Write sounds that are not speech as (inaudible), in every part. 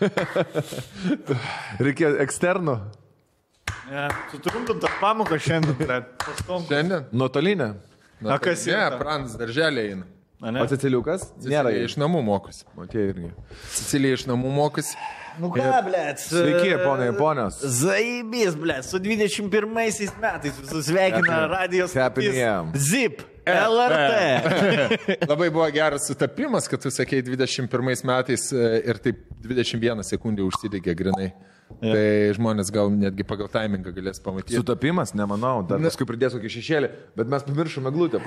(laughs) Reikėjo eksterno. Ja, Sutrumpintas pamokas šiandien. Šiandien? Nuotolinė. Na kas Ne, yra? Prans darželė eina. Ne? O Ceciliukas? Nėra iš. namų mokosi. O tie irgi. Cecilija iš namų mokosi. Nu ką, ble. Sveiki, ponai ponios. Zaibys, ble, su 21 metais visus sveikina radijos Year. Zip. LRT. (laughs) Labai buvo geras sutapimas, kad tu sakei 21 metais e, ir taip 21 sekundė užsidegė grinai. Ja. Tai žmonės gal netgi pagal timingą galės pamatyti. Sutapimas, nemanau. Dar paskui pridės kokį šešėlį, bet mes pamiršome glūtę.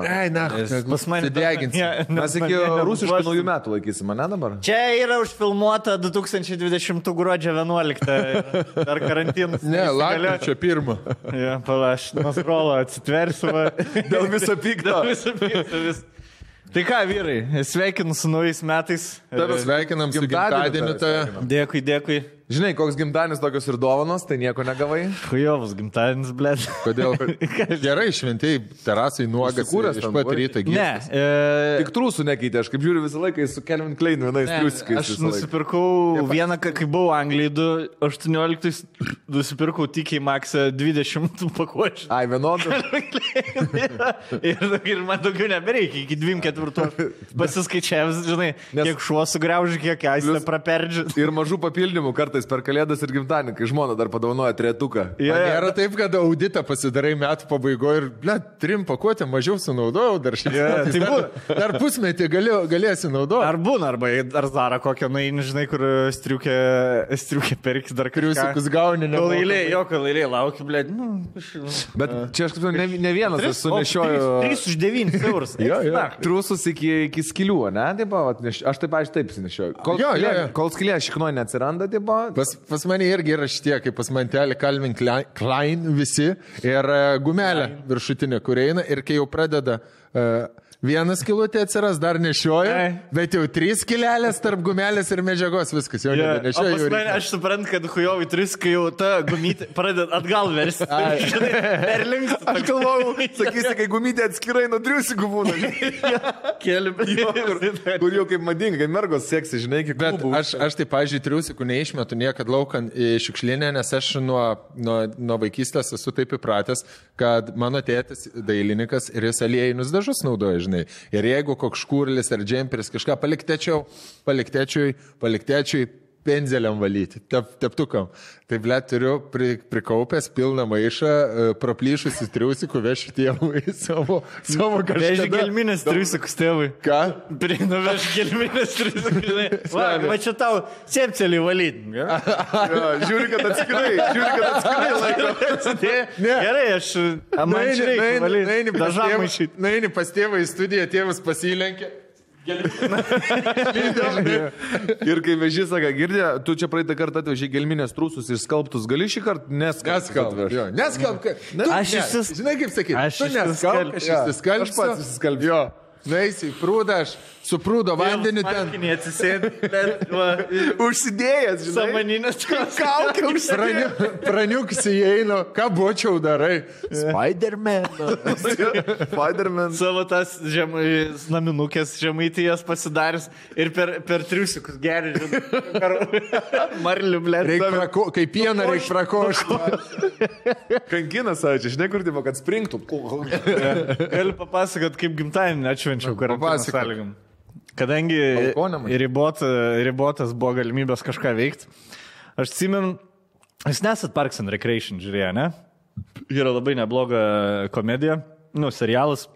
Ai, na, Pas mane Sudeginsim. Ja, Mes iki rusiškų naujų metų laikysime, ne dabar? Čia yra užfilmuota 2020 gruodžio 11. Dar karantinas. Ne, lapkričio pirmą. Ja, palaš, nasrolo atsitversiu. va. (laughs) Dėl viso pikto. Dėl viso pikto vis. Tai ką, vyrai, sveikinu su naujais metais. Tave Sveikinam su Gimtadieniu. Dėkui, dėkui. Žinai, koks gimtadienis tokios ir dovanos, tai nieko negavai. Hujovas gimtadienis, blė. Kodėl? (laughs) Gerai, šventėjai terasai nuogas, Užsikūręs iš pat ryto Ne, gyvas. e, Tik trūsų nekeitė, aš kaip žiūriu visą laiką su Kelvin Klein vienais ne, triusikais. aš nusipirkau vieną, ka- kai buvau Anglijai 18, nusipirkau tikiai Maksą 20 tų pakuočių. Ai, vienodų. (laughs) ir, ir man daugiau nebereikia, iki 24 pasiskaičiavęs, žinai, Nes- kiek šuo sugraužė, kiek Plius- praperdžia. Ir mažų papildymų kartais per kalėdas ir gimtadienį, kai žmona dar padovanoja tretuką. Ja, nėra taip, kad auditą pasidarai metų pabaigoje ir, ble, trim pakuotėm mažiau sunaudojau, dar šiandien. Yeah, tai dar, dar pusmetį galėjau, galėsi naudoti. Ar būna, arba ar Zara kokią, na, žinai, kur striukė, striukė perkis dar Kriusikus gauni? Kol eilė, jo, kol eilė laukia, blė, nu, Bet čia aš kaip ne, ne vienas aš sunešioju 3 už 9 eurus. (laughs) Jo, jo. trusus iki, iki skilių, ne? Taip, aš taip, aš taip sinešioju. Kol, Jo, jo, jo. kol skilė šiknoje neatsiranda, taip, Pas, pas mane irgi yra šitie, kaip pas mantelį Calvin Klein, visi ir e, gumelė viršutinė, kur eina ir kai jau pradeda uh, vienas kilutė atsiras, dar nešioja, Ai. bet jau trys kilelės tarp gumelės ir medžiagos, viskas jau Ja, yeah. jau mane, reikia. aš suprantu, kad hujovai 3, kai jau ta gumytė pradeda atgal versti. (laughs) Perlinks. Aš galvojau, (laughs) sakysi, kai gumytė atskirai nuo triusikų būna. (laughs) keli kur, kur jau kaip madinga, kai mergos seksi, žinai, kiek Bet klubų. aš, aš tai, pažiūrėjau, triusikų neišmetu niekada laukan į šiukšlinę, nes aš nuo, nuo, nuo vaikystės esu taip įpratęs, kad mano tėtis dailininkas ir jis aliejinius dažus naudoja, žinai. Ir jeigu koks škūrlis ar džemperis kažką paliktečiau, paliktečiui, paliktečiui, penzeliam valyti, tep, teptukam. Tai ble, turiu pri, prikaupęs pilną maišą, e, proplyšusi triusikų vešiu tėvui (laughs) savo, savo Veži kažką. gelminės triusikus tėvui. Ką? Prieinu veži gelminės triusikus. Va, (laughs) va čia tau sepcelį valyti. Jo, žiūri, kad atskirai, žiūri, kad atskirai laiko. Ne. Gerai, aš... Man čia reikia valyti. Naini pas tėvą į studiją, tėvas pasilenkė. Ir kai veži, sako, girdė, tu čia praeitą kartą atvežė gelminės trūsus ir skalbtus, gali šį kartą neskalbti. Neskalb. Jo, Neskalb. ka- Tu, Aš ne, išsis- Žinai kaip sakyti? Aš išsiskalbsiu. aš pats išsiskalbsiu. Jo. Naisi, prūdą aš su prūdo vandeniu ten. Atsisėdi, bet... va, (laughs) Užsidėjęs, žinai. Samaninės Kaukę užsidėjęs. Praniu, praniuks įeinu, ką bočiau darai. Spiderman. Spiderman. Savo tas žemai, naminukės žemaitijas pasidaręs ir per, per triusikus geri, žinai. Reikia prako, kaip pieną reikia prakošti. Kankina save čia, žinai, kur tipo, kad springtų. Galiu papasakot, kaip gimtadienį atšvenčiau karantino sąlygom. Kadangi ribot, ribotas buvo galimybės kažką veikti, aš atsimenu, jūs nesat Parks and Recreation žiūrėję, ne? Yra labai nebloga komedija, nu, serialas.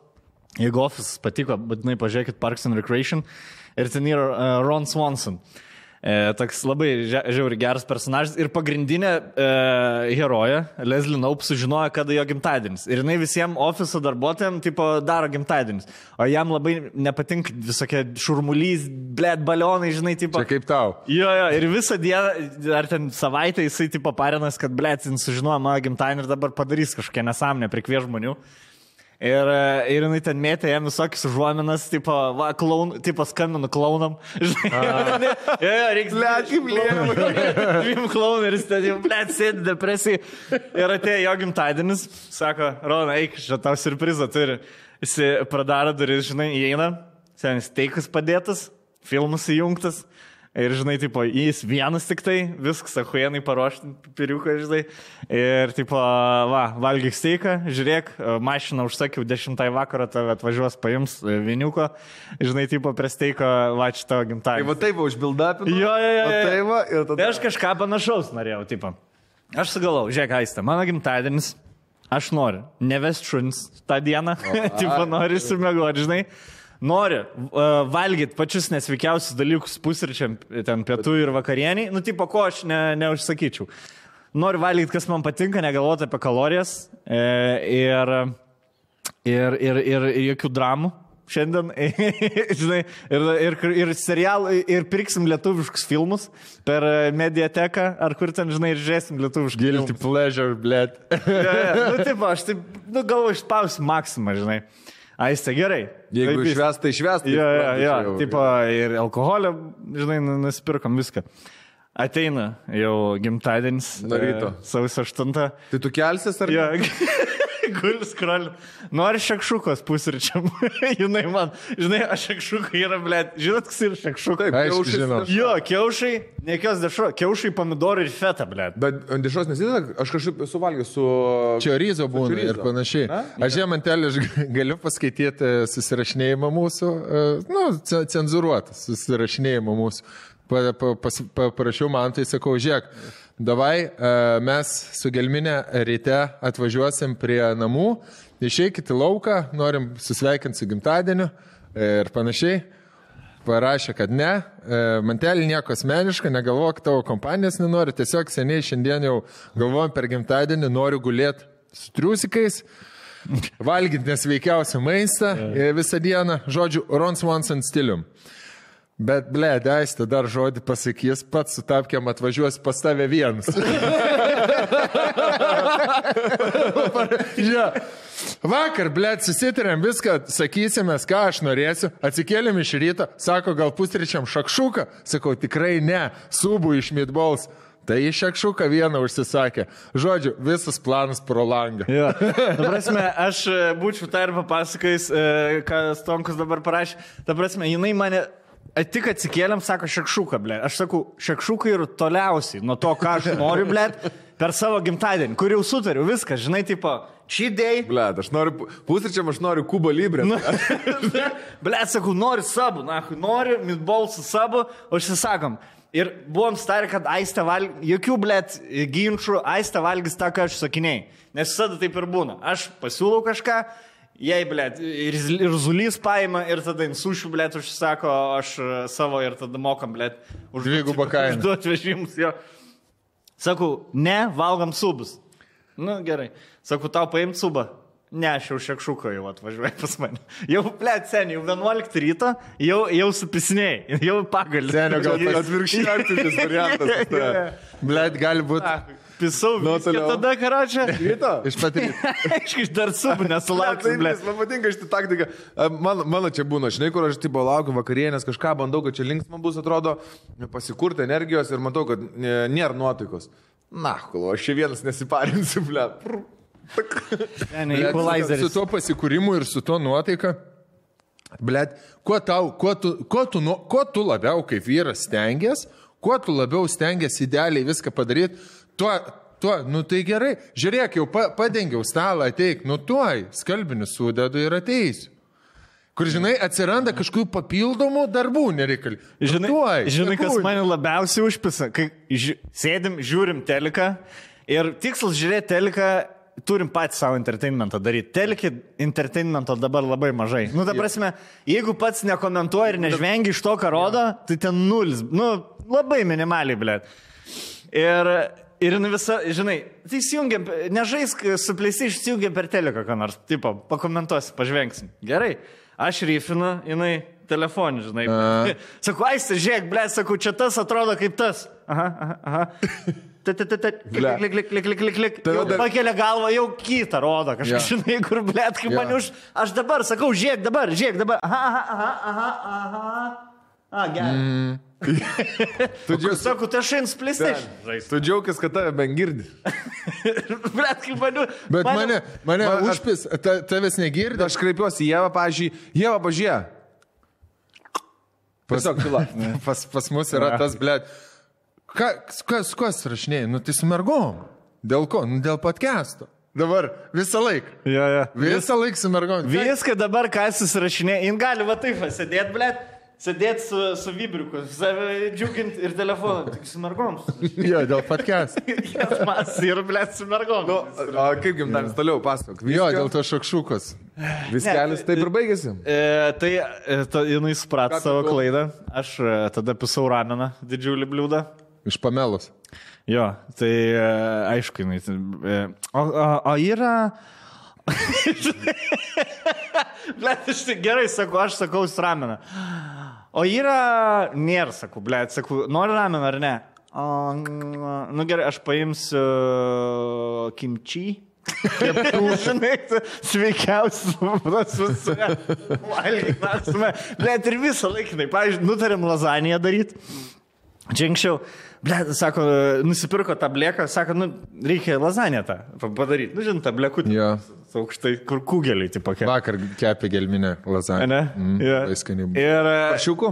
Jeigu ofisas patiko, būtinai pažiūrėkit Parks and Recreation. Ir ten yra uh, Ron Swanson. E, toks labai žia- žiauri geras personažas. Ir pagrindinė e, herojė, Leslie Naup, sužinojo, kada jo gimtadienis. Ir jinai visiems ofiso darbuotojams, tipo, daro gimtadienis. O jam labai nepatinka visokie šurmulys, blėt, balionai, žinai, tipo. Čia kaip tau. Jo, jo, ir visą dieną, ar ten savaitę jisai tipo parinas, kad blėt, jis sužinojo mano gimtadienį ir dabar padarys kažkokią nesąmonę prie kvieš žmonių. Ir, e, ir jinai ten mėtė jam visokius užuominas, tipo, va, klaun, tipo skambinu (laughs) klaunam. Žinai, reikia. Blet, kaip lieka. Dviem klauneris, ten jau, blėt, sėdi depresijai. Ir atėjo jo gimtadienis, sako, Rona, eik, čia tau surprizą turi. Jis pradaro duris, žinai, įeina, senis teikus padėtas, filmas įjungtas, Ir, žinai, tipo, jis vienas tik tai, viskas, ahuienai paruošti, piriuką, žinai. Ir, tipo, va, valgyk steiką, žiūrėk, mašiną užsakiau 10 vakaro, tave atvažiuos, paims e, viniuko, žinai, tipo, prie steiko, va, čia tavo Tai va taip, užbildapinu. Jo, jo, jo, jo. Tai va, ir tada. Tai aš kažką panašaus norėjau, tipo. Aš sugalau, žiūrėk, Aistė, mano gimtadienis, aš noriu nevest šuns tą dieną, (laughs) tipo, noriu sumegoti, žinai. Noriu uh, valgyti pačius nesveikiausius dalykus pusryčiam, ten pietų ir vakarieniai, nu, tipo, ko aš ne, neužsakyčiau. Noriu valgyti, kas man patinka, negalvoti apie kalorijas e, ir, ir, ir, ir, ir jokių dramų. Šiandien, (laughs) žinai, ir, ir, ir serialų, ir pirksim lietuviškus filmus per mediateką, ar kur ten, žinai, ir žiūrėsim lietuviškus Guilty pleasure, blėt. Ja, ja. Nu, taip, aš taip, nu, galvoju, išspausiu maksimą, žinai. Aiste, gerai. Jeigu Taip, išvest, tai išvest. tai Jo, jo, jo, tipo, ir alkoholio, žinai, nu, nusipirkom viską. Ateina jau gimtadienis. Nuo ryto. e, Sausio 8. Tai tu kelsis ar Jo, (laughs) gulis krol. Nori šakšukos pusryčiam. (laughs) Jinai man, žinai, aš šakšukai yra, blė, žinot, kas yra šakšukai? Dešra. Jo, kiaušai, nekios dešro, kiaušai, pomidorų ir feta, blė. Bet ant dešros nesideda, aš kažkaip esu valgęs su... Čiorizo būna chorizo. ir panašiai. Na? Aš jie mantelį aš galiu paskaityti susirašinėjimą mūsų, e, nu, ce- cenzūruotą susirašinėjimą mūsų. Pa, pa, pas, pa, parašiau man, tai sakau, žiūrėk, davai e, mes su Gelminė ryte atvažiuosim prie namų, išeikit į lauką, norim susveikinti su gimtadieniu ir panašiai. Parašė, kad ne, e, mantelį nieko asmeniška, negalvok tavo kompanijos nenori, tiesiog seniai šiandien jau galvojam per gimtadienį, noriu gulėti su triusikais, valgyti nesveikiausią maistą visą dieną, žodžiu, Rons Wanson stilium. Bet, ble, daistė dar žodį pasakys, pats su tapkiam atvažiuos pas tave vienas. (laughs) ja. Vakar, ble, susitarėm viską, sakysime, ką aš norėsiu, atsikėlėm iš ryto, sako, gal pusryčiam šakšuką, sakau, tikrai ne, subų iš midballs. Tai iš šakšuką vieną užsisakė. Žodžiu, visas planas pro langą. Jo. Ta prasme, aš e, būčiau tą ir papasakojęs, e, ką Stonkus dabar parašė. Ta prasme, jinai mane tik atsikėlėm, sako šakšuką, ble. Aš sakau, šakšukai ir toliausiai nuo to, ką aš noriu, ble, per savo gimtadienį, kur jau sutariu, viskas, žinai, tipo, čydėjai. Ble, aš noriu, pusryčiam aš noriu kubo librę. Nu, (laughs) ble, sakau, noriu sabų, na, noriu, mitbolsų sabų, užsisakom. Ir buvom starę, kad aistę valgys, jokių, ble, ginčių, aistę valgys tą, ką aš sakinėjai. Nes visada taip ir būna. Aš pasiūlau kažką, jei, ble, ir, ir zulys paima, ir tada insušių, ble, užsisako, o aš e, savo ir tada mokam, ble, už Dvigubą kainą. Duot vežimus, jo. Sakau, ne, valgom subus. Nu, gerai. Sakau, tau paimti subą. Ne, aš jau šekšuką jau atvažiuoju pas mane. (laughs) Jau, ble, seniai, jau 11 ryto, jau, jau supisinėjai, (laughs) jau pagalį. Senio, gal (laughs) aktyvis variantas. ta. Blet, gali būti. Pisau, Nu, toliau. tada karočią. Ryto. Iš pat ryto. (laughs) Aišku, iš dar subų nesulauksiu, ble. Man patinka šitą taktiką. E, Man, mano čia būna, žinai, kur aš tipo laukiu vakarienės, kažką bandau, kad čia linksma bus, atrodo, pasikurti energijos ir matau, kad nėra nuotaikos. Na, kol aš čia vienas nesiparinsiu, ble. (laughs) Ne, ne, Blet, Su equalizeris. tuo pasikūrimu ir su tuo nuotaika. Blet, kuo, tau, kuo, tu, kuo, tu, nu- kuo tu labiau kaip vyras stengiasi, kuo tu labiau stengiasi idealiai viską padaryti, tuo, tuo, nu tai gerai, žiūrėk, jau pa, padengiau stalą, ateik, nu tuoj, skalbinius sudedu ir ateisiu. Kur, žinai, atsiranda kažkokių papildomų darbų nereikalingų. Žinai, tuoj, žinai kas mane labiausiai užpisa, kai ži sėdim, žiūrim teliką ir tikslas žiūrėti teliką, turim patys savo entertainmentą daryti. Telikį entertainmento dabar labai mažai. Nu, ta prasme, jeigu pats nekomentuoji ir nežvengi iš to, ką rodo, tai ten nulis. Nu, labai minimaliai, blė. Ir, ir nu visa, žinai, tai įsijungiam, nežaisk su plėsi, išsijungiam per teleką, ką nors, tipo, pakomentuosi, pažvengsim. Gerai, aš ryfinu, jinai telefonį, žinai. A. (laughs) Sakau, aistė, žiūrėk, blė, sakau, čia tas atrodo kaip tas. Aha, aha, aha. Ble. Klik, klik, klik, klik, klik, Pakelia galvą, jau kitą rodo kažką, Jo. žinai, kur, blė, kaip Jo. man už... Aš dabar sakau, žiūrėk dabar, žiūrėk dabar. Aha, aha, aha, aha, aha. A, gerai. Mm. Tu džiaugies, Sakau, tai aš einu PlayStation. tu džiaugies kad tave ben girdi. (laughs) Blet, kaip mane. Bet mane, mane Man- užpis, ta, tavęs negirdi. Aš kreipiuosi į Jėvą, pažiūrėjau, Jėva, pažiūrėjau. Tyla. (laughs) Pas, pas mus yra tas, blėt. Kas, kas, kas rašinėjai? Nu tai su mergom. Dėl ko? Nu dėl podcast'o. Dabar visą laiką. Jo, jo. Visą laiką su mergom. Viską dabar, kas susirašinė, jin gali va taip sėdėti, blėt. Sėdėti su, su vibriuku, save džiuginti ir telefonu, tik su mergoms. Jo, dėl podcast'o. (laughs) Jas mas ir, blėt, su mergoms. Nu, o kaip gimtanis toliau pasakok? Jo, dėl to šakšukos. Viskelis taip ir baigėsi. E, tai e, ta, jinai suprato savo klaidą. Aš e, tada pisau rameną, didžiulį bliūdą. Iš pamelos. Jo, tai e, aišku, jinai. O, o, o yra. (laughs) Blet, aš tai gerai sakau, aš sakau su rameną. O yra. Nėra, sakau, blet, sakau, nori rameną ar ne? O, nu gerai, aš paimsiu kimčiai. (laughs) Žinai, sveikiausias, su valgymas. Bet ir visą laikinai, pavyzdžiui, nutarėm lazaniją daryti. Čia anksčiau, ble, sako, nusipirko tą bleką, sako, nu, reikia lazaniją tą padaryti. Nu, žinai, tą blekutį. Jo. Aukštai, kur kugeliai, tipo, kokie. Vakar kepė gelminę lazaniją. Ne? Mm, labai skaniai buvo. Ir e, Šiuku.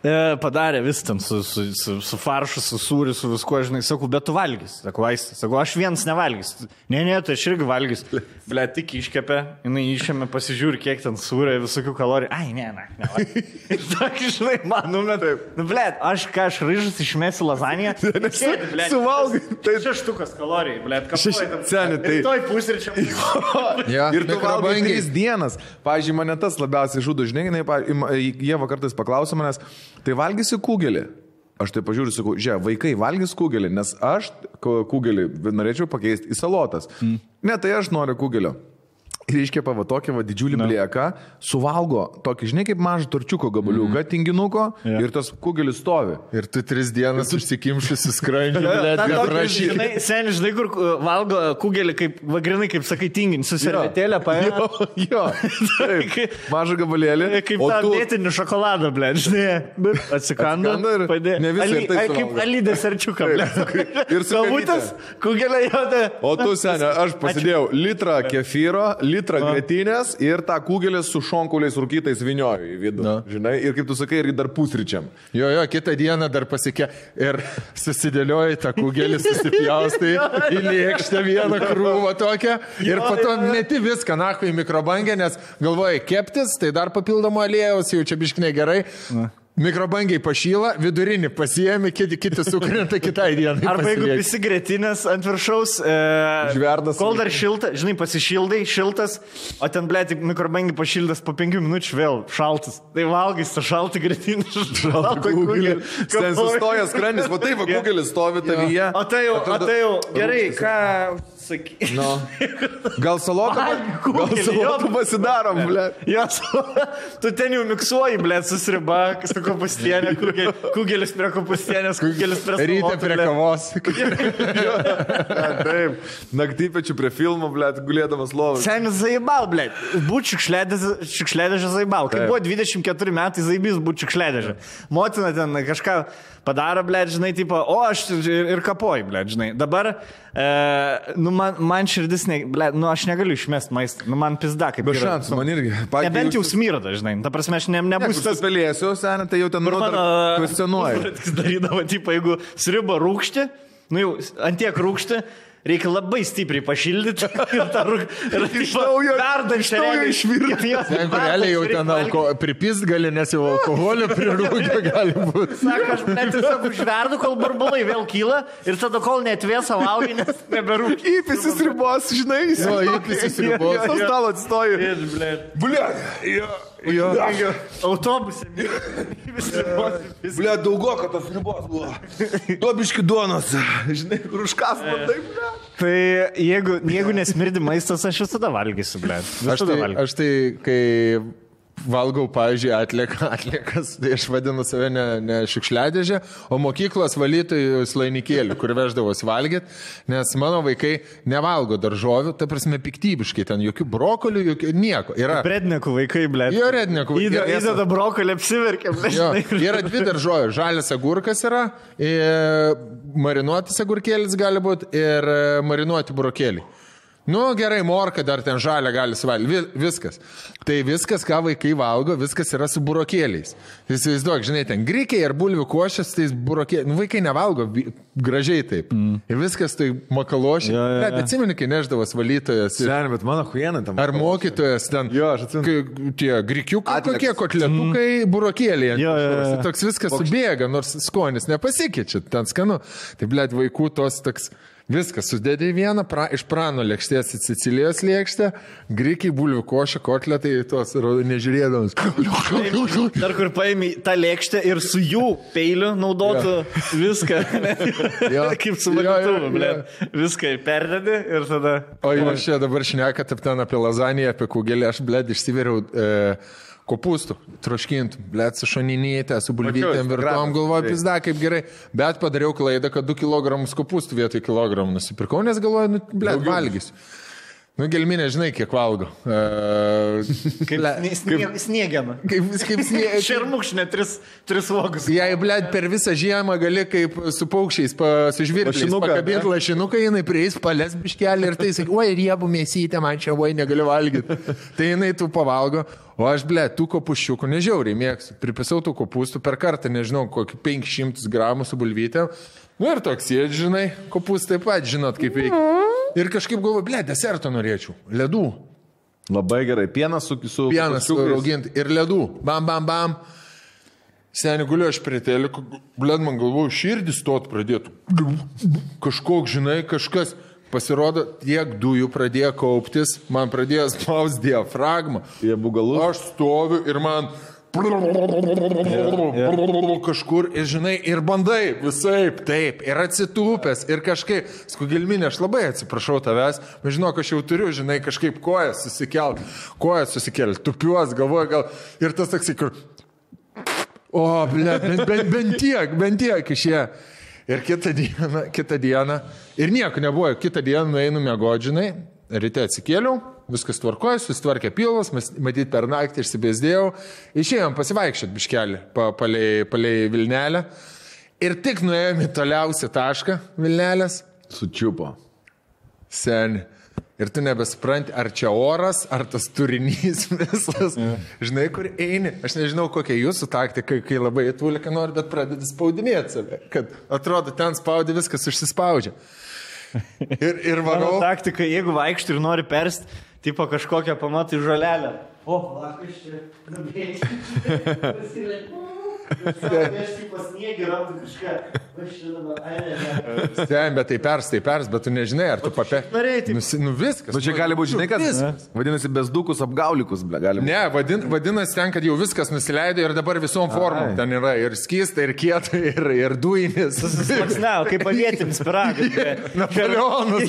E, padarė vis ten su, su, su, su faršu, su sūriu, su viskuo, žinai, sakau, bet tu valgys. Sakau, aistė, sakau, aš vienas nevalgys. Ne, ne, tai aš irgi valgys. Ble, tik iškepė, jinai išėmė, pasižiūri, kiek ten sūrio, visokių kalorijų. Ai, ne, ne, ne. (laughs) Tokį, žinai, man numetai. Nu, ble, aš ką, aš ryžas išmėsiu lazaniją. suvalgai, Tai šeštukas kalorijų, ble, ką Seni, tai- Toj pusryčiam. Ja, Ir tu valgai tris dienas. Pavyzdžiui, mane tas labiausiai žudo, žinai, jie kartais paklauso manęs, tai valgysi kugelį. Aš tai pažiūriu, sakau, žiūrėk, vaikai valgys kugelį, nes aš kugelį norėčiau pakeisti į salotas. Mm. Ne, tai aš noriu kugelio. Ir iškepa va tokį va didžiulį no. blieką, suvalgo tokį, žinai, kaip mažą torčiuko gabaliuką, mm. tinginuko Jo. ir tas kugelis stovi. Ir tu tris dienas užsikimšusi skrandžiu, (laughs) blėt, Ta kad tokia, rašy. Žinai, seniai, žinai, kur uh, valgo kugelį, kaip, va, grinai, kaip sakai, tingin, su servetėlė paėmė. Jo, jo. Taip, mažą gabalėlį. (laughs) Kaip tą tu- vietinį šokoladą, ble, žinai, atsikando Atsikando ir padė. ne visą Ali- taip ai, Kaip alydės arčiuką, ble. (laughs) Ir su Kavutės, kugelė jauda. O tu, seniai, aš pasidėjau litrą kefyro, litrą grėtinės ir tą kugelį su šonkuliais rūkytais vinioju į vidų. Na. Žinai, ir kaip tu sakai, irgi dar pusryčiam. Jo, jo, kitą dieną dar pasikė ir susidėlioji tą kugelį, (laughs) susipjaustai į lėkštę vieną krūvą tokią ir po to meti viską, na, į mikrobangę, nes galvoji keptis, tai dar papildomo aliejaus, jau čia biškiniai gerai. Mikrobangiai pašyla, vidurinį pasiemi, kiti, kiti sukrenta kitai dienai. Arba jeigu visi grėtinės ant viršaus, e, Žverdas. kol dar šilta, žinai, pasišildai, šiltas, o ten, ble, tik mikrobangi pašildas po penkių minučių vėl šaltas. Tai valgys tą šaltą grėtinę. Šaltą (laughs) kugelį. Ten sustoja skrandis, o taip, va, kugelis stovi tavyje. O tai jau, o tai jau, gerai, ką sakai. Nu. Gal salotą, gal salotą pasidarom, ble. Jos, tu ten jau miksuoji, ble, susiriba, su kopustienė, kugel- kugelis prie kopustienės, kugelis prie Ryte salotų, prie kavos. (laughs) Taip. Naktypečių prie filmo, ble, gulėdamas lovas. Senis zaibal, ble. Būt šiukšlėdėžė zaibal. Kai buvo 24 metai zaibys būt šiukšlėdėžė. Motina ten kažką padaro, ble, žinai, tipo, o aš ir, ir kapoju, ble, žinai. Dabar, e, nu, man, man širdis, ne, ble, nu, aš negaliu išmesti maistą. Nu, man pizda, kaip Be šansų, man irgi. Nebent jau smirda, žinai. Ta prasme, aš ne, nebūsiu tas Pasipelėsiu, seniai, tai jau ten mano... kvestionuoju. Jis darydavo, tipo, jeigu sriuba rūkšti, nu jau antiek rūkšti, reikia labai stipriai pašildyti (laughs) ir tą iš naujo išvirti. Kur realiai jau ten alko, pripist gali, nes jau alkoholio prirūkė gali būti. Sako, aš net tiesiog užverdu, kol burbulai vėl kyla ir tada kol netvėsa valgai, nes neberūkti. Įpisis ribos, žinai, Jo, įpisis (laughs) ribos. Ant stalo atsistoju. Ble, jo, jo. Autobusė. (laughs) Visi Ble, daugo, kad tos ribos buvo. (laughs) Duobiški duonos. Žinai, kur užkas man taip, ble. Tai jeigu, jeigu nesmirdi maistas, aš visada valgysiu, ble. Aš Visada tai, valgysiu. aš tai, kai valgau, pavyzdžiui, atlieką, (laughs) atliekas, tai aš vadinu save ne, ne šiukšliadėžė, o mokyklos valytojų slainikėlių, kur veždavos valgyti, nes mano vaikai nevalgo daržovių, ta prasme piktybiškai, ten jokių brokolių, jokių nieko. Yra, Prednekų vaikai, ble. jo rednekų. Įdeda, yra- įdeda brokolį, apsiverkia, ble. Yra dvi daržovės. Žalias agurkas yra, marinuotas agurkėlis gali būti ir marinuoti brokėliai. Nu, gerai, morka dar ten žalia gali suvalgyti. Vi, viskas. Tai viskas, ką vaikai valgo, viskas yra su burokėliais. Įsivaizduok, žinai, ten grikiai ar bulvių košės, tai burokėliai. Nu, vaikai nevalgo vi- gražiai taip. Mm. Ir viskas tai makalošiai. Jo, Ne, jo. bet atsimeni, kai neždavas valytojas. ir- Sen, bet mano huiena tam. Ar mokytojas ten. Jo, aš atsimenu. Kai Tie grikiukai, kokie kotletukai, burokėliai. ant Jo, jo, jo. Toks viskas subėga, nors skonis nepasikeičia, ten skanu. Tai, blėt, vaikų tos toks. Viskas sudėdė į vieną, pra, iš prano lėkštės į Sicilijos lėkštę, grikiai, bulvių košė, kotletai, rodo nežiūrėdamas. Dar kur paėmė tą lėkštę ir su jų peiliu naudotų viską. Jo. (laughs) Kaip su valytuvu, jo. ble. Viską perdedi ir tada... O jūs čia dabar šneka taip ten apie lazaniją, apie kugelį, aš, blėt, išsiveriau. E, Kopūstų, troškintų, blėt, su šoninytė, su bulvytėm, Instagramas, galvoju, tai. pizda, kaip gerai. Bet padariau klaidą, kad 2 kg kopūstų vietoj kilogramų nusipirkau, nes galvoju, nu, blėt, valgysiu. Nu, gelminė, žinai, kiek valgo. E, Kaip, kaip sniegiama. kaip, kaip snie... (laughs) Šermukšnė, tris, tris vogus. Jei, blėt, per visą žiemą gali kaip su paukščiais pasižvirti, pakabinti lašinuką, jinai prieis palės biškelį ir tai sakai, oi, riebų mėsytė, man čia, oi, negaliu valgyti. (laughs) tai jinai tų pavalgo, o aš, blėt, tų kopuščiukų nežiauriai mėgstu. Pripisau tų kopūstų per kartą, nežinau, kokį 500 gramų su bulvytėm. Nu ir toks sėdži, žinai, kopūstai taip pat, žinot, kaip veikia. Ir kažkaip galvoju, blėt, deserto norėčiau. Ledų. Labai gerai. Pienas su kisu. Pienas rauginti ir ledų. Bam, bam, bam. Seniai guliu aš prie teliko, blėd man galvoju, širdis stot pradėtų. Kažkoks, žinai, kažkas. Pasirodo, tiek dujų pradėjo kauptis, man pradėjo spaus diafragmą. Jie bugalus. Aš stoviu ir man kažkur, ir žinai, ir bandai visai taip, ir atsitūpęs, ir kažkaip, skugilminė, aš labai atsiprašau tavęs, bet žinok, aš jau turiu, žinai, kažkaip kojas susikelt, kojas susikelt, tupiuos, galvoju, gal ir tas toksai, kur... O, ble, bent, bent, bent tiek, bent tiek išė. Ir kitą dieną, kitą dieną, ir nieko nebuvo, kitą dieną nueinu mėgodžinai, ryte atsikėliau, viskas tvarkoja, susitvarkė pilvas, matyt per naktį išsibėsdėjau, išėjom pasivaikščioti biškelį pa, palei, palei Vilnelę ir tik nuėjome toliausią tašką Vilnelės, Sučiupo. seni. Ir tu nebesupranti, ar čia oras, ar tas turinys (laughs) visas. Žinai, kur eini. Aš nežinau, kokia jūsų taktika, kai labai įtulika nori, bet pradedi spaudinėti save. Kad atrodo, ten spaudi viskas užsispaudžia. (laughs) Ir, ir Mano varau. taktika, jeigu vaikštai ir nori perst, tipo kažkokią pamatai žolelę. O, lakas čia, nubėgti. (laughs) Ten, bet tai pers, tai pers, bet tu nežinai, ar tu papė. Nusi, nu viskas. Nu čia gali būti, žinai, kas? Viskas. Vadinasi, bezdukus apgaulikus, ble, gali būti. Ne, vadin, vadinasi ten, kad jau viskas nusileido ir dabar visom formom ten yra ir skysta, ir kieta, ir, ir duinis. Ne, kaip avietinis piragas. (laughs) Napoleonas,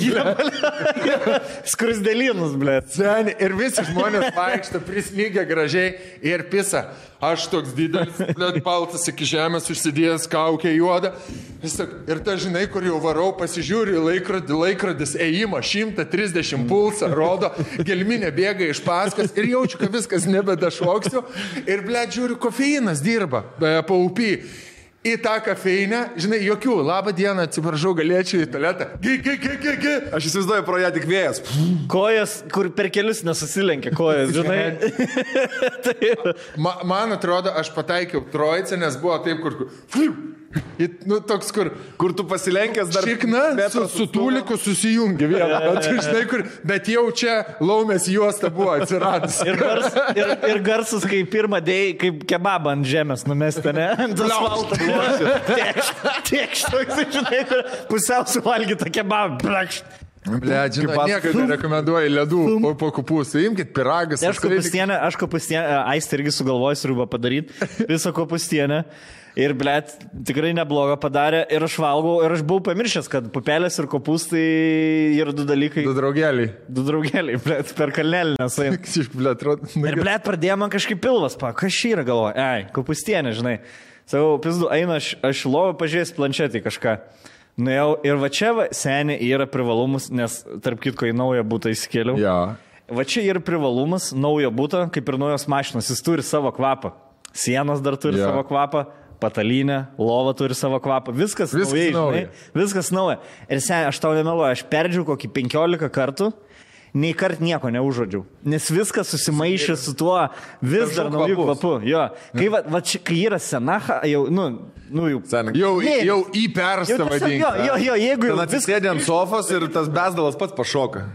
Skrusdelinus, ble. (laughs) Sen, ir visi žmonės vaikšto prismygę gražiai ir pisa. Aš toks didelis, blėt, baltas iki žemės užsidėjęs kaukę juodą. Ir ta žinai, kur jau varau, pasižiūriu į laikrodį, laikrodis ėjimo 130 pulsą, rodo, gelminė bėga iš paskas ir jaučiu, kad viskas nebedašoksiu. Ir blėt, žiūriu, kofeinas dirba, paupy. Į tą kafeinę, žinai, jokių, labą dieną, atsiprašau, galėčiau į tualetą. Gi, gi, gi, gi, gi. Aš įsivaizduoju pro ją tik vėjas. Kojas, kur per kelius nesusilenkia kojas, žinai. (laughs) (laughs) Ma, man atrodo, aš pataikiau trojicę, nes buvo taip, kur... kur nu, toks, kur... Kur tu pasilenkęs dar... Šikna su, su tuliku susijungia vieną. (laughs) Bet, žinai, kur, bet jau čia laumės juosta buvo atsiradus. Ir, gars, ir, ir garsas, kai pirmą dėjai, kaip kebabą ant žemės numesti, ne? Ant asfalto. (laughs) Tiekštų, žinai, kur pusiau suvalgyta kebabą. Plakšt. Ble, žinai, niekada nerekomenduoju ledų po, po kupusų. Imkit piragas. Tai aš kopustienę, aš kopustienę, Aistė irgi sugalvoju sriubą padaryti, (laughs) visą kopustienę. Ir, blėt, tikrai neblogą padarė. Ir aš valgau, ir aš buvau pamiršęs, kad pupelės ir kopūstai yra du dalykai. Du draugeliai. Du draugeliai, blėt, per kalnelį (laughs) ble, atrodo. Ir, blėt, pradėjo man kažkaip pilvas, pa, kas šį yra galvoja, ai, kopustienė, žinai. Sakau, pizdu, einu aš, aš lovą pažiūrėjęs planšetį kažką. Nuėjau ir va čia, va, seniai yra privalumus, nes tarp kitko į naują būtą įsikėliau. Ja. Va čia yra privalumas naujo būto, kaip ir naujos mašinos, jis turi savo kvapą. Sienos dar turi yeah. savo kvapą, patalynė, lova turi savo kvapą, viskas, Viskas naujai, nauja. žinai, viskas nauja. Ir seniai, aš tau nemeluoju, aš perdžiau kokį 15 kartų nei kart nieko neužodžiau. Nes viskas susimaišė su tuo vis dar Dažų naujų kvapu. Jo. Kai, va, va, čia, kai yra senaha, jau, nu, nu jau. Sen. Jau, Ne. jau įpersta vadinti. jo, jo, jo, jeigu jau atsisėdė ant sofos ir tas besdalas pats pašoka.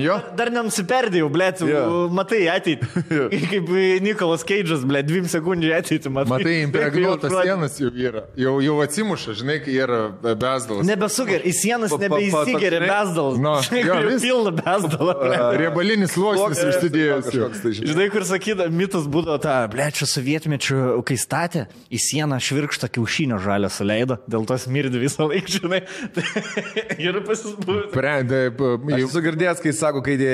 Jo. Dar nenusiperdėjau, blėt, Jo. matai ateitį. (laughs) Kaip Nikolas Keidžas, blėt, dviem sekundžių ateitį, matai. Matai, impregnuotas sienas jau yra. Jau, jau atsimuša, žinai, kai yra besdalas. Nebesugeria, į sienas nebeįsigeria besdalas. Nu, (laughs) jo, vis- pilna besdalą. Riebalinis sluoksnis užsidėjęs. tai, žinai. Žinai, kur sakyda, mitas būdavo ta, ble, čia sovietmečių, kai statė, į sieną švirkštą kiaušinio žalę suleido, dėl to smirdi visą laiką, žinai. (laughs) Ir pasisbūdė. Prendė, Aš esu girdėjęs, kai sako, kai dė,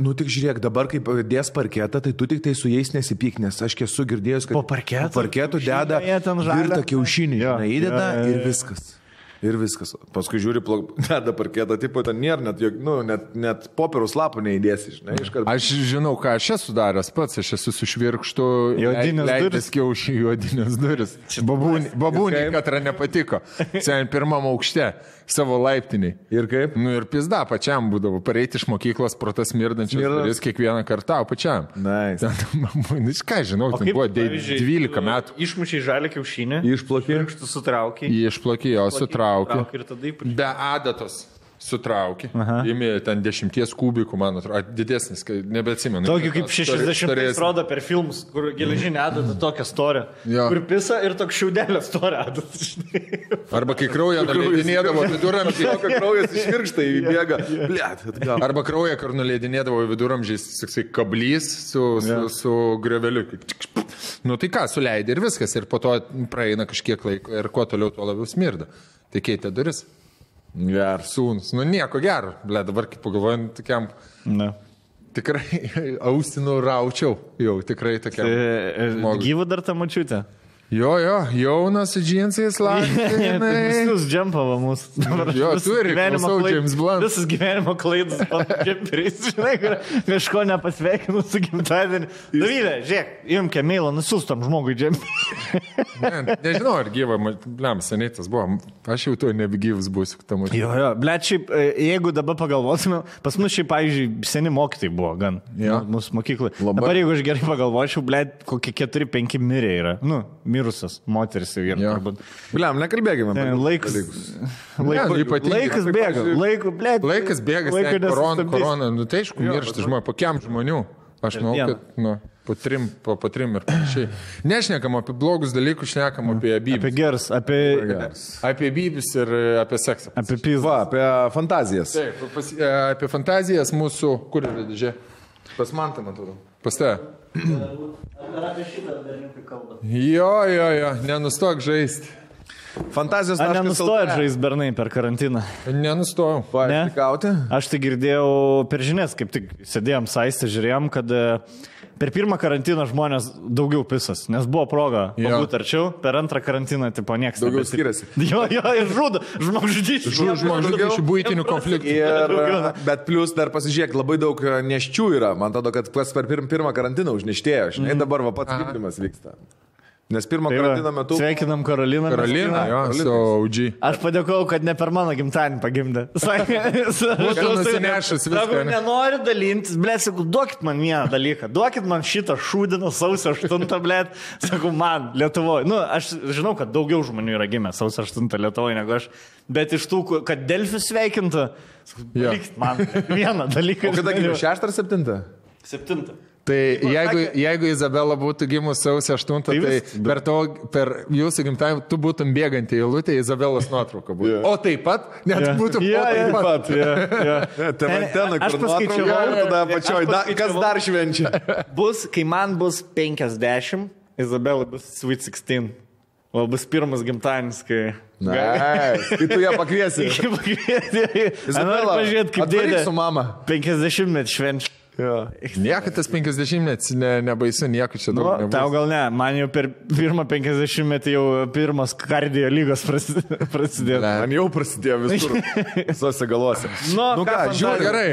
nu tik žiūrėk, dabar kaip dės parketą, tai tu tik tai su jais nesipyk, nes aš esu girdėjęs, kad Po parketo? po parketų deda virtą kiaušinį, Jo, žinai, įdeda jo, jo, ir jo. viskas. Ir viskas. Paskui žiūri, plok- deda (laughs) parketą, tipo, ten nėra, net, nu, net, net popierus lapų neįdėsi, žinai, iš karto. Aš žinau, ką aš esu daręs pats, aš esu su švirkštu. Juodinės durys? kiaušį juodinės duris. (laughs) Babūnį, babūnį kaip? katra nepatiko. Sen pirmam aukšte, savo laiptiniai. Ir kaip? Nu ir pizda pačiam būdavo, pareiti iš mokyklos pro tas mirdančias duris kiekvieną kartą, o pačiam. Nice. Ten, nu, ką žinau, ten buvo de- 12 metų. Išmušiai žalę kiaušinį. Išplakė. Išplakė, jo sutraukė. Ir tada ypač. Be adatos sutraukė. Įmė ten dešimties kubikų, man atrodo, didesnis, kai nebeatsimenu. Tokį kaip Tas stori- 60 storesnis. rodo per filmus, kur geležinė adata tokia storė. Jo. Kur pisa ir toks šiaudelė storė adata. Arba kai kraują nuleidinėdavo viduramžiai. Tokio kraujas išvirkštai įbėga. Arba kraują, kur nuleidinėdavo viduramžiais, toksai kablys su, su, su greveliu. Nu tai ką, suleidai ir viskas. Ir po to praeina kažkiek laiko ir kuo toliau, tuo labiau smirda. Tai keitė duris. Geras. Sūnus. Nu nieko gero. Ble, dabar kaip pagalvojant, tokiam Na. tikrai (laughs) austinų raučiau. Jau tikrai tokiam. žmogui. Gyva dar ta mačiutė. Jo, jo, jaunas džinsais (laughs) lakstė. Jūs džempavo mūsų. Jo, turi, gyvenimo klausau klaid- James Blunt. Visas gyvenimo klaidas džemperiais, (laughs) žinai, kur kažko nepasveikinu su gimtadieniu. Davydė, žiūrėk, imk emailą, nusiustam žmogui džemperį. (laughs) Ne, nežinau, ar gyva, blem, seniai tas buvo. Aš jau to nebegyvas būsiu, tam. Jo, jo, ble, šiaip, e, jeigu dabar pagalvotume, pas mus šiaip, pavyzdžiui, seni mokytojai buvo gan. Jo. Nu, Mūsų mokyklai. Labai. Dabar jeigu aš gerai pagalvočiau, ble, kokie 4-5 mirė yra. Nu, mirusios moteris jau yra. Bliam, nekalbėkime. apie Ten tokius Laikas, dalykus. laiko, Ne, laikas bėga, laiko, ble. Laikas bėga, laiko laiko korona, korona, nu tai aišku, miršta žmonės, po kiam žmonių. Aš manau, kad, nu, po trim, po, po trim ir panašiai. Nešnekam apie blogus dalykus, šnekam apie Apie bybis. geras, apie, Apie bybis ir e, apie seksą. apie pizdą. Va, apie fantazijas. Taip, pas, e, apie fantazijas mūsų, kur yra didžia? Pas man tam atrodo. Pas te. Apie šitą dalyką kalbą. Jo, jo, jo, nenustok žaisti. Fantazijos. Ar nenustojat žaisti bernai per karantiną? Nenustojau. Paaiškauti? Aš tai girdėjau per žinias, kaip tik sėdėjom saistę, žiūrėjom, kad e, per pirmą karantiną žmonės daugiau pisas, nes buvo proga Jo. būti arčiau, per antrą karantiną tipo niekas Daugiau nebesi- skiriasi. (laughs) Jo, jo, ir žudo, žmogžudys. Žmogžudysčių būtinių konfliktų. Ir, bet plus dar pasižiūrėk, labai daug e, neščių yra. Man atrodo, kad pas per pirm, pirmą karantiną užneštėjo. Žinai, dabar va pats gimdymas vyksta. Nes pirmo Tai karantino metu... Sveikinam Karoliną. Karolina, jo, OG. Aš padėkojau, kad ne per mano gimtadienį pagimdė. (laughs) Sakė, Būtų nusinešęs viską, ne? nenori dalintis, blė, sakau, duokit man vieną dalyką, duokit man šitą šūdiną sausio 8, blė, sakau, man, Lietuvoje. Nu, aš žinau, kad daugiau žmonių yra gimę sausio 8 Lietuvoje negu aš, bet iš tų, kad Delfis sveikintų, sakau, man vieną dalyką. O kada gimė? Šeštą ar septintą? 7. Tai jeigu, jeigu Izabela būtų gimus sausio 8, tai, Tai tai vis- per, to, per jūsų gimtadienį tu būtum bėganti eilutė, Izabelos nuotrauka būtų. Jo. O taip pat, net Ja, po ja. taip pat. Ja, ja. Ten antenai, Aš kur nuotrauka, ir tada aš pačioj, da, kas dar švenčia? (laughs) Bus, kai man bus 50, Izabelai bus Sweet 16. O bus pirmas gimtadienis, kai... Na, kai tu ją pakviesi. (laughs) Noriu pažiūrėti, kaip atvaryk dėdė su mama. 50 met švenčia. Jo. Niekada tas 50 net ne, nebaisu, nieko čia Nu, daug. tau nebus. gal ne, man jau per pirmą 50 metį jau pirmas kardio lygos prasi- prasidėjo. Ne. Man jau prasidėjo visur. (laughs) Visose galuose. Nu, nu ką, žiūri, gerai.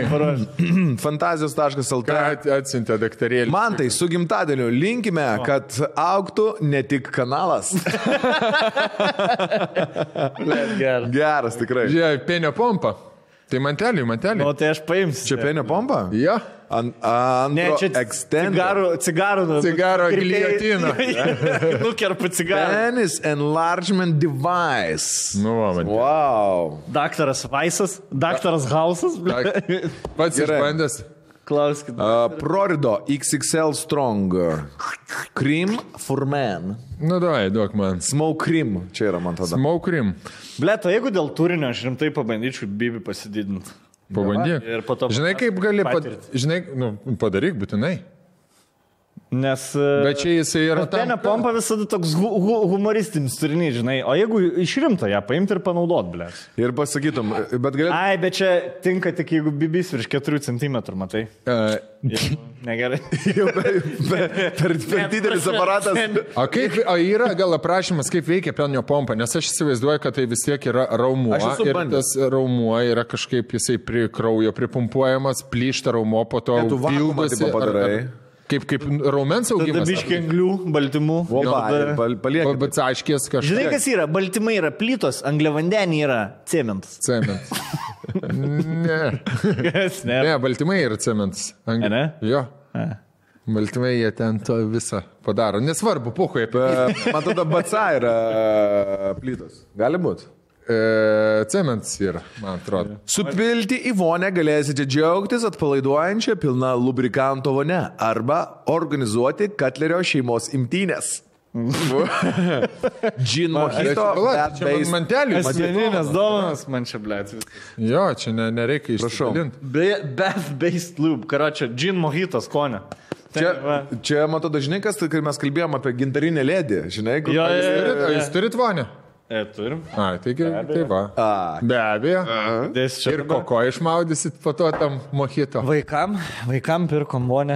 (clears throat) fantazijos.lt. Ką atsiuntė daktarėlį? Man tai su gimtadieniu linkime, kad auktų ne tik kanalas. (laughs) Geras tikrai. Žiūrėjau, penio pompa. Tai mantelį, mantelį. O tai aš paimsiu. Čia penio pompa? Jo. An, ant, Ne, čia extend. cigarų, cigarų, nu, Cigaro giljotina. (laughs) Nukerpu cigarą. Penis enlargement device. Nu, man. Wow. Daktaras Vaisas, daktaras Hausas. ble. (laughs) Pats išbandęs. Klauskit. Uh, Prorido XXL Strong. Cream for man. Nu, davai, duok man. Smoke cream. Čia yra man tada. Smoke cream. Ble, o jeigu dėl turinio aš rimtai pabandyčiau Bibi pasididinti. Pabandyk. Ir po to Žinai, kaip gali, patirtį. žinai, nu, padaryk būtinai. Nes... Bet čia jisai yra. Penio pompa visada toks hu hu humoristinis turinys, žinai. O jeigu iš rimto ją paimti ir panaudot, ble. Ir pasakytum, bet galėtum. Ai, bet čia tinka tik jeigu bibis virš 4 cm, matai. Uh, Jeigu Negerai. (laughs) Jau per, per, per, per didelis aparatas. (laughs) o kaip, o yra gal aprašymas, kaip veikia penio pompa, nes aš įsivaizduoju, kad tai vis tiek yra raumuo. Aš esu Ir tas raumuo yra kažkaip jisai prie kraujo pripumpuojamas, plyšta raumuo, po to tu vakuumą pildosi, tipo ar- padarai. ar- Kaip, kaip raumens augimas. biškiai anglių, baltymų. Ir tada- pal- palieki. Bet aiškės kažkas. Žinai, kas yra? Baltymai yra plytos, angliavandeniai yra cementas. Cement. (laughs) ne. Kas, ne? Ne, baltymai yra cementas. Ang... Ne? Jo. A. Baltymai jie ten to visą padaro. Nesvarbu, puhui apie... Man tada baca yra e, plytos. Gali būti. E, cementas yra, man atrodo. Supilti į vonę galėsite džiaugtis atpalaiduojančią pilną lubrikanto vonę arba organizuoti Katlerio šeimos imtynės. (laughs) Džin mojito, Palauk, bad čia man base. mantelį. Asmeninės dovanas man čia, ble. Jo, čia ne, nereikia Prašau. išsidalinti. Bath based loop, karočią, gin mojitos skonio. Čia, čia man tada, žinai, kas, tai, kai mes kalbėjome apie gintarinę lėdį, žinai, kur... Jo, jo. Turit, o jūs turit vonę? E, turim. A, taigi, tai va. A. Be abejo. Čia. Ir koko išmaudysit po to tam mokito, Vaikam, vaikam pirkom bonę.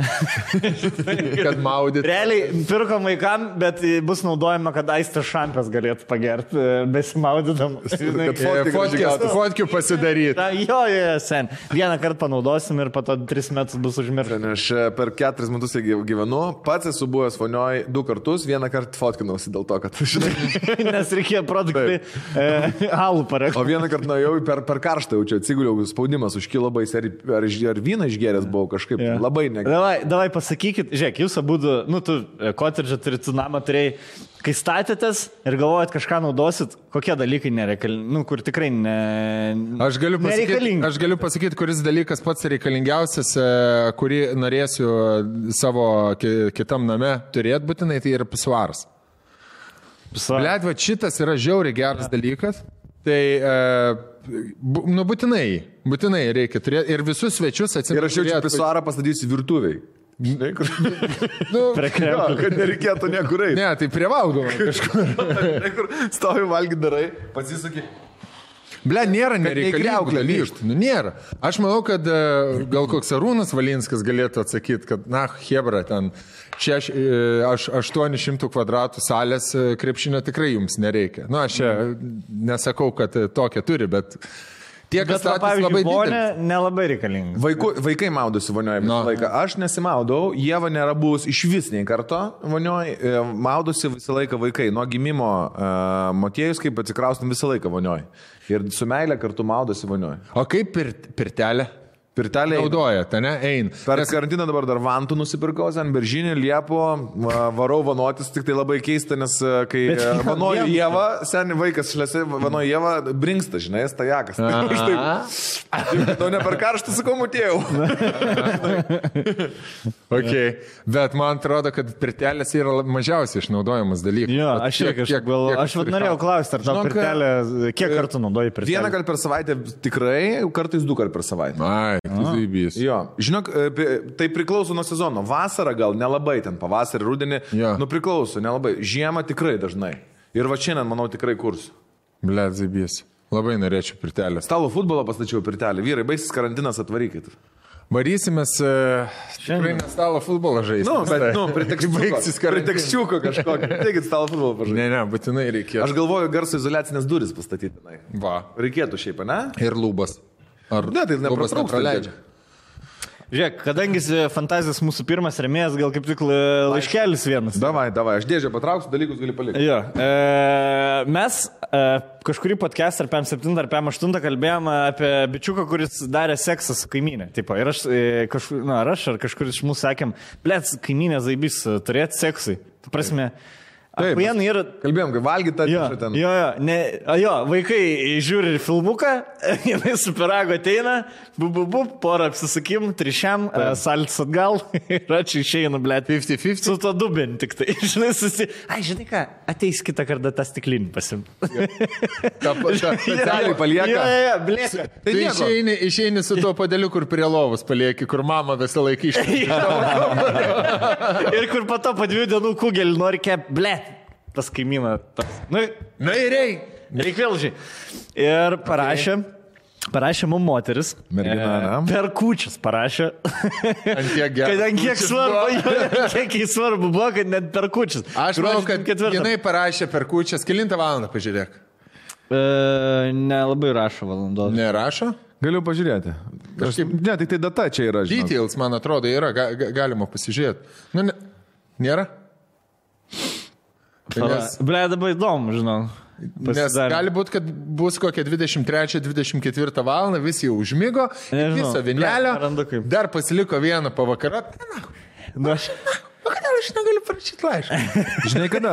(laughs) kad maudyt. Realiai pirkom vaikam, bet bus naudojama, kad aistas šampės galėtų pagerti, besimaudydam. E, Fotkės, gautų. fotkių pasidaryti. Na, jo, jo, sen. Vieną kartą panaudosim ir po to tris metus bus užmiršta. Aš e, per keturis metus gy- gyvenu, pats esu buvęs vonioj du kartus, vieną kartą fotkinausi dėl to, kad, žinai, (laughs) Nes reikėjo produktai (laughs) e, alų o pareikšti. vieną kartą nuėjau per, per karštą, jaučiu, atsiguliau, spaudimas užkilo baisiai, ar, ar, ar vyną išgeręs buvau kažkaip Jo. labai negerai. Davai, davai pasakykit, žiūrėk, jūs abu, nu, tu kotedžą turi, tu namą turėjai, kai statėtės ir galvojat kažką naudosit, kokie dalykai nereikalingi, nu, kur tikrai ne... Aš galiu, pasakyti, Nereikalingi. aš galiu pasakyti, kuris dalykas pats reikalingiausias, e, kurį norėsiu savo ki- kitam name turėti būtinai, tai yra pisuaras. Blet, va šitas yra žiauriai geras dalykas. Tai, e, bu, nu, būtinai, būtinai reikia turėti ir visus svečius atsimenu. Ir aš jaučiu, pisuarą pastatysiu virtuviai. Žinai, kur... (laughs) Nu, Prie Jo, kremlių. kad nereikėtų niekur eiti. ne, tai prie valgo (laughs) kažkur. Stovi valgyti darai, pasisakė. Ble, nėra nereikalingų dalykų. Nu, nėra. Aš manau, kad gal koks Arūnas Valinskas galėtų atsakyti, kad, na, Hebra, ten šeš, e, aš, 800 kvadratų salės krepšinio tikrai jums nereikia. Nu, aš čia nesakau, kad tokia turi, bet tie, kas Bet, labai pavyzdžiui, bonė didelis. nelabai reikalinga. Vaiku, vaikai maudosi vonioje visą No. laiką. Aš nesimaudau, Jėva nėra buvus iš vis nei karto vonioje. Maudosi visą laiką vaikai. Nuo gimimo uh, motiejus, kaip atsikraustum visą laiką vonioje. Ir su meilė kartu maudosi vonioje. O kaip pir, pirtelė? Pirtelė. Naudoja, ne? Ein. Per karantiną dabar dar vantų nusipirkau, ant beržinį, liepo, va, varau vanotis, tik tai labai keista, nes e, kai e, vanoju Jėvą, seniai vaikas šlėsi, vanoju Jėvą, brinksta, žinai, stajakas. (laughs) Aš taip, (laughs) tau ne per karštą, sakau, mutėjau. (laughs) Okay. Bet man atrodo, kad pirtelės yra mažiausiai išnaudojamas dalykas. Jo, Vat aš irgi kažkaip galvoju, aš vad norėjau klausti, ar tau pirtelė, kiek kartų naudoji pirtelę? Vieną kartą per savaitę tikrai, kartais du kartus per savaitę. Ai, zaibys. Jo, žinok, e, tai priklauso nuo sezono. Vasarą gal nelabai, ten pavasarį, rudenį. Jo. Nu priklauso, nelabai. Žiemą tikrai dažnai. Ir va šiandien, manau, tikrai kurs. Ble, zaibys. Labai norėčiau pirtelės. Stalo futbolo pastačiau pirtelį. Vyrai, baigsis karantinas, atvarykit. Marysimės uh, tikrai ne stalo futbolą žaisti. Nu, bet, nu, (laughs) pritekščiuko. Pritekščiuko kažkokį. Taigi, stalo futbolo pažaisti. Ne, ne, būtinai reikėtų. Aš galvoju, garso izolacinės duris pastatyti. Va. Reikėtų šiaip, ne? Ir lūbas. Ar Ne, tai nepraleidžia? Žiūrėk, kadangi esi fantazijos mūsų pirmas remėjas, gal kaip tik la- laiškelis vienas. Davai, davai, aš dėžę patrauksiu, dalykus gali palikti. Jo, e, mes Uh, kažkurį podcast ar PM7 ar PM8 kalbėjom apie bičiuką, kuris darė seksą su kaimynė. Tipo, ir aš, e, kažkur, na, ar aš, ar kažkuris iš mūsų sakėm, blėt, kaimynė zaibys turėti seksui. Tu prasme, Taip, Vien yra... Kalbėjom, kai valgyti tą Jo, atneša ten. jo, jo, ne, jo, vaikai žiūri filmuką, (laughs) jinai su pirago ateina, bu, bu, bu, porą apsisakim, trišiam, salts atgal (laughs) ir ačiū išeinu, ble, 50-50. su to dubin tik tai, (laughs) žinai, susi... Ai, žinai ką, ateis kitą kartą tą stiklinį pasim. Specialiai palieka. Jo, jo, jo, blėka. Tai Tai išeini, išeini su tuo padėliu, kur prie lovos palieki, kur mama visą laiką išeina. Ir kur po to po dviejų dienų kugelį nori kep, ble, tas kaimynas. Tas. Nu, Na ir reik. Reik vėl žiūrėti. Ir parašė, parašė mums moteris. Mergina, e, ne? Per kučias parašė. Kad ant kiek svarbu, jo, kiek jį svarbu buvo, kad net per kučias. Aš manau, kad ketvirtą. jinai parašė per kučias, kilintą valandą pažiūrėk. E, nelabai rašo valandos. Nerašo? Galiu pažiūrėti. Aš, Kažkaip- ne, tik tai data čia yra. žinok. Details, man atrodo, yra, ga, ga, galima pasižiūrėti. Nu, ne, nėra? Nes, Ble, dabar įdomu, žinau. nes Pasidarė. gali būti, kad bus kokia 23-24 val. visi jau užmygo, Nežinau. nerandu kaip. Dar pasiliko vieną pavakarą. Nu, aš... O kodėl aš negaliu parašyti laišką? Žinai kada?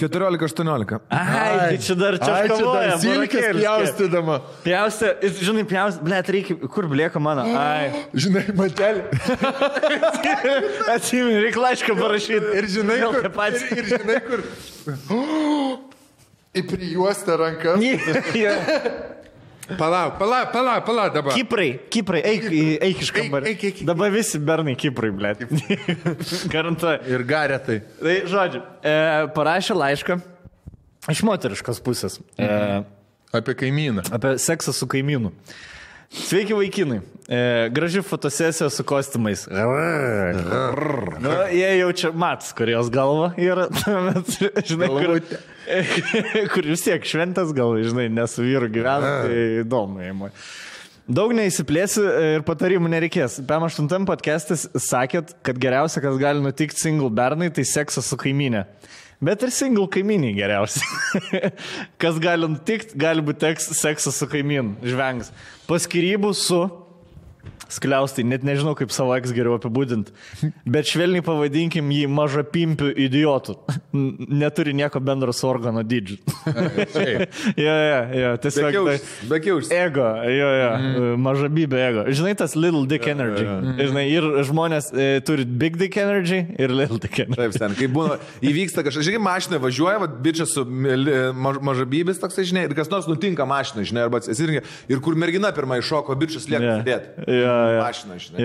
14-18. Ai, tai čia dar čia kovoja. dar silkės pjaustydama. Pjaustė, žinai, pjaustė, ble, reikia, kur blieka mano. Ai. Žinai, matelė. Atsimenu, reikia laišką parašyti. Ir žinai, kur, ir, ir žinai, kur. Į prijuostę ranką. Palauk, palauk, palauk, palauk dabar. Kiprai, Kiprai, eik, eik iš kambario. eik, eik, eik. Dabar visi bernai Kiprai, ble. (laughs) Garantuoju. Ir garetai. Tai, žodžiu, e, parašė laišką iš moteriškos pusės e, Apie kaimyną. apie seksą su kaimynu. Sveiki vaikinai. E, graži fotosesija su kostiumais. Nu, jie jaučia mats, kur jos galva yra. (laughs) Žinai, kur, (laughs) kur vis tiek šventas gal, žinai, nesu vyru gyvena, tai įdomu. Įmu. Daug neįsiplėsiu ir patarimų nereikės. PM8 podcastas sakėt, kad geriausia, kas gali nutikti single bernai, tai seksas su kaimynė. Bet ir single kaimyniai geriausia. (laughs) kas gali nutikti, gali būti seksas su kaimynu, žvengs. Paskirybų su skliaustai, net nežinau kaip savo eks geriau apibūdinti, bet švelniai pavadinkim jį mažą pimpių idiotų. Neturi nieko bendro su organo dydžiu. (laughs) Jo, jo, jo, tiesiog. Bekiaušis. tai-. Ego, jo, jo, mm. maža bybė ego. Žinai, tas little dick energy. Žinai, ir žmonės e, turi big dick energy ir little dick energy. Taip, ten, kai būna, įvyksta kažkas, žinai, mašina važiuoja, va, bičias su maž, mažabybės toksai, žinai, ir kas nors nutinka mašina, žinai, arba atsirgia, ir kur mergina pirmai šoko, bičias lieka Jo, sėdėti. jo, jo. Mašina, žinai.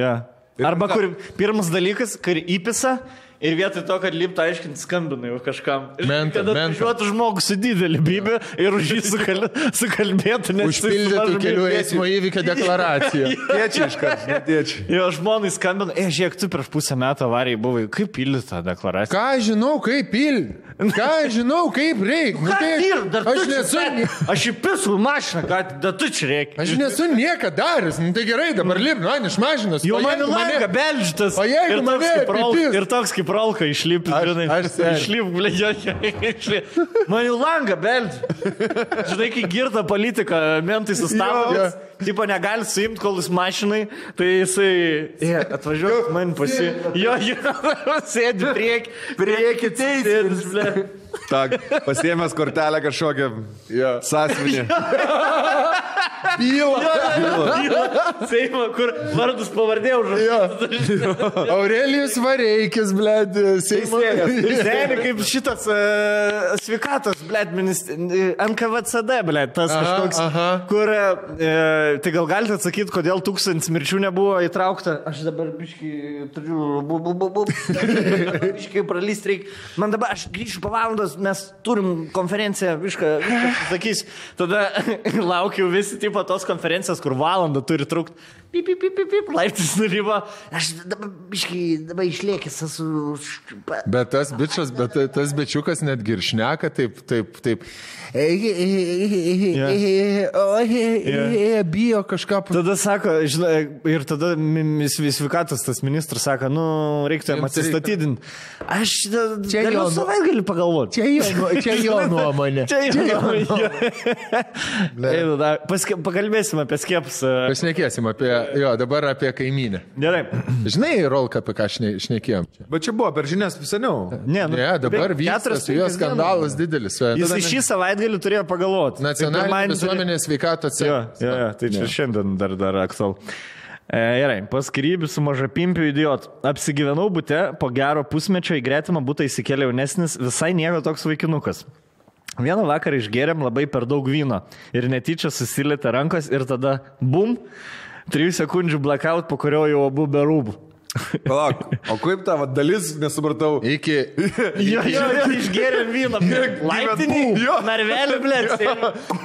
Ir Arba ką- kur pirmas dalykas, kur įpisa. Ir vietoj to, kad liptų aiškinti, skambina jau kažkam. Ir Mental, Kad atvažiuotų žmogus su didelį bybę ir už jį sukal... sukalbėtų, nes... Užpildytų kelių eismo įvykio (laughs) deklaraciją. Tėčiai iš karto, tėčiai. Jo žmonai skambina, e, žiūrėk, tu prieš pusę metų avarijai buvai, kaip pildyti tą deklaraciją? Ką aš žinau, kaip pildyti? Ką aš žinau, kaip reikia? Nu, tai ir dar aš nesu. Aš įpisau mašiną, kad da tu čia reikia. aš nesu niekada daręs. Nu, tai gerai, dabar lip, nu, iš mašinos. Jo man jeigu langą beldžitas. O jeigu mane ir toks kaip rolka išlipti, Aš- žinai. aš sėdžiu. Išlip, išlip. Man jau langą beldži. Žinai, kai girta politika, mentai sustabdo. Jo. Tipo negali suimti, kol jis mašinai, tai jisai e, atvažiuoja man pasi. Jo, jo, (laughs) sėdi prieki, prieki, teisės. Tak, pasiemęs kortelę kažkokią Jo. sąsiuvinį. Byla. Seimo, kur vardus pavardė užrašytas. Aurelijus Vareikis, blėd, Seimo. Seniai kaip šitas uh, sveikatos, blėt, NKVCD, blėt, tas Aha, kažkoks, aha. kur, uh, tai gal galite atsakyti, kodėl tūkstantis mirčių nebuvo įtraukta. Aš dabar biškai turiu, bu, bu, bu, bu, (laughs) biškai pralyst reikia. Man dabar, aš grįšiu po valandos, mes turim konferenciją, viską, viską sakys. Tada (laughs) laukiu visi tipo tos konferencijos, kur valandą turi trukti. Pip, pip, pip, pip, laiptis nuryvo. Aš dabar, biškai, dabar išlėkęs esu. Bet tas bičias, bet tas bičiukas netgi ir šneka taip, taip, taip. Bijo kažką. Tada sako, žinai, ir tada sveikatos tas ministras sako, nu, reiktų jam atsistatydinti. Aš Čia jo jau nu- savaitgalį pagalvoti. Čia jo, čia jo nuomonė. Čia (laughs) da, paske, pakalbėsim apie skiepus. e, Pašnekėsim apie, jo, dabar apie kaimynę. Gerai. Žinai, Rolka, apie ką šne- šnekėjom čia? Bet čia buvo per žinias seniau. Ne, nu, Ne, dabar vyksta su jo penkias skandalas didelis. Jis šį savaitgalį turėjo pagalvoti. Nacionalinė visuomenės sveikato Jo, centras. jo, jo, tai čia šiandien dar, dar aktual. E, gerai, paskirybį su maža pimpiu idiot. Apsigyvenau būte, po gero pusmečio į gretimą būtą įsikėlė jaunesnis, visai nieko toks vaikinukas. Vieną vakarą išgėrėm labai per daug vyno ir netyčia susilėtė rankos ir tada bum, trijų sekundžių blackout, po kurio jau abu be rūbų. Palauk, o kaip ta va, dalis, nesupratau. Iki. (laughs) Jo, jo, jo, išgėrėm vyną. Laiptinį, Jo. narvelį, blėt.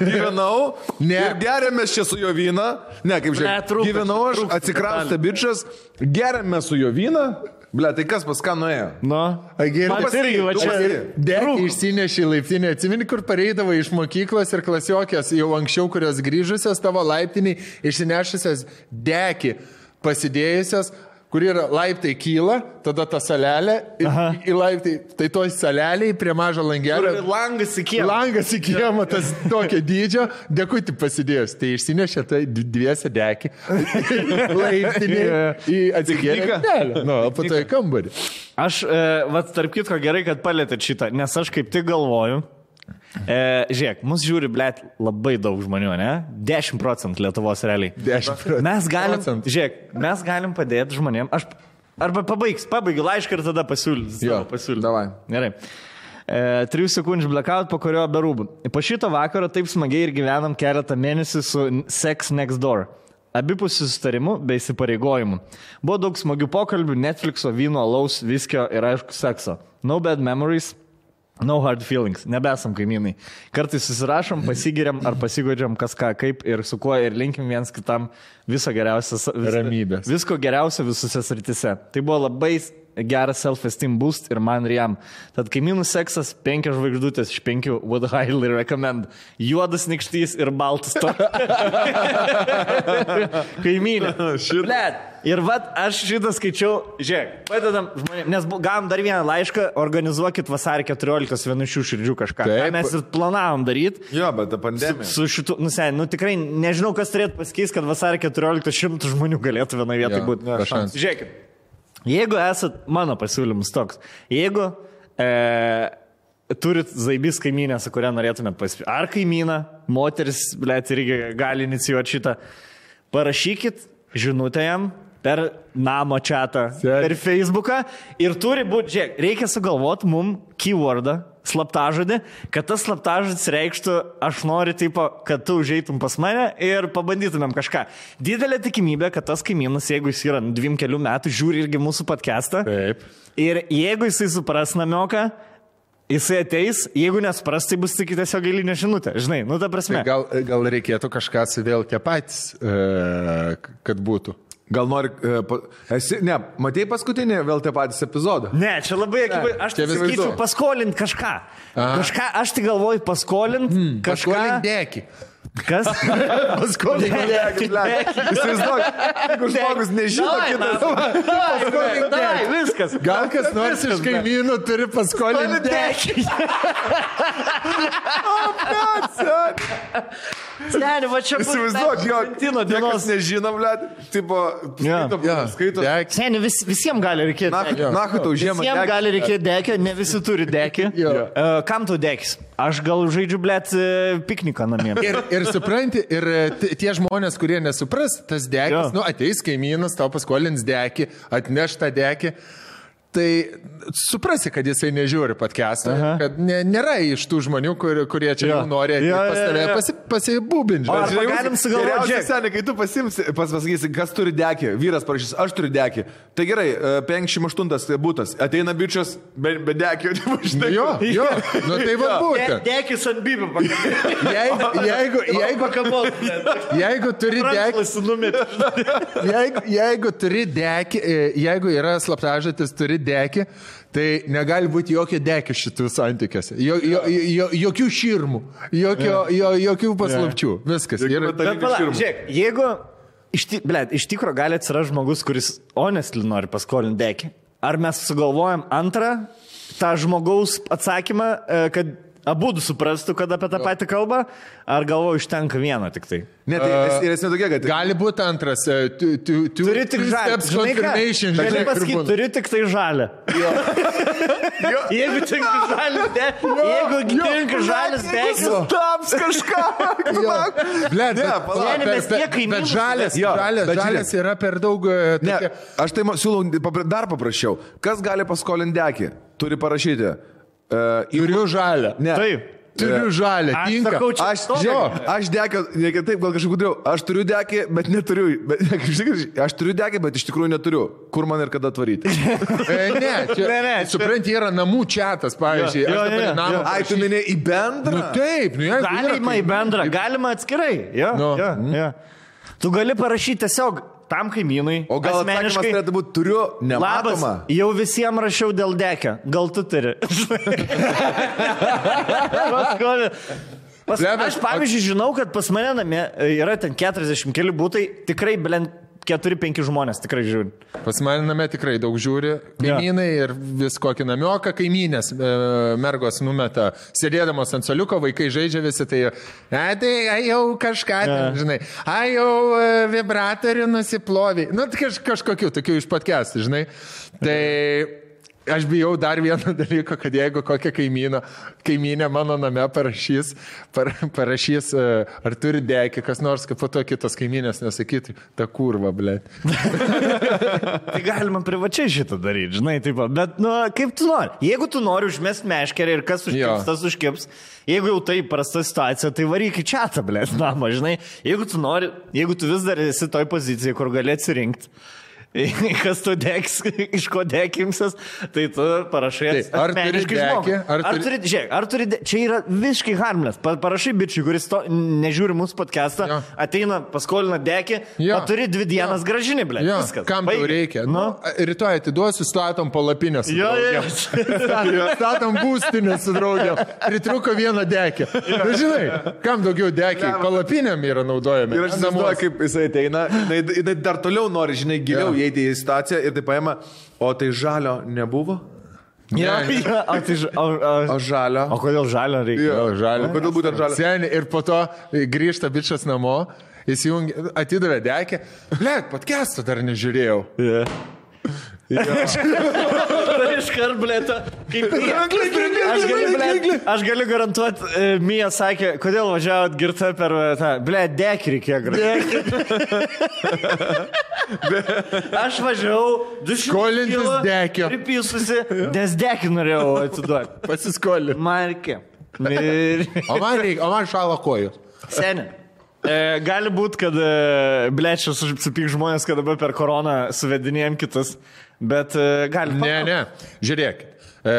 Gyvenau Ne. ir geriamės čia su jo vyną. Ne, kaip žinia, trūksta- gyvenau aš, atsikraustė bičias, geriamės su jo vyną. Ble, tai kas pas ką nuėjo? Nu, Agir- man irgi va čia. pasakyk. Dekį išsinešė į laiptinę. Atsimeni, kur pareidavo iš mokyklos ir klasiokės jau anksčiau, kurios grįžusios tavo laiptiniai, išsinešusios dekį pasidėjusios, kur yra laiptai kyla, tada ta salelė ir Aha. į laiptai. Tai toj saleliai prie mažo langelio. Langas į kiemą. Langas į kiemą, tas (laughs) tokio dydžio, dėkui pasidėjus. Tai išsinešė tai dviese dekį. (laughs) Laiptinį į atsigėrę. Ne, nu, po to į kambarį. Aš, e, va, tarp kitko, gerai, kad palėtėt šitą, nes aš kaip tik galvoju. E, žiūrėk, mus žiūri, blėt, labai daug žmonių, ne? 10 procentų Lietuvos realiai. 10 procentų. Mes galim, žiūrėk, mes galim padėti žmonėms. Aš arba pabaigs, pabaigiu laišką ir tada pasiūlys. Jo, pasiūlys. davai. Gerai. E, trijų sekundžių blackout, po kurio be rūbų. Po šito vakaro taip smagiai ir gyvenam keletą mėnesių su Sex Next Door. Abipusių sustarimų bei įsipareigojimų. Buvo daug smagių pokalbių, Netflixo, vyno, alaus, viskio ir aišku sekso. No bad memories, no hard feelings. Nebesam kaimynai. Kartais susirašom, pasigiriam ar pasigodžiam kas ką kaip ir su kuo ir linkim viens kitam viso geriausio. Vis, Ramybės. Visko geriausio visose sritise. Tai buvo labai geras self-esteem boost ir man ir jam. Tad kaimynų seksas 5 žvaigždutės iš 5 would highly recommend. Juodas nikštys ir baltas to. (laughs) Kaimynė. Blet. Ir vad, aš šitą skaičiau, žiūrėk, padedam žmonėms, nes gavom dar vieną laišką, organizuokit vasarį 14 vienišių širdžių kažką. Ką Taip. mes ir planavom daryti. Jo, bet ta pandemija. Su šitu, nu, sen, nu tikrai nežinau, kas turėtų pasikeisti, kad vasarį 14 šimtų žmonių galėtų vienoje vietoje būti. be šansų. Žiūrėkit, jeigu esat, mano pasiūlymas toks, jeigu e, turit zaibys kaimynę, su kuria norėtumėt pasipirkti, ar kaimyną, moteris, blėt, irgi gali inicijuoti šitą, parašykit žinutę jam per namo čatą, Seri. per Facebooką ir turi būti, žiūrėk, reikia sugalvoti mum keywordą, slaptažodį, kad tas slaptažodis reikštų, aš noriu, tipo, kad tu užeitum pas mane ir pabandytumėm kažką. Didelė tikimybė, kad tas kaimynas, jeigu jis yra dviem kelių metų, žiūri irgi mūsų podcastą. Taip. Ir jeigu jisai supras namioką, jisai ateis, jeigu nesupras, tai bus tik tiesiog eilinė žinutė. Žinai, nu ta prasme. Tai gal, gal reikėtų kažką tie patys, e, kad būtų. Gal nori, e, esi, ne, matėjai paskutinį vėl tie patys epizodą? Ne, čia labai akivaizdu. Aš tai sakyčiau, įdomu. paskolinti kažką. Aha. Kažką, aš tai galvoju, paskolinti hmm, kažką. Kažką dėki. Kas? (laughs) Paskolink Įsivaizduok, jeigu žmogus nežino, kitas. Davai, davai, viskas. Gal kas nors iš kaimynų turi paskolinti dėki. Seniai, va čia Įsivaizduok, jo, niekas dienos. nežino, ble, tipo, skaito. Seniai, vis, visiems gali reikėti. Na, na, tau žiemą. Visiems gali reikėti dekio, ne visi turi dekį. Uh, kam tu dekis? Aš gal žaidžiu, blėt, pikniką namie. Ir, ir supranti, ir e, tie žmonės, kurie nesupras, tas dekis, Jo. nu ateis kaimynas, tau paskolins dekį, atneš tą dekį. Tai suprasi, kad jisai nežiūri podcast'ą, kad ne, nėra iš tų žmonių, kur, kurie čia jau nori Jo, pas tave jo. pasi, pasibūbinti. O, žinai. galim sugalvot, Geriausia, žiūrėk. seniai, kai tu pasimsi, pas pasakysi, kas turi dekį, vyras parašys, aš turiu dekį. Tai gerai, e, 58 būtas, ateina bičias be, be dekio, (laughs) nežinai. Jo, jo, nu tai va būtent. Dekis ant bibio, Jeigu, jeigu, jeigu, pakabos. jeigu turi dekį, jeigu, jeigu turi dekį, e, jeigu yra slaptažatis, turi dekį, tai negali būti jokio dekio šitų santykiuose. Jo, jo, jo, jokių širmų, jokio, jo, jokių paslapčių. Viskas. Ir, Bet pala, žiūrėk, jeigu iš, blėt, iš tikro gali atsirasti žmogus, kuris honestly nori paskolinti dekį, ar mes sugalvojam antrą tą žmogaus atsakymą, e, kad abu suprastų, kad apie tą patį kalbą, ar galvo užtenka vieno tik tai? Ne, tai es- ir esmė tokia, kad... gali būti antras. e, tu- tu- tu- Turi tik žalę. Gali pasakyti, turi tik tai žalę. (laughs) Jeigu tik žalis, de, jeigu tik žalis dekis. Taps kažką. (laughs) Blet, Ne, bet, palauk, bet- žalės, žalės, žalės yra per daug. e, Ne, aš tai siūlau dar paprasčiau. Kas gali paskolinti dekį? Turi parašyti. Uh, Turiu žalę. ne. Taip. Turiu žalę. Aš Tinka. sakau, čia- Aš, žiūrėk, aš dekio, ne kitaip, gal kažkaip gudriau. Aš turiu dekį, bet neturiu. Bet, (laughs) aš turiu dekį, bet iš tikrųjų neturiu. Kur man ir kada tvaryti? (laughs) E, ne, čia, Ne, ne, čia- supranti, yra namų čatas, pavyzdžiui. Jo, jo, jo, į namą jo. Ai, tu minėjai į bendrą? Nu taip, nu jeigu yra Galima į bendrą, galima atskirai. Jo, Nu. jo, jo. Tu gali parašyti tiesiog tam kaimynui. O gal asmeniškai. turėtų būti turiu, Labas, nematoma. jau visiems rašiau dėl dekio. Gal tu turi? (laughs) Pas, aš pavyzdžiui žinau, kad pas mane namie yra ten 40 keli būtai, tikrai blent 4-5 žmonės tikrai žiūri. Pas mane name tikrai daug žiūri, kaimynai ir vis kokį namioką. Kaimynės e, mergos numeta, sėdėdamos ant soliuko, vaikai žaidžia visi, tai, e, tai ai, jau kažką, ten, žinai, ai jau e, vibratorių nusiplovė, nu tai kaž, kažkokių tokių iš podcastų, žinai. Tai aš bijau dar vieną dalyką, kad jeigu kokia kaimyna, kaimynė mano name parašys, par, parašys, e, ar turi dekį, kas nors, kad po to kitos kaimynės nesakytų, ta kurva, ble. (laughs) Tai galima privačiai šitą daryti, žinai, taip, bet, nu, kaip tu nori. Jeigu tu nori užmest meškerį ir kas užkips, Jo. tas užkips. Jeigu jau tai prasta situacija, tai varyk į čia, blėt, namą, žinai. Jeigu tu nori, jeigu tu vis dar esi toj pozicijai, kur gali atsirinkti. (laughs) Kas tu deks, iš ko dekimsias, tai tu parašai Tai, ar turi dekį, žmogui. ar Ar turi- žiūrėk, ar turi, de- čia yra visiškai harmless. Pa, parašai bičiui, kuris to, nežiūri mūsų podcastą, Jo. ateina, paskolina dekį, Jo. o turi dvi dienas gražinį, blė. Jo, Viskas. kam tau Baigė. reikia? Nu. Nu, rytoj atiduosiu, statom palapinę su Jo, jo, jo. Statom būstinę su draugėm. Pritruko vieną dekę. Na, žinai, kam daugiau dekiai? Palapinėm yra naudojami. Ir aš įsivaizduoju, kaip jisai ateina, jinai, jinai dar toliau nori, žinai, giliau Jo. Įeiti į situaciją ir tai paima, o tai žalio nebuvo? Ja, Ne, (laughs) ja, o, tai, o, o, O žalio? o kodėl žalio reikia? Jo, žalio. O kodėl būtent žalio? Seniai, ir po to grįžta bičias namo, įsijungia, atidavė dekę. Blet, podcast'o dar nežiūrėjau. Yeah. (laughs) Iškart, blėta. Kaip aš galiu, blėt, aš galiu garantuoti, e, Mija sakė, kodėl važiavot girta per e, tą, blė, dekį reikėjo grįžti. aš važiavau, du šimtus. Skolintis dekio. Pripysusi, nes dekį norėjau atiduoti. Pasiskolė. Markė. Ir... O man reikia, o man šala kojų. Seniai. E, gali būti, kad e, blečias užsipyk žmonės, kad dabar per koroną suvedinėjom kitus, bet e, gali. Ne, ne, žiūrėk. E,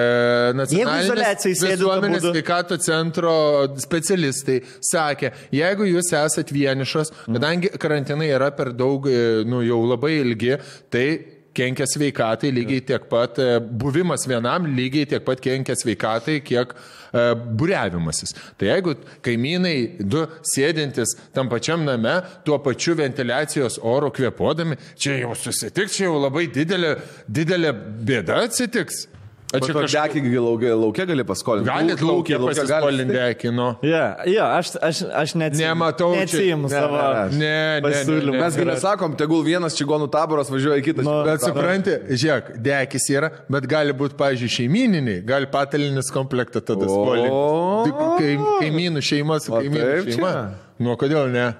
sėdi visuomenės sveikato centro specialistai sakė, jeigu jūs esat vienišas, kadangi karantinai yra per daug, e, nu jau labai ilgi, tai kenkia sveikatai lygiai tiek pat, buvimas vienam lygiai tiek pat kenkia sveikatai, kiek e, būriavimasis. Tai jeigu kaimynai du sėdintis tam pačiam name, tuo pačiu ventiliacijos oro kvėpuodami, čia jau susitiks, čia jau labai didelė, didelė bėda atsitiks. A Čia čia kažkas. dekį laukia, gali paskolinti. Galit laukia pasiskolinti dekino. Ja, ja, aš, aš, aš neatsijimu. Nematau čia- Neatsijimu Ne, savo ne, ne. Ne, ne, pasiūlymų. ne, Mes gi nesakom, tegul vienas čigonų taboras važiuoja į kitą. Nu, Bet supranti, žiūrėk, dekis yra, bet gali būti, pažiūrėjau, šeimininiai, gali patalinis komplektą tada skolinti. Tik Kai, kaimynų šeima su kaimynų šeima. Nu, kodėl ne?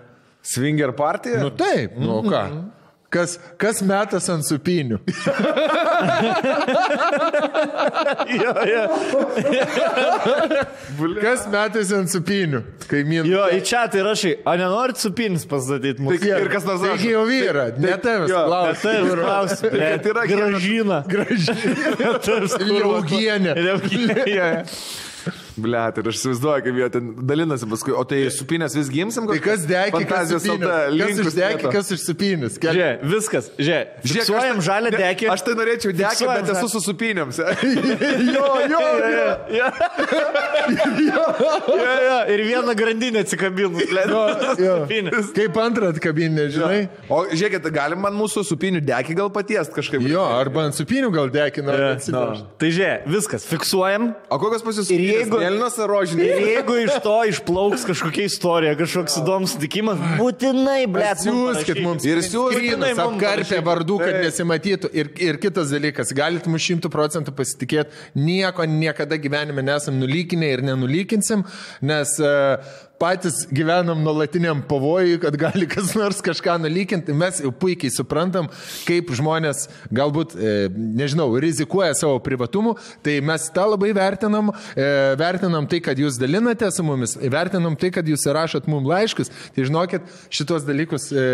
Swinger partija? Nu taip, nu ką. Kas, kas metas ant supinių? (laughs) Jo, jo. Kas metas ant supinių? Kaimynų. jo, į čia tai rašai, o nenorit supinis pastatyti mūsų? Tai ir kas nors rašo. Taigi jau yra, (laughs) ne tavęs klausimas. Tai ir klausiu, Tai yra gražina. Gražiai. Liaugienė. Liaugienė. Ble, tai aš įsivaizduoju, kaip jie ten dalinasi paskui. O tai supinės vis gimsim? Tai kas degė, kas? LT Kas išdegė, kas išsupinės? Žiūrėk, viskas, žiūrėk. Žiūrėk, tai- žalę dekį. Aš tai norėčiau Fiksuojam bet esu su supinėms. (laughs) Jo, jo, jo. Jo, jo, jo, ir vieną grandinę atsikabinus. jo. Kaip antrą atkabinę, žinai? O žiūrėkit, galim man mūsų supinių dekį gal patiest kažkaip. Jo, arba ant supinių gal dekina. Tai žiūrėk, viskas, fiksuojam. O kokios pas Ir Mėlynos ar Ir rožinės? jeigu iš to išplauks kažkokia istorija, kažkoks įdomus sutikimas, būtinai, ble, Siūskit mums Ir apkarpę parašykit. vardų, kad nesimatytų. Ir, ir kitas dalykas, galit mums šimtų procentų pasitikėti, nieko niekada gyvenime nesam nulykinę ir nenulykinsim, nes uh, patys gyvenam nuolatiniam pavojui, kad gali kas nors kažką nulykinti. Mes jau puikiai suprantam, kaip žmonės galbūt, e, nežinau, rizikuoja savo privatumu, tai mes tą labai vertinam, e, vertinam tai, kad jūs dalinate su mumis, vertinam tai, kad jūs rašot mums laiškus. Tai žinokit, šitos dalykus e,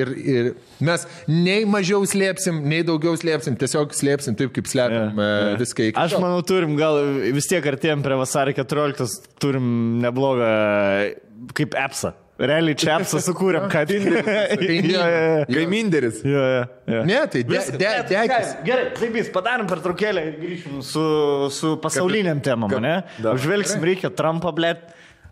ir, ir mes nei mažiau slėpsim, nei daugiau slėpsim, tiesiog slėpsim taip, kaip slėpim yeah, viską iki Aš manau, turim gal vis tiek artėjom prie vasario 14, turim neblogą kaip EPSą. Realiai čia EPSą sukūrėm, kad... Kaimynai. Kaiminderis. (laughs) Jo, jo, jo. Ne, tai de, de, bet, dekis. Gerai, taip vis, padarom per traukėlę ir grįšim su, su pasauliniam temam, ne? da. Apžvelgsim, reikia Trumpą, blėt.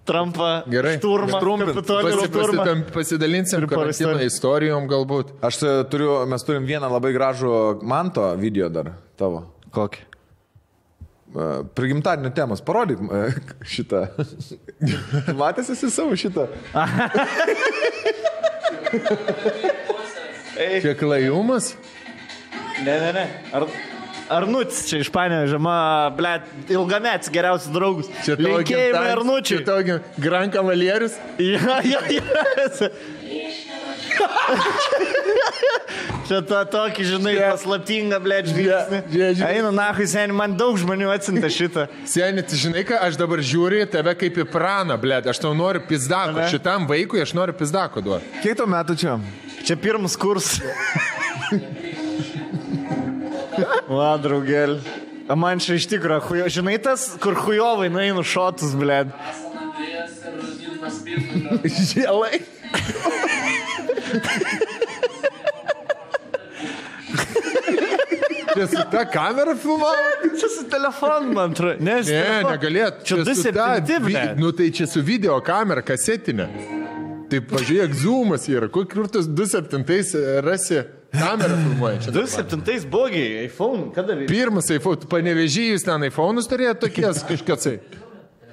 Trumpą, Gerai. šturmą, Pasi, šturmą. pasidalinsim karantino istorijom galbūt. Aš turiu, mes turim vieną labai gražų manto video dar tavo. Kokį? Prigimtadienio temos, parodyk (laughs) šitą. Matėsi esi savo šitą? Čia klajumas? Ne, ne, ne. Ar, Arnutis čia iš Panevežė, ma, ble, ilgamets geriausias draugas. Čia tavo Linkėjimai Arnučiui. Čia tavo Gran Cavalierius? Ja, ja, ja. Čia ta tokį, žinai, paslaptinga, ble, žvilgsnį. Žie- žie- Einu, nahui, seniai, man daug žmonių atsinta šitą. Seniai, tu žinai ką, aš dabar žiūriu tave kaip į praną, blėt. Aš tau noriu pizdako. Ane? Šitam vaikui aš noriu pizdako duoti. Kiek tau metų čia? Čia pirmas kurs. Va, draugėl. Man čia iš tikrųjų, hujo, žinai tas, kur hujovai nueinu šotus, ble. Žielai. Čia su ta kamera filmavo? Čia su telefonu, man atrodo. Ne, Ne, negalėt. Čia su ta 2.7, vi-. Nu tai čia su video kamera kasetinė. Tai pažiūrėk, zoomas yra. Kur tas 2.7 rasi kamerą filmuojančią? 2007 bogiai, iPhone, kada veikia? Pirmas iPhone, panevežėjus ten iPhone'us turėjo tokies kažkasai.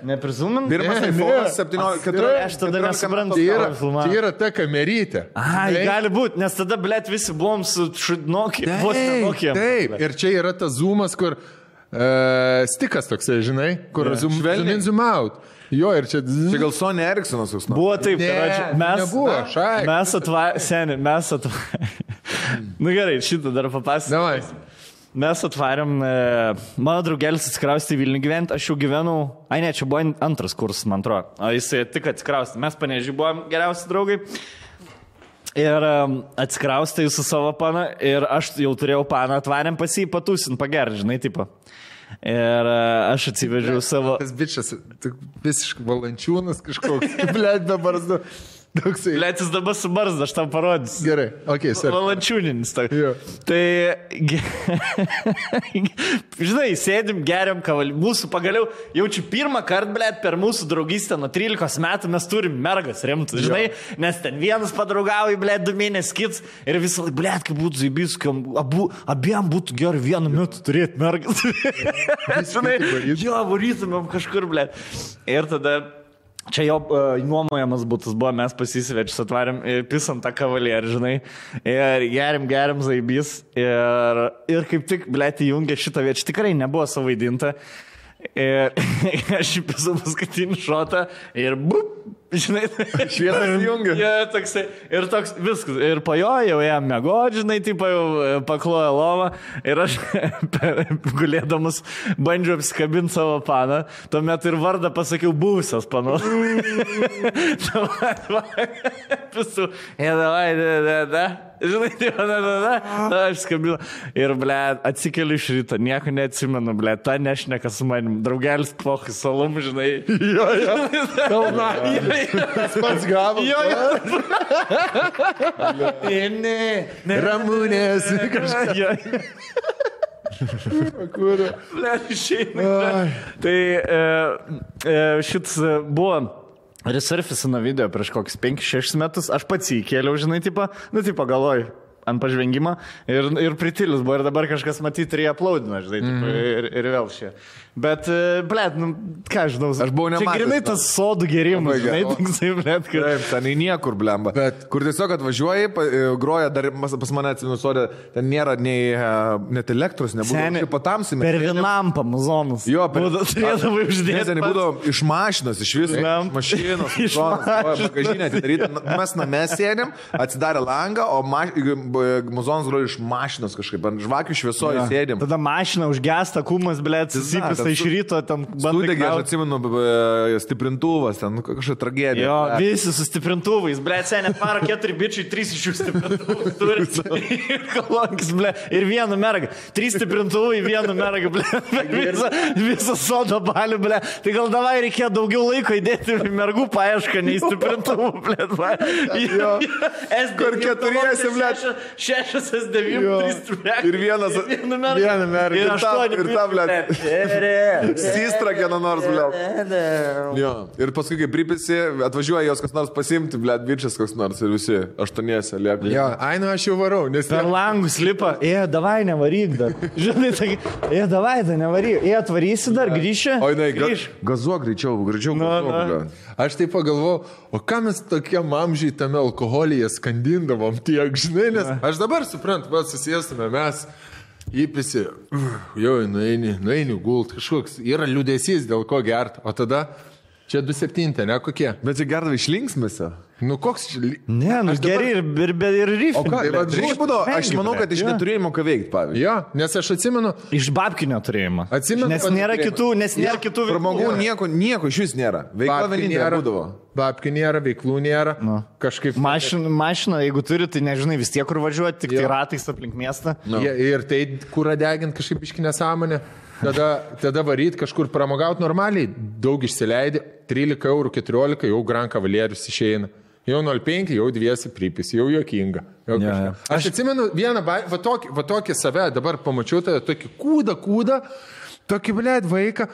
Neprizumint? Pirmas Ne, iPhone ne. 17, Tai 14. aš tada 14 nesuprantu. Tai yra, tai yra ta kamerytė. Ai, Žinai? gali būti, nes tada, blėt, visi buvom su šudnokė. Vos Taip, nemokėm. taip. Ir čia yra tas zoomas, kur uh, stikas toksai, žinai, kur yeah. zoom, zoom in, zoom out. Jo, ir čia... Čia gal Sony Ericssonas jūs nuo. Buvo taip, Ne, karadži, mes, nebuvo, šaik. mes atvarėm, seniai, mes atvarėm. (laughs) Na gerai, šitą dar papasakosiu. Mes atvarėm, e, mano draugelis atsikraustė į Vilnių gyventi, aš jau gyvenau, ai ne, čia buvo antras kursas, man atrodo, o jisai tik atsikraustė, mes panežiai buvom geriausi draugai. Ir atsikraustė su savo pana ir aš jau turėjau paną, atvarėm pas jį patusin, pagerti, žinai, tipo. Ir uh, aš atsivežiau savo... Tas bičias, visiškai valančiūnas kažkoks, (laughs) blėt, be barzdo. Toksai. Lietys dabar su barzda, aš tau parodysiu. Gerai, ok, sir. Valančiūninis. Jo. tai (laughs) žinai, sėdim, geriam kavalį. Mūsų pagaliau, jaučiu pirmą kartą, blėt, per mūsų draugystę nuo 13 metų mes turim mergas rimtas, žinai, nes ten vienas padraugauja, blėt, du mėnesius kits ir visą laiką, blėt, kaip būtų zaibys, abu, abiem būtų gerai vienu metu turėti mergas. (laughs) žinai, jo, varytumėm kažkur, blėt. Ir tada Čia jo uh, nuomojamas būtas buvo, mes pasisvečius atvarėm, e, pisam tą kavalierį, žinai, ir gerim, gerim zaibys. Ir, ir kaip tik, blėti, jungia šitą vietą, tikrai nebuvo savaidinta. Ir (laughs) aš įpisau paskutinį šotą ir bup, Žinai, Šviesas įjungia. Ja, toksai, ir toks viskas. Ir po jo jau jam mėgoti, žinai, taip jau e, paklojo lovą. Ir aš (laughs) gulėdamas bandžiau apsikabinti savo paną. Tuomet ir vardą pasakiau buvusios panos. (laughs) (laughs) Visų. Ir davai, da, da, da. Žinai, tai man, da, da, da. Aš skambinu. Ir, ble, atsikeliu iš ryto, nieko neatsimenu, ble, ta nešneka su manim. Draugelis pohai salum, žinai. Jo, jo. (laughs) Kalna. Jo, (laughs) Pats gavo. jo. (laughs) Ne, ne. Ramūnės. Jo, Kur? ble, išeina. Tai e, e, šitas e, buvo. Resurfisino video prieš kokius 5-6 metus, aš pats jį kėliau, žinai, tipo, nu, tipo, galvoju, ant pažvengimo ir, ir pritilius buvo ir dabar kažkas matyti ir jį aplaudino, žinai, mm -hmm. ir, ir vėl šie. Bet, blėt, nu, ką aš žinau, Aš buvau Čia nematęs grinai to. tas sodų God. žinai, toksai, blėt, kad... Taip, ten į niekur blemba. Bet- Kur tiesiog atvažiuoji, e, groja dar pas, mane atsimenu sodė, ten nėra nei e, net elektros, nebūtų. Seni, Kaip patamsi. Per vienam pamuzonus. Jo, per... Būdavo- Turėdavai uždėti. Ne, ten būdavo iš mašinos, iš viso. (laughs) Iš mašinos, Iš. Bagažinė atidaryta. Mes name sėdėm, atsidarė langą, o maš... muzonas groja iš mašinos kažkaip. Ant žvakių šviesoje sėdėm. Tada mašina užgesta, kumas, blėt, susipista ten iš ryto, ten bandai. Sudegė, aš atsimenu, stiprintuvas, ten kažkokia tragedija. Jo, Blet. visi su stiprintuvais, ble, seniai paro keturi bičiai, trys iš jų stiprintuvų turi. (laughs) Ir kolonkis, ble, ir vieną mergą. Trys stiprintuvai, vieną mergą, ble. (laughs) Visą, visą sodą balių, ble. Tai gal davai reikėjo daugiau laiko įdėti mergų paiešką, nei stiprintuvų, ble. Jo. (laughs) Kur keturiese, ble. Šešias S9, Jo. trys ble. Ir vienas- vieną mergą. vieną mergą. Ir aštuoni. ir tą, ble. Ble. Sistra kieno nors, ble. Jo. Ir paskui, kai pripisi, atvažiuoja jos kas nors pasimti, ble, bičias koks nors ir visi aštuoniese lieka. Jo, ai, nu aš jau varau, nes Per langus lipa, e, davai nevaryk dar. (laughs) Žinai, tai, e, davai dar nevaryk, e, atvarysi dar, grįši. O jinai, ga, grįš. gazuok greičiau, greičiau, Na, gazuok, na. ble. Aš taip pagalvojau, o ką mes tokiam amžiai tame alkoholyje skandindavom tiek, žinai, nes aš dabar suprantu, va, susėstume mes. Įpisi, jau nueini, nueini gult, kažkoks yra liūdėsys, dėl ko gert, o tada čia 27, ne kokie. Bet čia gerdavai išlinksmėse. Nu koks čia... Ne, nu Aš dabar- geri ir, ir, ir, ryfai. O ką, Tai tai vat va, būdavo, aš manau, kad iš Jo. neturėjimo ką veikti, pavyzdžiui. Jo, nes aš atsimenu, Iš babkinio turėjimo. Atsimenu, Nes nėra kitų, nes nėra kitų Pramogų nieko, nieko iš vis nėra. Veikla vienintelė būdavo. Babkių nėra, veiklų nėra. Nu. Kažkaip... Mašina, mašina, jeigu turi, tai nežinai vis tiek kur važiuoti, tik tai Jo. ratais aplink miestą. Nu. Ja, ir tai kurą degint kažkaip iški nesąmonė. Tada, tada varyt kažkur pramogauti normaliai, daug išsileidė, 13 eurų, 14 jau Gran Cavalierius išeina. Jau 05, jau dviesi pripis, jau juokinga. Jau kažką. jo. Aš atsimenu vieną, va tokį, va tokį save, dabar pamačiau tave, tokį kūdą, kūdą, tokį blėd vaiką.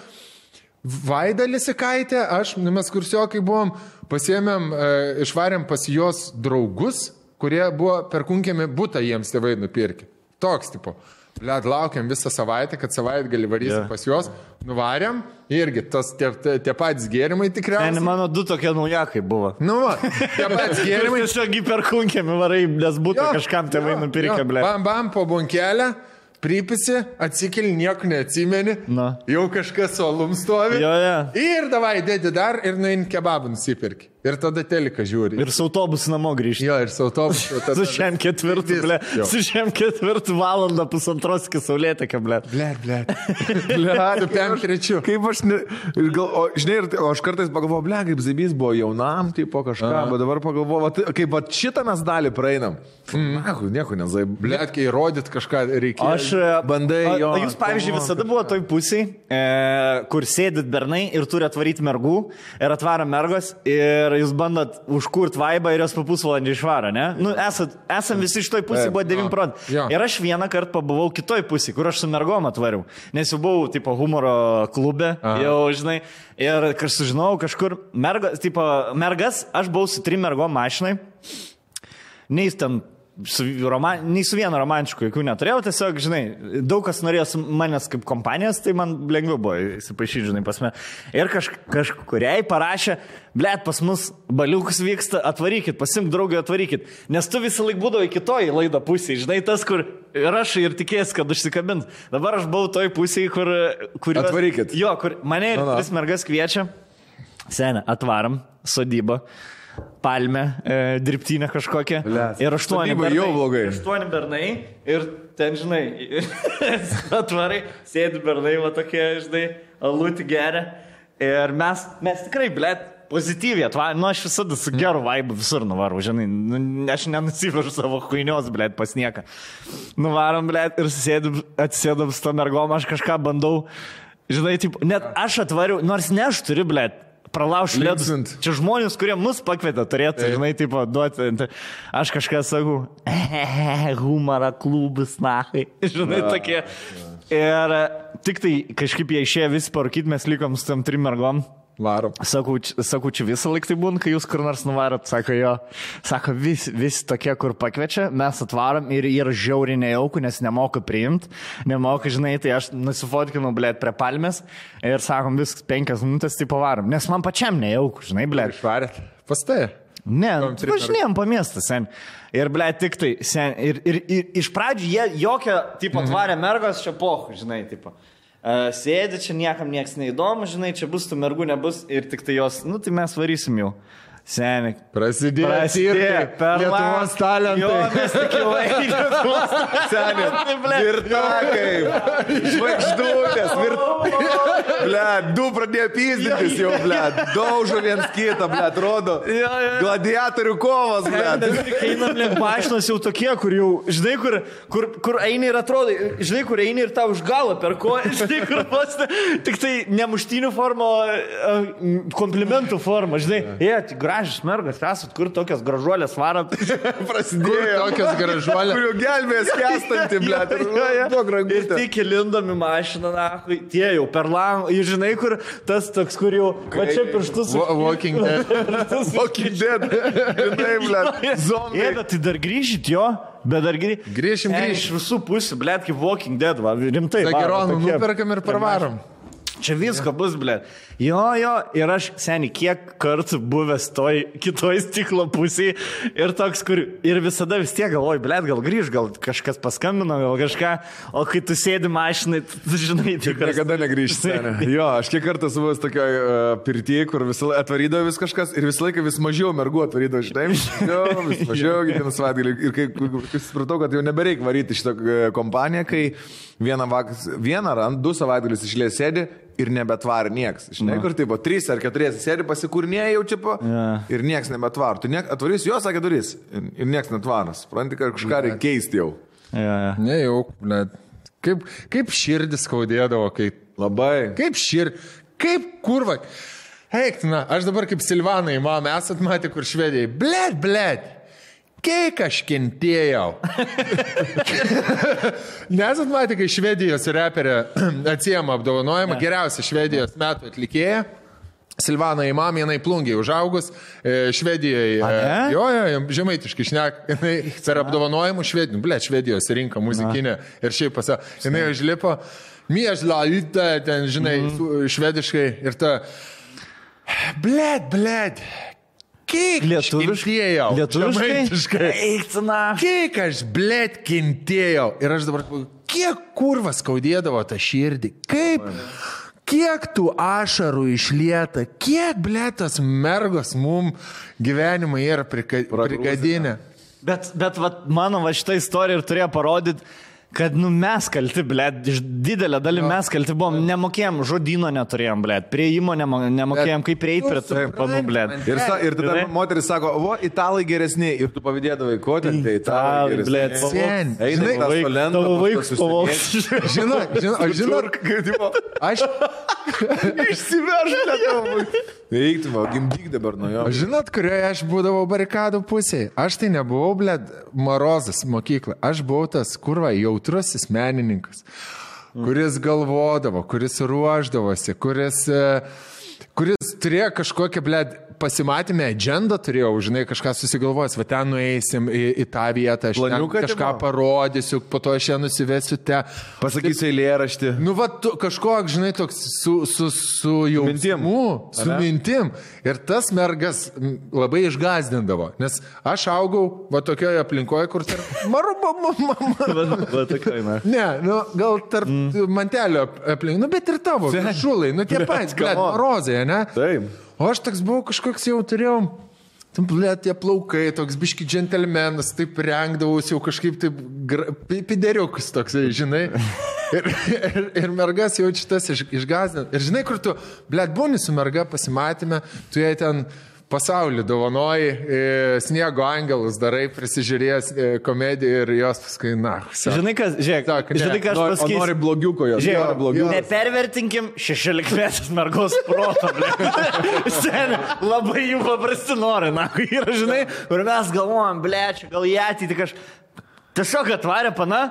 Vaida Lisikaitė, aš, nu, mes kursiokai buvom, pasiemėm, e, išvarėm pas jos draugus, kurie buvo perkunkėmi būtą jiems tėvai nupirkę. Toks tipo. Led laukiam visą savaitę, kad savaitę gali varysim Jo. pas juos, nuvarėm, irgi tas tie, tie, patys gėrimai Ne, tikriausiai. mano du tokie naujakai buvo. Nu, va, tie (laughs) patys gėrimai. Tiesiog įperkunkėmi varai, nes būtų Jo, kažkam tėvai jo, nupirkę, ble. Bam, bam, po bunkelę, pripisi, atsikeli, nieko neatsimeni. Na. Jau kažkas su alum stovi. Jo, jo. Ir davai, dėdi dar ir nuein kebabą nusipirki. Ir tada telika žiūri. Ir su autobusu namo grįžti. Jo, ir su autobusu. (laughs) tada- Su šiam ketvirtu, ble. Su šiam ketvirtu valandą pusantros iki saulėtė, ble. Blet, blet. (laughs) Blet, su pem trečiu. Kaip aš, ne, ir gal, o, žinai, ir, o aš kartais pagalvoju, ble, kaip Zibys buvo jaunam, tipo kažką, bet dabar pagalvoju, tai- kaip va, šitą mes dalį praeinam. Mm. Na, nieko nezai, ble. Kai įrodyt kažką reikia. Aš. e, Bandai a- jo, a Jūs, pavyzdžiui, visada buvo toj pusėje, e, kur sėdit bernai ir turi atvaryti mergų ir atvaro mergos ir jūs bandot užkurt vaibą ir jos po pusvalandį išvaro, ne? Nu, esat, esam visi iš toj pusėje, buvo 9 jo, procentų. jo. Ir aš vieną kartą pabuvau kitoj pusėje, kur aš su mergom atvariau, nes jau buvau, tipo, humoro klube, Aha. jau, žinai, ir kas sužinojau, kažkur mergas, tipo, mergas, aš buvau su trim mergom mašinai, ten su, roman, nei su vienu romantišku jokių neturėjau, tiesiog, žinai, daug kas norėjo manęs kaip kompanijos, tai man lengviau buvo įsipašyti, žinai, pas mane. Ir kaž, kažkuriai parašė, blėt, pas mus baliukus vyksta, atvarykit, pasimk draugį, atvarykit. Nes tu visą laiką būdavai kitoj laido pusėje, žinai, tas, kur aš ir tikėjęs, kad užsikabint. Dabar aš buvau toj pusėje, kur... kur Atvarykit. Jo, kur mane ir Na, na. tris mergas kviečia. Senė, atvaram, sodybą, palmę, e, dirbtinę kažkokią. Blet, Ir aštuoni bernai. jau blogai. Aštuoni bernai ir ten, žinai, (laughs) atvarai, sėdi bernai, va tokie, žinai, alutį geria. Ir mes, mes tikrai, blėt, pozityviai atvarom. Nu, aš visada su geru vaibu visur nuvaru, žinai, nu, aš nenusivežu savo huinios, blėt, pas nieką. Nuvarom, blėt, ir sėdim, atsėdam su to mergom, aš kažką bandau. Žinai, taip, net aš atvariau, nors ne aš turiu, blėt, pralaužti ledus. Čia žmonės, kurie mus pakvietė, turėtų, žinai, taip, duoti. Aš kažką sakau, humorą klubus, nahai. (laughs) Žinai, tokie. Ir e, tik tai kažkaip jie išėjo visi parūkyti, mes likom su tam trim mergom. Varom. Sakau, sakau, čia visą laiką tai būna, kai jūs kur nors nuvarot, sako jo. Sako, vis, vis tokie, kur pakviečia, mes atvarom ir yra žiauriai nejaukų, nes nemoku priimti, nemoku, žinai, tai aš nusifotkinu, blėt, prie palmės ir sakom, viskas penkias minutės, tai pavarom. Nes man pačiam nejaukų, žinai, blėt. Išvarėt. Pas tai. Ne, važinėjom po miestą, sen. Ir, ble, tik tai, sen. Ir, ir, ir iš pradžių jie jokią, tipo, tvarę mergos čia pohu, žinai, tipo. Uh, sėdi čia niekam nieks neįdomu, žinai, čia bus tų mergų, nebus ir tik tai jos, nu tai mes varysim jau. Seniai. Prasidėjo. Prasidėjo per Lietuvos talentai. Jo, mes tik jau (laughs) einame. Seniai, virtakai, žvaigždutės, virt... (laughs) Ble, du pradėjo pyzdintis jau, ble, daužo viens kitą, ble, atrodo. Gladiatorių kovas, ble. Einam link mašinos jau tokie, kur jau, žinai, kur, kur, kur eini ir atrodo, žinai, kur eini ir tau už galą per koją, (laughs) žinai, kur ne, tik tai ne muštinių forma, o e, komplimentų forma, žinai, jie, tik gražios mergas, esat, kur tokias gražuolės varat. Prasidėjo. Tokios gražuolės. (laughs) Kurių gelbės kestantį, ble. Ir tik įlindami mašiną, na, tie jau per langą, ir žinai, kur tas toks, kur jau, va čia pirštus. Wa- Walking Dead. (laughs) Walking Dead. Žinai, ble. (laughs) Zombiai. bet tai dar grįžit jo, bet dar grįžit. Grįšim, Iš grįšim. visų pusių, blėt, kaip Walking Dead, va, rimtai. Zageronų tokie- nuperkam ir parvarom. Čia visko bus, ble. Jo, jo, ir aš, seniai, kiek kartų buvęs toj kitoj stiklo pusėje ir toks, kur ir visada vis tiek galvoju, ble, gal grįž, gal kažkas paskambino, gal kažką, o kai tu sėdi mašinai, tu žinai, tikrai. Niekada negrįžti. (laughs) Jo, aš kiek kartų esu buvęs tokioje uh, pirtyje, kur visą laiką atvarydavo vis kažkas ir visą laiką vis mažiau mergų atvarydavo, žinai, jo, vis mažiau kiekvieną savaitgalį. Ir kai, kai, kai supratau, kad jau nebereik varyti šitą e, kompaniją, kai vieną, vaks, vieną ar du savaitgalius išlės sėdi ir nebetvar nieks. Žinai, kur tai buvo, trys ar keturiesi sėdi pasikūrinėjai jau čia po Jo. ir nieks nebetvar. Tu niek, atvarys, jo sakė durys ir, ir nieks netvaras. Supranti, kad kažką reikia keisti jau. Ja, ja. Ne jau, net. Kaip, kaip širdis skaudėdavo, kai... Labai. Kaip šir... Kaip kurva. Eiktina, aš dabar kaip Silvanai, mam, esat matę kur švedijai. Blet, blet. Kiek aš kentėjau. Nesat matę, kai Švedijos reperė (clears throat) atsijama apdovanojimą, geriausia Švedijos metų atlikėja. Silvana Imam, jinai plungiai užaugus, e, Švedijoje. e? Jo, jo, žemaitiškai šnek, jinai per apdovanojimų Švedijos, ble, Švedijos rinka muzikinė ir šiaip pasa, jinai užlipo, miežla, ten, žinai, su- švediškai ir ta, bled, bled, kiek Lietuviškai. Lietuviškai. Kiek aš, blėt, kentėjau. Ir aš dabar, kiek kurva skaudėdavo tą širdį. Kaip, kiek tų ašarų išlieta, kiek, blėt, tos mergos mum gyvenimą yra prika- prigadinę. Bet, bet vat, mano va šitą istoriją ir turėjo parodyti, kad nu, mes kalti, blėt, iš didelę dalį mes kalti buvom, nemokėjom, žodino neturėjom, blėt, prieimo nemo- nemokėjom, kaip prieiti prie tų panų, blėt. Ir, sa, ir tada Žinai? moteris sako, o, italai geresni. Ir tu pavydėdavai, ko ten tai Italai, geresni. Sen, Eina žinai, į tą stolentą, Tavo pas vaikus tuos pavogs. Žinot, žinot, aš žinot, Žinot, aš, išsiverš lietuvą. Eiktum, gimdyk dabar nuo jo. žinot, kurioje aš būdavau barikadų pusėje. Aš tai nebuvau, blėt, Marozas mokykla. Aš buvau tas, kurva, jautrusis menininkas, kuris galvodavo, kuris ruoždavosi, kuris, e, kuris turėjo kažkokią, blėt, pasimatymę agendą turėjau, žinai, kažką susigalvojęs, va ten nueisim į, į tą vietą, aš Planiuką kažką tipo? parodysiu, po to aš ją nusivesiu te. Pasakysiu eilėraštį. Nu, va, tu, kažkoks, žinai, toks su, su, su mintim. jausmu, su Ane? mintim. Ir tas mergas labai išgazdindavo, nes aš augau, va, tokioje aplinkoje, kur tarp... (laughs) Maruba, mama. Va, tokia, na. Ne, nu, gal tarp mm. mantelio aplink, nu, bet ir tavo, šulai, nu, tie (laughs) patys, on. rozai, ne? Taip. O aš toks buvau kažkoks jau turėjau. Tam, ble, tie plaukai, toks biški džentelmenas, taip rengdavausi jau kažkaip taip gra- pi- pideriukus toksai, žinai. Ir, ir, ir mergas jau šitas iš, išgazdino. Ir žinai, kur tu, ble, būni su merga pasimatymę, tu jai ten pasaulį dovanoji, e, sniego angelus darai, prisižiūrėjęs e, komediją ir jos paskui, na, sako. Žinai, kas, žiūrėk, Tak, ne. žinai, ką aš Nori, pasakysiu. nori blogiuko jos. nori Žiūrėk, blogiuko. nepervertinkim 16 metės mergos proto, ble. (laughs) Seniai, labai jų paprasti nori, na, yra, žinai, kur mes galvojam, ble, čia gal į ateitį kažką. Tiesiog atvarė pana,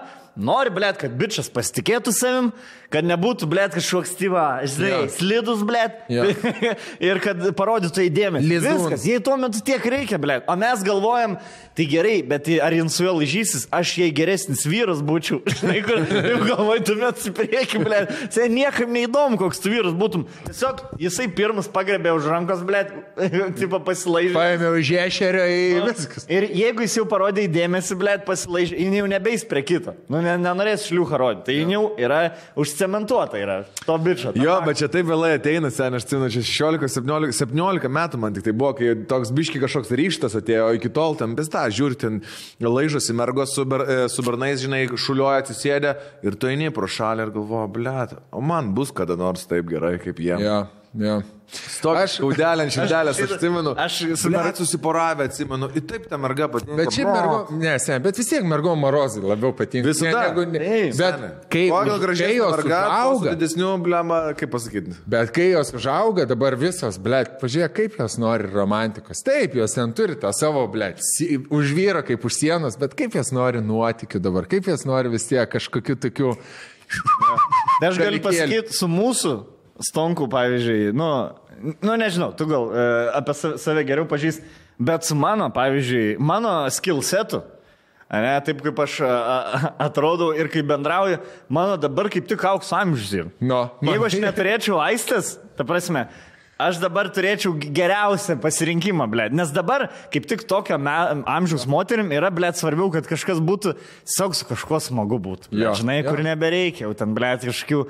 nori, ble, kad bičias pasitikėtų savim, kad nebūtų, ble, kažkoks tyva, žinai, Jo. slidus, ble. Jo. (laughs) ir kad parodytų įdėmės. Lizūnas. Viskas, jei tuo metu tiek reikia, ble. O mes galvojam, tai gerai, bet tai ar jins su juo lažysis, aš jei geresnis vyras būčiau. (laughs) Žinai, kur jau galvoj, tu met į priekį, ble. Tai niekam neįdomu, koks tu vyras būtum. Tiesiog jisai pirmas pagrebė už rankos, ble, (laughs) tipo pasilaižė. Paėmiau iš ešerio į viskas. Ir jeigu jis jau parodė įdėmėsi, blėt, pasilaižė, jis jau nebeis prie kito. Nu, ne, nenorės šliuchą rodyti. Tai jis jau yra užcementuota, yra to bičio. Jo, bet čia taip vėlai ateina, sen, aš atsimenu, čia 16, 17, 17 metų man tik tai buvo, kai toks biški kažkoks ryštas atėjo, o iki tol ten pista, žiūri, ten laižosi mergos su, ber, e, su bernais, žinai, šuliuoja atsisėdę ir tu eini pro šalį ir galvoji, blėt, o man bus kada nors taip gerai kaip jie. Jo, jo. Stok, aš kaudelę ant širdelės, (laughs) aš atsimenu. Aš su Blėt, mer- susiporavę, atsimenu. Ir taip ta merga patinka. Bet šiaip mergo, ne, sen, bet vis tiek mergo marozai labiau patinka. Visada. Ne, negu, ne, Taip, bet Seni. kai, Pagal gražiai jos merga, su užauga, didesniu, blema, kaip pasakyti. bet kai jos užauga, dabar visos, blėt, pažiūrėk, kaip jos nori romantikos. Taip, jos ten turi tą savo, blėt, si- už vyrą kaip už sienos, bet kaip jos nori nuotikių dabar, kaip jos nori vis tiek kažkokiu tokiu... (laughs) Tai aš galiu pasakyti su mūsų stonku, pavyzdžiui, nu, nu nežinau, tu gal e, apie sa- save geriau pažįst, bet su mano, pavyzdžiui, mano skill setu. Ne, taip kaip aš a, a, atrodau ir kaip bendrauju, mano dabar kaip tik aukso amžius. yra. No, Jeigu aš (laughs) neturėčiau aistės, ta prasme, aš dabar turėčiau geriausią pasirinkimą, ble. Nes dabar, kaip tik tokio me, amžiaus moterim, yra, ble, svarbiau, kad kažkas būtų, tiesiog su kažkuo smagu būtų. Ble, Jo, žinai, jo. kur nebereikia, jau ten, ble, kažkokių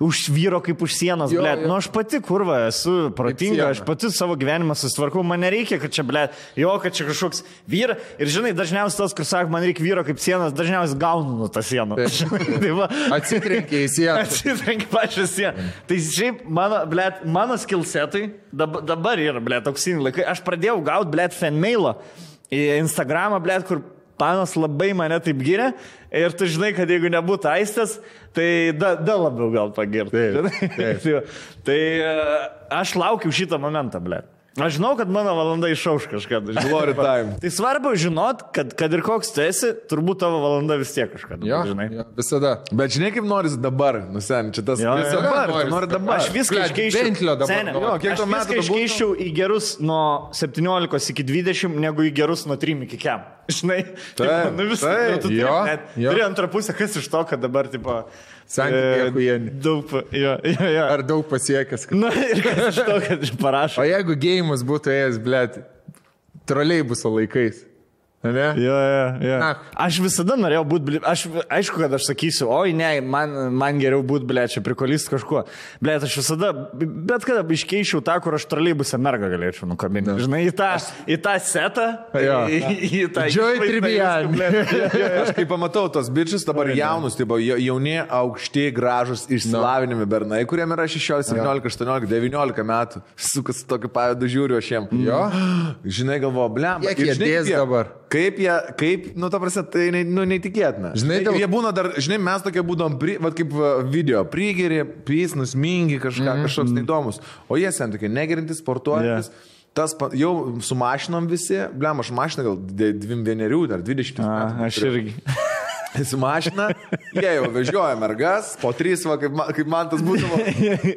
už vyro kaip už sienos, ble. Nu, aš pati kurva esu protinga, aš pati savo gyvenimą susitvarkau, man nereikia, kad čia, ble, jo, kad čia kažkoks vyras. Ir žinai, dažniausiai tas, kur sako, man reikia vyro kaip sienos, dažniausiai gaunu nuo tą sieną. (laughs) tai va, Atsitrenkė į sieną. Atsitrenk pačią sieną. Tai šiaip mano, blėt, mano skilsetai dabar, dabar yra, blėt, auksiniai laikai. Aš pradėjau gauti, blėt, fanmailą į Instagramą, blėt, kur panas labai mane taip gyrė. Ir tu žinai, kad jeigu nebūtų aistės, tai da, da labiau gal pagirtų. (laughs) Tai, e, aš laukiu šitą momentą, blėt. Aš žinau, kad mano valanda išauš kažkada. Glory time. Tai svarbu žinot, kad, kad ir koks tu esi, turbūt tavo valanda vis tiek kažkada. Jo, žinai. jo, visada. Bet žinai, kaip nori dabar, nusen, čia tas Jo, vis jo. dabar, Noris. nori dabar. Aš viską iškeičiau. Nori. Jo, kiek aš tau metų bebūtų? iškeičiau į gerus nuo 17 iki 20, negu į gerus nuo 3 iki 4. (laughs) Žinai, Taip, nu vis, taip. nu, tu turi, Jo, net, jo. turi antrą pusę, kas iš to, kad dabar, tipo, Santykiai e, achujieni. Daug, jo, jo, jo. Ar daug pasiekęs? kad- Na ir kas iš to, kad parašo. O jeigu gėjimus būtų ėjęs, blėt, troleibuso laikais. Ne? Jo, jo, jo. Na. Aš visada norėjau būti, aš aišku, kad aš sakysiu, oi ne, man, man geriau būti, ble, čia prikolist kažkuo. Ble, aš visada, bet kada iškeičiau tą, kur aš troleibusą mergą galėčiau nukabinti. Žinai, į tą, į tą setą, Jo. į, į, tą... Viską, ble. (laughs) Aš kai pamatau tos bičius, dabar jaunus, tai buvo jauni, aukšti, gražus, išsilavinimi bernai, kuriem yra 16, 17, 18, 19 metų. Sukas tokiu pavydu žiūriu aš jiem. Jo. (gasps) Žinai, galvoju, blem. Kiek jie dės dabar? Kaip jie, kaip, nu, ta prasme, tai nu, neįtikėtina. Žinai, Ir dėl- jie būna dar, žinai, mes tokie būdom, pri, vat, kaip va, video, prigeri, pys, nusmingi kažką, mm -hmm. kažkoks neįdomus. O jie sen tokie negerintis, sportuojantis. Yeah. Tas pa, jau su mašinom visi, blem, aš mašiną gal de- dvim vienerių, dar 20 A, aš irgi. Su mašina, jie jau vežioja mergas, po trys, va, kaip, ma- kaip man tas būdavo.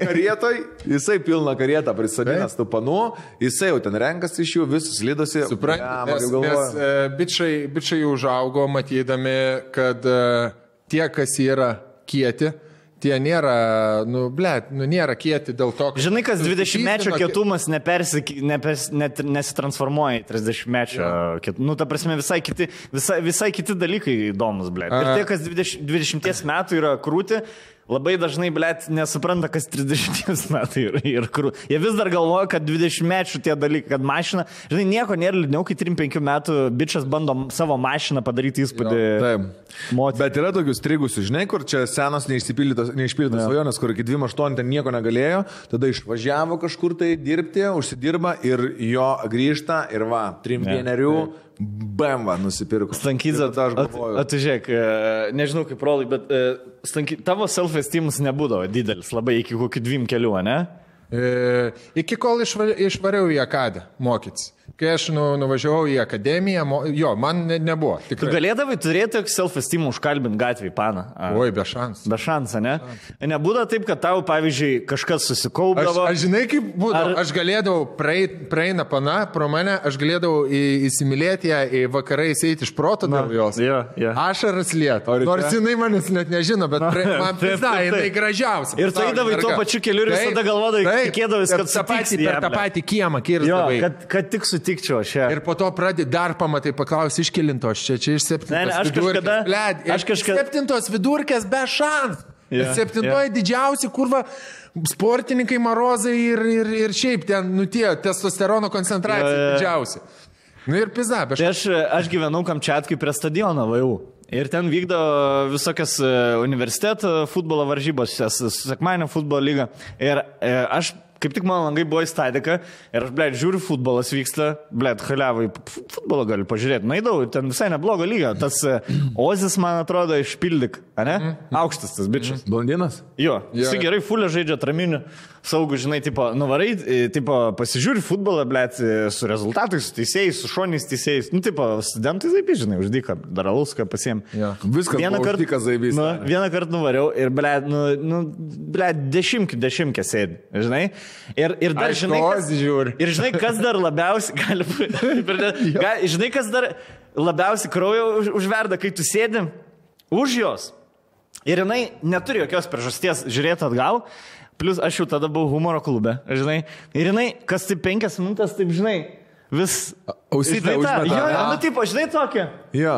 Karietoj, jisai pilną karietą prisadinęs tų panų, jisai jau ten renkasi iš jų, visus lydosi. Suprantate, Blemba, nes, nes e, bičiai, bičiai užaugo matydami, kad e, tie, kas yra kieti, tie nėra, nu, ble, nu, nėra kieti dėl to, kad... Žinai, kas 20 mečio Susipyzdino- kietumas nepersik, nepers, net, nesitransformuoja į 30 mečio kietumą. Nu, ta prasme, visai kiti, visai, visai kiti dalykai įdomus, ble. Ir Aha. tie, kas 20, 20 metų yra krūti, labai dažnai, blėt, nesupranta, kas 30 (laughs) metų ir, ir kur. Jie vis dar galvoja, kad 20 metų tie dalykai, kad mašina, žinai, nieko nėra liūdniau, kai 3-5 metų bičias bando savo mašiną padaryti įspūdį. Taip. Moterį. Bet yra tokių strigusių, žinai, kur čia senos neišsipildytos svajonės, kur iki 28 ten nieko negalėjo, tada išvažiavo kažkur tai dirbti, užsidirba ir jo grįžta ir va, trim vienerių, bemva nusipirko. Stankyza, Ir tada aš galvoju. Atužiūrėk, nežinau kaip rolai, bet stanky, tavo self-esteemas nebūdavo didelis, labai iki kokių dviem kelių, ne? E, iki kol išva- išvariau į akadą mokytis. Kai aš nu, nuvažiavau į akademiją, mo, jo, man ne, nebuvo. Tu Tikrai. galėdavai turėti self-esteemą užkalbinti gatvį, pana. Oi, be šansų. Be šansą, ne? Nebūda taip, kad tau, pavyzdžiui, kažkas Aš, susikaupdavo. aš žinai, kaip būdavo. Ar-. Aš galėdavau, praeina pana pro mane, aš galėdavau į, įsimylėti ją, į vakarais eiti iš proto dėl jos. jo, jo. Ašaras liet. Nors jinai manęs net nežino, bet pra, man pizda, jinai gražiausia. Ir tu pasaulyje eidavai tuo pačiu keliu ir visada galvodavai, Per kad tą patį, per tą patį kiemą Jo, kirzdavai. kad, kad tik sutikčiau aš ją. Ir po to pradedi dar pamatai, paklausi, iš kilintos čia, čia iš septintos. Ne, ne, aš vidurkės, kažkada- bled, aš kažkada- Septintos vidurkės be šansų. Yeah, Septintoji yeah. didžiausi, kurva, sportininkai marozai ir, ir, ir šiaip ten, nu tie, testosterono koncentracija jo, jo. didžiausia. Nu ir pizda, be Tai šansų. aš, aš gyvenau Kamčiatkai prie stadiono VAU. Ir ten vykdo visokias e, universiteto futbolo varžybos, sekmanio futbolo lyga. Ir e, aš, kaip tik mano langai buvo į stadiką, ir aš, blėt, žiūriu, futbolas vyksta, blėt, haliavai, fu- futbolo galiu pažiūrėti. Na, įdau, ten visai neblogo lygio. Tas e, Ozis, man atrodo, išpildyk, ne? Aukštas tas bičias. Blondinas? Jo, jis gerai fulė žaidžia traminių, saugų, žinai, tipo, nuvarai, e, tipo, pasižiūri futbolą, blėt, e, su rezultatais, su teisėjais, su šoniais teisėjais. Nu, tipo, studentai taip, žinai, uždyka, daraluską pasiem. Jo. Viskas Vieną kartą zaibys. Nu, vieną kartą nuvariau ir, blėt, nu, nu blėt, dešimtkį, dešimtkį sėdi, žinai. Ir, ir dar, Aišku, žinai, kas, žiūri. ir žinai, kas dar labiausiai, gali, būti- (laughs) žinai, kas dar labiausiai kraujo už, užverda, kai tu sėdi už jos. Ir jinai neturi jokios priežasties žiūrėti atgal. Plus aš jau tada buvau humoro klube, žinai. Ir jinai, kas tai penkias minutės, taip žinai, vis... Ausytę žinai, tą- užmeta, Jo, jo, nu, tipo, žinai tokia. Jo.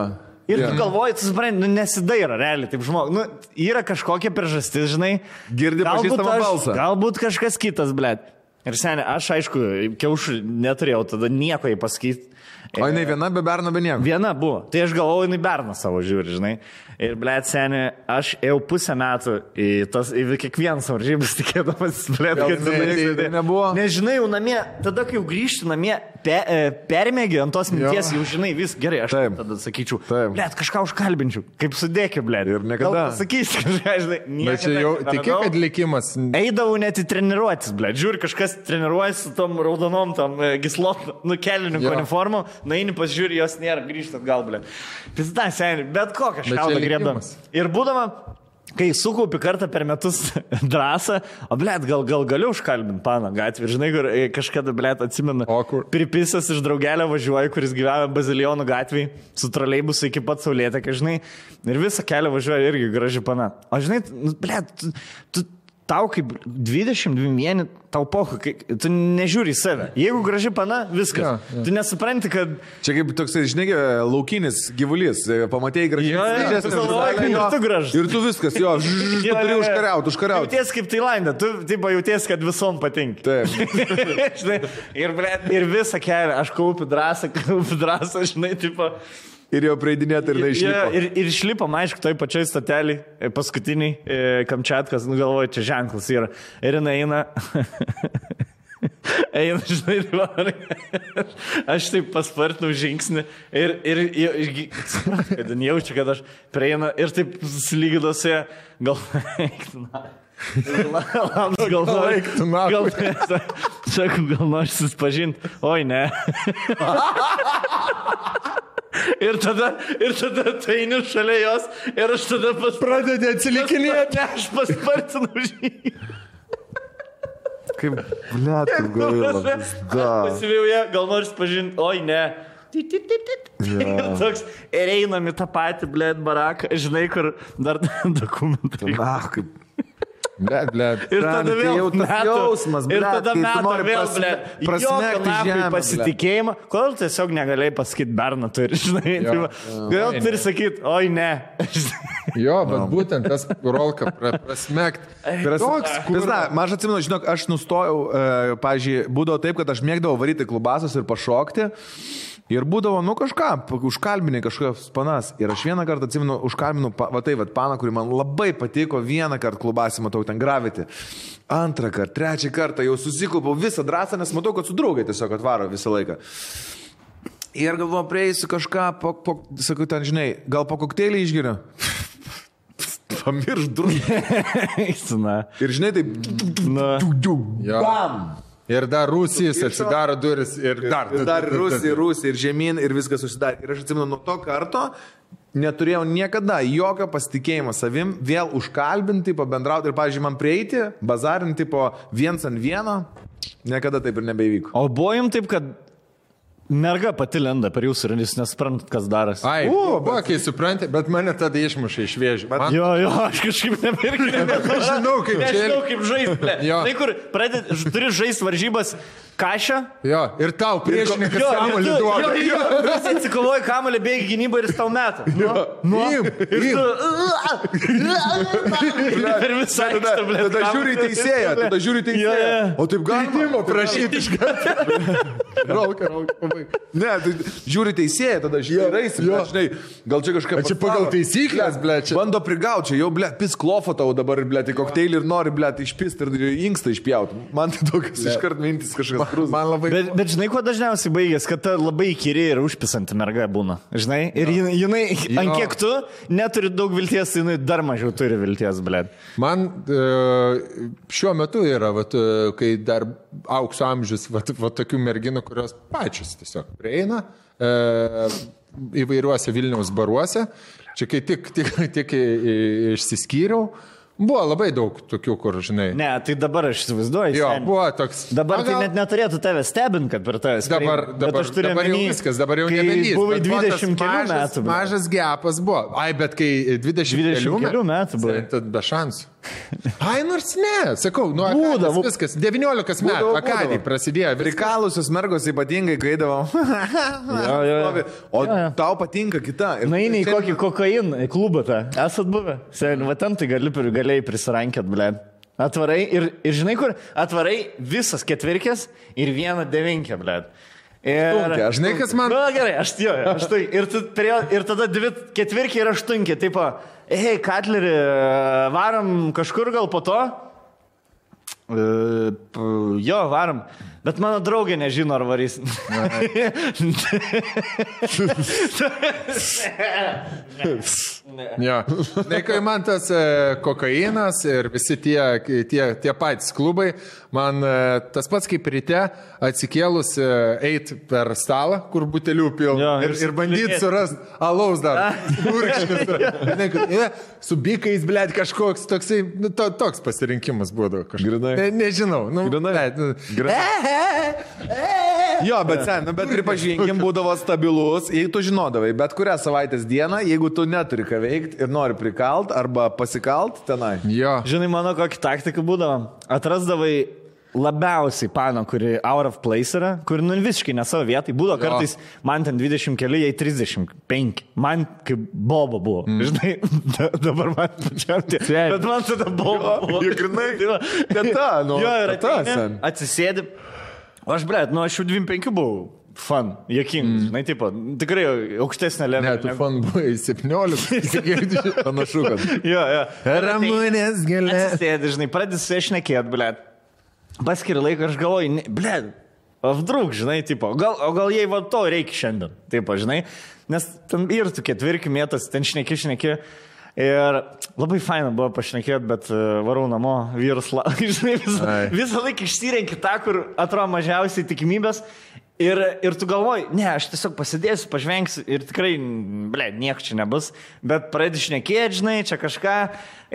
Ir jo. tu galvoji, tu supranti, nu, nesidaira realiai, taip žmogus. Nu, yra kažkokia priežastis, žinai. Girdi pažįstamą balsą. Galbūt kažkas kitas, blėt. Ir seniai, aš aišku, kiaušų neturėjau tada nieko į pasakyti. O jinai viena be berno be nieko. Viena buvo. Tai aš galvoju, jinai berną savo žiūri, žinai. Ir, blėt, seniai, aš ėjau pusę metų į, tas, į kiekvienas varžybas tikėdamas, Gal kad jinai- nebuvo? Nežinai, jau namie, tada kai jau grįžti namie, pe, e, permėgi ant tos minties, jau žinai vis gerai, aš Taip. tada sakyčiau, Taip. blėt, kažką užkalbinčiau, kaip sudėkė, blėt. Ir niekada. Sakysi, (laughs) kažką, žinai, nieko. Bet čia jau tiki, kad likimas. Eidavau net į treniruotis, ble, žiūri, kažkas treniruojasi su tom raudonom, tam e, gislot, nukelininku Jo. uniformom, naini pasižiūri, jos nėra, grįžtat gal, ble. Pizda, seniai, bet kokią Bet čia šaudą grėdam. likimas. Ir būdama, kai sukaupi kartą per metus (laughs) drąsą, o blėt, gal, gal galiu užkalbinti paną gatvį, žinai, kur e, kažkada, blėt, atsimenu. Kur? Pripisas iš draugelio važiuoju, kuris gyvena Bazilionų gatvėje, su troleibusu iki pat saulėtė, žinai, ir visą kelią važiuoju irgi graži pana. O žinai, nu, blėt, tu, tu, tau kaip 22 tau pohu, tu nežiūri į save. Jeigu graži pana, viskas. Jo, Ja, jo. ja. Tu nesupranti, kad... Čia kaip toks, žinai, laukinis gyvulys. Pamatėjai gražiai. Jo, jo, tu galvoji, kad ir tu gražus. Ir tu viskas, jo, ž- ž- tu turi užkariauti, užkariauti. Jauties kaip Tailandė, tu taip jauties, kad visom patinka. Taip. (laughs) žinai, ir, ir visą kelią, aš kaupiu drąsą, (laughs) kaupiu drąsą, žinai, tipo... Ir jau praeidinėti ir neišlipo. ir, ir išlipom, aišku, toj pačioj statelį, e, paskutiniai, e, kamčiatkas, nu galvoju, čia ženklas yra. Ir jinai eina. (laughs) Eina, žinai, dabar. (laughs) Aš taip paspartinau žingsnį ir, ir, ir, ir suprantu, kad aš prieinu ir taip sulyginusi, gal... (laughs) Labas, gal nachui. Gal, sakau, gal nori susipažinti. Oi, ne. (laughs) Ir tada, ir tada eini šalia jos ir aš tada pas... Pradedi atsilikinėti. Ne, (laughs) aš paspartinu žygį. Kaip, ble, tu gaila. Pasivėjau ją, gal nors pažinti, oi ne. Tit. (laughs) Ir toks, ir einam į tą patį, blėt, baraką, žinai, kur dar dokumentai. Na, kaip. Blet, blet. Ir tada tai vėl jau tas metų- jausmas, Ir blet, tada kai tu metų nori vėl, prasme- ble, blet. pasitikėjimą. Kodėl tiesiog negalėjai pasakyti Berną turi, (laughs) žinai? Jo. Tai Kodėl turi sakyti, oi ne. (laughs) Jo, bet būtent tas rolka pra, prasmegt. Toks, kur... Vis dar, aš atsimenu, žinok, aš nustojau, e, pažiūrėjau, būdavo taip, kad aš mėgdavau varyti klubasus ir pašokti. Ir būdavo, nu kažką, užkalbinai kažkokias panas. Ir aš vieną kartą atsimenu, užkalbinu, pa, va tai, va, paną, kuri man labai patiko, vieną kartą klubasį matau ten graviti. Antrą kartą, trečią kartą jau susikaupiau visą drąsą, nes matau, kad su draugai tiesiog atvaro visą laiką. Ir galvoju, prieisiu kažką, po, po, sakau, ten, žinai, gal po kokteilį išgeriu. (laughs) Pamirš. (laughs) Eisina. Ir žinai, taip. Na. Bam! Ir dar Rusijas atsidaro duris ir dar. Ir dar Rusija, Rusija, ir žemyn, ir viskas susidarė. Ir aš atsimenu, nuo to karto neturėjau niekada jokio pasitikėjimo savim, vėl užkalbinti, pabendrauti ir, pavyzdžiui, man prieiti, bazarinti po viens ant vieno, niekada taip ir nebevyko. O buvo jums taip, kad merga pati lenda per jūsų ir jūs nesprantat, kas darosi. Ai, U, buvo, kai supranti, bet mane tada išmušė iš vėžių. Man... Jo, jo, aš kažkaip nebirgiu. (laughs) Aš žinau, kaip čia- Nežinau, kaip žaisti. Jo. Tai kur pradėt, ž- turi žaisti varžybas kažą. Jo, ir tau priešininkas kamuolį duoda. jo, Visi atsikovoja kamuolį, bėgi gynybą ir jis tau meta. Nu, nu, ir tu... (laughs) Visą Tada, tada žiūri į teisėją, tada žiūri teisėją. O taip galima? Prašyti iš karto. (laughs) Rolka, rolka, pabaig. Ne, tai žiūri į teisėją, tada žiūri, gal čia kažką... A čia pagal taisyklės, ble, čia- Bando prigauti, čia jau, ble, pis klofo tau dabar, ble, į kokteilį ir nori, ble, išpist ir inkstą išpjauti. Man tai tokias iškart mintis kažkas krūzas. Man labai... Bet, bet žinai, kuo dažniausiai baigės, kad ta labai įkyri ir užpisanti merga būna. Žinai, ir jinai, jinai ant kiek tu neturi daug vilties, jinai dar mažiau turi vilties, blėt. Man e, šiuo metu yra, vat, e, kai dar aukso amžius, vat, vat, tokių merginų, kurios pačios tiesiog prieina e, įvairiuose Vilniaus baruose. Čia kai tik, tik, tik išsiskyriau, buvo labai daug tokių, kur, žinai. Ne, tai dabar aš įsivaizduoju. Jo, seni. buvo toks. Dabar Na, tai gal- net neturėtų tave stebinti, kad per tave Dabar, dabar, aš turiu dabar jau viskas, dabar jau nebelys. Buvai bet va tas 20 kelių mažas, metų. blet. Mažas gepas buvo. Ai, bet kai 20, 20 kelių metų buvai. Tad be šansų. Ai, nors ne, sakau, nu, Būdavo. Būdavo. viskas. 19 metų, Būdavo, akadį prasidėjo. Prikalusios mergos ypatingai, kai eidavom. (laughs) Jo, jo, jo. O Jo, jo. tau patinka kita. Ir Na, eini į kokį kokainą, į klubą tą. Esat buvę? Sen, va ten tai gali, galėjai prisirankėt, ble. Atvarai ir, ir žinai kur? Atvarai visas ketvirkės ir vieną devinkę, ble. Ir... Aštunkė, Žinai, kas man... Na gerai, aš jo, aš tai. Ir, tu, turėjo, ir tada dvi ketvirkė ir aštunkė, taip, hei, Katlerį, varom kažkur gal po to. E, p- Jo, varom. Bet mano draugė nežino, ar varys. (laughs) (laughs) Jo. Žinai, kai man tas e, kokainas ir visi tie, tie, tie patys klubai, man e, tas pats kaip ryte atsikėlus e, eit per stalą, kur butelių pil Jo, ir, ir bandyti surasti alaus dar. E, Su bikais, blėt, kažkoks toksai, nu, to, toks pasirinkimas būdavo. kažkoks. Ne, nežinau. Nu, Grynai. blet, nu, Jo, bet sen, nu, bet pripažinkim, būdavo stabilus, jei tu žinodavai, bet kurią savaitės dieną, jeigu tu neturi ką veikti ir nori prikalt arba pasikalt tenai. Jo. Žinai, mano kokį taktiką būdavo. Atrasdavai labiausiai paną, kuri out of place yra, kuri nu visiškai ne savo vietai. Būdavo kartais, man ten 20 keli, jai 35. Man kaip boba buvo. Mm. Žinai, (laughs) da, dabar man pačiam tie. Bet man tada boba buvo. jo, grynai. Tai. Teta, nu, Jo, ir sen. atsisėdi. O aš, ble, nu aš jau 25 buvau. Fun, jokingas, mm. žinai, tipo, tikrai aukštesnė Ne, levelė. tu fan buvai 17. Panašu, kad. Jo, jo. Ramunės gėlė. Atsisėdi, žinai, pradedi su išnekėt, ble. Paskiri laiką, aš galvoju, ne, ble, apdruk, žinai, tipo, gal, o gal jai va to reikia šiandien, taip, žinai, nes ten ir tu ketvirki mėtas, ten šneki, šneki. Ir labai faina buvo pašnekėti, bet uh, varau namo, vyrus, la, (laughs) žinai, visą, visą laiką išsirenki tą, kur atrodo mažiausiai tikimybės. Ir, ir tu galvoji, ne, aš tiesiog pasidėsiu, pažvengsiu ir tikrai, ble, nieko čia nebus, bet pradedi šnekėti, žinai, čia kažką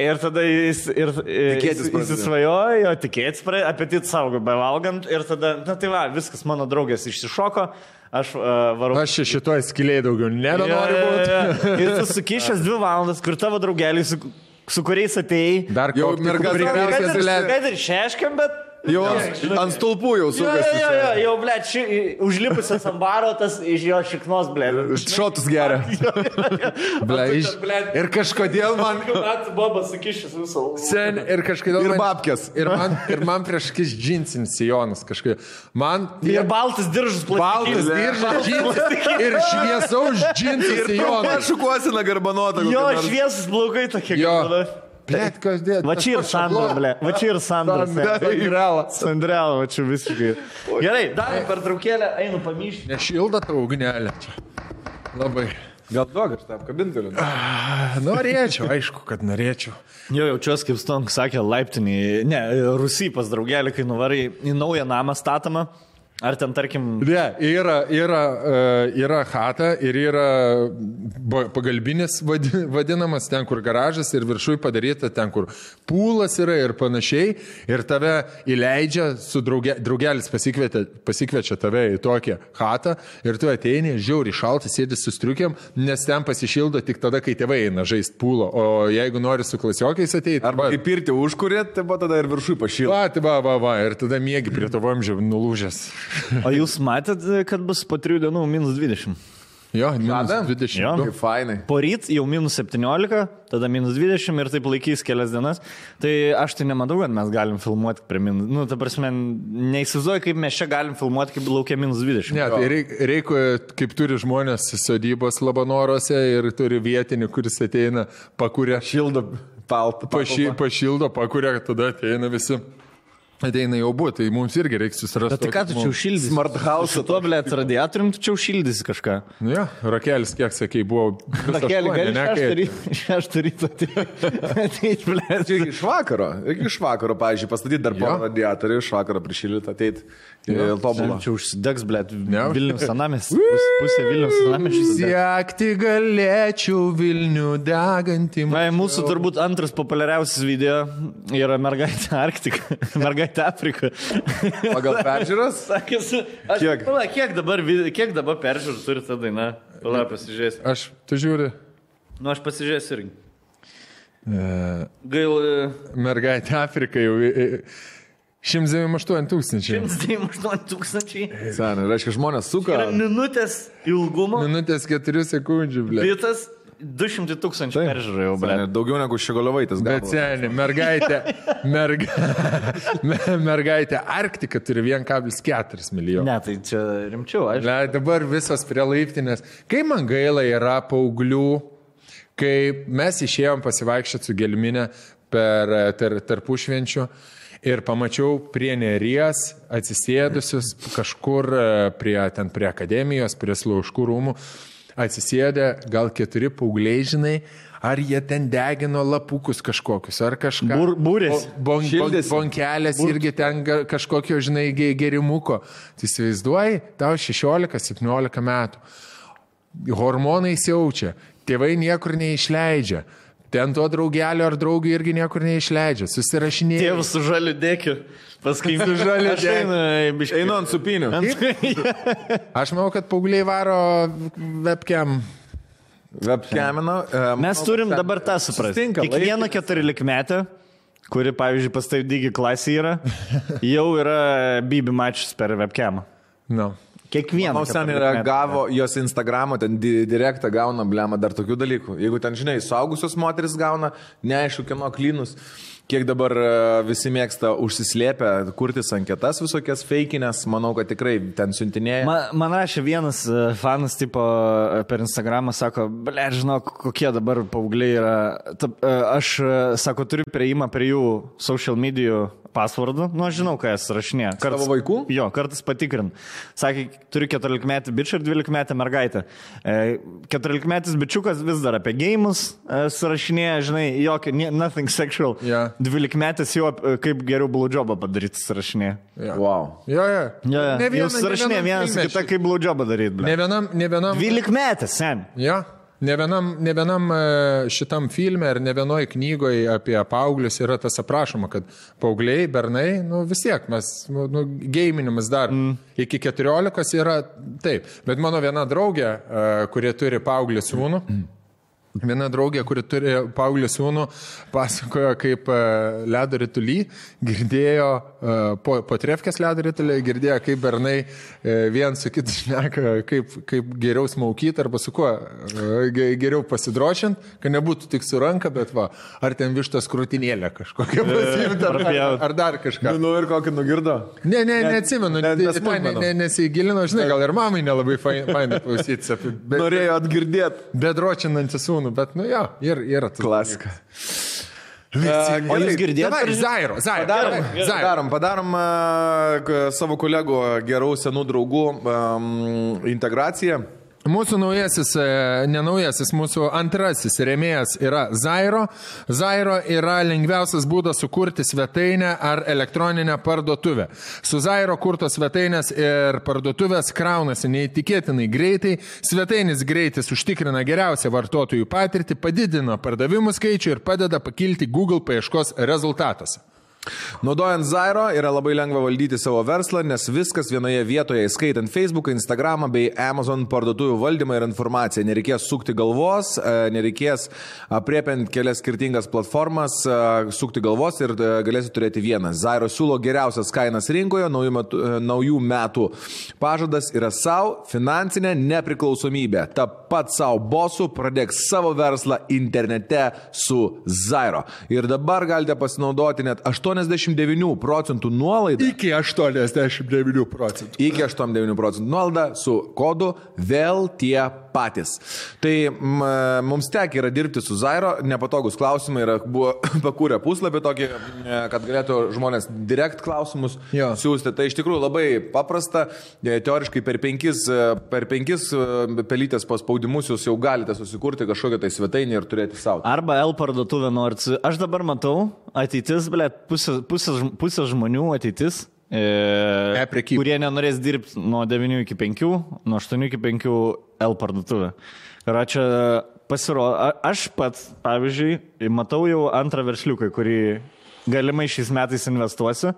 ir tada jis ir Tikėtis jis, pradedi. įsisvajojo, tikėtis, apetit saugo bevalgant ir tada, na tai va, viskas, mano draugės išsišoko, aš uh, varau. Aš čia šitoj skiliai daugiau nebenoriu Jo, jo, būti. jo. Ir tu (laughs) sukišęs dvi valandas, kur tavo draugeliai su, su kuriais atėjai. Dar Jau mergaitė- kad ir šeškiam, bet... Jau ant, ant stulpų jau Jo, jo, sukasi. jo, jo, jau, ble, ši, užlipusias ant baro, tas iš jo šiknos, ble. Šotus geria. (laughs) Ble, iš... Ir kažkodėl man... Bobas sukišęs visą. Sen, ir kažkodėl Ir man... babkės. Ir man, ir man prieš kis džinsinis sijonas kažkaip. Man... Ir baltas diržas Baltas diržas, džinsas ir šviesaus džinsų Ir sijonas. šukuosina garbanotą. Jo, šviesus plaukai tokie. Jo. kaip tada. Blet, kas dėt? Va čia ir Sandra, ble. Va čia ir Sandra. Sandrela. Sandrela, va čia visiškai. Gerai, dar per traukėlę einu pamyšti. Nešilda ta ugnelė. Labai. Gal duok, aš tą apkabinti galiu. Norėčiau, aišku, kad norėčiau. Jo, jaučiuosi, kaip Stonk sakė, laiptinį, ne, Rusy pas draugelį, kai nuvarai į naują namą statomą. Ar ten, tarkim, Ne, yra, yra, e, yra hata ir yra pagalbinis vadi- vadinamas, ten kur garažas ir viršui padaryta, ten kur pūlas yra ir panašiai. Ir tave įleidžia, su drauge, draugelis pasikviečia, pasikviečia tave į tokią hatą ir tu ateini, žiauri šaltas, sėdi su striukiam, nes ten pasišildo tik tada, kai tėvai eina žaisti pūlo. O jeigu nori su klasiokiais ateiti, Arba kaip pirti užkurėt, tai buvo tada ir viršui pašyla. Va, tai va, va, va, ir tada mėgi prie to vamzdžio nulūžęs. O jūs matėt, kad bus po 3 dienų minus 20? Jo, minus Kada? 20. Jo. Kaip fainai. Poryt jau minus 17, tada minus 20 ir taip laikys kelias dienas. Tai aš tai nematau, kad mes galim filmuoti prie minus. Nu, ta prasme, neįsivaizduoju, kaip mes čia galim filmuoti, kaip laukia minus 20. Ne, tai reik- reikia, kaip turi žmonės sodybos labanorose ir turi vietinį, kuris ateina, pakuria, Šildo paltą. paši, pašildo, pakuria, tada ateina visi. Ateina jau būti, tai mums irgi reikia susirasti. Bet tai ką tu čia užšildysi? Smart house. Su tuo, blėt, radiatorium tu čia užšildysi kažką. Nu, ja, rakelis, kiek sakei, buvo. aštuoni, gali ne, šeštą kai- rytą- (laughs) ateit, blėt. Iš vakaro. Iki iš vakaro, pavyzdžiui, pastatyti dar porą Jo. radiatorių, iš vakaro prišildyti, ateit. Tobulą. Čia užsidegs, blėt, Ne. Vilnius senamės. (laughs) Pusė Vilnius senamės. Siekti galėčiau Vilnių degantį. Na, mūsų turbūt antras populiariausias video yra mergaitė Arktika, (laughs) mergaitė Afrika. Pagal (laughs) peržiūras? Sakė, su- aš, Kiek? Pala, kiek dabar, kiek dabar peržiūrų turi ta daina? Pala, pasižiūrėsiu. Aš, tu žiūri, Nu, aš pasižiūrėsiu irgi. e, Gail, e, mergaitė Afrika jau e, 198 tūkstančiai. 198 tūkstančiai. Seniai, reiškia, žmonės suka. Yra minutės ilgumo. Minutės 4 sekundžių, ble. Bitas 200 tūkstančių peržiūrų jau, ble. Seniai, Daugiau negu Šigoliovaitis. Bet seniai, mergaitė, merga, (laughs) me- mergaitė Arktika turi 1,4 milijonų. Ne, tai čia rimčiau, aš. Le, dabar visos prie laiptinės. Kai man gaila yra paauglių, kai mes išėjom pasivaikščioti su gelminė per tar, tarpušvenčių ir pamačiau prie neries atsisėdusius kažkur e, prie, ten prie akademijos, prie slauškų rūmų, atsisėdę gal keturi paaugliai, žinai, ar jie ten degino lapukus kažkokius, ar kažką. Bur- būrės. Bo- Bon, bon, bonkelės irgi ten kažkokio, žinai, ge- gerimuko. Tai įsivaizduoji, tau 16-17 metų. Hormonai siaučia, tėvai niekur neišleidžia. Ten to draugelio ar draugų irgi niekur neišleidžia. Susirašinėja. Tėvas su žaliu dėkiu. Paskui Su žaliu Aš dėkiu. einu. Einu ant supinių. (laughs) Aš manau, kad paaugliai varo webcam. Webcamino. e, Mes turim dabar tą suprasti. susitinka Kiekviena keturiolikmetė, kuri, pavyzdžiui, pas tai dygi klasė yra, (laughs) jau yra bibi mačas per webcamą. No. Kiekviena. Manau, sen yra gavo jos Instagramo, ten di direktą gauna, blema, dar tokių dalykų. Jeigu ten, žinai, suaugusios moteris gauna, neaišku, kieno klynus. Kiek dabar e, visi mėgsta užsislėpę, kurtis anketas visokias feikinės, manau, kad tikrai ten siuntinėja. Man, man rašė vienas e, fanas tipo e, per Instagramą, sako, ble, žinok, kokie dabar paaugliai yra. Aš, sako, turiu prieimą prie jų social medijų pasvardų, nu aš žinau, ką jas rašinė. Savo vaikų? Jo, kartais patikrint. Sakė, turiu 14 metį bičią ir 12 metį mergaitę. E, 14 metis bičiukas vis dar apie gėjimus e, surašinėja, žinai, jokio, nothing sexual. Jo. 12 metis jau ap- kaip geriau blowjobą padaryti surašinėja. Ja. Wow. Jo, jo. Ja, Ne jau surašinėja vienas kitą, kaip blowjobą daryti. Ne vienam, ne vienam. 12 metais, sen. Ja. Ne vienam, ne vienam e, šitam filme ir ne vienoje knygoje apie paauglius yra tas aprašoma, kad paaugliai, bernai, nu vis tiek mes, nu, nu gėjiminimas dar mm. iki 14 yra taip. Bet mano viena draugė, e, kurie turi paauglį sūnų, mm. Viena draugė, kuri turi paauglį sūnų, pasakojo, kaip e, ledo rytulį, girdėjo, e, po, po trefkės ledo rytulį, girdėjo, kaip bernai e, vien su kitu šneka, kaip, kaip geriau smaukyti arba su kuo geriau pasidrošint, kad nebūtų tik su ranka, bet va, ar ten vištas krūtinėlė kažkokia pasimta, ar, ar, ar dar kažką. Nu ir kokį nugirdo? Ne, ne, neatsimenu, ne, nesmulkmenų. ne, ne, nesigilino, žinai, gal ir mamai nelabai fainai (laughs) klausytis apie... Norėjo atgirdėti. bedročinantį sūnų, bet nu jo, ir, yra tas. Klasika. O jūs girdėjote? Dabar Zairo, Zairo. Padarom, Zairo. padarom, padarom k- savo kolegų gerų senų draugų um, integraciją. Mūsų naujasis, e, nenaujasis, mūsų antrasis remėjas yra Zairo. Zairo yra lengviausias būdas sukurti svetainę ar elektroninę parduotuvę. Su Zairo kurtos svetainės ir parduotuvės kraunasi neįtikėtinai greitai. Svetainės greitis užtikrina geriausią vartotojų patirtį, padidina pardavimų skaičių ir padeda pakilti Google paieškos rezultatuose. Naudojant Zairo yra labai lengva valdyti savo verslą, nes viskas vienoje vietoje, įskaitant Facebook, Instagram bei Amazon parduotuvių valdymą ir informaciją. Nereikės sukti galvos, e, nereikės apriepiant kelias skirtingas platformas, e, sukti galvos ir e, galėsite turėti vieną. Zairo siūlo geriausias kainas rinkoje, naujų metų, naujų metų pažadas yra savo finansinė nepriklausomybė. Ta pat savo bosų pradėk savo verslą internete su Zairo. Ir dabar galite pasinaudoti net 89 procentų nuolaidą. Iki 89 procentų. Iki 89 procentų nuolaidą su kodu vėl tie patys. Tai m, mums tekia yra dirbti su Zairo, nepatogus klausimai yra, buvo (coughs) pakūrę puslapį tokį, kad galėtų žmonės direkt klausimus Jo. siūsti. Tai iš tikrųjų labai paprasta, E, teoriškai per penkis, e, per penkis e, pelytės paspaudimus jūs jau galite susikurti kažkokią tai svetainę ir turėti savo. Arba L parduotuvė nors. Aš dabar matau, ateitis, ble, pusė, pusė, pusė žmonių ateitis. E, E-prekyba. kurie nenorės dirbti nuo 9 iki 5, nuo 8 iki 5 L parduotuvė. Ir čia pasirodo, aš pats, pavyzdžiui, matau jau antrą versliuką, kurį galimai šiais metais investuosiu.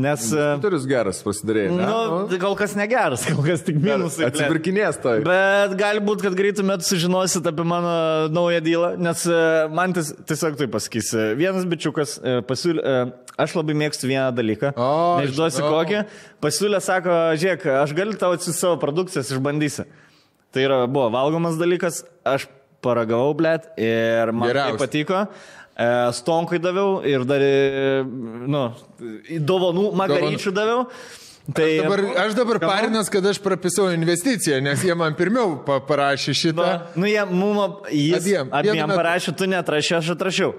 Nes... e, Turis geras pasidarėjai. ne? Nu, tai kol kas negeras, (laughs) kol kas tik minusai. Atsipirkinės tai. Bet gali būti, kad greitų metų sužinosit apie mano naują dylą, nes e, man tis, tiesiog tai pasakysiu. Vienas bičiukas e, pasiūlė, aš labai mėgstu vieną dalyką, O, neišduosiu žinau. kokį, pasiūlė, sako, žiūrėk, aš galiu tau atsiųsti savo produkcijas, išbandysi. Tai yra, buvo valgomas dalykas, aš paragavau, blėt, ir man tai Geriausia. patiko. E, Stonkai daviau ir dar, e, nu, dovanų, magaryčių daviau. Tai Dabar, aš dabar parinas, kad aš prapisau investiciją, nes jie man pirmiau pa- parašė šitą. Nu, nu jie, mum, jis Abiem, abiem, metu. parašė, tu netrašė, aš atrašiau.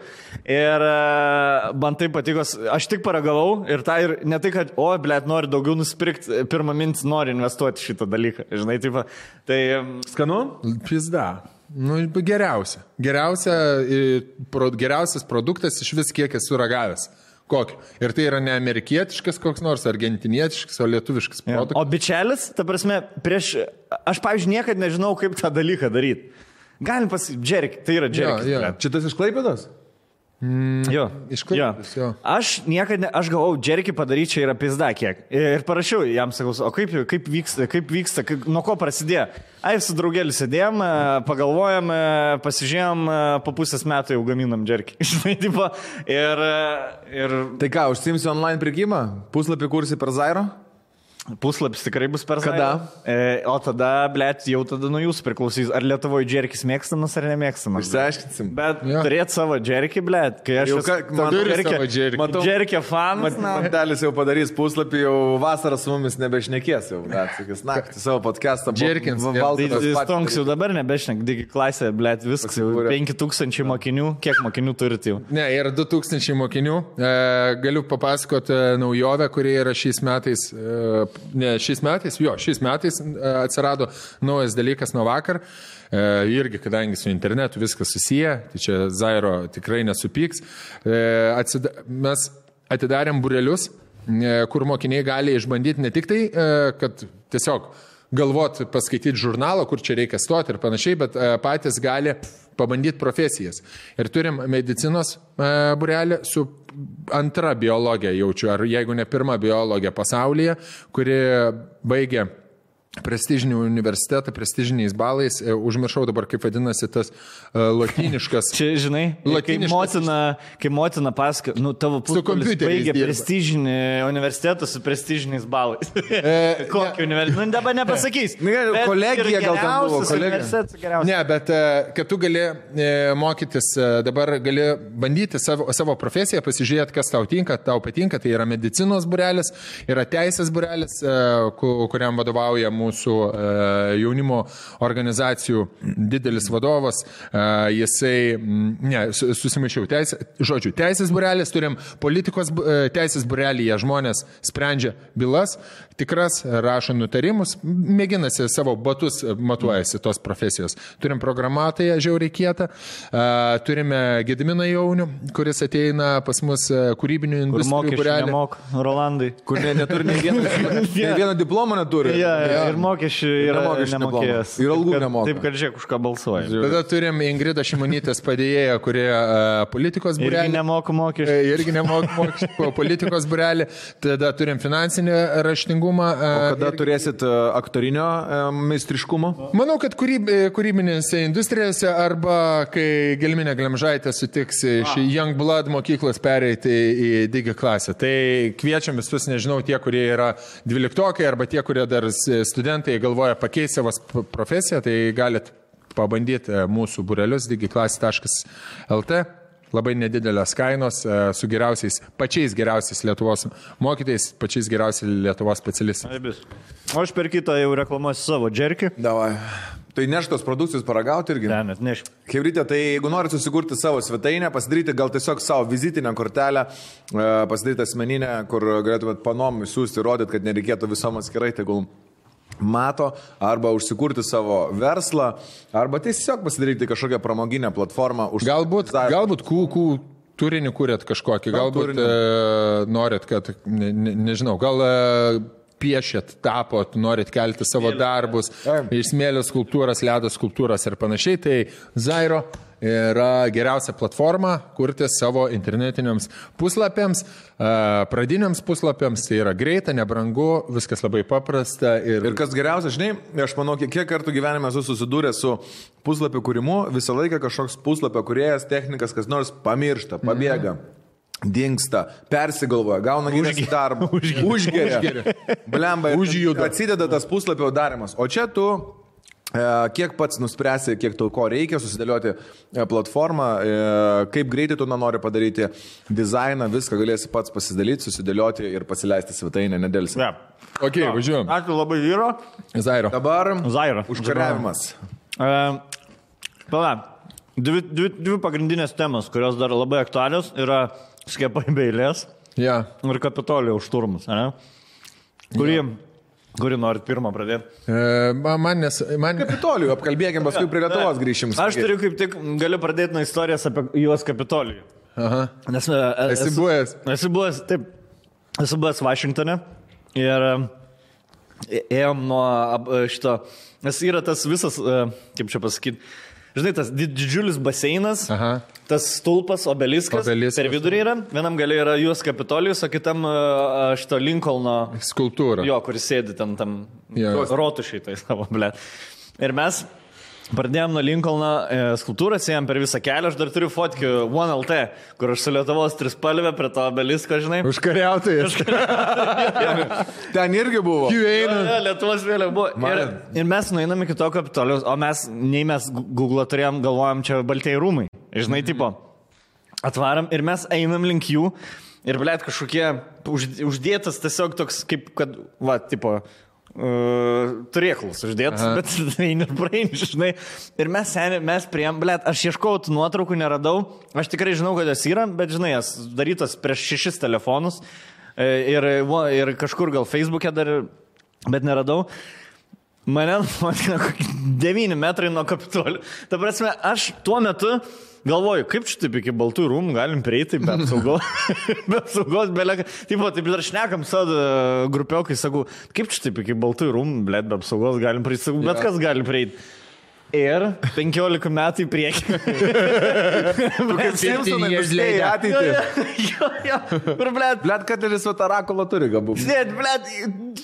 Ir e, man tai patiko, aš tik paragavau ir tai ir ne tai, kad, o, blėt, nori daugiau nusipirkti, pirmą mintį nori investuoti šitą dalyką. Žinai, taip, tai Skanu? Pizda. Nu, geriausia. Geriausia, pro, geriausias produktas iš vis kiek esu ragavęs. Kokį. Ir tai yra ne amerikietiškas koks nors, argentinietiškas, o lietuviškas jo. produktas. O bičelis, ta prasme, prieš, aš, pavyzdžiui, niekada nežinau, kaip tą dalyką daryti. Galim pasakyti, džerik, tai yra džerik. Jo, jo. Čia tas iš Klaipėdos? Jo. Iš Klaipėdos, jo. Aš niekada, ne, aš galvojau, džerkį padaryti čia yra pizda kiek. Ir parašiau jam, sakau, o kaip, kaip vyksta, kaip vyksta, kaip, nuo ko prasidėjo. Ai, su draugeliu sėdėjom, e, pagalvojom, e, pasižiūrėjom, e, po pusės metų jau gaminam džerkį. (laughs) Žinai, tipo, ir, ir Tai ką, užsimsi online prekybą? Puslapį kursi per Zairo? Puslapis tikrai bus per Kada? E, o tada, blėt, jau tada nuo jūsų priklausys, ar Lietuvoje džerkis mėgstamas ar nemėgstamas. Išsiaiškinsim. Bet ja. turėti savo džerkį, blėt, kai aš Jau ką- man- džerkį. Matau- Džerkio fanas. na. Matelis jau padarys puslapį, jau vasarą su mumis nebešnekės jau. Bet, sakys, naktį savo podcastą. Jerkins, Tai Valdas Stonks jau dabar nebešnek, digi klasė, blėt, viskas jau Pasikūrė. 5000 mokinių, kiek mokinių turite jau? Ne, yra 2000 mokinių. E, galiu papasakoti e, naujovę, kuri yra šiais metais. E, ne, šiais metais, jo, šiais metais e, atsirado naujas dalykas nuo vakar. E, irgi, kadangi su internetu viskas susiję, tai čia Zairo tikrai nesupyks. E, atsida, mes atidarėm burelius, e, kur mokiniai gali išbandyti ne tik tai, e, kad tiesiog galvoti, paskaityti žurnalą, kur čia reikia stoti ir panašiai, bet e, patys gali pabandyti profesijas. Ir turim medicinos e, burelį su antra biologija, jaučiu, ar jeigu ne pirma biologija pasaulyje, kuri baigė prestižinį universitetą, prestižiniais balais. E, Užmiršau dabar, kaip vadinasi tas uh, latiniškas. (laughs) Čia, žinai, Latiniškas- motina, kai motina pasako, nu tavo kompiuteriais baigė prestižinį universitetą su prestižiniais balais. E, (laughs) Kokį universitetą? Nu, dabar nepasakys. Ne, kolegija gal ten buvo, kolegija. Ne, bet e, kad tu gali e, mokytis, e, dabar gali bandyti savo, savo profesiją, pasižiūrėti, kas tau tinka, tau patinka. Tai yra medicinos burelis, yra teisės burelis, e, ku- kuriam vadovauja mūsų e, jaunimo organizacijų didelis vadovas. E, Jisai, ne, su- susimaišiau, teisė, žodžiu, teisės burelis, turim politikos e, teisės burelyje žmonės sprendžia bylas, tikras, rašo nutarimus, mėginasi savo batus e, matuojasi tos profesijos. Turim programuotoją žiauriai kietą, turime Gediminą Jaunių, kuris ateina pas mus e, kūrybinių Kur industrijų burelį. nemok, Rolandai. Kur ne, neturi nei vieno, (laughs) nei vieno diplomo neturi. Ja, ja. Ir mokesčių yra mokesčių nemokėjęs. Ir algų nemoka. Taip, kad žiūrėk, už ką balsuoja. Tada turim Ingridą Šimonytės padėjėją, kurie uh, politikos Irgi burelį. nemoka mokesčių. Irgi nemoka mokesčių, po politikos burelį. Tada turim finansinį raštingumą. E, Kada ir- turėsit e, aktorinio e, meistriškumo? Manau, kad kūryb, kūrybinėse industrijose arba kai Gelminė Glemžaitė sutiks iš Young Blood mokyklos pereiti į digi klasę. Tai kviečiam visus, nežinau, tie, kurie yra dvyliktokai arba tie, kurie dar studentai galvoja pakeisti savo profesiją, tai galit pabandyti mūsų burelius digiklasė.lt. Labai nedidelės kainos e, su geriausiais, pačiais geriausiais Lietuvos mokytais, pačiais geriausiais Lietuvos specialistais. Aš per kitą jau reklamuosiu savo džerkį. Davai. Tai neštos produkcijos paragauti irgi. Ne, net neš. Hebrytė, tai jeigu norite susikurti savo svetainę, pasidaryti gal tiesiog savo vizitinę kortelę, e, pasidaryti asmeninę, kur galėtumėt panom siūsti, rodyti, kad nereikėtų visom atskirai, tegul mato, arba užsikurti savo verslą, arba tiesiog pasidaryti kažkokią pramoginę platformą. Už Galbūt, galbūt kūkų turinį kūrėt kažkokį, Gal galbūt turinį. e, norit, kad, ne, ne, nežinau, gal e, piešėt, tapot, norit kelti savo darbus, iš smėlio skulptūras, ledo skulptūras ir panašiai, tai Zairo yra geriausia platforma kurti savo internetiniams puslapiams, e, pradiniams puslapiams, tai yra greita, nebrangu, viskas labai paprasta ir, Ir kas geriausia, žinai, aš manau, kiek, kartų gyvenime esu susidūręs su puslapio kūrimu, visą laiką kažkoks puslapio kuriejas, technikas, kas nors pamiršta, pabėga. Dinksta, persigalvoja, gauna geresnį darbą, (laughs) užgeria, blemba, Užjuda. atsideda tas puslapio darimas. O čia tu kiek pats nuspręsi, kiek tau ko reikia, susidėlioti e, platformą, e, kaip greitai tu nori padaryti dizainą, viską galėsi pats pasidalyti, susidėlioti ir pasileisti svetainę nedėlsi. Ne. Ok, važiuojam. Ačiū labai vyro. Zairo. Dabar Zaira. užkariavimas. Uh, Pala, dvi, dvi, dvi pagrindinės temos, kurios dar labai aktualios, yra skiepai beilės Ja. ir kapitolio užturmas. Ne? Kurį, kurį norit pirmą pradėti? E, ma- man nes, man, Kapitolijų apkalbėkim, paskui prie Lietuvos grįšim. Aš turiu kaip tik, galiu pradėti nuo istorijos apie juos kapitolijų. aha. Nes, e, e, Esi esu- buvęs? Esu buvęs, taip, esu buvęs Vašingtone ir e, ėjom nuo e, šito, nes yra tas visas, kaip čia pasakyti, žinai, tas di- didžiulis baseinas, Aha. Tas stulpas, obeliskas, Obeliskas. per vidurį yra, vienam gale yra juos kapitolijus, o kitam e, šito Lincolno, Skulptūra. jo, kuris sėdi ten tam rotušiai, tai savo, ble. Ir mes Pradėjom nuo Lincolno e, skulptūros, ėjom per visą kelią, aš dar turiu fotkių OneLT, kur aš su Lietuvos trispalvė prie to obelisko, žinai. Užkariautojas. (laughs) Ten irgi buvo. Ja, ja, Lietuvos vėliava buvo. Ir, ir mes nueinam iki to kapitolijos, o mes, nei mes Google turėjom, galvojom, čia baltieji rūmai. Žinai, tipo, atvaram ir mes einam link jų ir, blėt, kažkokie už, uždėtas tiesiog toks, kaip, kad, va, tipo, uh, turėklus uždėtas, Aha. bet eini ir praeini, žinai. Ir mes, seniai, mes priem, blėt, aš ieškojau tų nuotraukų, neradau. Aš tikrai žinau, kad jos yra, bet, žinai, jas darytos prieš šešis telefonus ir, va, ir kažkur gal Facebook'e dar, bet neradau. Mane kokie 9 metrai nuo kapitolių. Ta prasme, aš tuo metu galvoju, kaip čia taip iki baltų rūmų galim prieiti be apsaugos. (laughs) be apsaugos, be leka. Taip, taip dar šnekam savo grupiokai, sakau, kaip čia taip iki baltų rūmų, blėt, be apsaugos galim prieiti. Bet Jo. kas gali prieiti. Ir 15 metų į priekį. (laughs) Kaip Simpsonai later. ateitį. jo, jo. Ir blėt, Blet, kad ir su Tarakola turi galbūt. Sėd, blėt,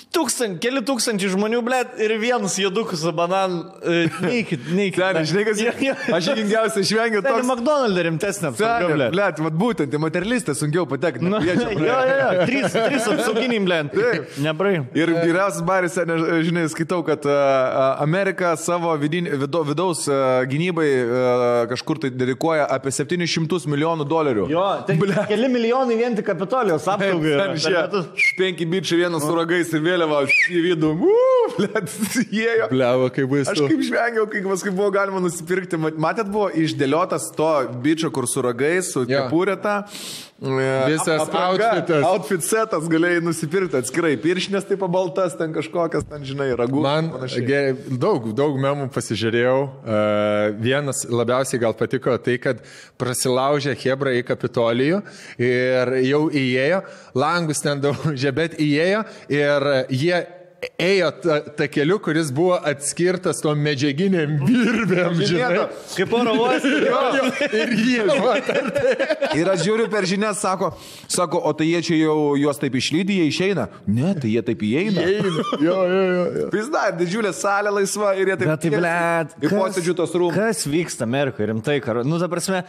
Tūkstant, keli tūkstančiai žmonių, blėt, ir vienas judukus su bananu. e, Neikit, neikit. Ten, žinai, kas jo. Aš įgingiausiai išvengiu to. į McDonald's rimtesnė. Blėt. blėt, vat būtent, į materialistę sunkiau patekti. Nu, jie jo, čia jo, jo, trys, trys apsauginiai, blėt. Nebrai. Ir geriausias baris, ne, žinai, skaitau, kad uh, Amerika savo vidin, vido, vidaus uh, gynybai uh, kažkur tai dedikuoja apie 700 milijonų dolerių. Jo, tai keli milijonai vien tik kapitolijos apsaugai. Penki bičiai vienas su ragais ir vėliava į vidų. (laughs) Įėjo. Bliavo, kaip baisu. Aš kaip žvengiau, kai paskui buvo galima nusipirkti. Mat- Matėt, buvo išdėliotas to bičio, kur su ragais, su Jo. kepurė Visas outfitas. Outfit setas galėjai nusipirkti atskirai. Piršinės taip baltas, ten kažkokias, ten žinai, ragų. Man panašiai. ge- daug, daug memų pasižiūrėjau. Uh, vienas labiausiai gal patiko tai, kad prasilaužė Hebra į Kapitolijų ir jau įėjo, langus ten daužė, bet įėjo ir jie ėjo tą ta keliu, kuris buvo atskirtas tom medžiaginiam virbėm, žinai. Kaip oro uostas. (laughs) Jo, jo, ir jie, (laughs) va, Ir aš žiūriu per žinias, sako, sako, o tai jie čia jau juos taip išlydė, jie išeina. Ne, tai jie taip įeina. eina. jo, jo, jo, jo. Vis dar didžiulė salė laisva ir jie taip Bet tai, blėt. Į posėdžių tos rūmus. Kas vyksta Amerikoje, rimtai, karo. Nu, ta prasme.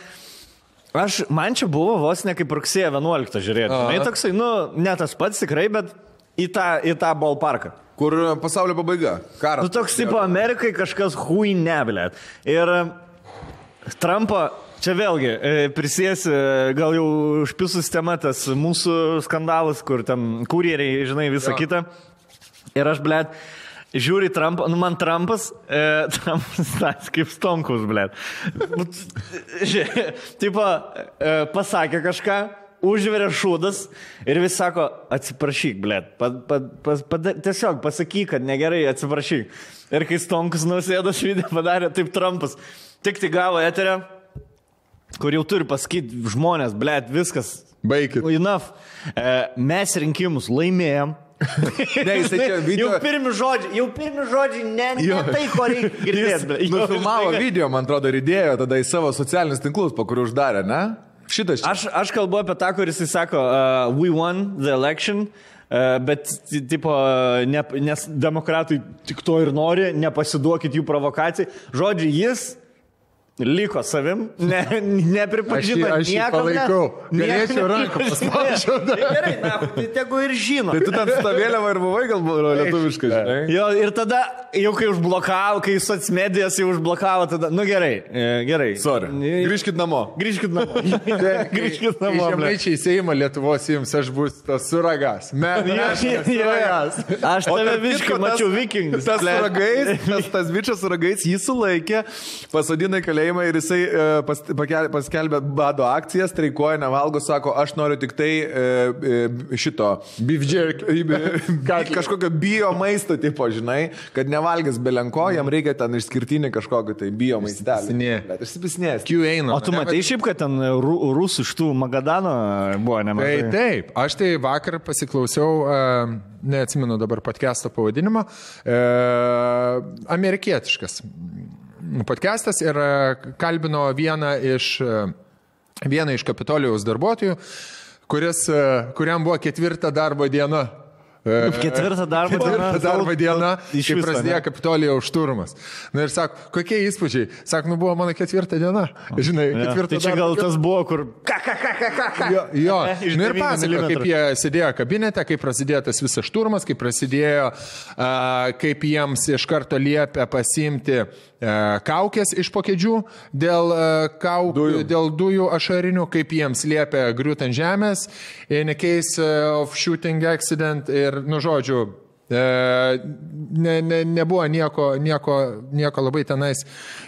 Aš, man čia buvo vos ne kaip rugsėjo 11 žiūrėti. Na, toksai, nu, ne tas pats tikrai, bet į tą, į tą ballparką. Kur pasaulio pabaiga. Karas. Nu, toks tipo Amerikai kažkas hui neblėt. Ir e, Trumpo, čia vėlgi, e, prisiesi, e, gal jau užpisų sistema tas mūsų skandalas, kur ten kurjeriai, žinai, visą Jo. kitą. Ir aš, blėt, žiūri Trumpą, nu man Trumpas, e, (laughs) Trumpas tas kaip stonkus, blėt. Tipo, e, pasakė kažką, užveria šūdas ir vis sako, atsiprašyk, blėt, pa, pa, pa, pa, tiesiog pasakyk, kad negerai, atsiprašyk. Ir kai stonkus nausėdas švidė padarė, taip Trumpas, tik tai gavo eterę, kur jau turi pasakyti žmonės, blėt, viskas. Baikit. Enough. E, mes rinkimus laimėjom. (laughs) Ne, jisai čia video- Jau pirmi žodžiai, jau pirmi žodžiai, ne, ne tai, ko reikia (laughs) girdėti. Jis nufilmavo video, man atrodo, ir įdėjo tada į savo socialinius tinklus, po kurių uždarė, ne? Šitas čia. Aš, aš kalbu apie tą, kuris sako, uh, we won the election. Uh, bet, ti- tipo, ne, nes demokratai tik to ir nori, nepasiduokit jų provokacijai. Žodžiu, jis liko savim, ne, (laughs) nepripažino. Aš jį- aš jį palaikau. Galėčiau ranką paspausčiau Tai Gerai, na, tai tegu ir žino. Tai tu ten su ta vėliava ir buvai gal lietuviškai, žinai? Jo, ir tada, jau kai užblokavo, kai socmedijas jau užblokavo, tada, nu gerai, e, gerai. Sorry. Grįžkit namo. Grįžkit namo. (laughs) Grįžkit namo. Žemaičiai Seimo Lietuvos jums, aš bus tas suragas. Jo. suragas. Aš tave viškai mačiau vikingus. Tas ble. su ragais, tas, bičias su ragais jį sulaikė, pasodino į kalėjimą ir jisai e, pas, paskelbė bado akciją, streikuoja, nevalgo, sako, aš noriu tik tai e, e, šito. Beef jerky. (laughs) Kažkokio bio maisto tipo, žinai, kad nevalgys belenko, jam reikia ten išskirtinį kažkokį tai bio maistelį. Q eina. O tu matai šiaip, kad ten ru- rusų iš tų Magadano buvo Tai nemažai. taip, aš tai vakar pasiklausiau, neatsimenu dabar podcast'o pavadinimo, amerikietiškas podcast'as ir uh, kalbino vieną iš, uh, vieną iš Kapitolijos darbuotojų, kuris, uh, kuriam buvo ketvirta darbo diena. Uh, Ketvirtą darbo dieną. Ketvirtą darbo dieną, Iš kai prasidėjo? Kapitolijo šturmas. Na ir sako, kokie įspūdžiai? Sako, nu buvo mano ketvirta diena. Žinai, Ja, ketvirta Tai čia gal tas buvo, kur... Jo, jo. Iš Nu ir 9 pasako, milimetrų. kaip jie sėdėjo kabinete, kaip prasidėjo tas visas šturmas, kaip prasidėjo, kaip jiems iš karto liepia pasimti kaukės iš pokėdžių dėl, a, kau, dujų. dėl dujų ašarinių, kaip jiems liepia griūti ant žemės, in case of shooting accident ir, nu žodžiu, E, ne, ne, nebuvo nieko, nieko, nieko labai tenais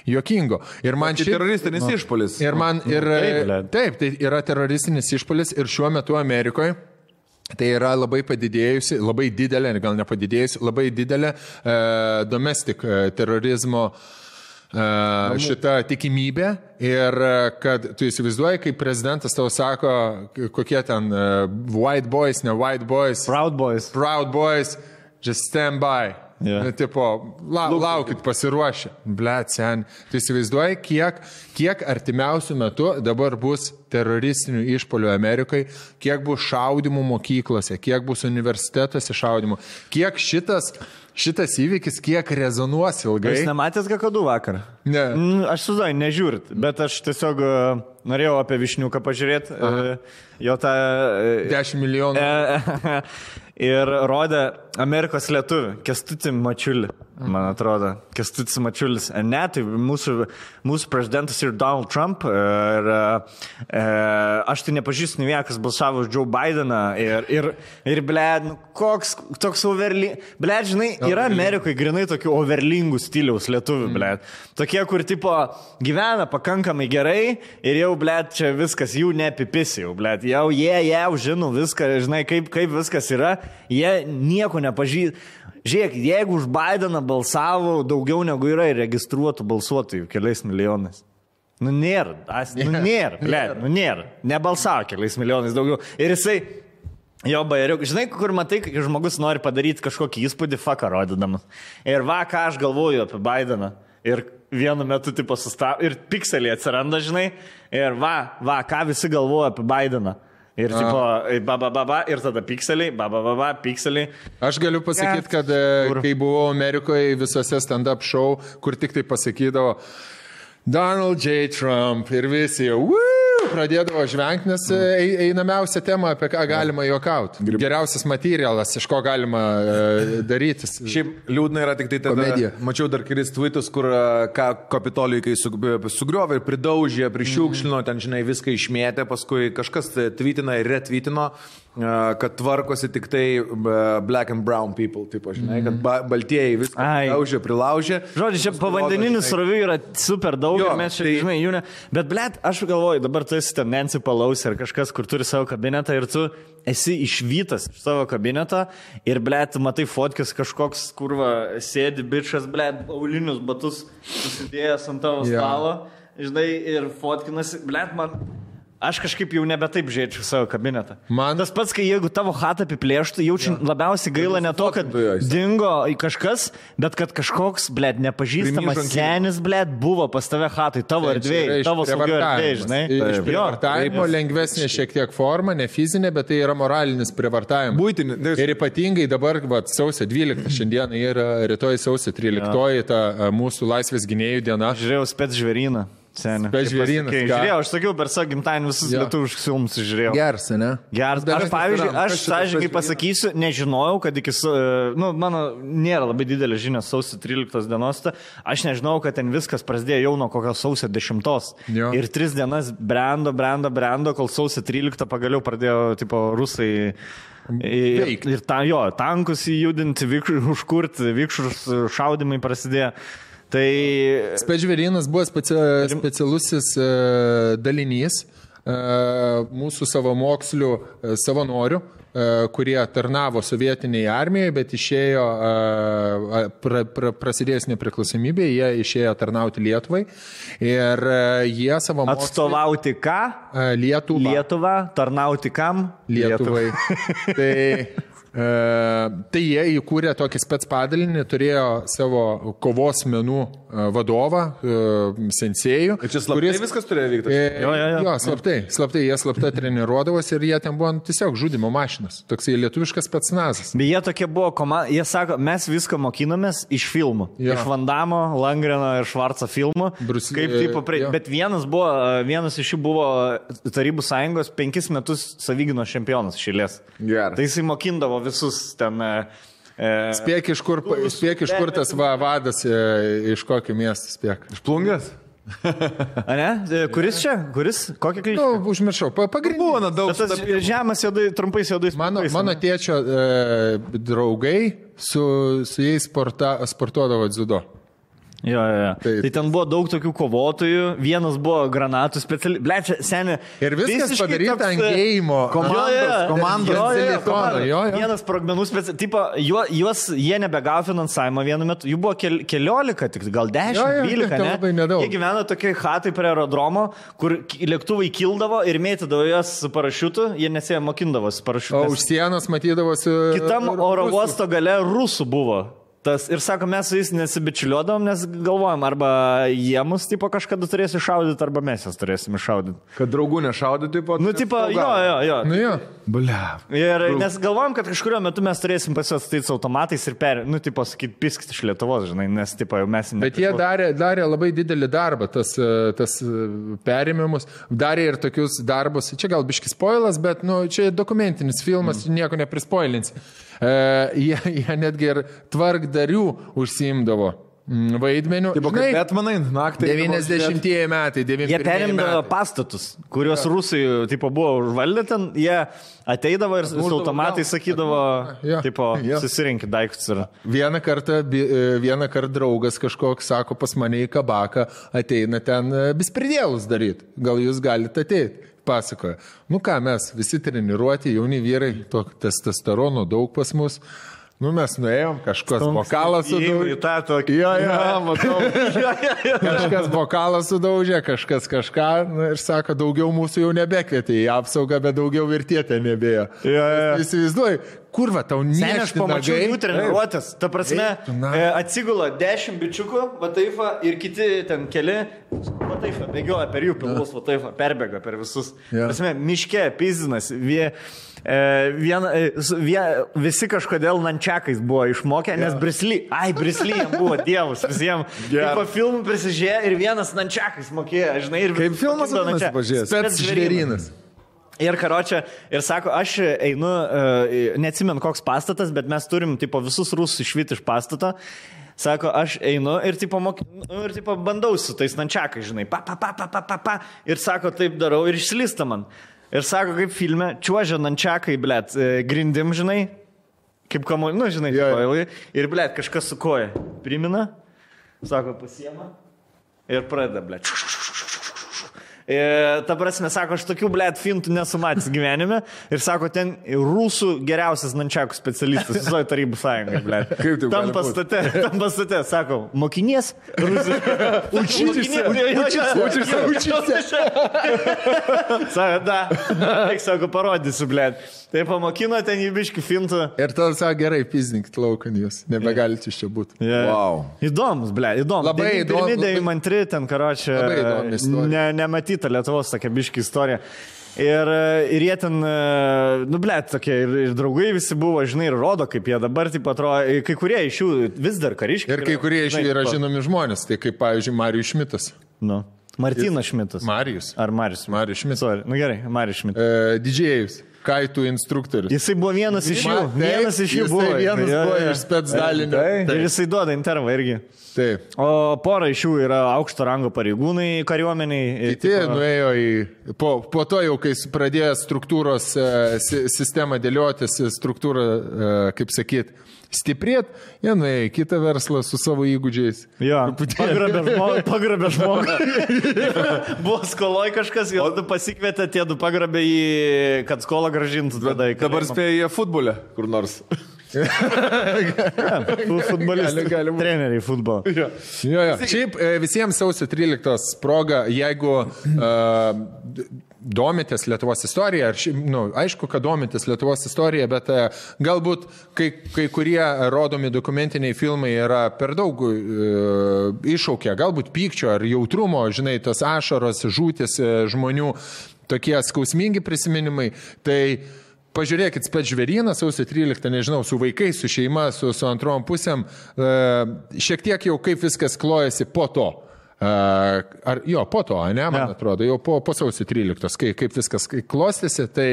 juokingo. Ir man Tai šiaip- teroristinis išpolis. Ir man, ir, taip, blet. taip, tai yra teroristinis išpolis ir šiuo metu Amerikoje. Tai yra labai padidėjusi, labai didelė, gal nepadidėjusi, labai didelė e, domestik e, terorizmo e, šita tikimybė ir e, kad tu įsivaizduoji, kaip prezidentas tau sako, kokie ten e, white boys, ne white boys, Proud Boys. proud boys, just stand by. Yeah. Tipo, la, laukit pasiruošę. Ble, sen. Tu įsivaizduoji, kiek, kiek artimiausių metų dabar bus teroristinių išpolių Amerikai, kiek bus šaudimų mokyklose, kiek bus universitetuose šaudimų, kiek šitas, šitas įvykis, kiek rezonuos ilgai. Jūs nematėt kakadų vakar? Ne. Mm, Aš sužinojau, nežiūrit, bet aš tiesiog e, norėjau apie Višniuką pažiūrėti, jo tą... e, 10 milijonų. E, (laughs) ir rodė Amerikos lietuvių, Kestutį Mačiulį, man atrodo. Kestutis Mačiulis. E, Ne, tai mūsų, mūsų prezidentas ir Donald Trump. Ir, e, aš tai nepažįstu nei vieną, kas balsavo už Joe Bideną. Ir, ir, ir ble, nu, koks toks overly... Ble, žinai, yra Amerikoje grinai tokių overlingų stiliaus lietuvių, ble. Tokie, kur tipo gyvena pakankamai gerai ir jau, ble, čia viskas jų neapipisi, jau, ble. Jau jie, jau žino viską, žinai, kaip, kaip viskas yra. Jie nieko nepažįsta. Žiūrėk, jeigu už Bideną balsavo daugiau negu yra registruotų balsuotojų, keliais milijonais. Nu nėra, as, nu nėra, ble, nu nėra. Nebalsavo keliais milijonais daugiau. Ir jisai, jo bairiuk, žinai, kur matai, kai žmogus nori padaryti kažkokį įspūdį, faką rodydamas. Ir va, ką aš galvoju apie Bideną. Ir vienu metu, tipo, sustab... Ir pikseliai atsiranda, žinai. Ir va, va, ką visi galvoja apie Bideną. Ir, tipo, ba, ba, ba, ba, ir tada pikseliai, ba, ba, ba, ba, pikseliai. Aš galiu pasakyti, kad e, Kur? kai buvau Amerikoje visose stand-up show, kur tik tai pasakydavo Donald J. Trump ir visi jau "Woo!" Pradėdavo žvengti, nes e, ei- einamiausia tema, apie ką galima juokauti. Geriausias materialas, iš ko galima e, darytis. Šiaip liūdna yra tik tai tada. Komedija. Mačiau dar kelis tweetus, kur a, ką kapitolijai, kai sug- sugriovė ir pridaužė, prišiukšlino, ten, žinai, viską išmėtė, paskui kažkas e, tweetina ir retweetino, a, kad tvarkosi tik tai a, black and brown people, tipo, žinai, kad ba baltieji viską pridaužė, prilaužė. Žodžiu, čia žinai, srovių yra super daug Jo, mes čia, tai- žinai, jų ne. Bet, blėt, aš galvoju, dabar tu esi ten Nancy Palaus ar kažkas, kur turi savo kabinetą ir tu esi išvytas iš savo kabineto ir, blėt, matai fotkės kažkoks, kurva, sėdi bičias, blėt, aulinius batus susidėjęs ant tavo Jo. stalo, žinai, ir fotkinasi, blėt, man. Aš kažkaip jau nebe taip žiūrėčiau savo kabinetą. Man- tas pats, kai jeigu tavo hatą apiplėštų, jaučiu labiausiai gaila ne to, kad dingo kažkas, bet kad kažkoks, blėt, nepažįstamas senis, blėt, buvo pas tave hatai, tavo Tai erdvėje, tavo saugio erdvėje, žinai. Iš prievartavimo lengvesnė šiek tiek forma, ne fizinė, bet tai yra moralinis prievartavimas. Buitinė. Ir ypatingai dabar, va, sausio 12 (clears throat) šiandieną yra, rytoj sausio 13 ta a, mūsų laisvės gynėjų diena. Žiūrėjau spets žvėryną. Seniai. Spec žvėrynas, ką? Žiūrėjau, aš sakiau, per savo gimtadienį visus Jo. lietuviškus filmus žiūrėjau. Geras, ne? Geras. Dar Aš, pavyzdžiui, aš sąžininkai pasakysiu, nežinojau, kad iki, nu, mano nėra labai didelė žinia sausio 13 dienos, aš nežinojau, kad ten viskas prasidėjo jau nuo kokios sausio 10. Jo. Ir tris dienas brendo, brendo, brendo, kol sausio 13 pagaliau pradėjo, tipo, rusai. Ir, Veikt. ir ta, jo, tankus įjudinti, vyk, užkurti, vykšrus šaudimai prasidėjo. Tai Spečverinas buvo specia, specialusis e, dalinys e, mūsų savamokslių e, savanorių, kurie tarnavo sovietiniai armijai, bet išėjo, pra, pra, prasidėjus nepriklausomybė, jie išėjo tarnauti Lietuvai ir jie savamoksliai atstovauti ką? Lietuvą. Lietuvą, tarnauti kam? Lietuvai. tai, e, tai jie įkūrė tokį spets padalinį, turėjo savo kovos menų e, vadovą, e, sensėjų. Ir čia slaptai viskas turėjo vykti. E, Jo, jo, jo. jo, slaptai, slaptai, jie slaptai treniruodavosi ir jie ten buvo tiesiog žudimo mašinas. Toksai lietuviškas spetsnazas. Bet jie tokie buvo komanda, jie sako, mes viską mokinomės iš filmų. Jo. Iš Vandamo, Langreno ir Švarco filmų. Bruce- Kaip taip, prie... bet vienas, buvo, vienas iš jų buvo Tarybų sąjungos penkis metus savygino čempionas šilės. Geras. Tai jisai mokindavo visus ten. e, e, Spėk iš kur, spėk iš kur tas va, vadas, e, iš kokio miesto spėk. Plungas? (laughs) A ne? Kuris čia? Kuris? Kokia klišė? Nu, užmiršau, pa- pagrindinė. Buvo na daug. Tas žemas juodai, trumpais juodais. Mano, plaukais, mano tėčio e, draugai su, su jais sporta, sportuodavo dziudo. Jo, jo, jo. Taip. Tai ten buvo daug tokių kovotojų, vienas buvo granatų specialiai. Blečia, seniai. Ir viskas padaryta ant gėjimo. Komandos, komandos telefono, jo, jo. Vienas sprogmenų specialiai. Tipo, juo- juos jie nebegavo finansavimo vienu metu. Jų buvo kel, keliolika, tik gal dešimt, Jo, jo, dvylika. ne? nedaug. Jie gyveno tokiai hatai prie aerodromo, kur lėktuvai kildavo ir mėtydavo juos su parašiutu, jie nesėjo mokindavo su O parašiutu. už sienos matydavosi. Kitam oro uosto gale rusų buvo. Tas, ir sako, mes su jais nesibičiuliuodom, nes galvojam, arba jie mus tipo kažkada turės iššaudyti, arba mes jas turėsim iššaudyti. Kad draugų nešaudyti, tipo. Nu, tipo, jo, jo, jo. Nu jo. Ble. Ir nes galvojam, kad kažkurio metu mes turėsim pas juos statyti su automatais ir per, nu, tipo, sakyti, piskit iš Lietuvos, žinai, nes, tipo, jau mes Bet jie darė, darė labai didelį darbą, tas, e, tas e, perimimus, darė ir tokius darbus, čia gal biškis spoilas, bet nu, čia dokumentinis filmas, mm. nieko neprispoilins. E, jie, jie netgi ir tvarkdarių užsiimdavo mm, vaidmenių. Taip, kaip Batmanai, naktį. 90-ieji metai, 91 Jie perimdavo pastatus, kuriuos rusai, tipo, buvo užvaldę ten, jie ateidavo ir su automatai sakydavo, Jo, tipo, jo. susirinkit daiktus ir... Vieną kartą, e, vieną kartą draugas kažkoks sako pas mane į kabaką, ateina ten e, bispridėlus daryti. Gal jūs galite ateiti? Pasakoja. Nu ką, mes visi treniruoti, jauni vyrai, to testosterono daug pas mus. Nu mes nuėjom, kažkas bokalą sudaužė. į tą tokį. Jo, jo, matau. (laughs) kažkas bokalą sudaužė, kažkas kažką nu, ir sako, daugiau mūsų jau nebekvietė į apsaugą, bet daugiau ir tie ten nebėjo. Jo, jo. Įsivaizduoju, kur va tau Seniai aš niežti pamačiau nagai? jų treniruotės. Ta prasme, na. e, atsigula 10 bičiukų, Vataifa ir kiti ten keli, Vataifa bėgioja per jų pilvus, Vataifa perbėga per visus. Jo. Prasme, miške, pizinas, vie, e, vien, e, vie, visi kažkodėl nančiakais buvo išmokę, nes Brisly, ai, Brisly jam buvo dievas visiems. Geras. Kaip po filmų prisižiūrėjo ir vienas nančiakais mokėjo, žinai, ir Kaip filmas nunčiak- pažiūrės? Spets žvėrynas. Ir karočią, ir sako, aš einu, uh, neatsimenu koks pastatas, bet mes turim, tipo, visus rusus išvyti iš pastato. Sako, aš einu ir, tipo, mok... nu, ir tipo, bandau su tais nančiakai, žinai, pa, pa, pa, pa, pa, pa, pa. Ir sako, taip darau ir išslysta man. Ir sako, kaip filme, čiuožia nančiakai, blėt, e, grindim, žinai, kaip kamu, nu, žinai, Jo, jo. ir, blėt, kažkas su koja. Primina, sako, pasiema ir pradeda, blėt. E, ta prasme, sako, aš tokių, blėt, fintų nesu matęs gyvenime. Ir sako, ten rusų geriausias nančiakų specialistas visoje tarybų sąjungoje, blėt. Kaip taip Tam pastate, tam pastate, sako, mokinės rusiškai. Učytis, učytis, učytis. Sako, da. Tik sako, parodysiu, blėt. Tai pamokino ten į biškį fintų. Ir tada sako, gerai, pizninkit laukan jūs, nebegalite iš čia būti. Yeah. Wow. Įdomus, ble, įdomus. Labai įdomu- Pirmi, labai- devim antri, ten karočią. Ne, nematyta Lietuvos tokia biški istorija. Ir, ir jie ten, e, nu, ble, tokie ir, ir draugai visi buvo, žinai, ir rodo, kaip jie dabar, taip atrodo, kai kurie iš jų vis dar kariškiai. Ir kai kurie iš jų yra žinomi žmonės, tai kaip, pavyzdžiui, Marijus Šmitas. Nu, Martinas Šmitas. Marijus. Ar Marius? Marijus Šmitas. Nu gerai, Marius Šmitas. E, didžėjus, kaitų instruktorius. Jisai buvo vienas iš jų. Taip, Vienas iš jų buvo. vienas Jo, buvo jo. iš spetsdalinio. Ir Taip. jisai duoda intervą irgi. Taip. O pora iš jų yra aukšto rango pareigūnai kariuomeniai. ir Kiti tipo- nuėjo į... Po, po to jau, kai pradėjo struktūros e, si, sistemą dėliotis, struktūrą, e, kaip sakyt, stiprėt, jie nuėjo į kitą verslą su savo įgūdžiais. Jo, pagrabė žmogų. Pagrabė žmogų. (laughs) Buvo skoloj kažkas, jo du pasikvietė, tie du pagrabė jį, kad skolą gražintų tada į Dabar kalėjimą. spėja futbolę kur nors. (laughs) Fu- Futbolistai, Gali- treneriai futbolo. Jo, jo. Šiaip e, visiems sausio 13 proga, jeigu uh, domitės Lietuvos istorija, ar šiaip, nu, aišku, kad domitės Lietuvos istorija, bet uh, galbūt kai, kai kurie rodomi dokumentiniai filmai yra per daug uh, iššaukę, galbūt pykčio ar jautrumo, žinai, tos ašaros, žūtis uh, žmonių, tokie skausmingi prisiminimai. Tai Pažiūrėkit, spēc žvėryną, sausio 13, nežinau, su vaikais, su šeima, su, su antrom pusėm, e, šiek tiek jau kaip viskas klojasi po to. Ar, jo, po to, ne, man Ja. atrodo, jau po, po sausio 13, kai, kaip viskas klostėsi, tai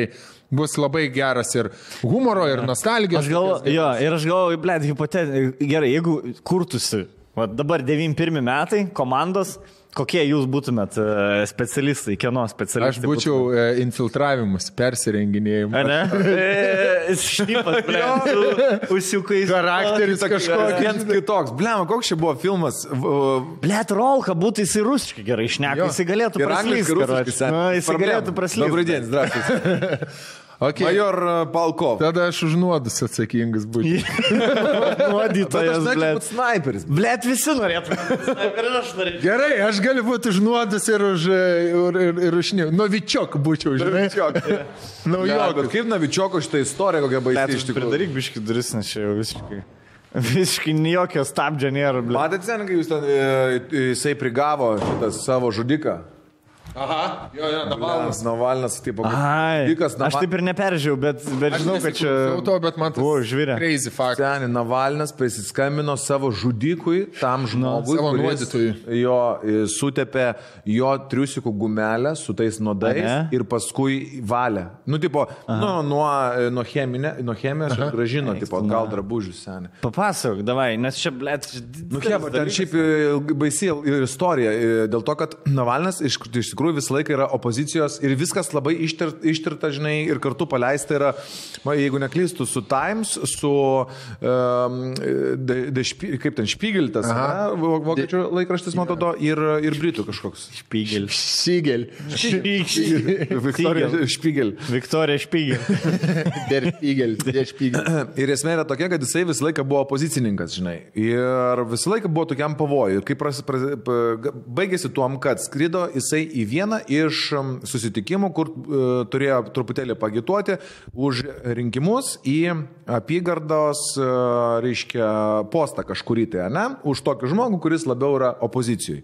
bus labai geras ir humoro, ir nostalgijos. Aš galvoju, jo, ir aš galvoju, blėt, hipotetiškai, gerai, jeigu kurtųsi, va, dabar 91 metai, komandos, Kokie jūs būtumėt e, specialistai, kieno specialistai? Aš būčiau būtumėt? E, infiltravimus, persirenginėjimus. Ne? (laughs) E, šnipas, ble, usiukai. Charakteris kažkoks vienas kitoks. Ble, koks čia buvo filmas? Ble, Rolka būtų jis ir rusiškai gerai išneka, jis galėtų praslysti. Jis galėtų praslysti. Dobrudienis, drąsus. (laughs) Okay. Major e, Palkov. Tada aš už nuodus atsakingas būčiau. (laughs) Nuodytojas, būt sniperis. Blet, visi norėtų. Aš. Gerai, aš galiu būti už nuodus ir už, e, ir, ir, ir už. Novičiok būčiau, žinai. (laughs) Ja, Naujok. bet kaip Navičioko šitą istoriją kokia Blet, iš tikrųjų. pridaryk biški duris, nes čia jau visiškai. Visiškai jokio stabdžio nėra. Matėte, kai jūs ten, e, jisai prigavo šitas savo žudiką. Aha, jo, jo, Navalnas. Navalnas, tipo, Ai, žudikas aš taip ir neperžiūrėjau, bet, bet žinau, kad čia... to, bet man tai O, žvirė. crazy fact. Seniai, Navalnas prisiskambino savo žudikui, tam žmogui, Savo kuris nuodytojui. jo e, sutepė jo triusikų gumelę su tais nuodais Ane? ir paskui valė. Nu, tipo, nu, nuo, e, nuo, cheminė, nuo chemijos ir gražino, tipo, gal drabužius seniai. Papasakok, davai, nes čia, ble, Nu, Heba, ten šiaip e, baisi istorija, dėl to, kad Navalnas iš, iš tikrųjų visą laiką yra opozicijos ir viskas labai ištir, ištirta, žinai, ir kartu paleista yra, jeigu neklystu, su Times, su, um, de, de, kaip ten, Špygeltas, vokiečių laikraštis, man atrodo, ir, ir Britų kažkoks. Špygel. Šygel. (laughs) Viktorija Špygel. Viktorija Špygel. (laughs) Der Šygel. Der Šygel. (clears throat) Ir esmė yra tokia, kad jisai visą laiką buvo opozicininkas, žinai. Ir visą laiką buvo tokiam pavojui. Ir kaip pras, pras, baigėsi tuom, kad skrido jisai į vieną iš um, susitikimų, kur uh, turėjo truputėlį pagituoti už rinkimus į apygardos, uh, reiškia, postą kažkurį tai, ne? Už tokį žmogų, kuris labiau yra opozicijai.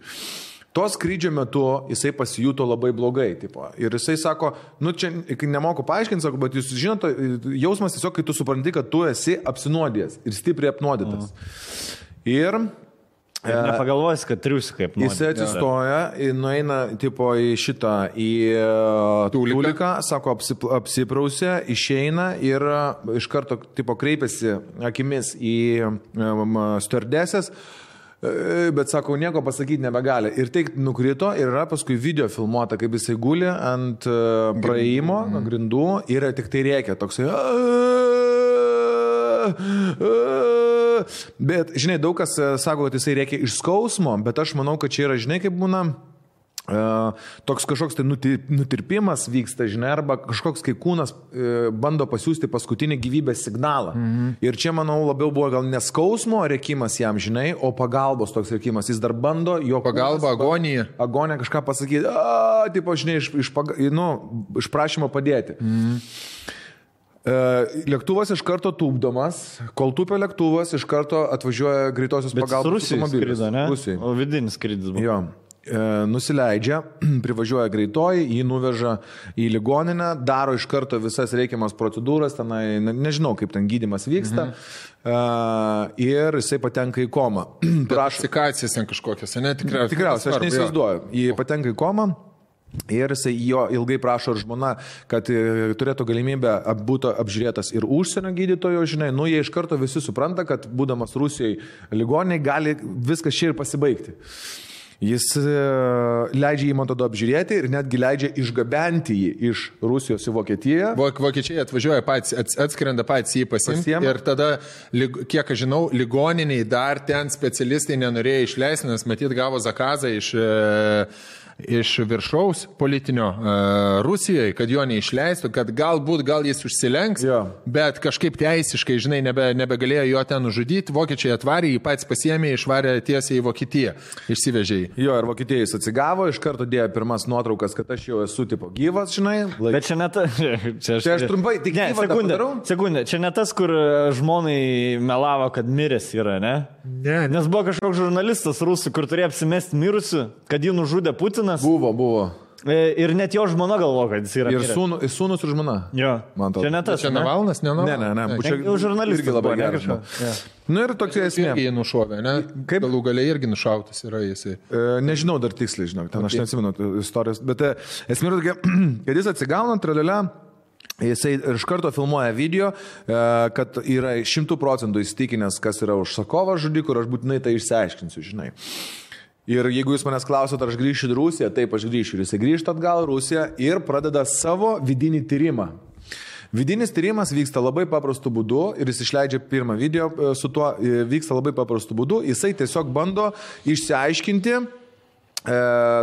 To skrydžio metu jisai pasijuto labai blogai. Tipo. Ir jisai sako, nu čia nemoku paaiškinti, sako, bet jūs žinote, jausmas tiesiog, kai tu supranti, kad tu esi apsinuodęs ir stipriai apnuodytas. Ir Ir nepagalvojęs, kad triusi kaip nori. Jisai atsistoja, nueina tipo į šitą, į Tūliką. tūliką, sako, apsip, apsiprausė, išeina ir e, iš karto tipo kreipėsi akimis į stardesės. Bet sako, nieko pasakyti nebegali. Ir tai nukrito ir yra paskui video filmuota, kaip jisai guli ant e, praėjimo, grindų ir tik tai reikia toksai. Bet, žinai, daug kas e, sako, kad jisai reikia iš skausmo, bet aš manau, kad čia yra, žinai, kaip būna. Uh, toks kažkoks tai nuti- nutirpimas vyksta, žinai, arba kažkoks, kai kūnas uh, bando pasiūsti paskutinį gyvybės signalą. Mhm. Ir čia, manau, labiau buvo gal neskausmo reikimas jam, žinai, o pagalbos toks reikimas. Jis dar bando jo Pagalba, kūnas- agonija. Agonė kažką pasakyti, a, tipo, žinai, iš, iš, nu, iš prašymo padėti. Mhm. Lėktuvas iš karto tūpdomas, kol tūpia lėktuvas, iš karto atvažiuoja greitosios Bet pagalbos automobilis. skrido, ne? Rusijai. O vidinis skrydis buvo. Jo. E, Nusileidžia, (clears throat) privažiuoja greitoji, jį nuveža į ligoninę, daro iš karto visas reikiamas procedūras, tenai, ne- nežinau, kaip ten gydimas vyksta, mhm. ir jisai patenka į komą. (clears throat) Prašau. Apsikacijas ten kažkokias, ne? Tikriausiai. Tikriausiai, aš neįsivaizduoju. Jį patenka į komą. Ir jisai jo ilgai prašo ir žmona, kad e, turėtų galimybę būtų apžiūrėtas ir užsienio gydytojo, žinai, nu jie iš karto visi supranta, kad būdamas Rusijai ligoniai gali viskas čia ir pasibaigti. Jis e, leidžia jį man tada apžiūrėti ir netgi leidžia išgabenti jį iš Rusijos į Vokietiją. Vok- Vokiečiai atvažiuoja patys, ats- atskrenda patys jį pasimti. Ir tada, kiek aš žinau, ligoniniai dar ten specialistai nenorėjo išleisti, nes matyt gavo zakazą iš, e, iš viršaus politinio e, Rusijoje, kad jo neišleistų, kad galbūt gal jis užsilenks, Jo. bet kažkaip teisiškai, žinai, nebe, nebegalėjo jo ten nužudyti. Vokiečiai atvarė, jį patys pasiemė, išvarė tiesiai į Vokietiją, išsivežė jį. Jo, ir Vokietijai atsigavo, iš karto dėjo pirmas nuotraukas, kad aš jau esu tipo gyvas, žinai. Laik... Bet čia ne ta. (laughs) Čia aš, Čia aš trumpai, tik ne, sekundę, sekundę. Čia ne tas, kur e, žmonai melavo, kad miręs yra, ne? Ne, Nes buvo kažkoks žurnalistas rusų, kur turėjo apsimesti mirusiu, kad jį nužudė Putinas. Buvo, buvo. E, Ir net jo žmona galvo, kad jis yra. Ir, ir sūnus ir žmona. Jo. Man atrodo. Čia ne tas. Čia ne? Navalnas, ne Ne, Navalnas. ne, ne. Čia- Čia Jau žurnalistas irgi labai ne, geras. žinau. Jo. Nu ir tokia esmė. Irgi jį nušovė, ne? Kaip? Galų galiai irgi nušautas yra jisai. E, Nežinau dar tiksliai, žinok, ten aš neatsimenu istorijos, bet e, esmė yra tokia, (clears throat) kad jis atsigauna, tralelė. Jisai iš karto filmuoja video, e, kad yra šimtų procentų įsitikinęs, kas yra užsakovas žudikų ir aš būtinai tai išsiaiškinsiu, žinai. Ir jeigu jūs manęs klausot, ar aš grįšiu į Rusiją, taip aš grįšiu. Ir jisai grįžta atgal į Rusiją ir pradeda savo vidinį tyrimą. Vidinis tyrimas vyksta labai paprastu būdu ir jis išleidžia pirmą video e, su tuo, e, vyksta labai paprastu būdu. Jisai tiesiog bando išsiaiškinti,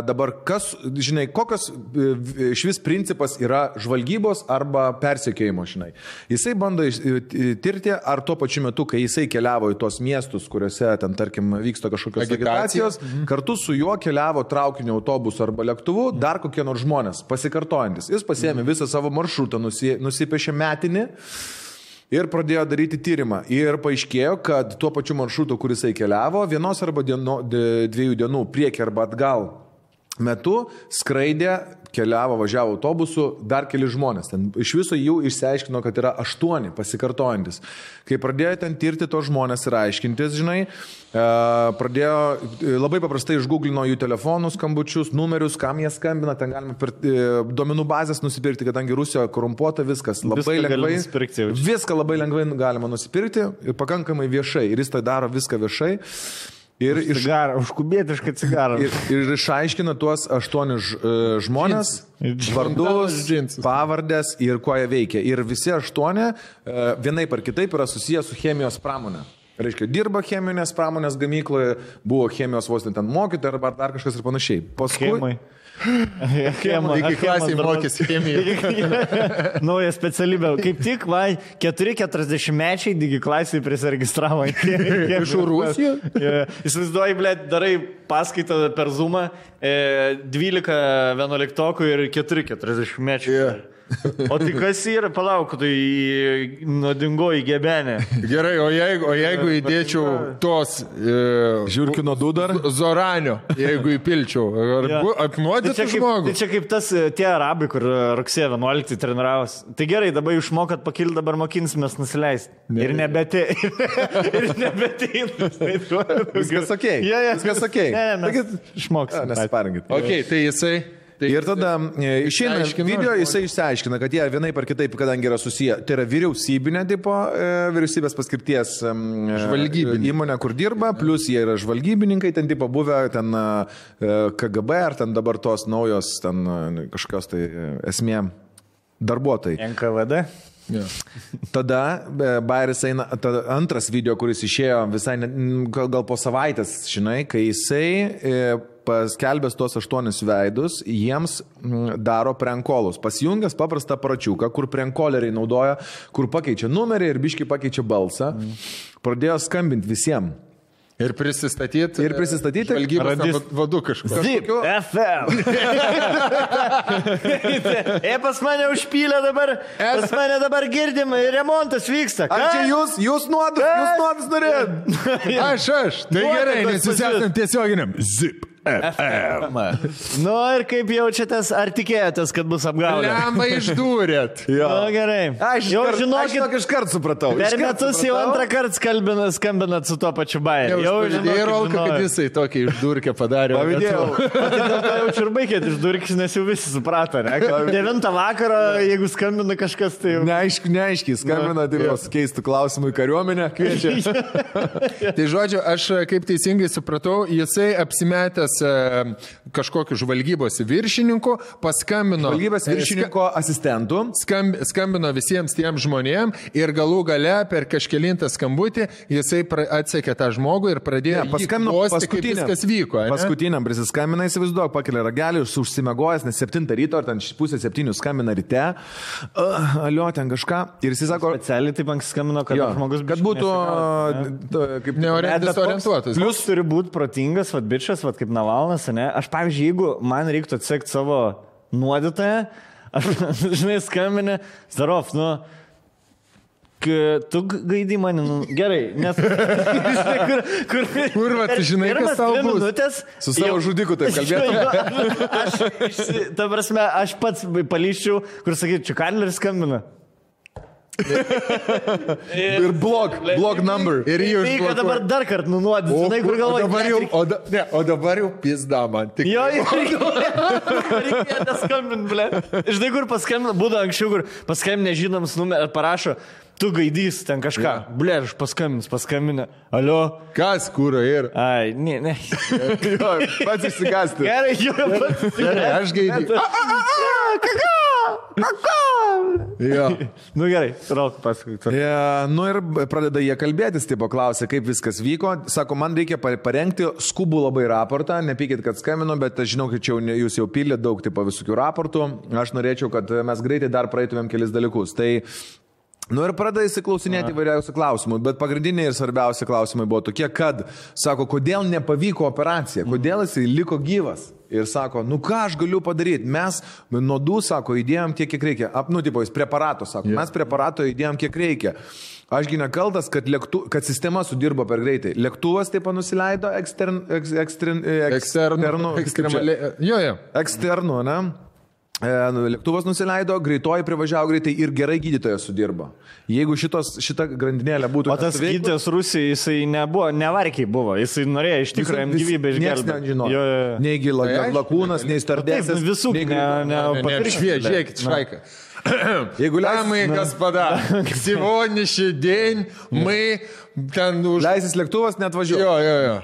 dabar kas, žinai, kokios e, iš vis principas yra žvalgybos arba persekėjimo, žinai. Jisai bando e, tirti, ar tuo pačiu metu, kai jisai keliavo į tos miestus, kuriuose ten, tarkim, vyksta kažkokios agitacijos, kartu su juo keliavo traukiniu autobusu arba lėktuvu dar kokie nors žmonės, pasikartojantis. Jis pasėmė visą savo maršrutą, nusi, nusipešė metinį. Ir pradėjo daryti tyrimą. Ir paaiškėjo, kad tuo pačiu maršrutu, kuris jisai keliavo, vienos arba dieno, dviejų dienų prieki arba atgal metu skraidė, keliavo, važiavo autobusu dar keli žmonės. Ten iš viso jų išsiaiškino, kad yra aštuoni pasikartojantis. Kai pradėjo ten tirti tos žmonės ir aiškintis, žinai, e, pradėjo e, labai paprastai išgooglino jų telefonus, skambučius, numerius, kam jie skambina, ten galima per e, duomenų bazės nusipirkti, kadangi Rusijoje korumpuota viskas labai Viską lengvai. nusipirkti. Viską labai lengvai galima nusipirkti ir pakankamai viešai. Ir jis tai daro viską viešai. Ir iš, Cigarą, užkubietišką cigarą. ir, ir išaiškina tuos aštuonis e, žmonės, Džinsus. vardus, Džinsus. pavardės ir kuo jie veikia. Ir visi aštuoni e, vienaip ar kitaip yra susijęs su chemijos pramonė. Reiškia, dirba cheminės pramonės gamykloje, buvo chemijos vos ne ten mokytoja arba dar kažkas ir panašiai. Paskui, Chemai. Chema, Iki klasiai mokėsi chemiją. (laughs) Nauja specialybė. Kaip tik, va, 4-40 mečiai digi klasiai prisiregistravo. (laughs) Iš Rusijos? Įsivaizduoji, blė, darai paskaitą per Zoomą, e, 12 11 ir 4-40 mečiai. Yeah. O tai kas yra, palauk, tai nuodingoji gebenė. Gerai, o jeigu, o jeigu įdėčiau tos... E, žiūrkių nuodų dar. Zoranio, jeigu įpilčiau, ar Tai apnuodytų čia, kaip, žmogų? tai čia kaip tas e, tie arabai, kur e, rugsėjo 11 treniravos. Tai gerai, dabar išmokat pakilti, dabar mokinsimės nusileisti. Ir nebete. (laughs) ir nebete. Viskas ok. Ja, ja. Viskas ok. Ne, ne, mes išmoksim. Nesiparinkit. Ok, tai jisai... Tai Ir tada e, išeina video, jisai išsiaiškina, kad jie vienaip ar kitaip, kadangi yra susiję, tai yra vyriausybinė tipo, e, vyriausybės paskirties e, įmonė, kur dirba, plus jie yra žvalgybininkai, ten tipo buvę, ten KGB ar ten dabar tos naujos, ten kažkokios tai esmė darbuotojai. NKVD. Ja. Tada Bairis eina, tada antras video, kuris išėjo visai, gal, gal po savaitės, žinai, kai jisai paskelbęs tuos aštuonis veidus, jiems m, daro prenkolus. Pasijungęs paprastą pračiuką, kur prenkoleriai naudoja, kur pakeičia numerį ir biški pakeičia balsą, pradėjo skambinti visiems. Ir prisistatyti. Ir prisistatyti. Žvalgybos Radis- va- vadu kažkokiu. Zip, FM. (laughs) e, pas mane užpylė dabar. Pas mane dabar girdim, remontas vyksta. Ar čia jūs, jūs nuodus, jūs nuodus norėjot? Aš, aš. Tai gerai, nes jūs esate tiesioginiam. Zip. Nu ir kaip jaučiatės, ar tikėjotės, kad bus apgaulė? Lemba išdūrėt. (laughs) Na gerai. Aš jau aš žinokit, žinok, iškart supratau. per metus jau supratau. antrą kartą skambinat, skambinat su tuo pačiu bairiu. Jau Ir Rolka, kad jisai tokį išdurkę padarė. Pavydėjau. Dėl to jau čia ir baigėt išdurkis, nes jau visi suprato, ne? Devintą vakarą, jeigu skambina kažkas, tai jau... Neaišku, neaiškiai, skambina, tai vos keistų klausimų į kariuomenę, kviečia. (laughs) Tai žodžiu, aš kaip teisingai supratau, jisai apsimetęs e, kažkokiu žvalgybos viršininku, paskambino. Valgybės viršininko asistentų. Skamb, skambino visiems tiem žmonėm ir galų gale per kažkelintą skambutį jisai atsekė tą žmogų ir pradėjo Ne, paskambino paskambino, kaip viskas vyko. ane? Paskutiniam prisiskambina, įsivaizduoju, pakelia ragelį, užsimegojęs, nes 7 ryto ar ten pusė 7 skambina ryte. Uh, alio, ten kažką. Ir jis sako, Specialiai taip anksti skambino, kad jo, žmogus kad būtų nesigaudytų, ne? kaip Neori- Bet toks- disorientuotas. Plius turi būti protingas, vad bičias, vad kaip Navalnas, ne? Aš, pavyzdžiui, jeigu man reiktų atsekti savo nuodytoją, (laughs) aš, žinai, skambinę, Zarov, nu, tu gaidai mane, nu, gerai, nes... (laughs) žinai, kur, kur, Kur, va, tu žinai, kas tau bus? Minutės, Su savo žudiku taip (laughs) kalbėtum? Aš, ta prasme, aš pats palyščiau, kur sakyčiau, čia Kandleris skambina. Ir blog, blog number. Ir jį Tai, kad dabar dar kartą nunuodyti, žinai, kur o, galvoji. dabar jau, o, da, ne, o dabar jau pizda man. Tik, Jo, jo, reikia neskambinti, ble. Žinai, kur paskambina, būdavo anksčiau, kur paskambina žinoms numerį, parašo, tu gaidys ten kažką. Yeah. Ble, aš paskambins, paskambina. Alio. Kas kūro ir. Ai, ne, ne. (laughs) Jo, pats išsigasti. Gerai, jau pats. Gerai, aš gaidį. Jo. (laughs) Nu gerai, rauk pasakoti. Ja, nu ir pradeda jie kalbėtis, tipo klausė, kaip viskas vyko. Sako, man reikia pa- parengti skubų labai raportą, nepykit, kad skambinu, bet aš žinau, kad čia jūs jau pildėt daug tipo visokių raportų. Aš norėčiau, kad mes greitai dar praeitumėm kelis dalykus. Tai Nu ir pradeda įsiklausinėti įvairiausių klausimų, bet pagrindiniai ir svarbiausi klausimai buvo tokie, kad, sako, kodėl nepavyko operacija, kodėl jisai liko gyvas. Ir sako, nu ką aš galiu padaryti, mes nuodų, sako, įdėjom tiek, kiek reikia. Ap, nu, tipo, jis preparato, sako, Jo. mes preparato įdėjom kiek reikia. Ašgi nekaltas, kad, lėktu, kad sistema sudirbo per greitai. Lėktuvas taip nusileido ekstern, eks, ekstrin, eks, Eksternų. kaip čia? Ekstremaliai. Jo, jo. Eksternu, ne? E, nu, Lėktuvas nusileido, greitoji privažiavo greitai ir gerai gydytojas sudirbo. Jeigu šitos, šita grandinėlė būtų... O tas nesuveikus- gydytojas Rusijai, jisai nebuvo, nevarkiai buvo, jisai norėjo iš tikrųjų jam Vis- gyvybę Niekas išgelbėti. nežino. Jo, jo, jo. Nei gila- Tai aišku, lakūnas, nei Taip, stardėsas. nu, visų, nei ne, greitai- ne, Ne, ne, papirkit, (clears throat) (clears throat) švie- blet. Žiūrėkit, švaika. Jeigu leisis, Дамы и господа, сегодняшний день мы ten už... leisis lėktuvas, net važiuoju. Jo, jo, jo.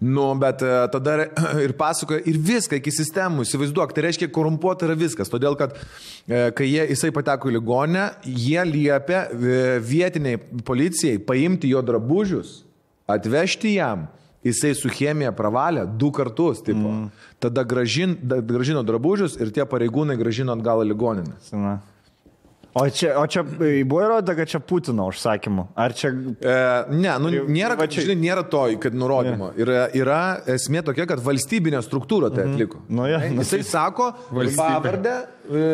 Nu, bet e, tada (clears throat) ir pasakoja ir viską iki sistemų, įsivaizduok, tai reiškia korumpuota yra viskas, todėl kad e, kai jie, jisai pateko į ligonę, jie liepia e, vietiniai policijai paimti jo drabužius, atvežti jam, jisai su chemija pravalė du kartus, tipo. Mm. Tada gražin, da, gražino drabužius ir tie pareigūnai gražino atgal į ligoninę. Na. O čia, o čia buvo įrodyta, kad čia Putino užsakymu. Ar čia... E, ne, nu, nėra, kad, čia- žinai, nėra to, kad nurodymo. Yra, yra esmė tokia, kad valstybinė struktūra tai atliko. Nu, ja, nu, Jisai sako, Valstybė. pavardę, e,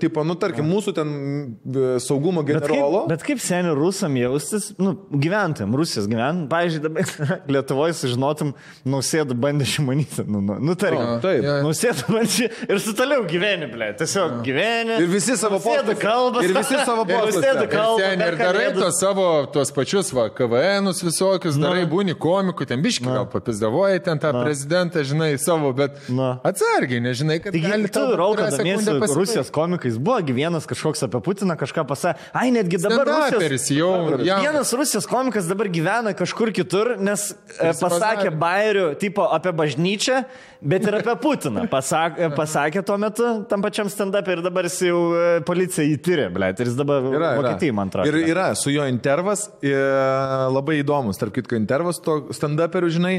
tipo, nu, tarkim, mūsų ten e, saugumo Bet kaip, generolo. bet kaip seniai rusam jaustis, nu, gyventojim, Rusijos gyventojim, pavyzdžiui, dabar (laughs) Lietuvoje sužinotum, nausėdą bandė šimanyti, nu, nu, nu tarkim. O, taip. Nausėdą bandė ir su toliau gyveni, ble, tiesiog gyveni. Ir visi savo Nausėda postuose. Kalba. Ir visi savo. Nausėda (laughs) Ir kalba. Ten ir darai tos savo, tuos pačius, va, KVNus visokius, darai būni komikų, ten biški gal papizdavoji ten tą prezidentą, žinai, savo, bet Na. atsargiai, nežinai, kad Taigi, gali tu, tau Rauka, kurią domiesi sekundę pasibaigt. Rusijos komikais, buvo vienas kažkoks apie Putiną kažką pasakė. Ai, netgi dabar Rusijos, jau, jam- vienas Rusijos komikas dabar gyvena kažkur kitur, nes e, Jis pasakė bairių tipo apie bažnyčią, bet ir apie Putiną. Pasak, pasakė tuo metu tam pačiam stand-up ir dabar jis jau e, policija įtyrė, ble, ir jis dabar Yra, yra. Vokietijai, man atrodo. Ir yra su jo intervas, e, labai įdomus, tarp kitko, intervas to stand-uperių, žinai,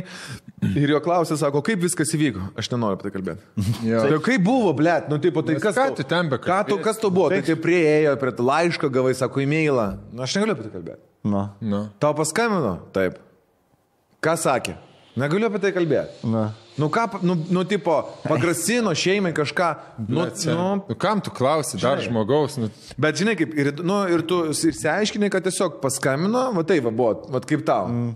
ir jo klausė, sako, kaip viskas įvyko. Aš nenoriu apie tai kalbėti. Tai kaip buvo, blėt, nu taip, tai Nes kas ką tu bekalbėsi? Ką tu, kas tu buvo? Tai kaip prieėjo prie to laiško, gavai, sako, e-mailą. Nu, aš negaliu apie tai kalbėti. Nu, Nu. Tau paskambino? Taip. Ką sakė? Negaliu apie tai kalbėti. nu. Nu ką, nu, nu tipo, pagrasino šeimai kažką. Nu, Nu, nu, nu, kam tu klausi, dar Žinai. žmogaus, nu, bet žinai, kaip, ir, nu, ir tu išsiaiškinai, kad tiesiog paskambino, va tai va buvo, va kaip tau. Mm.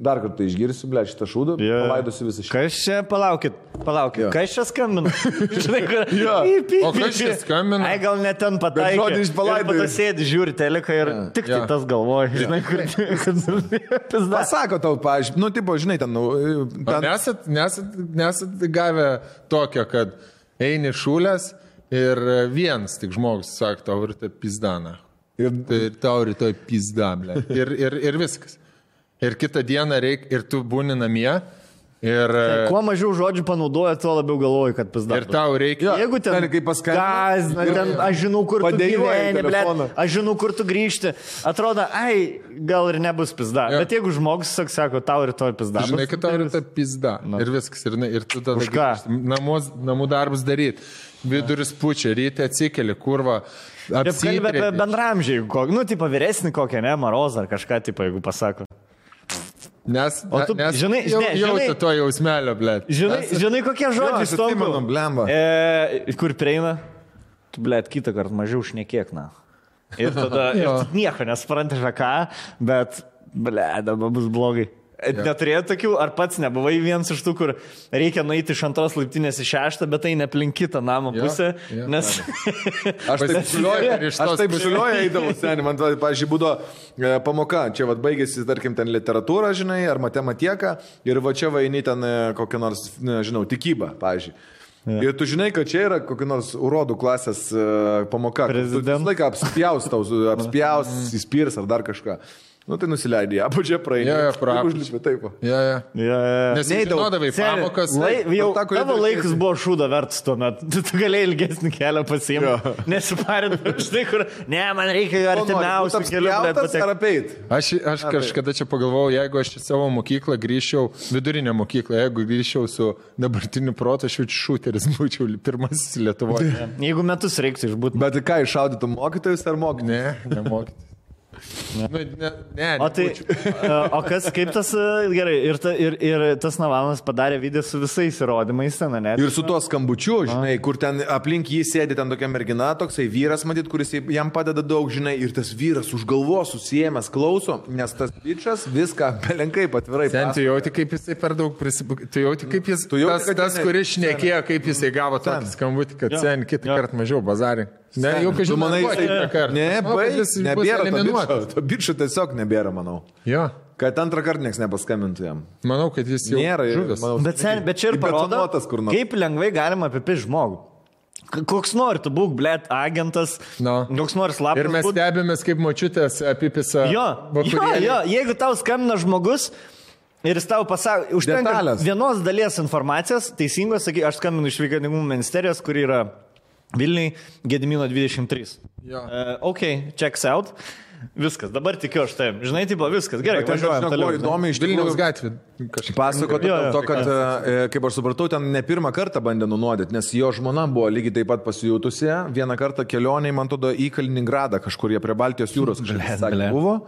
Dar kartą išgirsiu, ble, šitą šūdą, yeah. palaidusi visą šitą. Kas čia, palaukit, palaukit, Jo. kas čia skambina? (laughs) Žinai, kur... Py, py, O kas čia skambina? Ai, gal net ten pataikė. žodį iš palaidojų. Ir po to sėdi, žiūri teleką ir tik tai Jo. tas galvoja, žinai, kur... (laughs) (laughs) Pizda. Pasako tau, pažiūrėjau, nu, tipo, žinai, ten, nu, O ten, Nesat, nesat, nesat gavę tokio, kad eini šūlės ir vienas tik žmogus sako, tau rytoj pizdana. Ir- Tai ir tau rytoj pizdablė. Ir, ir, ir viskas. Ir kitą dieną reikia, ir tu būni namie, ir, Kuo mažiau žodžių panaudoja, tuo labiau galvoju, kad pizda. ir tau reikia. Jo. Jeigu ten, ten kai paskambina ten, aš žinau, kur tu gyveni, ble, aš žinau, kur tu grįžti. Atrodo, ai, gal ir nebus pizda. Jo. Bet jeigu žmogus sak, sako, tau rytoj pizda. Žinai, kad tau tai yra ta pizda. Ir viskas. Ir, ir tu tada grįžti, Namus, namų darbus daryti. Viduris pučia, ryte atsikeli, kurva. Taip kalbė apie bendramžiai, nu, tipo vyresnį kokią, ne, Marozą ar kažką, tipo, jeigu pasako. Nes, O tu nes žinai- jau, žinai- jauti to jausmelio, ble. Žinai, žinai kokie žodžiai aš atsimenu, blemba. E, kur prieina? Tu, blėt, kitą kartą mažiau šnekėk, na. Ir tada ir nieko nesupranti, ką, bet, blėt, dabar bus blogai. E, Neturėjai tokių, ar pats nebuvai vienas iš tų, kur reikia nueiti iš antros laiptinės į šeštą, bet tai neplink kitą namo pusę, jo, nes... Aš taip iš Aš taip pusės. šliuoju eidavau, seniai, man, pažiūrėjau, būdo e, pamoka, čia vad baigėsi, tarkim, ten literatūra, žinai, ar matematika, ir va čia vaini ten e, kokią nors, nežinau, tikybą, pažiūrėjau. Ir tu žinai, kad čia yra kokia nors urodų klasės e, pamoka. visą laiką apspjaus, tau, (laughs) apspjaus, įspirs ar dar kažką. Nu tai nusileidai, apačia praeini. Jo, jo, apačią. Užlipė taip. Ja, ja. Ja, ja. Nes neįdavai pamokas. lai, jau ta, tavo laikas buvo šūdo vertas tuo metu. (laughs) Tu, tu galėjai ilgesnį kelią pasiimti. Nesiparint, (laughs) štai kur. Ne, man reikia kelių. blet, patek- Ar apeit? Aš, aš kažkada čia pagalvojau, jeigu aš į savo mokyklą grįžčiau, vidurinę mokyklą, jeigu grįžčiau su dabartiniu protu, aš jau šūteris būčiau pirmasis Lietuvoje. Jeigu metus reiktų išbūti. Bet ką, iššaudytų mokytojus ar mokytojus? Ne, nemokyti. Nu, ne, ne, O tai, nebūčiau. o kas, kaip tas, e, gerai, ir, ta, ir, ir tas Navalas padarė video su visais įrodymais ten, ne? Ir su tuo skambučiu, žinai, kur ten aplink jį sėdi ten tokia mergina, toksai vyras, matyt, kuris jam padeda daug, žinai, ir tas vyras už galvos susijęs klauso, nes tas bičias viską belenkai patvirai. Ten tu jauti, kaip jisai per daug prisibūgė. Tu jauti, kaip jis... Tu jauti, tas, tas kuris šnekėjo, kaip jisai gavo tokį skambutį, kad sen kitą kartą mažiau bazarį. Ne, jau Tu kažkaip manai, jisai... Ne, bai, nebėra eliminuotas. To bičio tiesiog nebėra, manau. Jo. Kad antrą kartą niekas nepaskambintų jam. Manau, kad jis jau Nėra, žuvęs. manau, Bet, sen, bet čia ir parodo, Įbetonuotas kur nors. kaip lengvai galima apipiš žmogų. Koks nori, tu būk, blėt, agentas, No. koks nori slapas. Ir mes būt. stebėmės, kaip močiutės apipisa. Jo, jo, jo, jeigu tau skambina žmogus ir jis tau pasako, užtenka Detalės. vienos dalies informacijos, teisingos, sakai, aš skambinu iš Vyganimų ministerijos, kur yra Vilniui Gedimino 23. Jo. Uh, ok, checks out. Viskas, dabar tikiu aš taip. Žinai, tai buvo viskas. Gerai, ten, važiuojam žinok, buvo įdomu iš Vilniaus gatvė. Kažkaip. Pasakot Jo, dėl to, kad, e, kaip aš supratau, ten ne pirmą kartą bandė nunuodyti, nes jo žmona buvo lygiai taip pat pasijutusi. Vieną kartą kelionėje, man atrodo, į Kaliningradą kažkur jie prie Baltijos jūros blet. buvo.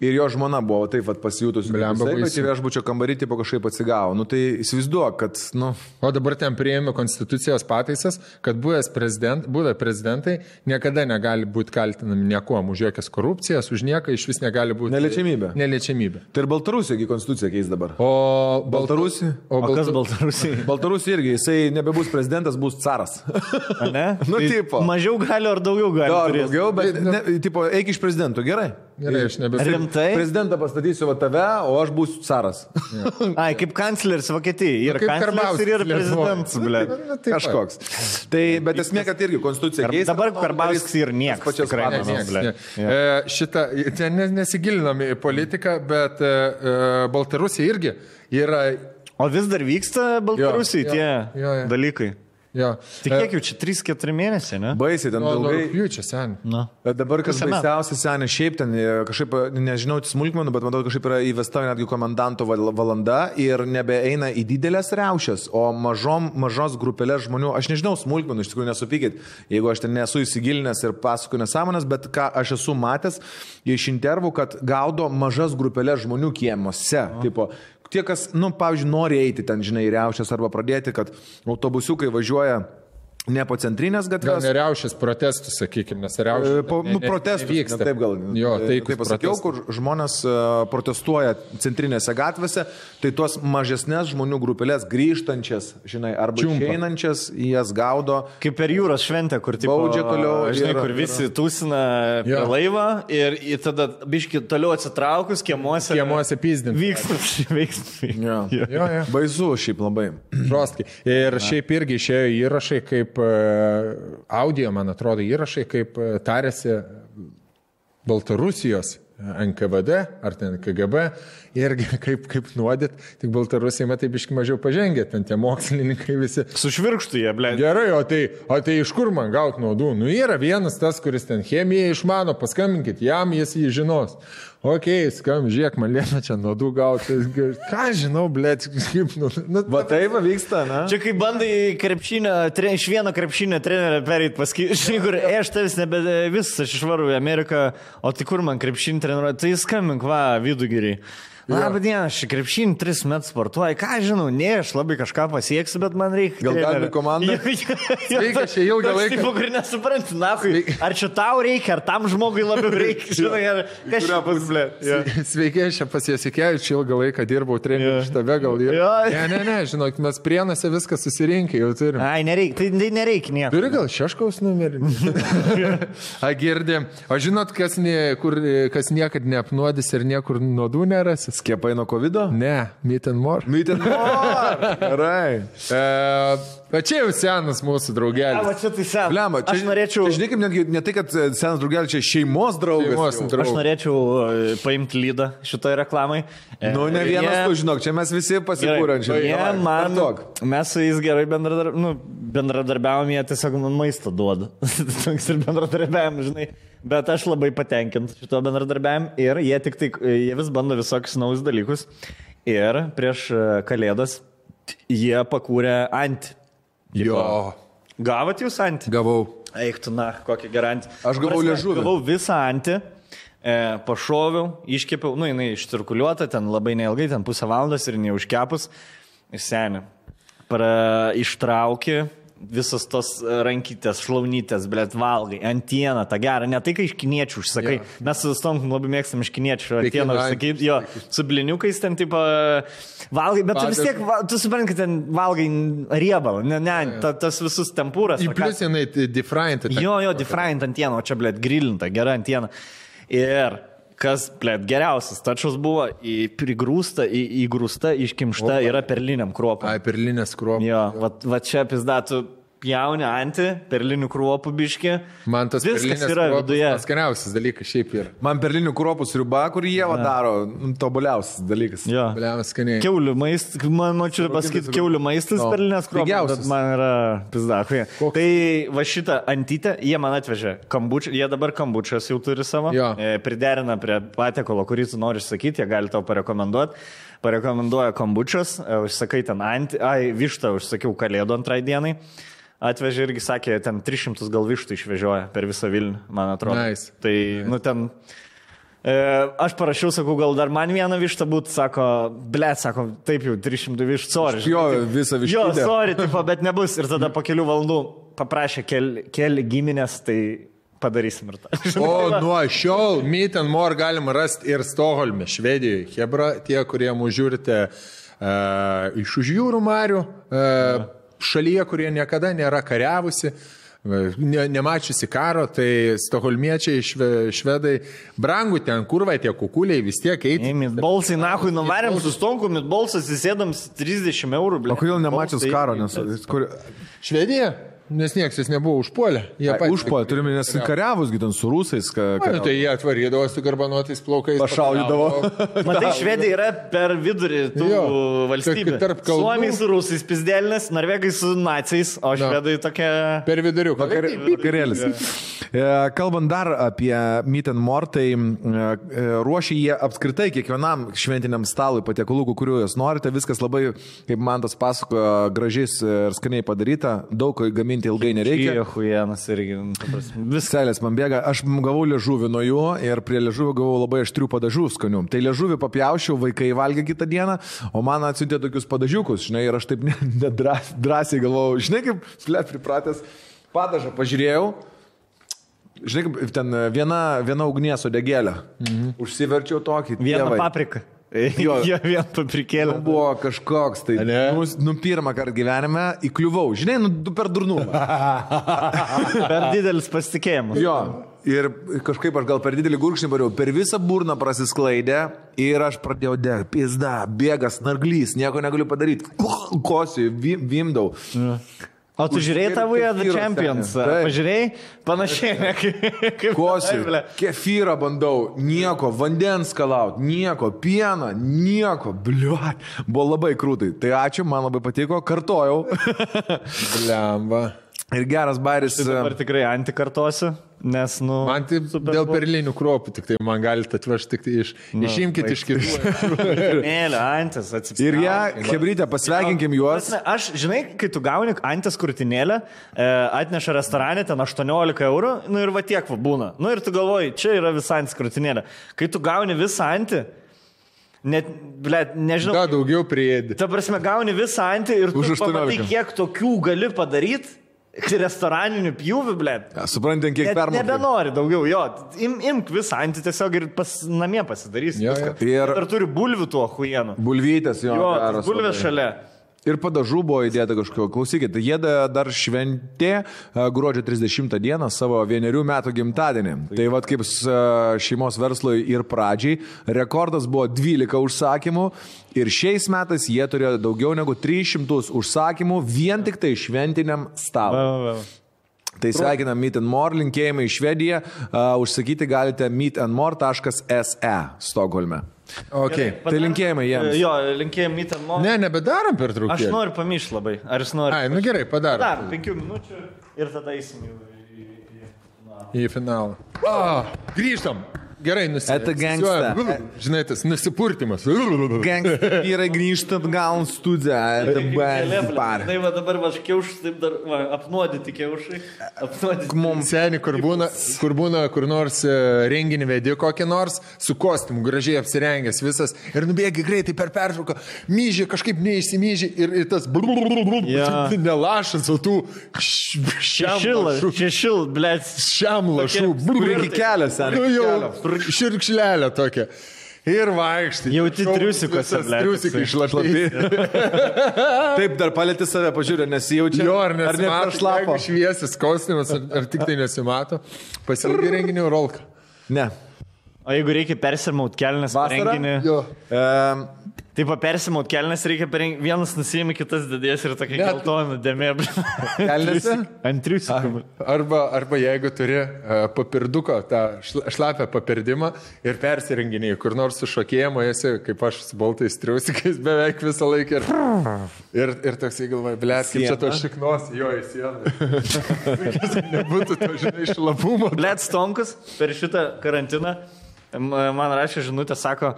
Ir jo žmona buvo taip pat pasijutusi. Blemba bet į viešbučio kambarį tipo kažkaip atsigavo. Nu tai įsivaizduok, kad, nu, O dabar ten prieėmė konstitucijos pataisas, kad buvęs prezident, buvę prezidentai niekada negali būti kaltinami niekuom už jokias korupcijas, už nieką iš vis negali būti. Neliečiamybė. Neliečiamybė. tai ir Baltarusija konstituciją keis dabar. O Baltarusija? O, O kas Balta... Baltarusijai? (laughs) Baltarusija irgi, jisai nebebus prezidentas, bus caras. A Ne? (laughs) Nu, Tai tipo. Mažiau gali ar daugiau gali. Jo, turės? daugiau, bet, ne, tipo, eik iš prezidento, gerai. Gerai, aš nebesu. Rimtai? Prezidentą pastatysiu va tave, o aš būsiu caras. (laughs) Ai, kaip kancleris Vokietijai. Yra kaip kancleris Karbauskis ir yra prezidentas, (laughs) taip pat. Kažkoks. Tai, bet esmė, kad irgi konstitucija keista. dabar Karbauskis ir niekas, ble. ne. E, Šitą, ten ne- nesigilinam į politiką, bet e, e, Baltarusija irgi yra. O vis dar vyksta Baltarusijai tie jo, jo, jo. dalykai. Jo. Tai kiek jau čia 3-4 mėnesiai, ne? Baisiai, ten nuo ilgai. rūpjūčio sen. Na. Bet Dabar kas baisiausia, seniai, šiaip ten e, kažkaip, e, nežinau, smulkmenų, bet matau, kažkaip yra įvesta netgi komendanto val- valanda ir nebeeina į didelės reušės, o mažom, mažos grupelės žmonių, aš nežinau smulkmenų, iš tikrųjų nesupykit, jeigu aš ten nesu įsigilinęs ir pasakoju nesąmonės, bet ką aš esu matęs iš intervų, kad gaudo mažas grupelės žmonių kiemuose. Tipo, tie, kas, nu, pavyzdžiui, nori eiti ten, žinai, į reušės arba pradėti, kad autobusiukai važiuoja ne po centrinės Gal gatvės. neriaušės protestų, sakykime, nes E, riaušės. Po, nu, protestus, vyksta. ne taip gal. Jo, e, tai taip pasakiau, kur žmonės e, protestuoja centrinėse gatvėse, tai tuos mažesnės žmonių grupelės grįžtančias, žinai, arba Čiumpa. išeinančias, jas gaudo. Kaip per jūros šventę, kur tipo, Baudžia toliau Žinai, kur visi tūsina prie Jo. laivą ir, ir tada biški toliau atsitraukus kiemuose. Kiemuose pyzdinti. Vyksta šį veiksmą. Jo. Jo, jo. Baisu šiaip labai. Žostkai. Ir šiaip irgi išėjo įrašai kaip e, audio, man atrodo, įrašai kaip e, tarėsi Baltarusijos NKVD ar ten KGB irgi (laughs) kaip, kaip nuodyt, tik Baltarusija matai biški mažiau pažengė, ten tie mokslininkai visi. Sušvirkštų jie, ble. Gerai, o tai, o tai iš kur man gauti naudų? Nu yra vienas tas, kuris ten chemiją išmano, paskambinkit jam, jis jį žinos. Ok, skam, žiūrėk, man lieka čia naudų gauti. Ką žinau, blėt, kaip, nu, nu, Va taip vyksta, na. Čia kai bandai krepšinio, tre, iš vieno krepšinio trenerio perėti paskui, (laughs) žinai, kur, e, aš tavęs nebe visas, aš išvaru į Ameriką, o tai kur man krepšinį treniruoja, tai skambink, va, vidugiriai. Labą dieną, aš krepšinį tris metus sportuoju, ką žinau, ne, aš labai kažką pasieksiu, bet man reikia. Gal galime komandą? (laughs) Sveika, čia ilgą laiką. Tipo, kur nesupranti, na, ar čia tau reikia, ar tam žmogui labiau (laughs) reikia, žinai, ar čia ble. Jo. (laughs) Sveiki, aš čia pas Jasikėvičiu ilgą laiką dirbau treneriu, Jo. štabe gal ir. Ne, ne, ne, žinok, mes prienose viską susirinkę jau turim. Ai, nereikia, tai, tai nereikia nieko. Turi gal šeškaus numerį? A girdė. O žinot, kas, ne, kur, kas niekad neapnuodys ir niekur nuodų nerasis? Skiepai nuo COVID? Ne, meet and more. Meet and more. Gerai. E, bet čia jau senas mūsų draugelis. va čia tai sen. Bliama, čia, Aš norėčiau, Čia, žinai, kaip netgi ne tai, kad senas draugelis, čia šeimos draugas. Šeimos draugas. aš norėčiau e, paimti lydą šitoje reklamai. E, Nu, ne vienas jie- tu, žinok, čia mes visi pasikūrenčiai. Jie man, mes su jais gerai bendradar, nu, bendradarbiavom, jie tiesiog man maistą duoda. (laughs) Toks ir bendradarbiavam, žinai. Bet aš labai patenkintas šito bendradarbiavimu ir jie tik tai, jie vis bando visokius naujus dalykus. Ir prieš e, kalėdas jie pakūrė ant. Jo, Gavot jūs ant? gavau. Eik tu, na, kokią garantį. Aš gavau liežuvį. Gavau visą antį, e, pašoviau, iškepiau, nu, jinai išcirkuliuota, ten labai neilgai, ten pusę valandos ir neužkepus. Seniai. Pra, ištraukė visos tos rankytės, šlaunytės, blėt, valgai, antieną, tą gerą, ne tai, kai iš kiniečių užsakai. Yeah. Mes su Stonkum labai mėgstam iš kiniečių antieną užsakyti, jo, su bliniukais ten, tipo, valgai, bet tu vis tiek, va- tu supranti, kad ten valgai riebalą, ne, ne, ta, tas visus tempūras. Ką- plus jinai different. Jo, jo, different antiena, o čia, blėt, grilinta, gera antiena. Ir kas, blėt, geriausias tačius buvo į, prigrūsta, į, įgrūsta, iškimšta yra perliniam kruopam. Ai, perlinės kruopas. Jo, va, va čia pizdatų jauni anti, perlinių kruopų biški. Man tas viskas yra viduje. Skaniausias dalykas šiaip yra. Man perlinių kruopų sriuba, kur jie va daro, nu, tobuliausias dalykas. Jo. Bliamas skaniai. Keulių maistas, man čia pasakyti, keulių maistas No. perlinės kruopos, man yra pizdakui. Tai va šitą antytę jie man atvežė kambučią, jie dabar kambučias jau turi savo, Jo. e, priderina prie patiekalo, kurį tu nori sakyti, jie gali tau parekomenduoti. Parekomenduoja kambučias, e, užsakai ten antį, ai, vištą užsakiau kalėdų antrai dienai. Atvežė irgi sakė, ten 300 gal vištų išvežioja per visą Vilnių, man atrodo. Nice. Tai, nu, ten E, aš parašiau, sakau, gal dar man vieną vištą būtų, sako, ble, sako, taip jau 300 vištų, sorry. Jo, visą Jo, vištą. sorry, tipo, bet nebus. Ir tada po kelių valandų paprašė keli, keli giminės, tai padarysim ir tą. (laughs) O nuo šiol Meet and More galima rasti ir Stoholme, Švedijoje. Hebra, tie, kurie mūsų žiūrite uh, iš už jūrų marių, uh, šalyje, kurie niekada nėra kariavusi. Ne, nemačiusi karo, tai stoholmiečiai, šve, švedai, brangų ten, kurva tie kukuliai vis tiek eiti. Mitbolsai, nahui, nuvarėm su stonku, mitbolsas įsėdam 30 eurų, ble. O kodėl nemačius karo? Nes, kur, Švedija, nes niekas jas nebuvo užpuolę. Užpuolė, turime nes kariavus, ten su rusais. Ka, Na, ka, tai jie atvarydavo su garbanuotais plaukais. Pašaudydavo. (laughs) (laughs) Matai, Švedija yra per vidurį tų Jo. valstybių. Tarp- kalbų. Suomiai su rusais pizdėlinės, norvegai su naciais, o švedai tokia... Per viduriuką. Vakarėlis. E, Kalbant dar apie Meet and More, tai e, ruošia jie apskritai kiekvienam šventiniam stalui patiekalų, kuriuo jūs norite. Viskas labai, kaip man tas pasakojo, gražiais ir skaniai padaryta. Daug gaminti ilgai nereikia. Čia huienas irgi. nu, ta prasme, Vis Selės man bėga, aš gavau liežuvį nuo jų ir prie liežuvio gavau labai aštrių padažų skanių. Tai liežuvį papjaušiau, vaikai valgė kitą dieną, o man atsiuntė tokius padažiukus, žinai, ir aš taip nedrąsiai (laughs) galvojau, žinai, kaip slep pripratęs, padažą pažiūrėjau. Žinai, kaip ten viena, viena ugnies odegėlė. Mhm. Užsiverčiau tokį. vieną dievai. papriką. (laughs) Jo. Jo, vieną paprikėlę. Nu, buvo kažkoks, tai, Ne? nu, nu pirmą kartą gyvenime įkliuvau, žinai, nu, du per durnumą. (laughs) Per didelis pasitikėjimas. Jo. Ir kažkaip aš gal per didelį gurkšnį pariau, per visą burną prasisklaidė ir aš pradėjau degti, pizda, bėgas, narglys, nieko negaliu padaryti. Kosiu, vim, vimdau. O tu žiūrėjai tą Weird the kefyro Champions? Pažiūrėjai? Panašiai, ne, kaip... Kosiu, kefyrą bandau, nieko, vandens kalaut, nieko, pieną, nieko, bliuot. Buvo labai krūtai. Tai ačiū, man labai patiko, kartojau. (laughs) Lemba. ir geras bairis. Dabar tikrai antikartosiu, nes, nu... Man tai Super dėl perlinių kruopų, tik tai man galite atvežti tik tai iš... Išimkite iš kitų. Mėlė, antis, atsiprašau. Ir ją, Hebrytė, pasveikinkim juos. Aš, žinai, kai tu gauni antės krūtinėlę, e, atneša restorane ten 18 eurų, nu ir va tiek va būna. Nu ir tu galvoji, čia yra visa antės krūtinėlė. Kai tu gauni visą antį, net, ble, nežinau. Da, daugiau priėdi. Ta prasme, gauni visą antį ir tu Už 18. pamatai, kiek tokių gali padaryti. Restoraninių pjūvių, ble. Ja, Suprantant, kiek Net permokė. nebenori daugiau, jo. Im, imk visą antį tiesiog ir pas namie pasidarys. Jo, jo. Ir- Ir turi bulvių tuo huienu. Bulvytės jo. Jo, bulvės šalia. Ir padažų buvo įdėta kažkokio. Klausykit, jie da- dar šventė e, gruodžio 30 dieną savo vienerių metų gimtadienį. Tai vad kaip e, šeimos verslui ir pradžiai. Rekordas buvo 12 užsakymų ir šiais metais jie turėjo daugiau negu 300 užsakymų vien tik tai šventiniam stalui. Tai sveikinam Meet and More, linkėjimai į Švediją. Uh, užsakyti galite meetandmore.se Stokholme. Okay. Tai linkėjimai jiems. Jo, linkėjimai mytam mo. Ne, nebedarom per Aš truputį. noriu pamyšti labai. Ar jūs norite? Ai, nu gerai, Dar padarom. penkių minučių ir tada eisim jau į... į- į- Į finalą. O, grįžtam. Gerai, nusipurtimas. Žinai, tas nusipurtimas. Vyrai grįžta atgal studiją. Tai va dabar aš kiaušus, taip dar va, apnuodyti kiaušai. Apnuodyti. Mums seniai, kur būna, kur būna, kur nors renginį vedi kokį nors, su kostiumu gražiai apsirengęs visas ir nubėgi greitai per pertrauką, myži kažkaip neišsimyži ir, ir tas ja. nelašas, o tu šiam lašų. Šiam lašų. Šiam lašų. Kelias, ar ne? Kelio. širkšlelė tokia. Ir vaikštai. Jauti Triusikai toksai. išlapi. Taip, dar palėti save, pažiūrė, nesijaučia. Jo, ar ar nesimato, šlapą. jeigu šviesis kostiumas, ar, ar tik tai nesimato. Pasilgi renginio rolką. Ne. O jeigu reikia persimaut kelnes renginį, Jo. Um, taip persimaut kelnes reikia per renginį, vienas nusijimi, kitas didės ir tokia Net- geltona dėmė. Kelnėse? Ant triusikų. Arba, arba jeigu turi uh, papirduko, tą šla- šlapę papirdimą ir persirenginiai, kur nors su šokėjimu esi, kaip aš su baltais triusikais beveik visą laiką. Ir, ir, ir toksai galvoja, blėt, kaip čia to šiknos, jo į sieną. (laughs) Nebūtų to, žinai, šlapumo. Blet Stonkus per šitą karantiną man rašė žinutę, sako,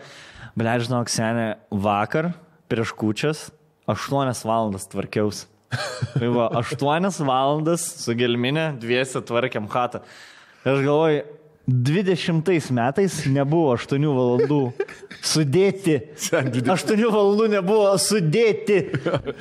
blet žinok, senė, vakar prieš kučias 8 valandas tvarkiaus. Tai va, 8 valandas su gelminė dviese tvarkiam hatą. Ir aš galvoju, 20 metais nebuvo 8 valandų sudėti. 8 valandų nebuvo sudėti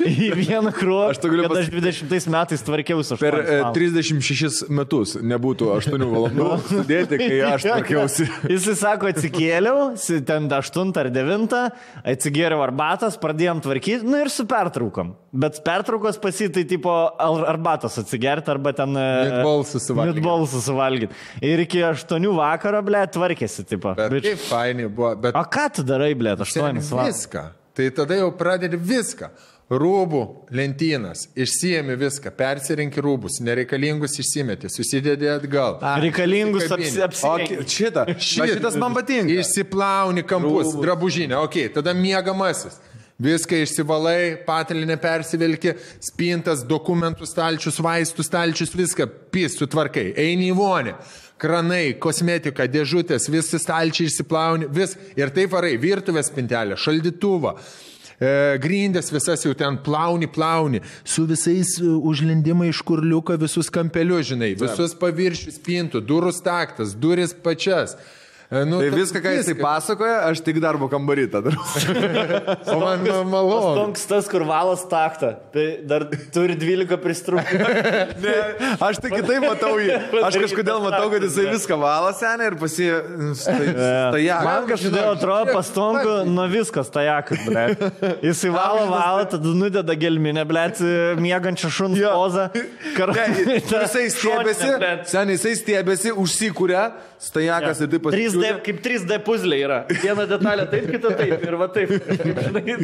į vieną krūvą. Aš kad aš 20 metais tvarkiausi 8 per e, valandas. 36 metus nebūtų 8 valandų (laughs) sudėti, kai aš tvarkiausi. (laughs) Jisai sako, atsikėliau, si- ten 8 ar 9, atsigėriau arbatas, pradėjom tvarkyti, nu ir su pertraukom. Bet pertraukos pasitai tipo arbatos atsigerti arba ten... Meatballsų suvalgyt. Mitbalsų suvalgyti. Ir iki 8 vakaro, ble, tvarkėsi, tipo. Bet kaip fainai buvo, bet O ką tu darai, ble, 8 Seni, valandas? viską. Tai tada jau pradedi viską. Rūbų lentynas, išsiemi viską, persirinki rūbus, nereikalingus išsimeti, susidedi atgal. Reikalingus Apsikabini. apsi, O apsi... ki- šitą, (laughs) Šit. šitas man patinka. Išsiplauni kampus, Rūbus. drabužinę, ok, tada miegamasis. Viską išsivalai, patelinę persivilki, spintas, dokumentų stalčius, vaistų stalčius, viską pis sutvarkai, eini į vonę. Kranai, kosmetika, dėžutės, visi stalčiai išsiplauni, vis. Ir taip varai, virtuvės spintelė, šaldytuvą. E, grindės visas jau ten plauni, plauni, su visais e, užlendimai iš kurliuko, visus kampelius, žinai, visus paviršius spintų, durų staktas, duris pačias. E, Nu, Tai ta- viską, ką jisai pasakoja, aš tik darbo kambarį tada. (laughs) O man ma- malonu. Stonks tas, kur valas taktą. Tai dar turi 12 pristrukų. (laughs) Ne, aš tai kitaip matau jį. (laughs) Aš kažkodėl matau, kad jisai viską valo senę ir pasi... Tai ja. Man kažkodėl atrodo pastonkų nuo viskas tajakas, ble. Jisai valo, valo, tada nudeda gelminę, ble, miegančią šuns Jo. pozą. Kar... Ne, jisai stiebėsi, seniai jisai stiebėsi, užsikūrė, stajakas ir taip 3D, kaip 3D puzlė yra. Viena detalė taip, kita taip. Ir va taip. (laughs) Žinai,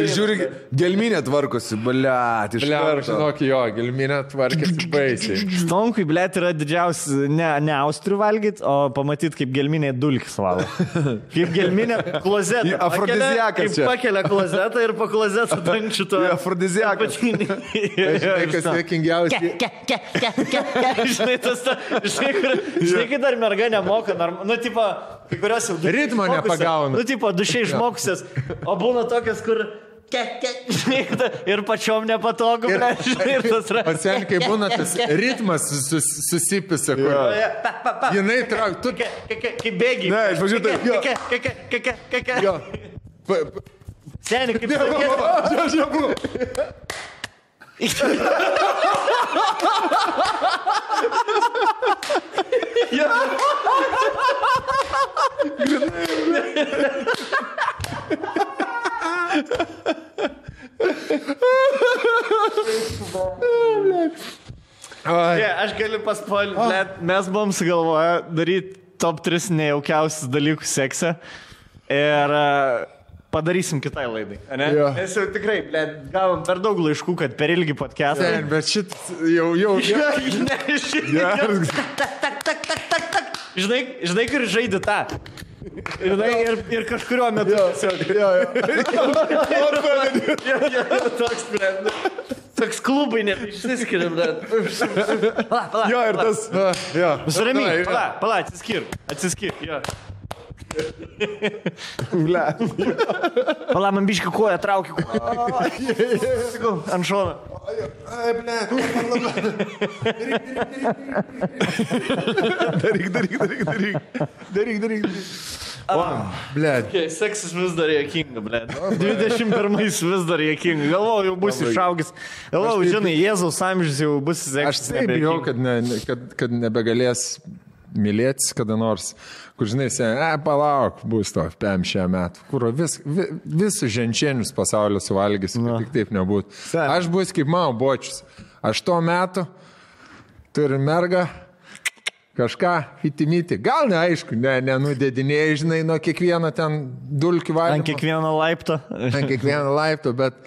Ir žiūri, gelminė tvarkosi, bliat, iš Ble, karto. žinok, jo, gilminė tvarkėsi (laughs) baisiai. Stonkui, ble, yra didžiausia ne, ne austrių valgyti, o pamatyti, kaip gelminė dulkis valo. Kaip gelminė klozetą. Afrodiziakas Kaip pakelia klozetą ir po klozetą dančių to. Afrodiziakas. Žinai, kas juokingiausia. Žinai, tas, ta, žinai, žinai, kai dar merga nemoka, norm, nu, tipo, kai kurios jau duše Ritmo išmokusios, nepagauna. Nu, tipo, dušiai išmokusios, o būna tokias, kur... Ke, ke, ir pačiom nepatogu, Ir- ir tas yra. O sen, kai būna tas ritmas sus, susipisa, kur... Pa, pa, pa. Jinai trauk, tu... Kaip bėgi. Ne. Pa, pa, Seniai, kaip (laughs) va, buvau. (laughs) Ai, Ne, aš galiu paspoilinti, mes buvom sugalvoję daryti top 3 nejaukiausius dalykus sekse. Ir e, padarysim kitai laidai. Ne? Jo. Mes jau tikrai, ble, gavom per daug laiškų, kad per ilgi podcastą. ten, bet šit jau, jau. (laughs) Ne, žinai, tak, tak, tak, tak, tak, tak. Žinai, žinai, kur žaidži tą. Žinai, ir, ir kažkurio metu. tiesiog. Jo, (laughs) jo. Jo, jo, Toks, ble, toks klubai nebeišsiskiria, ble. Pala, pala. Jo, ir tas. Jo. Nusirami, Davai, pala, pala, atsiskir, atsiskir, jo. Ble. Pala, man biški koją traukia. Sakau, ant šono. Ble. Daryk, daryk, daryk, daryk. Daryk, daryk. Ble. Seksas vis dar jėkinga, ble. 21 vis dar jėkinga. Galvoju, jau bus išaugęs. Galvoju, žinai, Jėzaus amžius jau bus Aš seksas. taip bijau, kad, ne- kad, kad nebegalės mylėtis kada nors. Kur žinai, sen, e, palauk, bus to PM šią metą. Kur vis, vi, visus ženčienius pasaulio suvalgys, kad tik taip nebūtų. Aš bus kaip mano bočius. Aš tuo metu turiu mergą. Kažką fitimyti. Gal neaišku, ne, nenudėdinėjai, žinai, nuo kiekvieno ten dulkių valymo. Ant kiekvieno laipto. Ant kiekvieno laipto, bet,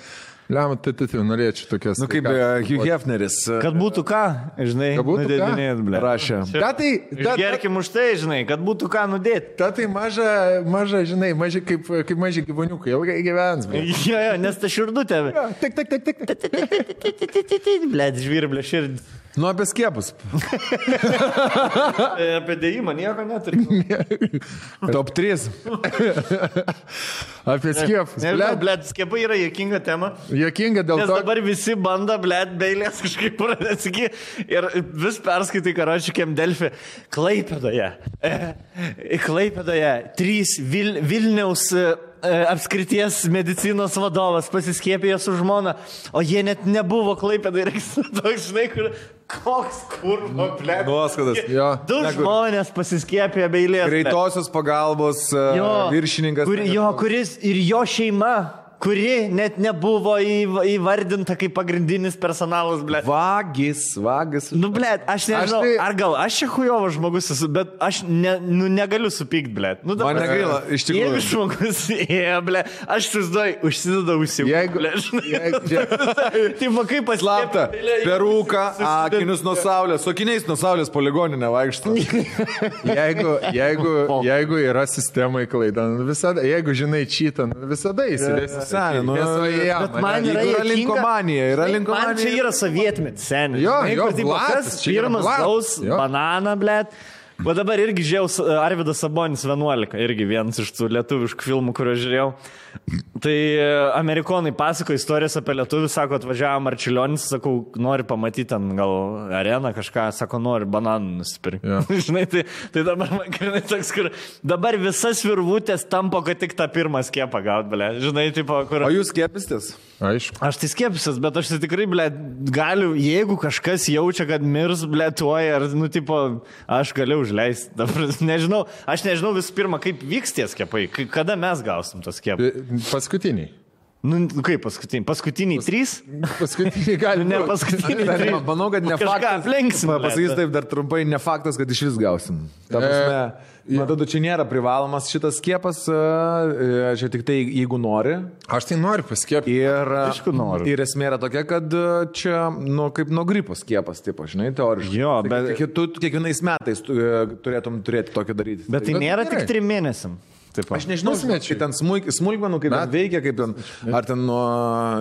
lemą, tai tai norėčiau tokias. Nu kaip e, Hugh Hefneris e, Kad būtų ką, žinai, Kad būtų nudėdinėt, ble. rašė. Ta tai, ta, Gerkim už tai, žinai, kad būtų ką nudėti. ta tai maža, maža, žinai, maži kaip, kaip maži gyvūniukai, ilgai gyvens. bet- Jo, jo, nes ta širdutė. Tik, tik, tik, tik. Ble, žvirblė širdį. Nu apie skiepus. (laughs) Apie dėjimą nieko neturi. (laughs) Top 3. Apie skiepus. Nežinau, Ble, ble, skiepai yra jokinga tema. Jokinga dėl Nes to. dabar visi bando, blėt, beilės kažkaip pradėti ir vis perskaitai, karačiukėm Delfi. Klaipėdoje. E, Klaipėdoje trys Vil, Vilniaus e, e, apskrities medicinos vadovas pasiskėpėjo su žmona, o jie net nebuvo Klaipėdoje. Ir toks, žinai, kur, koks kurvo, blėt. Nuoskadas. Jo. Du žmonės pasiskėpėjo beilės. Greitosios pagalbos e, Jo, viršininkas. Kur, jo, kuris ir jo šeima, kuri net nebuvo įvardinta kaip pagrindinis personalas, ble. Vagis, vagis. Nu, ble, aš nežinau, tai- ar gal aš čia hujovas žmogus esu, bet aš ne, nu, negaliu supykti, ble. Nu, Man negaila, iš tikrųjų. Jeigu žmogus, (laughs) ėjo, ble, aš susiduoju, užsideda ausių. Jeigu- ble, žinai. (laughs) Taip, va, kaip paslapta. Slapta. Peruką, akinius nuo saulės, su akiniais nuo saulės poligoninė vaikšto. (laughs) Jeigu, jeigu, jeigu yra sistemai klaida, nu visada, jeigu žinai čitą, nu visada įsivesi. Seni, nu, Bet man yra, yra linkomanija, yra linkomanija. Man čia yra sovietmetis, seniai. Jo, jo, blatas, čia pirmas gaus bananą, blėt. O dabar irgi uh, Arvidas Sabonis 11, irgi vienas iš tų lietuviškų filmų, kuriuos žiūrėjau. Tai e, amerikonai pasako istorijas apie lietuvių, sako, atvažiavo Marčiulionis, sakau, nori pamatyti ten gal areną kažką, sako, nori bananų nusipirkti. Jo. (laughs) Žinai, tai, tai dabar man grinai toks, kur dabar visas virvutės tampo, kad tik tą pirmą skiepą gaut, blė. Žinai, tipo, kur... O jūs skiepistės? Aišku. Aš tai skiepsiuos, bet aš tai tikrai, ble, galiu, jeigu kažkas jaučia, kad mirs, ble, tuoj, ar, nu, tipo, aš galiu užleisti. Dabar Nežinau, aš nežinau visų pirma, kaip vyks tie skiepai, kada mes gausim tos skiepus. Paskutiniai. Nu, kaip paskutiniai? Paskutiniai trys? Paskutiniai gali. (laughs) Ne paskutiniai Dar, trys. manau, kad ne faktas. blet. Pasakys taip dar trumpai, ne faktas, kad iš vis gausim. Ta prasme, man atrodo, čia nėra privalomas šitas skiepas, e, čia tik tai jeigu nori. Aš tai noriu paskiepti. Ir, Aišku, noriu. ir esmė yra tokia, kad e, čia, nu, kaip nuo gripo skiepas, tipo, žinai, teoriškai. Jo, Tai bet- kiek- Tu kiekvienais metais tu, e, turėtum turėti tokį daryti. Bet tai Bet nėra gerai. tik trim mėnesiam. Taip, Aš nežinau, Pusmečiui. kaip ten smulk, smulkmenų, kaip ten veikia, kaip ten, ar ten nuo,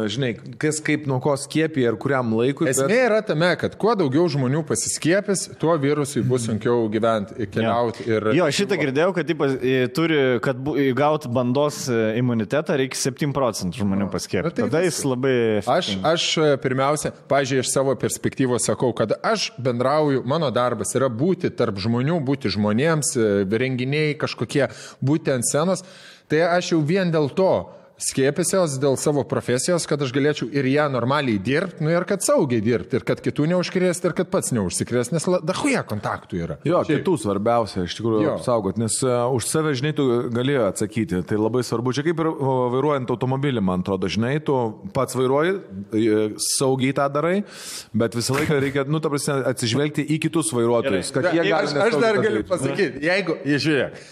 žinai, kas kaip nuo ko skiepija ir kuriam laikui. Esmė yra tame, kad kuo daugiau žmonių pasiskiepys, tuo virusui bus sunkiau gyventi, keliauti. Ir... Jo, šitą girdėjau, kad tipo, e, turi, kad gauti bandos e, imunitetą, reikia 7 procentų žmonių paskiepyti. tai Tada jis labai... Aš, aš e, pirmiausia, pažiūrėjau, iš savo perspektyvos sakau, kad aš bendrauju, mano darbas yra būti tarp žmonių, būti žmonėms, e, renginiai kažkokie, būti ant scenos. Tai aš jau vien dėl to skiepęsios dėl savo profesijos, kad aš galėčiau ir ją normaliai dirbti, nu ir kad saugiai dirbti, ir kad kitų neužkrėsti, ir kad pats neužsikrės, nes dahuja kontaktų yra. Jo, kitų svarbiausia, iš tikrųjų, apsaugot, nes uh, už save, žinai, tu gali atsakyti, tai labai svarbu. Čia kaip ir uh, vairuojant automobilį, man atrodo, žinai, tu pats vairuoji, e, saugiai tą darai, bet visą laiką reikia, nu, ta prasme, atsižvelgti į kitus vairuotojus, kad jie gali. aš, aš dar galiu pasakyti, jeigu, jie žiūrėk.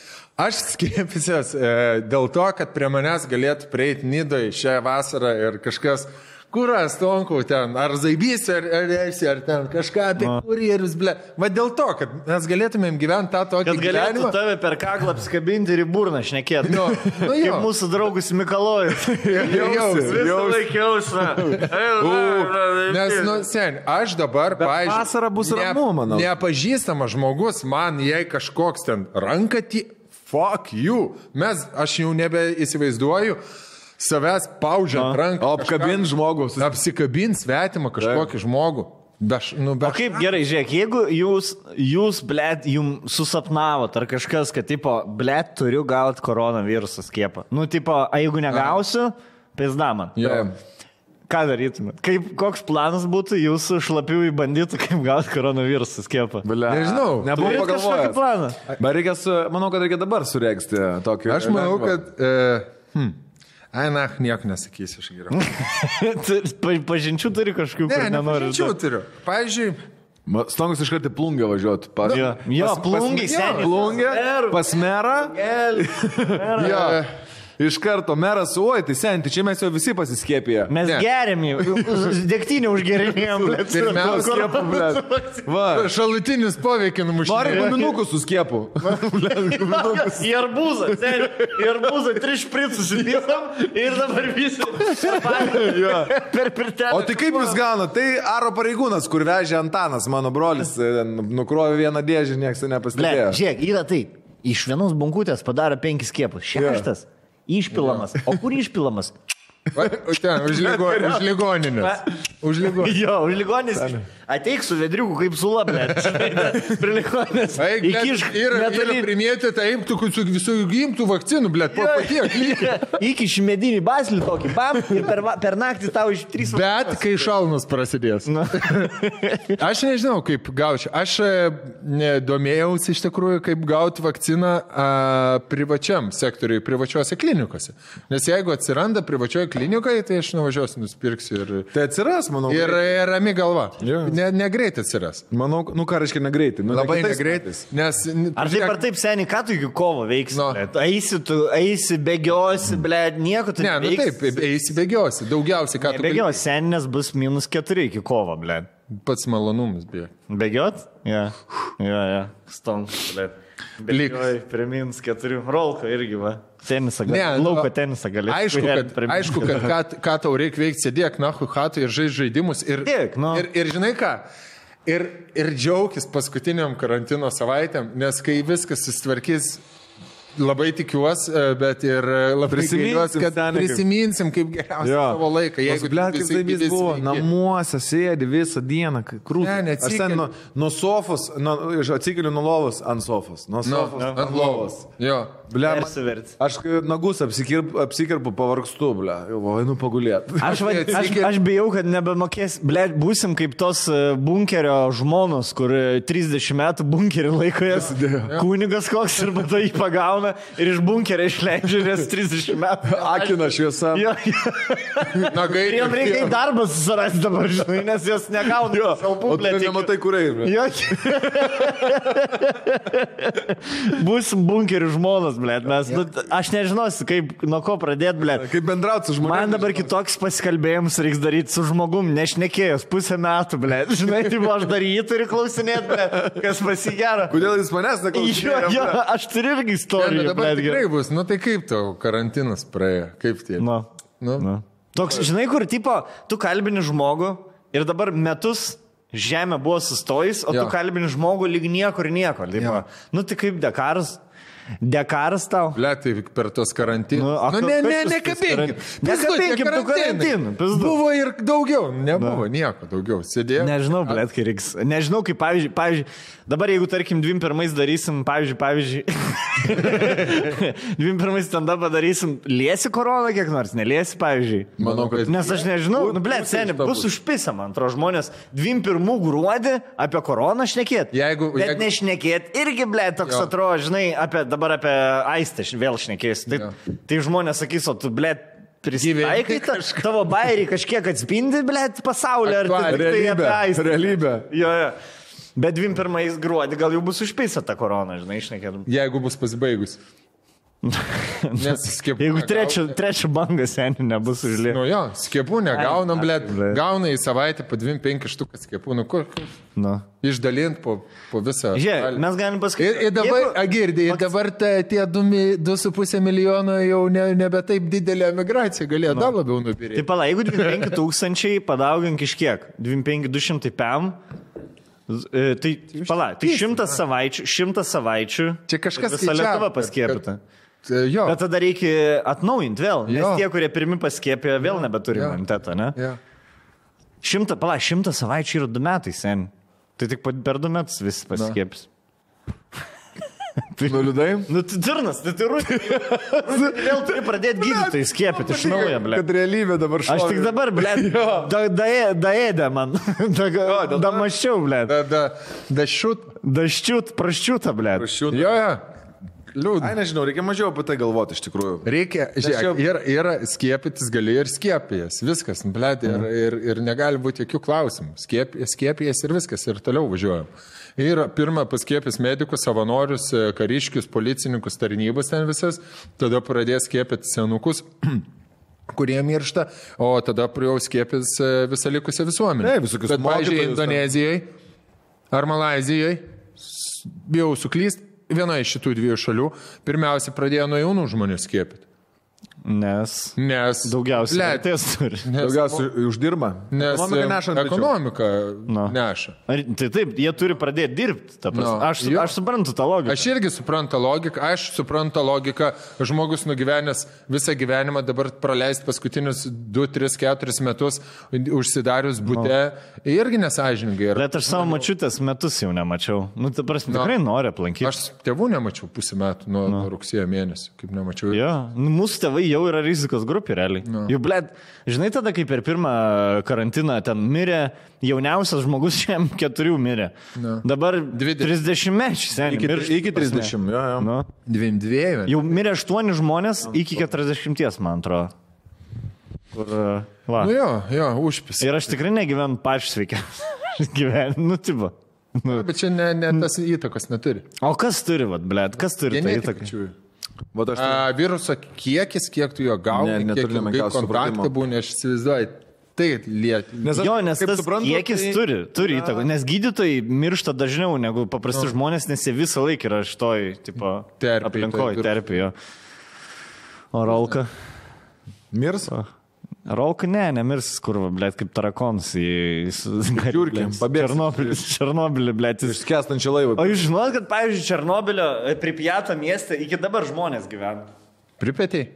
Aš skiepysiuos e, dėl to, kad prie manęs galėtų prieiti Nidoj šią vasarą ir kažkas, kur aš tonkau ten, ar zaibys, ar, ar esi, ar ten kažką apie kurjerius, ble. Va dėl to, kad mes galėtumėm gyventi tą tokį Kad galėtų gyvenimą. tave per kaklą apskabinti ir į burną šnekėti. (laughs) Nu, nu jo. Kaip mūsų draugus Mikalojus. (laughs) Jausi, Visą laiką jausmą. (laughs) Nes, nu, sen, aš dabar, pavyzdžiui, vasarą bus ramu, manau. Nepažįstamas žmogus, man jei kažkoks ten rankatį, fuck you. Mes, aš jau nebeįsivaizduoju savęs paužiant ranką. Apkabint žmogų. kažką- Apsikabint svetimą kažkokį žmogų. Be, š- nu, be O kaip gerai, žiūrėk, jeigu jūs, jūs blėt, jums susapnavot ar kažkas, kad, tipo, blėt, turiu gauti koronavirusą skiepą. Nu, tipo, a jeigu negausiu, pizda man. Ką darytumėt? Kaip, koks planas būtų jūsų šlapiųjų bandytų, kaip gauti koronavirusą skiepą? Ble, Nežinau. Kažkokį pagalvojęs. planą? Bet reikia, su, manau, kad reikia dabar suregsti tokį. Aš manau, lengvą. kad... E, hm. Ai, na, nieko nesakysiu, aš geriau. (laughs) Pažinčių turi kažkokių, Ne, kur nenori. nepažinčiau turiu. Pavyzdžiui, Stengiuosi iš karto į plungę važiuoti. Pas, Jo, jo pas- pas- plungiai jo, seniai. Plungė, pas merą. Jo. Iš karto meras, oi, tai senti, čia mes jau visi pasiskėpėję. Mes Ne. geriam jį, degtinį užgerinėjom. Pirmiausia, Va. (laughs) šalutinis poveikį Nori numušti. guminukų su skiepu. (laughs) (laughs) Į arbūzą, seniai, į arbūzą tris špricus įpilom ir dabar visi. Per pirtelę. O tai kaip jūs gaunate? Tai aro pareigūnas, kur vežė Antanas, mano brolis, e, nukrovė vieną dėžę, niekas nepastebėjo. žiūrėk, yra tai. Iš vienos bankutės padaro penkis skiepus. Šeštas. Išpilamas. O kur išpilamas? Ten, už, ligo, už ligoninės. Už ligoninės. Jo, už ligonis. Ateik su vedriuku kaip su. (laughs) Eik, blėt, Įkišk yra, yra metalin- primėtė, tai imtų visų gimtų vakcinų, blėt, po patiek. Įkiš medinį baslį tokį, bam, ir per, per naktį tau iš trys Bet kai šalnas prasidės. (laughs) Aš nežinau, kaip gaučiau. Aš e, domėjausi iš tikrųjų, kaip gauti vakciną a, privačiam sektoriui, privačiuose klinikose. Nes jeigu atsiranda privačioje klinikoje, tai aš nuvažiuosiu, nusipirksiu ir, Tai atsiras, manau. ir, ir rami galva. Jo. Ne, negreit atsiras. Manau, nu ką reiškia negreitai. Nu, Labai negreitai. metais. Nes, Ar taip ar taip, seniai, ką tu iki kovo veiksi? Blet? Eisi, tu eisi, bėgiosi, ble, nieko tu ne, nu taip, eisi bėgiosi. Daugiausiai, ką tu Bėgios, seninės bus minus keturi iki kovo, ble. Pats malonumas, beje. Bėgiot? Ja. Ja, ja. Stom, ble. Prie minus keturių. Rolko irgi, va. Tenisą gali. Ne, nu, lauko tenisą gali. Aišku, kad, aišku, kad ką, ką tau reikia veikti, sėdėk, na, huhatui ir žaisti žaidimus. Ir, Sėdėk, nu. ir, ir žinai ką? Ir, ir džiaugtis paskutiniam karantino savaitėm, nes kai viskas susitvarkys, labai tikiuosi, e, bet ir e, labai Prisiminsim, kad kaip- prisiminsim kaip geriausią Jo. savo laiką. Jeigu blėt, kaip tai vis buvo, namuose sėdi visą dieną, krūtis. Ne, Aš ten nuo, nuo sofos, nuo, atsikeliu nuo lovos ant sofos. Nuo Nu, sofos ant lovos. Jo. Ble, aš kai nagus apsikirp, apsikirpu, pavargstu, ble. Jau, einu pagulėti. Aš, (laughs) va, aš, aš bijau, kad nebemokės, ble, būsim kaip tos e, bunkerio žmonos, kur e, 30 metų bunkerį laikojas. Kunigas koks ir tada jį pagauna ir iš bunkerio išleidžia, nes 30 metų. (laughs) Akina šviesa. Jo, jo. Nagai. Ir jam reikia į darbą susirasti dabar, žinai, nes jos negauna. Jo, o tu nematai, kur eina. Jo. (laughs) Būsim bunkerių žmonos, ble. Mes, nu, aš nežinosiu, kaip, nuo ko pradėti, ble. Kaip bendrauti su žmonėmis. Man dabar kitoks pasikalbėjimus reiks daryti su žmogum, nešnekėjęs pusę metų, ble. (laughs) Žinai, tai aš dar jį turiu klausinėti, ble. Kas pasigero. Kodėl jis manęs Jo, neklauso? jo, aš turiu irgi istoriją, bet dabar ble. tikrai bus. Nu tai kaip tau karantinas praėjo? Kaip tie? Nu. Nu. Nu. Toks, žinai, kur tipo, tu kalbini žmogų ir dabar metus žemė buvo sustojus, o Jo. tu kalbini žmogų lyg niekur nieko. Tipo. Nu tai kaip Dakaras. Dekaras tau. Ble, tai per tos karantinus. Nu, Nu, a nu ne, ne, nekabinkim. Nekabinkim tų karantinų. Buvo ir daugiau, nebuvo nieko daugiau. Sėdėjau. Nežinau, blėt, kai reiks. Nežinau, kaip pavyzdžiui, pavyzdžiui, dabar jeigu, tarkim, 21 darysim, pavyzdžiui, pavyzdžiui, (laughs) 21 stand-upą darysim, liesi koroną kiek nors, neliesi, pavyzdžiui. Manau, kad- Nes aš nežinau, nu, Pusė seniai, bus užpisa, man atrodo, žmonės 21 gruodį apie koroną šnekėt. Jeigu- Bet jeigu- nešnekėt irgi, blėt, toks Jo. atrodo, žinai, apie, dabar apie aistę vėl šnekės. Tai, Jo. tai žmonės sakys, o tu, blėt, prisitaikai, ta, tavo bairį kažkiek atspindi, blėt, pasaulį, ar tai, realybė. Jo, jo. Bet 21 gruodį gal jau bus užpisa ta korona, žinai, išnekėtum. (laughs) Jeigu bus pasibaigus. Nes skiepų. Jeigu trečią, trečią bangą seniai nebus užlėję. Nu jo, skiepų negaunam, blet. Gauna į savaitę po 2-5 štuką skiepų. Nu kur? Nu. Išdalint po, po visą. Žiūrėk, mes galim Ir, pasakyti. ir dabar, agirdė, ir dabar ta, tie 2,5 milijono jau ne, nebe taip didelė emigracija galėjo dar labiau Tai nupirkti. pala, jeigu 25 tūkstančiai padaugink iš kiek? 25 200 pam. E, Tai, pala, tai šimtas savaičių, šimtas savaičių. Čia kažkas kad- paskiepita. kad- Jo. Bet tada reikia atnaujinti vėl, nes Jo. tie, kurie pirmi paskiepė, vėl nebeturi Jo. imuniteto, ne? Jo. Šimta, pala, šimtas savaičių yra du metai, sen. Tai tik per du metus visi paskiepys. Nuliūdai? Nu, tai durnas, tai tai rūdė. Vėl turi pradėti gydytojai skiepyti iš naujo, ble. Kad realybė dabar šau. Aš tik dabar, ble, da, daė- daėdė man. Da, da maščiau, ble. Da, da, da šut. Daščiut, praščiutą, ble. Prašiau. Jo, jo. Liūdna. Ai, nežinau, reikia mažiau apie tai galvoti iš tikrųjų. Reikia, jau- žiūrėk, yra, yra skiepytis gali ir skiepijas, viskas, blėt, ir, ir, ir negali būti jokių klausimų. Skiep, skiepijas ir viskas, ir toliau važiuojam. Ir pirmą paskiepys medikus, savanorius, kariškius, policininkus, tarnybus ten visas, tada pradės skiepyti senukus. (clears throat) kurie miršta, o tada jau skiepys e, visą likusią visuomenę. Taip, visokius Bet, pavyzdžiui. Indonezijai ar Malazijai, bijau suklyst, viena iš šitų dviejų šalių pirmiausia pradėjo nuo jaunų žmonių skiepyti. Nes Nes daugiausiai vertės turi. Nes, Daugiausiai uždirba. nes Ekonomika neša ant pečių. ekonomika Nu. neša. Ar, tai taip, jie turi pradėti dirbti. Nu, Aš, jo. aš suprantu tą logiką. Aš irgi suprantu logiką, aš suprantu logiką, žmogus nugyvenęs visą gyvenimą dabar praleisti paskutinius 2, 3, 4 metus užsidarius būte, irgi nesažininkai. Ir Bet aš savo mačiutės metus jau nemačiau. Nu, ta prasme, tikrai nori aplankyti. aš tėvų nemačiau pusę metų nuo, nuo rugsėjo mėnesio, kaip nemačiau. Jo, nu, mūsų tėvai jau yra rizikos grupė, realiai. No. Jau, blėt, žinai, tada, kai per pirmą karantiną ten mirė, jauniausias žmogus (laughs) šiam keturių mirė. No. Dabar 20. 30 mečių, seniai. Iki, miršta, iki ta prasme. 30, jo, jo. Nu. Dviem dviejų. Jau mirė 8 žmonės iki 40, man atrodo. Kur, va. Nu jo, jo, užpis. Ir aš tikrai negyvenu pačiu sveikia. (laughs) Gyvenu, nu, tipo. Nu. Bet čia ne, ne tas įtakos neturi. O kas turi, vad, blėt, kas turi įtaką? Vat aš A, viruso kiekis, kiek tu jo gauni, Ne, kiek ilgai kontaktai būna, aš įsivaizduoju. Tai liet. Nes aš Jo, nes tas suprantu, kiekis tai- turi, turi įtakų, nes gydytojai miršta dažniau negu paprasti no. žmonės, nes jie visą laiką yra šitoj, tipo, Terpėj, aplinkoje, toj terpėjo. O Rolka ne, nemirs, kur, blėt, kaip tarakonas į... Žiurkėm, pabėgs. Černobilis, Černobilį, blėt. Jis... Skęstančią laivą. O jūs žinot, kad, pavyzdžiui, Černobilio Pripijato mieste iki dabar žmonės gyvena. Pripėtėjai.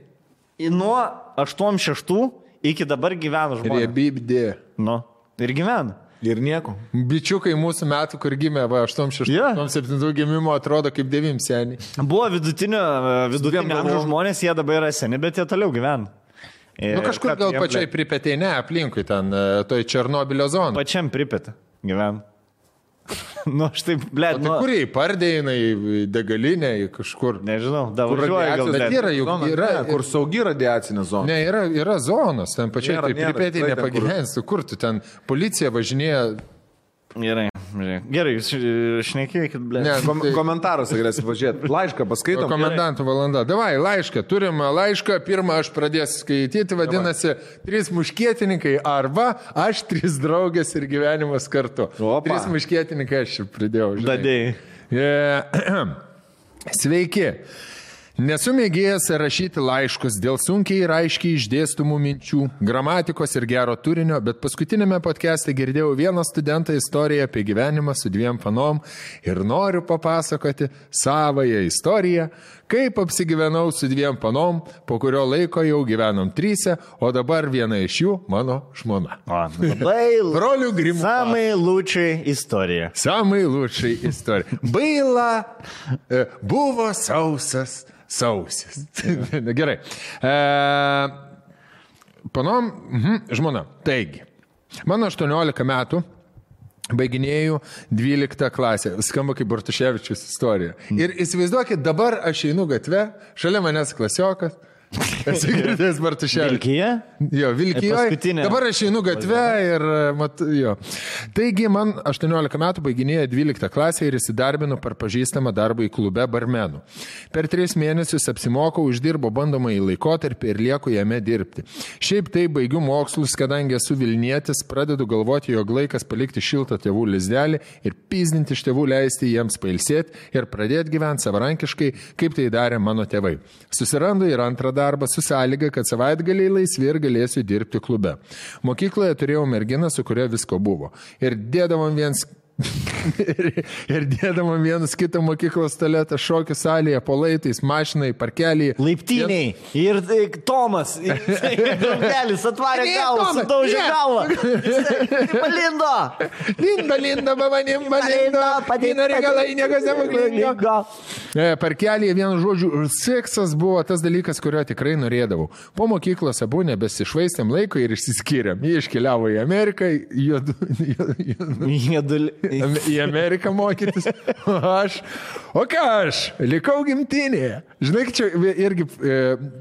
I Nuo 86 iki dabar gyvena žmonės. Riebybdė. Nu, ir gyvena. Ir nieko. Bičiukai mūsų metų, kur gimė, va, 86, Jo. 87 gimimo atrodo kaip 9 seniai. Buvo vidutinio, dviem vidutinio amžiaus žmonės, jie dabar yra seni, bet jie toliau gyvena. Ir Nu kažkur gal pačiai pripėtėjai, ne, aplinkui ten, e, toj Černobilio zonai. Pačiam pripėtė gyvena. (laughs) nu, aš taip, ble, tai nu, kur jie pardėjai, į degalinę, į kažkur. nežinau, važiuoja gal, bet yra juk- Zona, yra- ne, kur saugi radiacinė zona. Ne, yra, yra zonos, ten pačiai, tai kur- nepagyvensi, kur tu ten, policija važinėja. Gerai, gerai. jūs e, šnekėkit, ble. Ne, Kom tai- komentaruose galėsi pažiūrėti. Laišką paskaitom. Komendantų valanda. Davai, laišką. Turim laišką. Pirmą aš pradėsiu skaityti. Vadinasi, trys muškietininkai arba aš trys draugės ir gyvenimas kartu. Opa. Trys muškietininkai aš čia pridėjau. žinai. Dadėjai. E, (clears throat) Sveiki. Nesu mėgėjęs rašyti laiškus dėl sunkiai ir aiškiai išdėstumų minčių, gramatikos ir gero turinio, bet paskutinėme podcast'e girdėjau vieną studentą istoriją apie gyvenimą su dviem panom ir noriu papasakoti savąją istoriją, kaip apsigyvenau su dviem panom, po kurio laiko jau gyvenom trysia, o dabar viena iš jų mano žmona. O, labai (laughs) Brolių Grimų. Samai lūčiai istorija. Samai lūčiai istorija. Baila e, buvo sausas sausis. (laughs) Gerai. E, panom, mhm, žmona. Taigi, mano 18 metų. Baiginėjau 12 klasę. Skamba kaip Bartuševičius istorija. Ir įsivaizduokit, dabar aš einu gatve, šalia manęs klasiokas. Esu girdėjęs Bartuševičius. Vilkija? Jo, Vilkijoje. Paskutinė. Dabar aš einu gatvę ir, mat, jo. Taigi, man 18 metų baiginėja 12 klasę ir įsidarbinu per pažįstamą darbą į klube barmenų. Per 3 mėnesius apsimokau, uždirbo bandomąjį laikotarpį ir lieku jame dirbti. Šiaip tai baigiu mokslus, kadangi esu Vilnietis, pradedu galvoti, jog laikas palikti šiltą tėvų lizdelį ir pizdinti iš tėvų leisti jiems pailsėti ir pradėti gyventi savarankiškai, kaip tai darė mano tėvai. Susirandu ir antrą darbą su sąlyga, kad savaitgaliai laisvi ir galėsiu dirbti klube. Mokykloje turėjau merginą, su kuria visko buvo. Ir dėdavom viens (laughs) ir, ir dėdavom vienas kitą mokyklos taletą šokių salėje, po laitais, mašinai, parkeliai. Laiptiniai. Ir tai, Tomas. (laughs) Draugelis atvarė galvą, sudaužė galvą. (laughs) Palindo. Linda, linda, mamanim, malinda, padina reikalai, niekas nepaglingo. E, Parkelėje vienu žodžiu, seksas buvo tas dalykas, kurio tikrai norėdavau. Po mokyklos abu nebesišvaistėm laiko ir išsiskyrėm. Jie iškeliavo į Ameriką, juodu, juodu, Jėdul... Am- į Ameriką mokytis. O (laughs) aš, o ką aš, likau gimtinėje. Žinai, čia irgi e,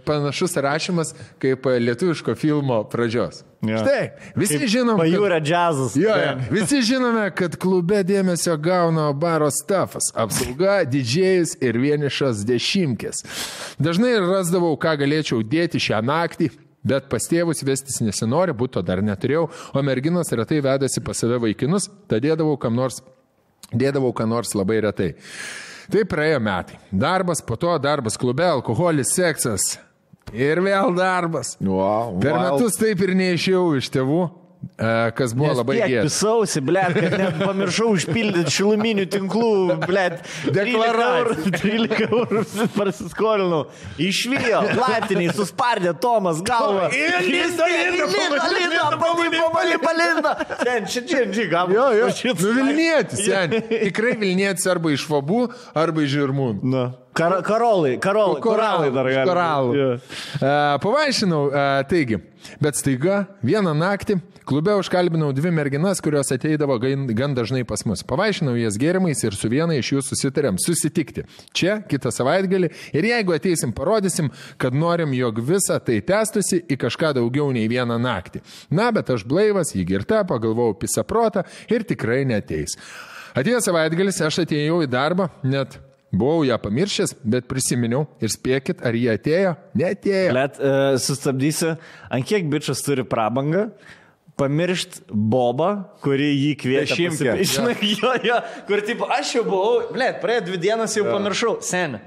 panašus rašymas kaip e, lietuviško filmo pradžios. Jo. Štai, visi žinom. kad- Pajūra džiazas. Jo, jo. Visi žinome, kad klube dėmesio gauna baro stafas - apsauga, didžėjus ir vienišas dešimkės. Dažnai rasdavau, ką galėčiau dėti šią naktį. Bet pas tėvus vestis nesinori, būto dar neturėjau, o merginos retai vedasi pas save vaikinus, tad dėdavau kam nors, dėdavau ką nors labai retai. Tai praėjo metai. Darbas, po to darbas klube, alkoholis, seksas. Ir vėl darbas. Wow, Per metus taip ir neišėjau iš tėvų, kas buvo labai gėda. Pisausi, ble, kad pamiršau užpildyti šiluminių tinklų, ble. Deklaraciją. 13 eurų prasiskolinau. Išvijo, latiniai, suspardė Tomas galvą. Ir lindo, lindo, lindo, lindo, pamali, pamali, palindo. Ten, čia, čia, čia, gal. Jo, jo. Nu Vilnietis, sen. Tikrai Vilnietis arba iš Fabų, arba iš Žirmūnų. Na. Kar, karolai, karolai, koralai dar gali. Koralų. Jo. Uh, pavaišinau, uh, taigi, bet staiga vieną naktį klube užkalbinau dvi merginas, kurios ateidavo gan, gan dažnai pas mus. Pavaišinau jas gėrimais ir su viena iš jų susitarėm susitikti. Čia, kitą savaitgalį. Ir jeigu ateisim, parodysim, kad norim, jog visa tai tęstusi į kažką daugiau nei vieną naktį. Na, bet aš blaivas, jį girta, pagalvojau pisaprotą ir tikrai neteis. Atėjo savaitgalis, aš atėjau į darbą, net Buvau ją pamiršęs, bet prisiminiau ir spėkit, ar jie atėjo? Netėjo. Let, uh, sustabdysiu, ant kiek bičias turi prabangą. Pamiršt Bobą, kurį jį kvietė. Dešimtkę. pasipi- Žinai, jo, jo, kur tipo, aš jau buvau, ble, praėjo dvi dienas jau pamiršau, sen.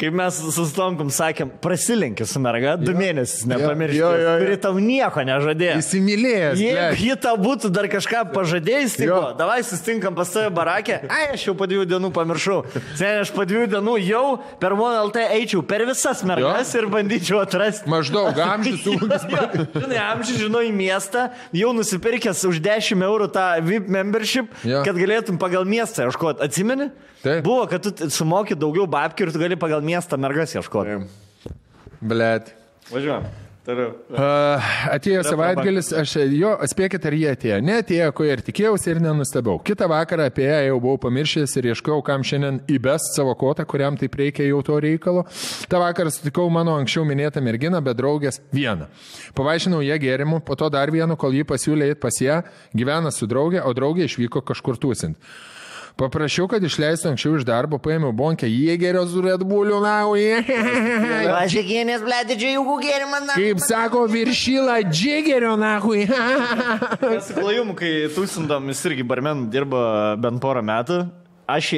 Kaip mes su Stomkom sakėm, prasilenkė su merga, du mėnesius nepamiršau, jo, jo, jo. kuri tau nieko nežadėjo. Įsimylėjęs. Jeigu ji tau būtų dar kažką pažadėjęs, tai Jo. buvo, davai sustinkam pas tave barakė. Ai, aš jau po dviejų dienų pamiršau. Sen, aš po dviejų dienų jau per MoNLT eičiau per visas mergas ir bandyčiau atrasti. Maždaug amžius ūgis. (laughs) Jo, (laughs) Žinai, amžiai žinau į miestą, jau nusipirkęs už 10 eurų tą VIP membership, Jo. kad galėtum pagal miestą ieškoti. Atsimeni? Taip. Buvo, kad tu sumoki daugiau babkių ir tu gali pagal miestą mergas ieškoti. Blet. Važiuojam. Toliau. Uh, atėjo savaitgalis, aš jo, spėkit, ar jie atėjo. Netėjo, ko ir tikėjausi ir nenustebau. Kitą vakarą apie ją jau buvau pamiršęs ir ieškau, kam šiandien įbest savo kotą, kuriam taip reikia jau to reikalo. Ta vakarą sutikau mano anksčiau minėtą merginą, bet draugės vieną. Pavaišinau ją gėrimu, po to dar vienu, kol ji pasiūlė eiti pas ją, gyvena su draugė, o draugė išvyko kažkur tūsint. Paprašiau, kad išleistų anksčiau iš darbo, paėmiau bonkę jėgerio su Red Bulliu naują. (laughs) Važiuokienės, ble, didžiai jų gėrimą. Kaip sako viršyla džigerio nahui. (laughs) Mes su klajumu, kai tūsindom, jis irgi barmen dirba bent porą metų, aš,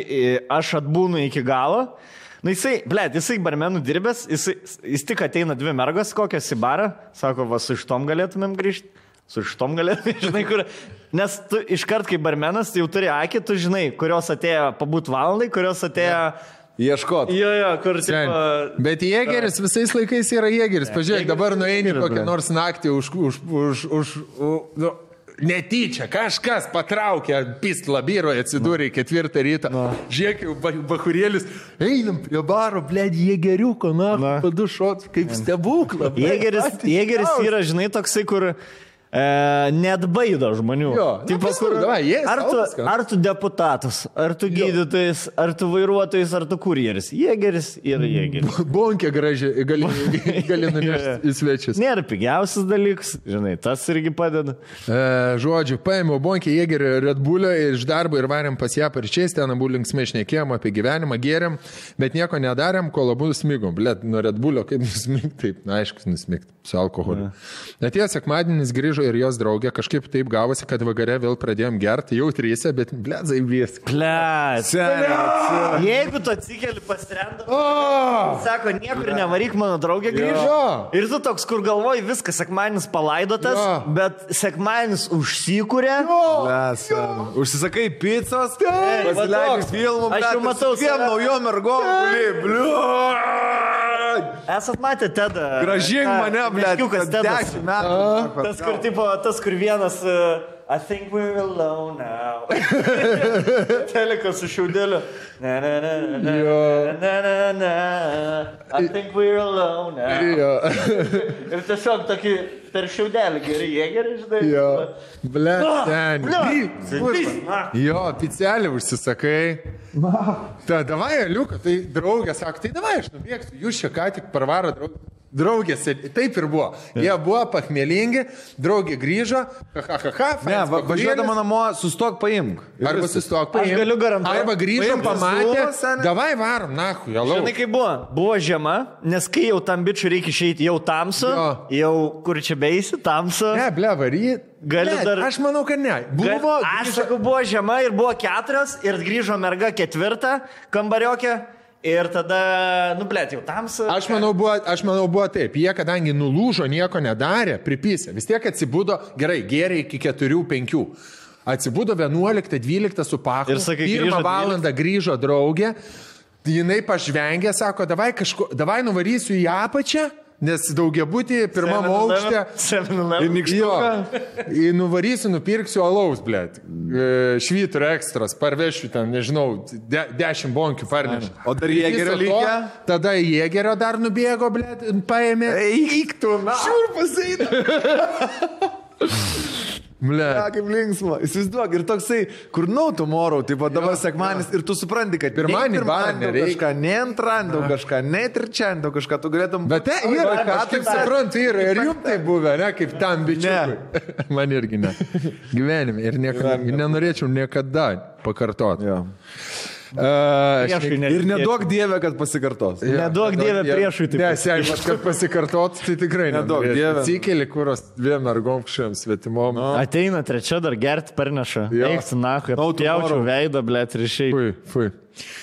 aš atbūnu iki galo, Na jisai, ble, jisai barmenų dirbęs, jisai, jis tik ateina dvi mergos kokias į barą, sako, va, su iš tom galėtumėm grįžti. Su iš tom galėtumėm, (laughs) žinai, kur. Nes tu iškart kaip barmenas jau turi akį, tu žinai, kurios atėjo pabūt valandai, kurios atėjo... Ieškot. Jo, jo, kur... Ten. Tipo, Bet jėgeris visais laikais yra jėgeris. Pažiūrėk, dabar nueini kokią nors naktį už... už, už, už u, nu, Netyčia kažkas patraukė pistlą biuro, atsidūrė ketvirtą rytą. Žiūrėk, jau ba- bahurėlis, einam prie baro, blėd, jie geriuko, na, Na. padušot, kaip stebuklą. Jėgeris, Patys jėgeris yra, žinai, toksai, kur e, net baido žmonių. Jo, Tipo, nu, paskui, davai, jėzus, ar, tu, ar tu deputatas, ar tu gydytojas, ar tu vairuotojas, ar tu kurjeris. Jėgeris yra jėgeris. Bonkė gražiai, gali, (laughs) gali nunešti į svečius. Nėra pigiausias dalykas, žinai, tas irgi padeda. E, žodžiu, paėmiau bonkį jėgerį Red Bullio iš darbo ir varėm pas ją parčiais, ten abu linksmai šnekėjom apie gyvenimą, gėrėm, bet nieko nedarėm, kol abu smigom. Blet, nuo Red Bullio kaip (laughs) nusmigti, taip, na, aišku, nusmigti su alkoholiu. Atėjo sekmadienis grįžo ir jos draugė, kažkaip taip gavosi, kad vakare vėl pradėjom gerti, jau trysia, bet zaibės. Ple. Seniai. Jeigu tu atsikeli pasirendą, O! sako, niekur nevaryk, mano draugė grįžo. Jo. Ir tu toks, kur galvoji, viskas, sekmanis palaidotas, Jo. bet sekmanis užsikūrė. Užsisakai pizzas, pasileidai filmų, Aš jau matau save. naujom mergom, bliu. Esat matę Tedą? Gražink mane, ble. meškiukas Tedas. Dešimt metų. Tas, kur, tipo, tas, kur vienas. Uh, I think we're alone now. (laughs) Telekas su šiaudeliu. Na, na, na, na, na, Jo. na, na, na. I think we're alone now. Jo. Ir tiesiog tokį per šiaudelį geri jėgeri, žinai. Jo. Blet, ten. Na, Jo, picelį užsisakai. Ta, davai, Liuka, tai draugė sako, tai davai, aš nubėgsiu, jūs čia ką tik parvaro draugė. Draugės, taip ir buvo. Jie buvo pachmėlingi, draugė grįžo, ha, ha, ha, ha, Ne, va, važiuodama namo, sustok paimk. Arba sustok, Aš paimk. galiu garantuoti. Arba grįžo, Paimk pamatė, davai varom, na, jau. Žinai, kaip buvo? Buvo žiema, nes kai jau tam bičiu reikia išeiti, jau tamsu, Jo. jau kur čia beisi, tamsu. Ne, ble, varyt. Gali Blet, dar- Aš manau, kad ne. Buvo. Buvo, aš sakau, buvo žiema ir buvo keturios ir grįžo merga ketvirtą kambariokė ir tada, nu, blėt, jau tamsu. Aš manau, buvo, aš manau, buvo taip. Jie, kadangi nulūžo, nieko nedarė, pripysė. Vis tiek atsibudo, gerai, geriai iki 4-5. Atsibudo 11-12 su paku. Ir sakai, pirmą grįžo valandą grįžo draugė. Jinai pažvengė, sako, davai, kažko, davai nuvarysiu į apačią, nes daugiabutį pirmam aukšte. Į nuvarysiu, nupirksiu alaus, blėt. Švytur ekstras, parvešiu ten, nežinau, de, dešimt bonkių parnešiu. O dar jėgerio likę? Tada jėgerio dar nubėgo, blėt, paėmė. Eik tu, na. Šiurpas eina. (laughs) Blėt. Ja, kaip linksma. Įsivaizduok, ir toksai, kur no tomorrow, tai va dabar sekmanis, ir tu supranti, kad pirmadienį nereikia. kažką, ne antradienį daug kažką, ne trečiadienį daug kažką, tu galėtum... Bet te yra, aš kaip suprantu, yra ir jums tai buvę, ne, kaip tam bičiuliui. (laughs) Man irgi ne. Gyvenime ir niekada, nenorėčiau niekada pakartoti. Jo. Priešui ne- Ir neduok dievę, kad pasikartos. Neduok dieve priešui taip. Ne, seniai, kad pasikartot, tai tikrai nenorėčiau. dieve. Atsikeli, kuros dviem mergom kažkam svetimom. No. Ateina trečia dar gerti parneša. Jo. Eik, na, kad tomorrow. veidą, blėt, ir išėjau. Fui, fui.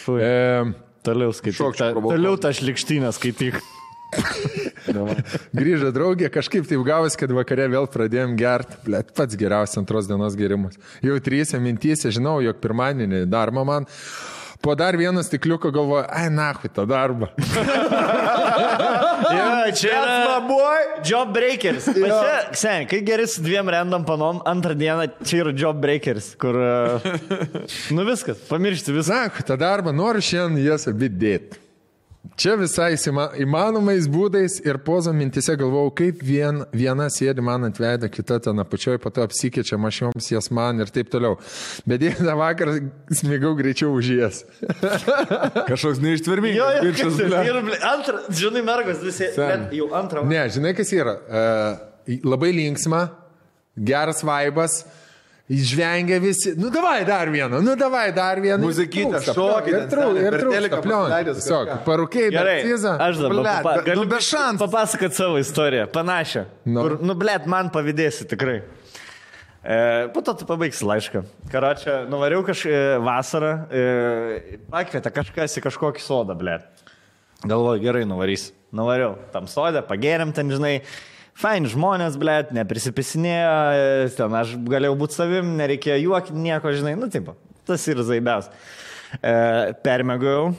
Fui. E, Toliau skaityk. Šokčiau Ta-. Toliau tą šlikštynę skaityk. (laughs) grįžo draugė, kažkaip taip gavosi, kad vakare vėl pradėjom gerti. Blet, pats geriausias antros dienos gerimas. Jau trysia mintyse, žinau, jog pirmadienį darbą man. Po dar vieno stikliuko galvoju, ai, na, hui tą darbą. (laughs) Ja, čia yra boy. job breakeris. Va Čia, sen, kai geri su dviem random panom, antrą dieną čia yra job breakeris, kur... e, (laughs) Nu viskas, pamiršti viską. Na, hui tą darbą noriu šiandien jas abi dėti. Čia visai įsima- įmanomais būdais ir pozo mintise galvojau, kaip vien, viena sėdi man ant veido, kita ten apačioje, po to apsikeičia mašioms jas man ir taip toliau. Bet dieną vakar smigau greičiau už jas. (laughs) Kažkoks neištvermingas. Jo, jo, ir, ble, antrą, žinai, mergos visi, jau antrą. Ne, žinai, kas yra. Uh, labai linksma, geras vaibas. Išvengia visi. Nu, davai dar vieną, nu, davai dar vieną. Muzikytę, šokį Ir trūksta, ir trūksta Tiesiog, kažką. parukiai, Gerai, cizą. aš dabar Blet, papa, bet, galiu nu, be šansų. papasakot savo istoriją, panašią. Nu. Nu, kur, nu, blėt, man pavydėsi tikrai. E, po to tu pabaigsi laišką. Karočią, nuvariau kažkaip vasarą, e, pakvietė kažkas į kažkokį sodą, blėt. Galvoju, gerai, nuvarys. Nuvariau. Tam sodė, pagėrėm ten, žinai. Fain žmonės, blėt, neprisipisinėjo, ten aš galėjau būti savim, nereikėjo juokti nieko, žinai, nu, taip, tas ir zaibiaus. E, permėgojau.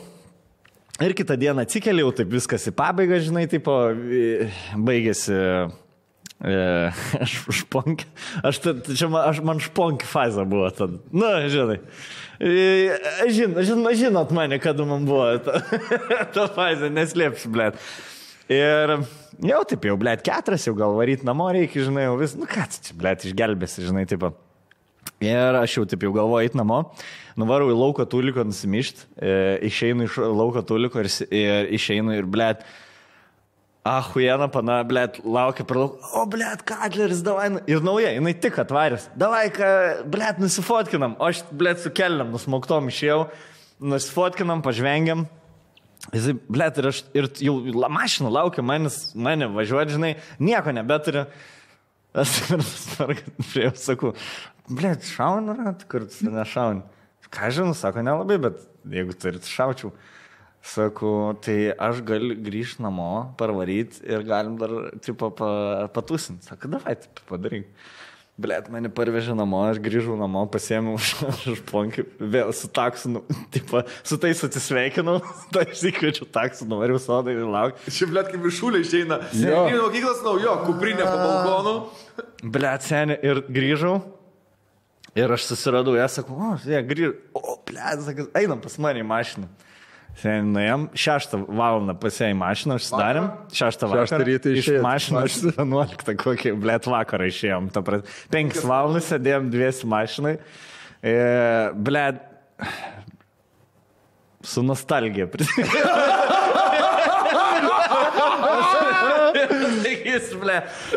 Ir kitą dieną atsikeliau, taip viskas į pabaigą, žinai, taip, baigėsi E, (laughs) aš šponki, aš, čia man, aš, man šponki fazė buvo tada. Na, žinai. E, žin, žin, žinot mane, kada man buvo ta, (laughs) ta fazė, neslėpsiu, blėt. Ir jau taip, jau, blėt, keturias, jau gal varyt namo reikia, žinai, jau vis, nu ką čia, blėt, išgelbėsi, žinai, taip. Ir aš jau taip jau galvoju eit namo, nuvarau į lauką tuliko nusimišti, e, išeinu iš lauko tuliko ir, ir išeinu ir, blėt, Ahuiena, pana, blėt, laukia per lauk. O, blėt, Kadleris, davai. nu- Ir nauja, jinai tik atvarės. Davai, ką, blėt, nusifotkinam. O aš, blėt, su kelniam nusmauktom išėjau. Nusifotkinam, pažvengiam. Jisai, blėt, ir aš, ir jau la, mašina laukia manis, mane važiuoti, žinai, nieko nebeturiu. Aš prie jo sakau, blėt, šauna, kur nešauni. Ką žinau, sako, nelabai, bet jeigu turit šaučiau. Sakau, tai aš galiu grįžti namo, parvaryti ir galim dar, tipo, pa, patusinti. Sako, davai, taip padaryk. Blet, mane parvežė namo, aš grįžau namo, pasėmiau (laughs) už ponkį, vėl su taksu, nu, (laughs) tipo, su tais atsisveikinau, (laughs) tai aš įkviečiu taksu, nuvariau sodą ir lauk. Šiaip blėt kaip viršūlė išeina. Jo. Ir mokyklos naujo, kuprinė po balkonu. Blet, seniai, ir grįžau. Ir aš susiradau, ją sakau, o, jie grįžo, o, blet, sakai, einam pas mane į mašiną. Seniai, nuėjom, šeštą valandą pasėjai mašiną, užsidarėm, šeštą valandą. Šeštą rytą iš mašinos, 11 (laughs) kokį, blėt, vakarą išėjom. Ta prasme, 5 valandas sėdėjom dviesi mašinai. E, blėt, su nostalgija. (laughs) Jis, ble.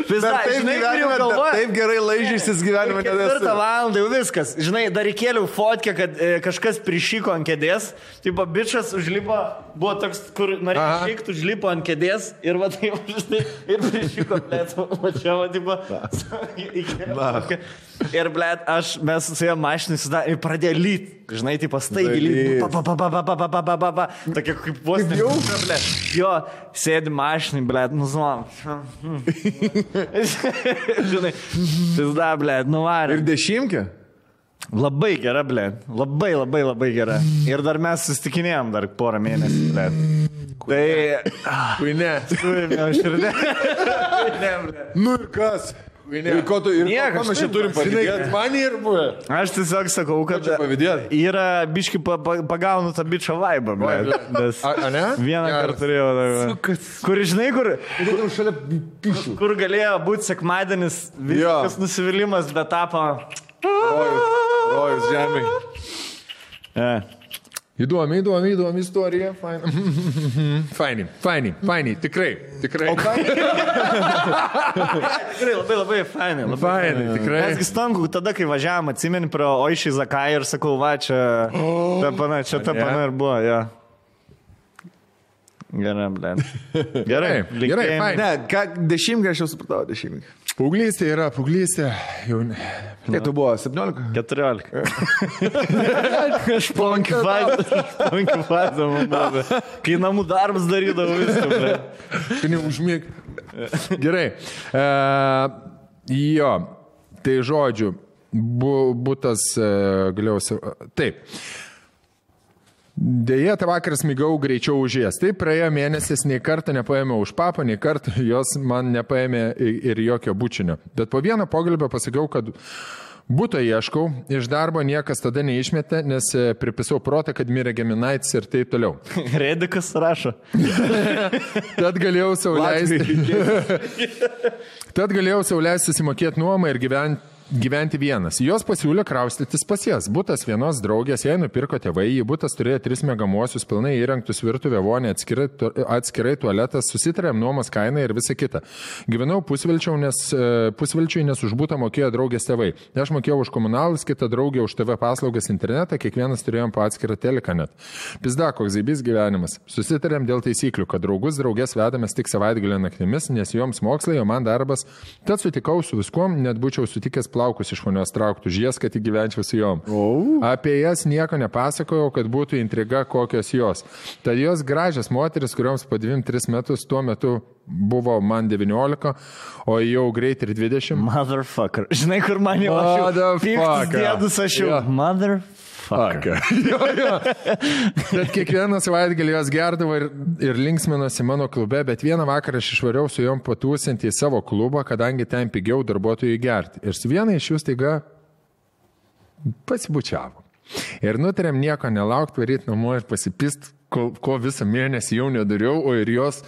Vis dar, Bet taip, žinai, gyvenime, galvoja. taip gerai laižysis gyvenime Ketvirtą valandą jau viskas. Žinai, dar įkėliau fotkę, kad e, kažkas prišyko ant kėdės. Taip, bičias užlipo, buvo toks, kur norėjo Aha. išvykti, užlipo ant kėdės ir va taip, (laughs) žinai, ir prišyko, blėt, mačiau, va taip. Ir, ble, aš, mes su juo mašinai sudarė ir pradėjo lyt. Žinai, tai pastaigi lyt. Tokia kaip vos ne. (laughs) Jau, ble. Jo, sėdi mašinai, ble, nuzom. Žinai, pizda, ble, nuvarė. Ir dešimtkė? Labai gera, ble. Labai, labai, labai gera. Ir dar mes susitikinėjom dar porą mėnesių, ble. Tai... Kuinė. (laughs) Kuinė, aš ir ne. (laughs) Nu ir kas? Ir ko tu, ir Nieko, ko mes čia turim pavydėti? Man ir buvo. Aš tiesiog sakau, kad yra biški pa, pa, pagaunu tą bičią vaibą. Nes A, a ne? vieną Geras. kartą turėjau. dar- Kur, žinai, kur, Kur pišių? kur galėjo būti sekmadienis, viskas nusivylimas, bet tapo... Rojus, rojus žemė. E. Įdomi, įdomi, įdomi istorija. Faini. Faini, faini, faini, tikrai, tikrai. O ką? Tikrai labai labai fainai. Labai Fainai, tikrai. Mesgi stanku, tada, kai važiavam, atsimeni pro Oišį Zakai ir sakau, va, čia ta pana, čia ta Ne. pana ir buvo, jo. Gerai, blė. Gerai, Gerai, fain. Ne, ką, jau supratau, dešimtkę. Paauglystė yra, paauglystė. Jau. Kiek tu buvo? 17? 14. (laughs) Aš ponkiu fazę, man. Kai namų darbus darydavau viską. Tu neužmėg. Gerai. E, jo, tai žodžiu, bu, būtas e, galiausiai. Taip. Deja, tą vakarą smigau greičiau už jas. Taip praėjo mėnesis, nei kartą nepaėmiau už papą, nei kartą jos man nepaėmė ir jokio bučinio. Bet po vieno pokalbio pasakiau, kad būto ieškau, iš darbo niekas tada neišmetė, nes e, pripisau protą, kad mirė Geminaitis ir taip toliau. (laughs) Redikas rašo. (laughs) Tad galėjau sauliaisti. (laughs) Tad galėjau sauliaisti susimokėti nuomą ir gyventi. Gyventi vienas. Jos pasiūlė kraustytis pas jas. Būtas vienos draugės, jai nupirko tėvai, jį būtas turėjo tris megamuosius, pilnai įrengtus virtuvę, vonę, atskirai, atskirai tualetas, susitarėm nuomos kainą ir visa kita. Gyvenau pusvilčiau, nes, e, pusvilčiui, nes už būtą mokėjo draugės tėvai. Aš mokėjau už komunalus, kita draugė už TV paslaugas internetą, kiekvienas turėjom po atskirą teleką net. Pizda, koks zaibys gyvenimas. Susitarėm dėl taisyklių, kad draugus draugės vedamės tik savaitgalį naktimis, nes joms mokslai, o man darbas. Tad sutikau su viskuom, net būčiau sutikęs plaukus iš ponios trauktų, už jas, kad įgyvenčiau su jom. Oh. Apie jas nieko nepasakojau, kad būtų intriga, kokios jos. Tad jos gražios moteris, kurioms po 2-3 metus tuo metu buvo man 19, o jau greit ir 20. Motherfucker. Žinai, kur man jau aš jau Dėdus aš jau. Jo. Motherfucker. (laughs) jo, jo. Bet kiekvieną savaitgalį jos gerdavo ir, ir linksminosi mano klube, bet vieną vakarą aš išvariau su jom patūsinti į savo klubą, kadangi ten pigiau darbuotojai gerti. Ir su viena iš jų staiga pasibučiavo. Ir nutarėm nieko nelaukti, varyti namo ir pasipist, ko, ko visą mėnesį jau nedariau, o ir jos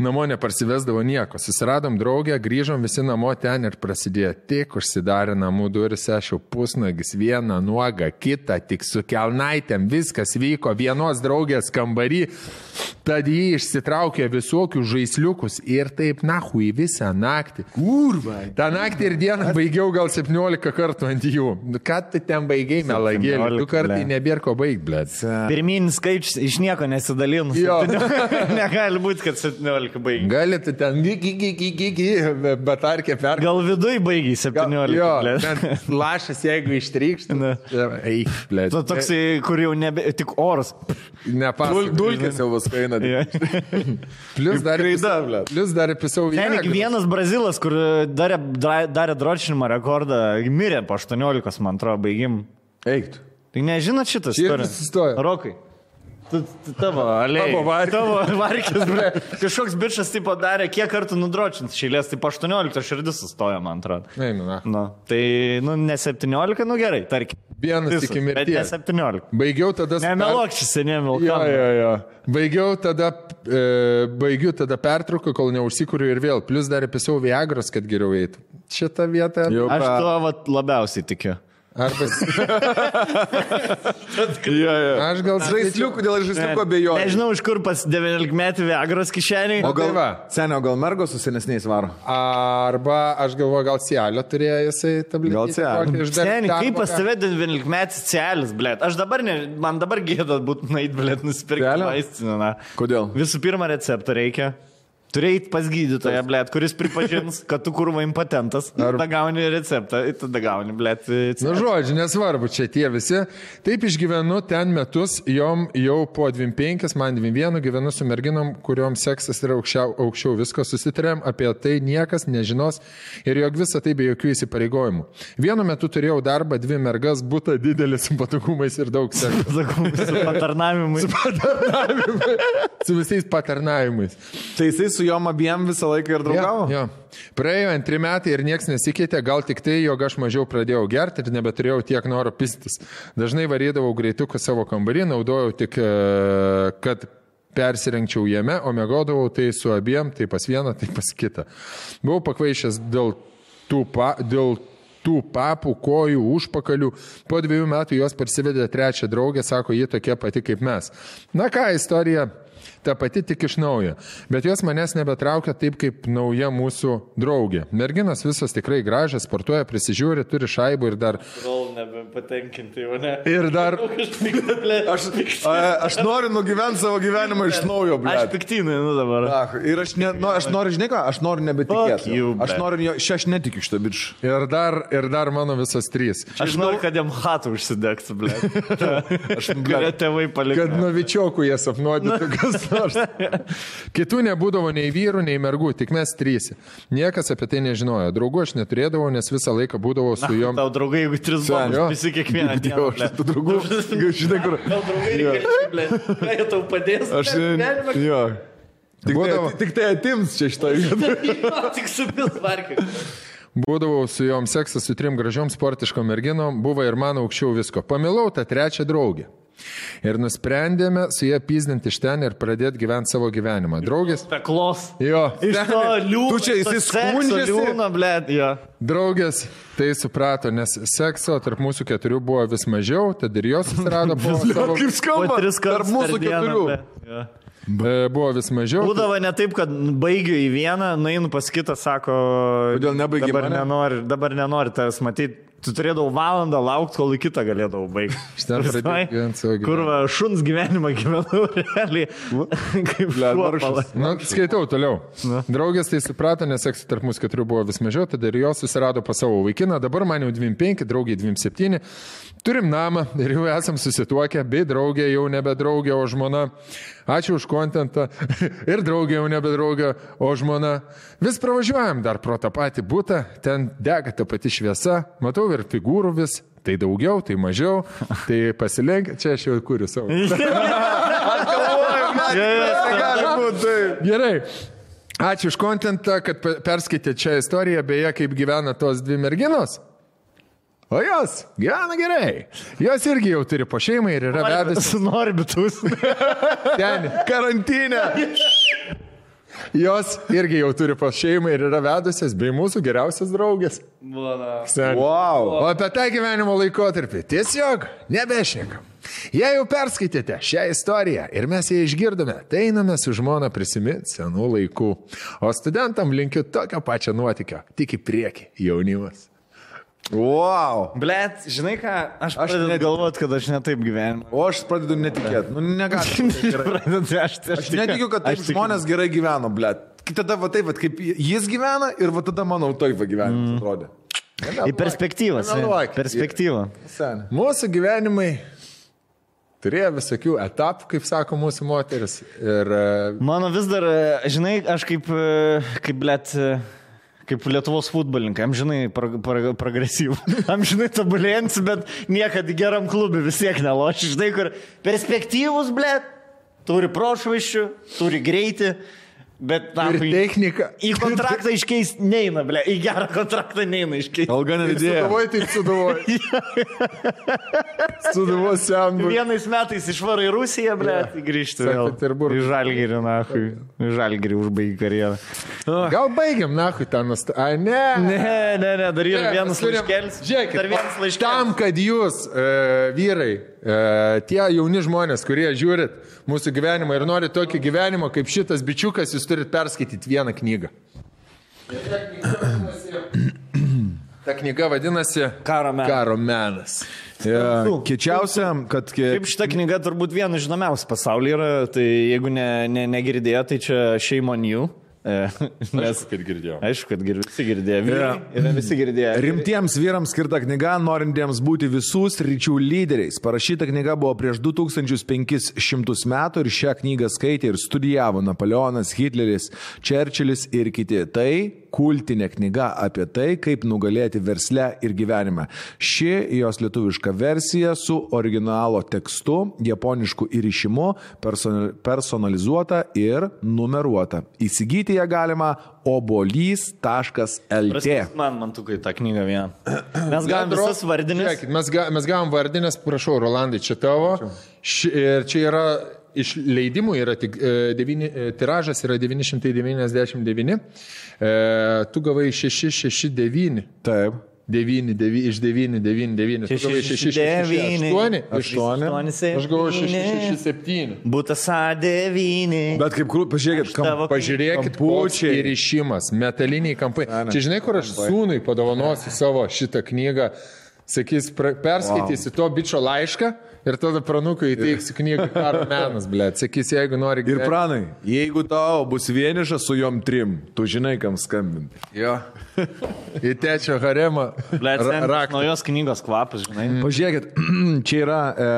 namo neparsivesdavo nieko. Susiradom draugę, grįžom visi namo ten ir prasidėjo tik užsidarė namų duris, aš jau pusnagis, vieną nuogą, kitą, tik su kelnaitėm, viskas vyko vienos draugės kambarį, tad jį išsitraukė visokių žaisliukus ir taip nahui visą naktį. Kurva. Ta naktį ir dieną baigiau gal 17 kartų ant jų. Nu, Ką tu ten baigiai, melagėlį? 17, Du kartai nebėr ko baigti, blėt. Pirminis skaičius iš nieko nesidalinus. Jo. (laughs) Negali būti, kad 17 baigi. Gali tu ten gigi, gigi, gigi, bet arkė per... Gal viduj baigiai 17. Jo, blet. ten lašas, jeigu ištrykštų. Na. Eik, blėt. Tu toksai, kur jau nebe, tik oras. Nepasakau. Dulkės jau vas kaina. (laughs) Ja. Plus dar, įpisau- plus dar įpisau vieną. tik vienas brazilas, kur darė, dra- darė dročinimo rekordą, mirė po 18, man atrodo, baigim. Eik. Tai nežinot šitas. Rokai. Tavo, aliai. Tavo varkis. Tavo varkis, ble. Kažkoks bičias taip darė, kiek kartų nudročins šeilės, tai po 18 širdis sustojo, man atrodo. Einu, na. Nu, tai, nu, ne 17, nu gerai, tarkim. Vienas iki Bet ne mirties. 17. Baigiau tada... Nemelok šis, nemelok. Jo, jo, jo. Baigiau tada, e, baigiu tada pertrauką, kol neužsikūriu ir vėl. Plus dar įpisau Viagros, kad geriau eitų. Šitą vietą. Jau. Aš tuo vat, labiausiai tikiu. Arba... Ja, (laughs) ja. Aš gal Žaisliukų dėl žaisliukų abejoju. Nežinau, iš kur pas 19 metų Viagros kišeniai. O gal, Tai va. senio, gal mergo su senesniais varo? Arba aš galvoju, gal Cielio turėjo jisai tabletę. Gal Cielio. Seniai, kaip pas tave 19 metų celis, blėt. Aš dabar, ne, man dabar gėda būtų nueit, blėt, nusipirkti vaistinę. Kodėl? Visų pirma, receptą reikia. Turėjai pas gydytoją, blėt, kuris pripažins, (laughs) kad tu kurva impotentas. Ar- Tada gauni receptą, tada gauni, blėt. Na, žodžiu, nesvarbu, čia tie visi. Taip išgyvenu ten metus, jom jau po 25, man 21, gyvenu su merginom, kuriuom seksas yra aukščiau, aukščiau visko, susitarėm, apie tai niekas nežinos ir jog visą tai be jokių įsipareigojimų. Vienu metu turėjau darbą, dvi mergas, būtų didelis su patogumais ir daug sekso. Sakau, (laughs) su patarnavimu. su visais patarnavimais. Tai jisai su juom abiem visą laiką ir draugavo? Jo, jo. Praėjo antri metai ir niekas nesikeitė, gal tik tai, jog aš mažiau pradėjau gerti ir nebeturėjau tiek noro pistis. Dažnai varydavau greituką savo kambarį, naudojau tik, e, kad persirengčiau jame, o mėgodavau tai su abiem, tai pas vieną, tai pas kitą. Buvau pakvaišęs dėl tų, pa, dėl tų papų, kojų, užpakalių. Po dviejų metų jos parsivedė trečią draugę, sako, ji tokia pati kaip mes. Na ką, istorija ta pati tik iš naujo. Bet jos manęs nebetraukia taip kaip nauja mūsų draugė. Merginos visos tikrai gražios, sportuoja, prisižiūri, turi šaibų ir dar... Rol nebepatenkinti jau, ne? Ir dar... (laughs) Aš, a, aš noriu nugyventi savo gyvenimą iš naujo, ble. Aš piktinai, nu dabar. Ach, ir aš, ne, nu, aš noriu, žinai ką, aš noriu nebetikėti. you, Aš noriu, šia aš netikiu šitą bičią. Ir dar, ir dar mano visos trys. Aš noriu, kad jam hatų užsidegtų, ble. (laughs) Aš, Kurie tėvai paliko. Kad nuo vičiokų jie sapnuodytų kas nors. Kitų nebūdavo nei vyrų, nei mergų, tik mes trys. Niekas apie tai nežinojo. Draugų aš neturėdavau, nes visą laiką būdavau su juom. Tau draugai, jeigu tris bombus, visi kiekvieną dieną. Aš tų draugų, žinai, kur. Gal draugai. Ką jie tau padės? Aš, jo. Tik tai, Būdavo- tik tai atims čia šitą. Jo, Tik supils varkį. Būdavau su juom seksas su trim gražiom sportiškom merginom, buvo ir mano aukščiau visko. Pamilau tą trečią draugę. Ir nusprendėme su ją pyzdinti iš ten ir pradėti gyventi savo gyvenimą. Draugės. Peklos. Jo, Iš to liūno. Tu čia jisai skundžiasi? Liūno, ble. Jo. draugės tai suprato, nes sekso tarp mūsų keturių buvo vis mažiau, tad ir jos atsirado po (laughs) savo... Kaip skamba? Tarp mūsų dieną, keturių. ble. Jo. E, Buvo vis mažiau. Būdavo ne taip, kad baigiu į vieną, nueinu pas kitą, sako, Kodėl dabar nenori, dabar nenori tavęs matyti, tu turėdavai valandą laukti, kol į kitą galėdavau baigti. ten pradėjau. Kur va, šuns gyvenimą gyvenau (laughs) realiai. Kaip pala- Na, skaitau toliau. Draugės tai suprato, nes seksų tarp mūsų keturių buvo vis mažiau, tada ir jos susirado pas savo vaikiną, dabar man jau 25, draugiai 27. Turim namą ir jau esam susituokę, bei draugė jau nebe draugė, o žmona. Ačiū už kontentą. (laughs) Ir draugė jau nebe draugė, o žmona. Vis pravažiuojam dar pro tą patį būtą, ten dega ta pati šviesa, matau ir figūrų vis. Tai daugiau, tai mažiau, (laughs) tai pasilenk, čia aš jau kuriu savo. (laughs) Taip. Gerai. Ačiū už kontentą, kad pe- perskaitėte čia istoriją, beje, kaip gyvena tos dvi merginos. O jos gyvena gerai. Jos irgi jau turi po šeimą ir yra vedusi Su (laughs) norbitus. ten. Karantinė. Jos irgi jau turi po šeimą ir yra vedusios, bei mūsų geriausias draugės. Wow. O apie tą gyvenimo laikotarpį tiesiog nebešnekam. Jei jau perskaitėte šią istoriją ir mes ją išgirdome, tai einame su žmona prisiminti senų laikų. O studentam linkiu tokio pačio nuotykio, tik į priekį, jaunimas. Wow. Blet, žinai ką, aš, Aš pradedu net- galvoti, kad aš netaip gyvenu. O aš pradedu netikėti. Nu, negaliu. (laughs) Aš, aš, Aš netikiu, kad taip žmonės gerai gyveno, ble. Tada va taip, va, kaip jis gyvena ir va tada mano taip va gyvenimas mm. atrodė. Į perspektyvą. Nemeluokit. Perspektyvą. Sen. Mūsų gyvenimai turėjo visokių etapų, kaip sako mūsų moteris. Ir e, Mano vis dar, e, žinai, aš kaip, e, kaip blėt, kaip Lietuvos futbolininkai, amžinai pro, pro, progresyvų, (laughs) amžinai tobulėjantys, bet niekada geram klubui vis tiek neloši, žinai, kur perspektyvus, blėt, turi prošvaiščių, turi greitį, bet na, ir technika. į kontraktą iškeisti neina, blėt, į gerą kontraktą neina iškeisti. Alga nedidėja. Sudavoj, tai sudavoj. Sudavoj (laughs) senbu. Vienais metais išvarai į Rusiją, blėt, grįžti Sankt vėl. Peterburgą. Į Žalgirį, na, į Žalgirį užbaigi karjerą. Gal baigiam, na, kai ten nust... Ai, ne. Ne, ne, ne, dar yra Ne, vienas laiškelis. Žiūrėkit, dar vienas laiškelis. Tam, kad jūs, e, vyrai, tie jauni žmonės, kurie žiūrit mūsų gyvenimą ir norit tokį gyvenimą kaip šitas bičiukas, jūs turit perskaityti vieną knygą. Ta knyga vadinasi Karo menas. Karo menas. Ja, Kečiausia, kad... Ke... Kaip šita knyga turbūt viena žinomiausia pasaulyje yra, tai jeigu ne, ne, negirdėjo, tai čia Shame on You. E, Nes, kad girdėjau. aišku, kad gir, visi girdėjo. Vyrai, yra visi girdėjo. Rimtiems vyrams skirta knyga, norintiems būti visų sričių lyderiais. Parašyta knyga buvo prieš 2500 metų ir šią knygą skaitė ir studijavo Napoleonas, Hitleris, Čerčilis ir kiti. Tai kultinė knyga apie tai, kaip nugalėti versle ir gyvenime. Ši jos lietuviška versija su originalo tekstu, japonišku įrišimu, personal- personalizuota ir numeruota. Įsigyti ją galima obolys.lt. Man, man tu kai tą knygą vieną. (clears throat) Mes galim visas vardinės. Mes, ga, mes gavom vardinės, prašau, Rolandai, čia tavo. Ši, ir čia yra iš leidimų, yra tik e, devyni, e, tiražas yra 999. E, tu gavai 669. Taip. 9, 9 iš 9, 9, 9. Tu gavai 6, 6, 8. 8. Aš gavau 6, 6, 7. Būtas A9. Bet kaip krūp, pažiūrėkit, kam Pažiūrėkit, koks Kampučiai. įrišimas, metaliniai kampai. Čia žinai, kur aš sūnui padovanosiu savo šitą knygą, sakys, perskaitysi to bičio laišką ir tada pranukui įteiksiu knygą Karo menas, blė. Sakys, jeigu nori Ir gyventi- pranai, jeigu tau bus vienišas su jom trim, tu žinai, kam skambinti. Jo. (laughs) Į tečio haremą. Blet, ra- raktą. naujos knygos kvapas, žinai. Pažiūrėkit, (clears throat) čia yra e,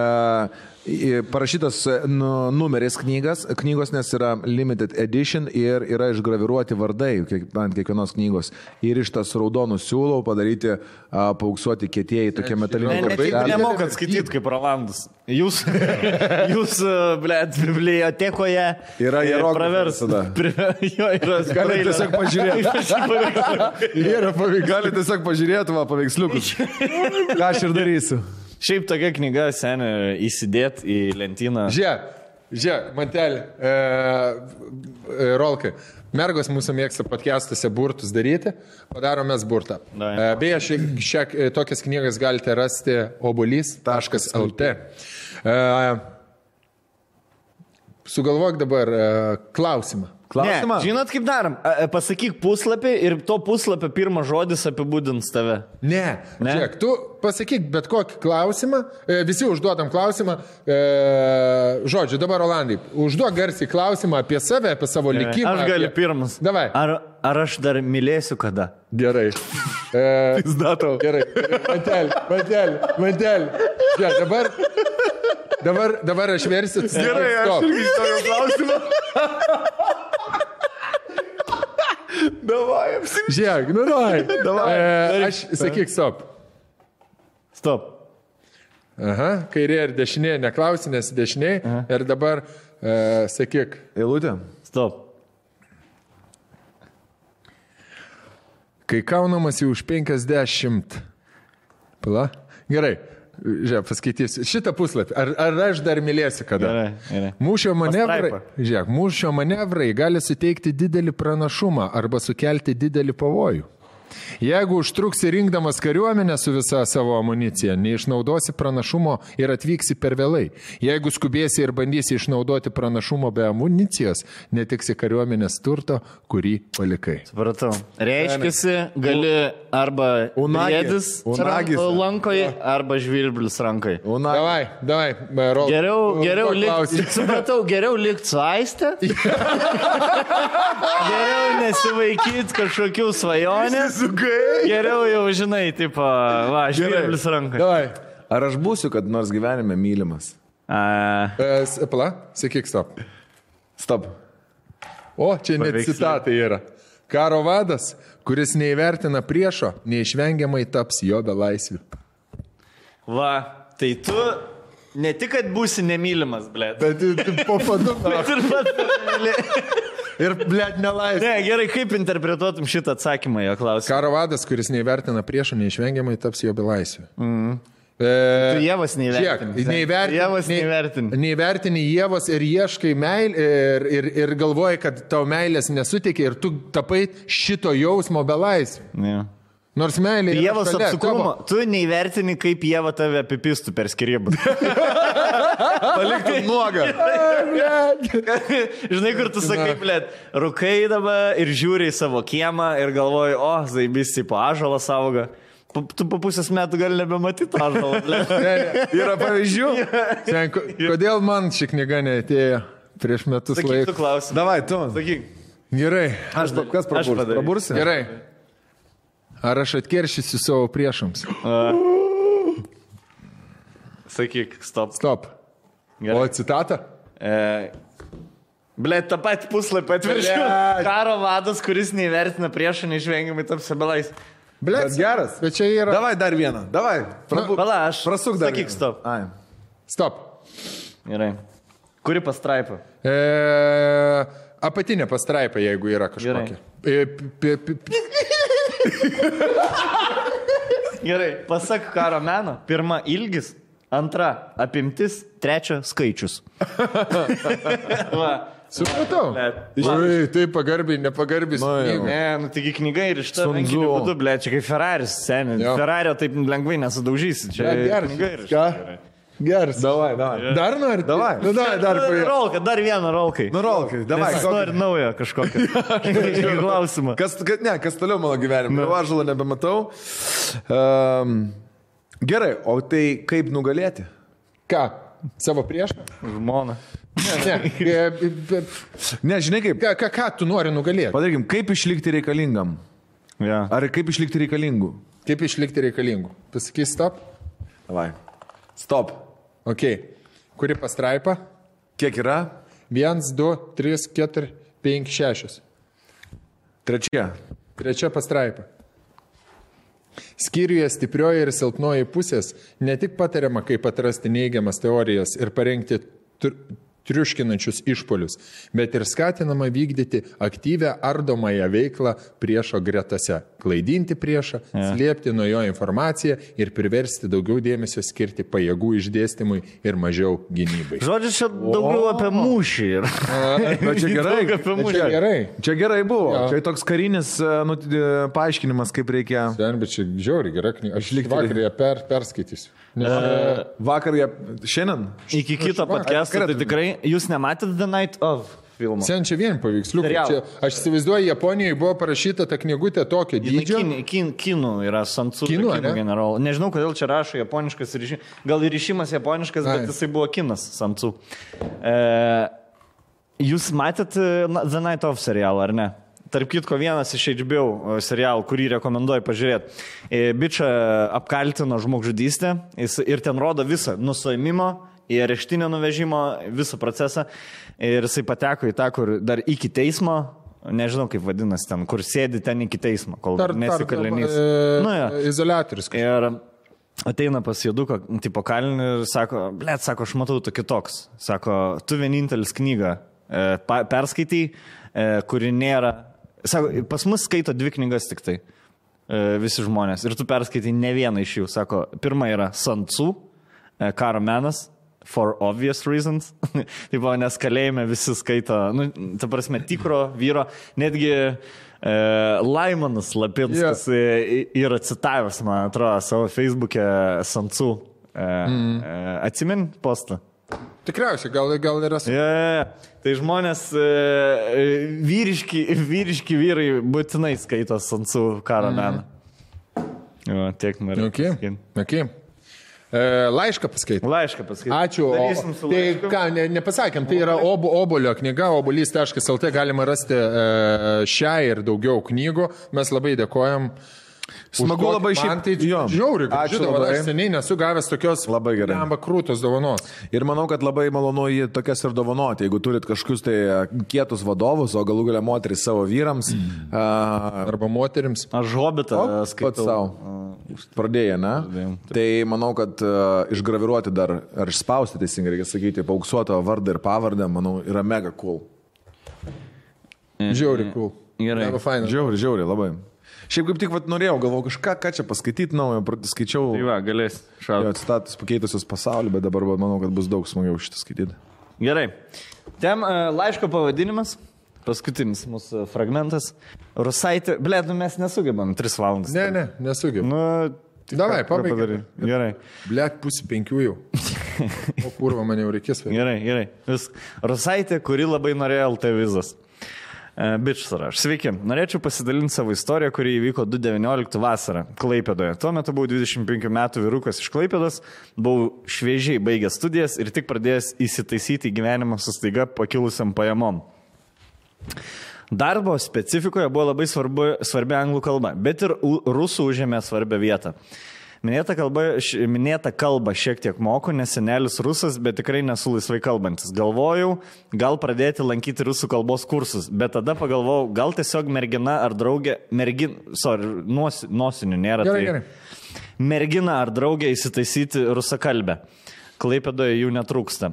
parašytas e, nu, numeris knygas, knygos, nes yra limited edition ir yra išgraviruoti vardai ant kiekvienos knygos. Ir iš tas raudonų siūlau padaryti, pauksuoti kietieji tokie metaliniai ne, tik korteliai. nemokat skaityti kaip Rolandas. Jūs, (laughs) jūs blėt, bibliotekoje Yra e, pravers. (laughs) Galite tiesiog pažiūrėti. (laughs) Galite tiesiog pažiūrėti, va, paveiksliukus. Ką aš ir darysiu. Šiaip tokia knyga, seniai, įsidėt į lentyną. Žiūrėk, žiūrėk, mantelį. E, e, Rolkai. Mergos mūsų mėgsta podcastuose burtus daryti, padarom mes burtą. E, beje, šią, šią, e, tokias knygas galite rasti obolys.lt. E, sugalvok dabar e, klausimą. Klausimą? Ne, žinot, kaip darom? Pasakyk puslapį ir to puslapio pirmas žodis apibūdins tave. Ne, Ne? Žiūrėk, tu pasakyk bet kokį klausimą, e, visi užduodam klausimą. E, žodžiu, dabar Olandai, užduok garsiai klausimą apie save, apie savo likimą. Aš galiu apie... pirmas. Davai. Ar, ar aš dar mylėsiu kada? Gerai. E, (laughs) Zdatau. gerai. Matelį, matelį, matelį. Žiūrėk, dabar, dabar, dabar aš versiu. Gerai, aš irgi žinau klausimą. (laughs) Davai, apsim. Žiūrėk, nu davai. Davai, E, aš sakyk, stop. Stop. Aha, kairė ir dešinė, neklausi, nes dešinė. Ir dabar e, sakyk, Eilutė. Stop. kai kaunamasi už 50. Pala. Gerai. Žiūrėk, paskaitysiu. Šitą puslapį. Ar, ar aš dar mylėsiu kada? Gerai, gerai. Mūšio manevrai, žiūrėk, mūšio manevrai gali suteikti didelį pranašumą arba sukelti didelį pavojų. Jeigu užtruksi rinkdamas kariuomenę su visa savo amunicija, neišnaudosi pranašumo ir atvyksi per vėlai. Jeigu skubėsi ir bandysi išnaudoti pranašumo be amunicijos, netiksi kariuomenės turto, kurį palikai. Supratau. Reiškiasi, gali arba Unagis. unagis, Unagis. lankoje, arba žvirblis rankai. Una. Davai, davai, rol. Geriau, geriau likti. (laughs) Supratau, geriau likti su aiste. (laughs) geriau nesivaikyti kažkokių svajonių. Sugai. Geriau jau žinai, tipo, va, žvirblis rankai. Davai. Ar aš būsiu, kad nors gyvenime mylimas? A, E, Pala, sakyk stop. Stop. O, čia net Paveiksliai. citatai yra. Karo vadas, kuris neįvertina priešo, neišvengiamai taps jo belaisviu. va, tai tu ne tik, kad būsi nemylimas, ble. Bet po padu. (laughs) Bet ir pats. (laughs) Ir, blėt, nelaisvė. Ne, gerai, kaip interpretuotum šitą atsakymą jo klausimą? Karo vadas, kuris neįvertina priešo, neišvengiamai taps jo belaisviu. Mm. Tu E, Jėvas Žiūrėk, neįvertini. neįvertini. Jėvas neįvertini. Neįvertini Jėvos ir ieškai meil ir, ir, ir galvoji, kad tau meilės nesutikė ir tu tapai šito jausmo belaisviu. Ja. Nors meilė. Jėvas apsukrumo. tavo. Tu neįvertini, kaip Jėva tave apipistų per skirybą. (laughs) Paliktum nuogą. Žinai, kur tu sakai, blėt, rūkai dabar ir žiūri į savo kiemą ir galvoji, o, zaibisi po ažalą saugo. Tu po pusės metų gali nebematyti ažalą. Yra pavyzdžių? (laughs) Sen, ko- Kodėl man ši knyga neatėjo prieš metus Sakyk, tu laiko? klausim. Davai, tu. Sakyk. Gerai, Aš, kas praburs? padarysiu. Prabursi? gerai. Ar aš atkeršysiu savo priešams? Sakyk, stop. Stop. Gerai. O citatą? E, Ble, tą patį puslapį atviršiu. Karo vadas, kuris neįvertina priešą, neišvengiamai taps belais. Blet, Bet geras. Bet čia yra. Davai dar vieną. Davai. Prabu... Pala, aš. Prasuk dar. Sakyk, vieną. stop. Ai. Stop. Gerai. Kuri pastraipa? E, apatinė pastraipa, jeigu yra kažkokia. E, p, p, p, (laughs) Gerai, pasak karo meno. Pirma ilgis, antra apimtis, trečia skaičius. (laughs) Supratau. Oi, tai pagarbiai, nepagarbiai. Nu. Ne, nu taigi knyga ir iš to Tzu. būdu, ble, čia kaip Ferraris, seniai. Ferrario taip lengvai nesudaužysi. Čia geras. knyga ir iš Ką? Geras. Davai, davai. Dar nori? Davai. Nu, davai, dar paėjo. Rolka, dar vieną rolkai. Nu, rolkai, davai. Nes jis kokį- nori naują kažkokią (laughs) klausimą. Kas, kad, ne, kas toliau mano gyvenime? Nu. Ažalo nebematau. Um, gerai, o tai kaip nugalėti? Ką? Savo priešą? Žmona. Ne, ne. E, e, Ne, žinai kaip. Ką, ką, ką tu nori nugalėti? Padarykim, kaip išlikti reikalingam? Ja. Ar kaip išlikti reikalingų? Kaip išlikti reikalingų? Pasakys stop? Davai. Stop. Ok. Kuri pastraipa? Kiek yra? 1, 2, 3, 4, 5, 6. Trečia. Trečia pastraipa. Skyriuje stiprioji ir silpnoji pusės ne tik patariama, kaip atrasti neigiamas teorijas ir parengti triuškinančius išpolius, bet ir skatinama vykdyti aktyvę ardomąją veiklą priešo gretose, klaidinti priešą, ja. slėpti nuo jo informaciją ir priversti daugiau dėmesio skirti pajėgų išdėstymui ir mažiau gynybai. Žodžiu, čia daugiau apie mūšį. Ir... Bet čia (laughs) gerai. Apie Bet mūšį. Čia gerai. Čia gerai buvo. Jo. Čia toks karinis nu, e, paaiškinimas, kaip reikia. Ten, bet čia žiauri gera knyga. Aš Išlikti- vakar ją per, perskaitysiu. Nes, Vakar jie. Šiandien? Iki kito podcast'o, tai tikrai jūs nematėte The Night of. filmo. Sen čia vien paveiksliukų. Serialą. Čia, aš įsivaizduoju, Japonijoje buvo parašyta ta knygutė tokio dydžio. Kin, kin, kinų yra Sansu Kinų, ane? generolo. Nežinau, kodėl čia rašo japoniškas ryšimas. Gal ir ryšimas japoniškas, Ai. bet jisai buvo kinas Sansu. E, jūs matėt The Night of serialą, ar ne? Tarp kitko, vienas iš HBO serialų, kurį rekomenduoju pažiūrėti. E, Bičia apkaltino žmogžudystę ir ten rodo visą nusuėmimo į areštinę nuvežimo, visą procesą. Ir jisai pateko į tą, kur dar iki teismo, nežinau kaip vadinasi ten, kur sėdi ten iki teismo, kol tar, nesikalinys. e, Nu, jo. izolatorius. Ir ateina pas Joduką, tipo kalinį ir sako, blėt, sako, aš matau tu kitoks. Sako, tu vienintelis knygą e, perskaitai, e, kuri nėra. Sako, pas mus skaito dvi knygas tik tai. E, visi žmonės. Ir tu perskaitai ne vieną iš jų. Sako, pirma yra Sansu, e, karo menas. For obvious reasons. (laughs) Taip, nes kalėjime visi skaito, nu, ta prasme, tikro vyro, netgi e, Laimonas Lapinskas yeah. yra citavęs, man atrodo, savo Facebook'e Sansu. E, mm. e, atsimin postą? Tikriausiai, gal, gal yra. Ja, ja, ja. Tai žmonės, e, vyriški, vyriški vyrai būtinai skaito Sansu karo meną. Jo, tiek noriu. Okay. Okay. E, laišką paskaitai. Laišką paskaityti. Ačiū. O, tai ką, ne, nepasakėm, tai yra obo, obolio knyga, obolys.lt, galima rasti e, šią ir daugiau knygų. Mes labai dėkojam. Už Smagu tokį- labai šiaip- tai žiauri, Ačiū žinau, aš seniai nesu gavęs tokios Labai gerai. Lemba krūtos dovanos. Ir manau, kad labai malonu jį tokias ir dovanoti. Jeigu turit kažkokius tai e, kietus vadovus, o galų galia moteris savo vyrams, mm. uh, Arba moterims. Aš hobitą pats skaitau. savo. Pradėjai, ne? Pradėjom, Tai manau, kad uh, išgraviruoti dar, ar išspausti, teisingai reikia sakyti, pauksuotą vardą ir pavardę, manau, yra mega cool. Žiauri, cool. Gerai. Žiauri, žiauri, labai. Šiaip kaip tik vat, norėjau, galvojau kažką, ką čia paskaityti naujo, skaičiau Tai va, galės jo šaudyti. citatus pakeitusius pasaulį, bet dabar va, manau, kad bus daug smagiau šitą skaityti. Gerai. Tem uh, laiško pavadinimas. Paskutinis mūsų fragmentas. Rusaitė, blė, nu mes nesugebam 3 valandas. Ne, ne, nesugib. Nu, Davai, ką pabaigai. Gerai. Blet, pusė penkių jau. (laughs) O kurva, man jau reikės vėl. Gerai, gerai. Vis. Rusaitė, kuri labai norėjo LT vizas. Bičias raš. Sveiki. Norėčiau pasidalinti savo istoriją, kuri įvyko 2019 vasarą Klaipėdoje. Tuo metu buvau 25 metų vyrukas iš Klaipėdos, buvau šviežiai baigęs studijas ir tik pradėjęs įsitaisyti į gyvenimą su staiga pakilusiam pajamom. Darbo specifikoje buvo labai svarbu, svarbi anglų kalba, bet ir rusų užėmė svarbią vietą. Minėta kalba, š- minėta kalba šiek tiek moku, nes senelis rusas, bet tikrai nesu laisvai kalbantis. Galvojau, gal pradėti lankyti rusų kalbos kursus, bet tada pagalvojau, gal tiesiog mergina ar draugė, mergin, sorry, nos, nosinių nėra. Gerai, tai gerai. Mergina ar draugė įsitaisyti rusakalbę. Klaipėdoje jų netrūksta.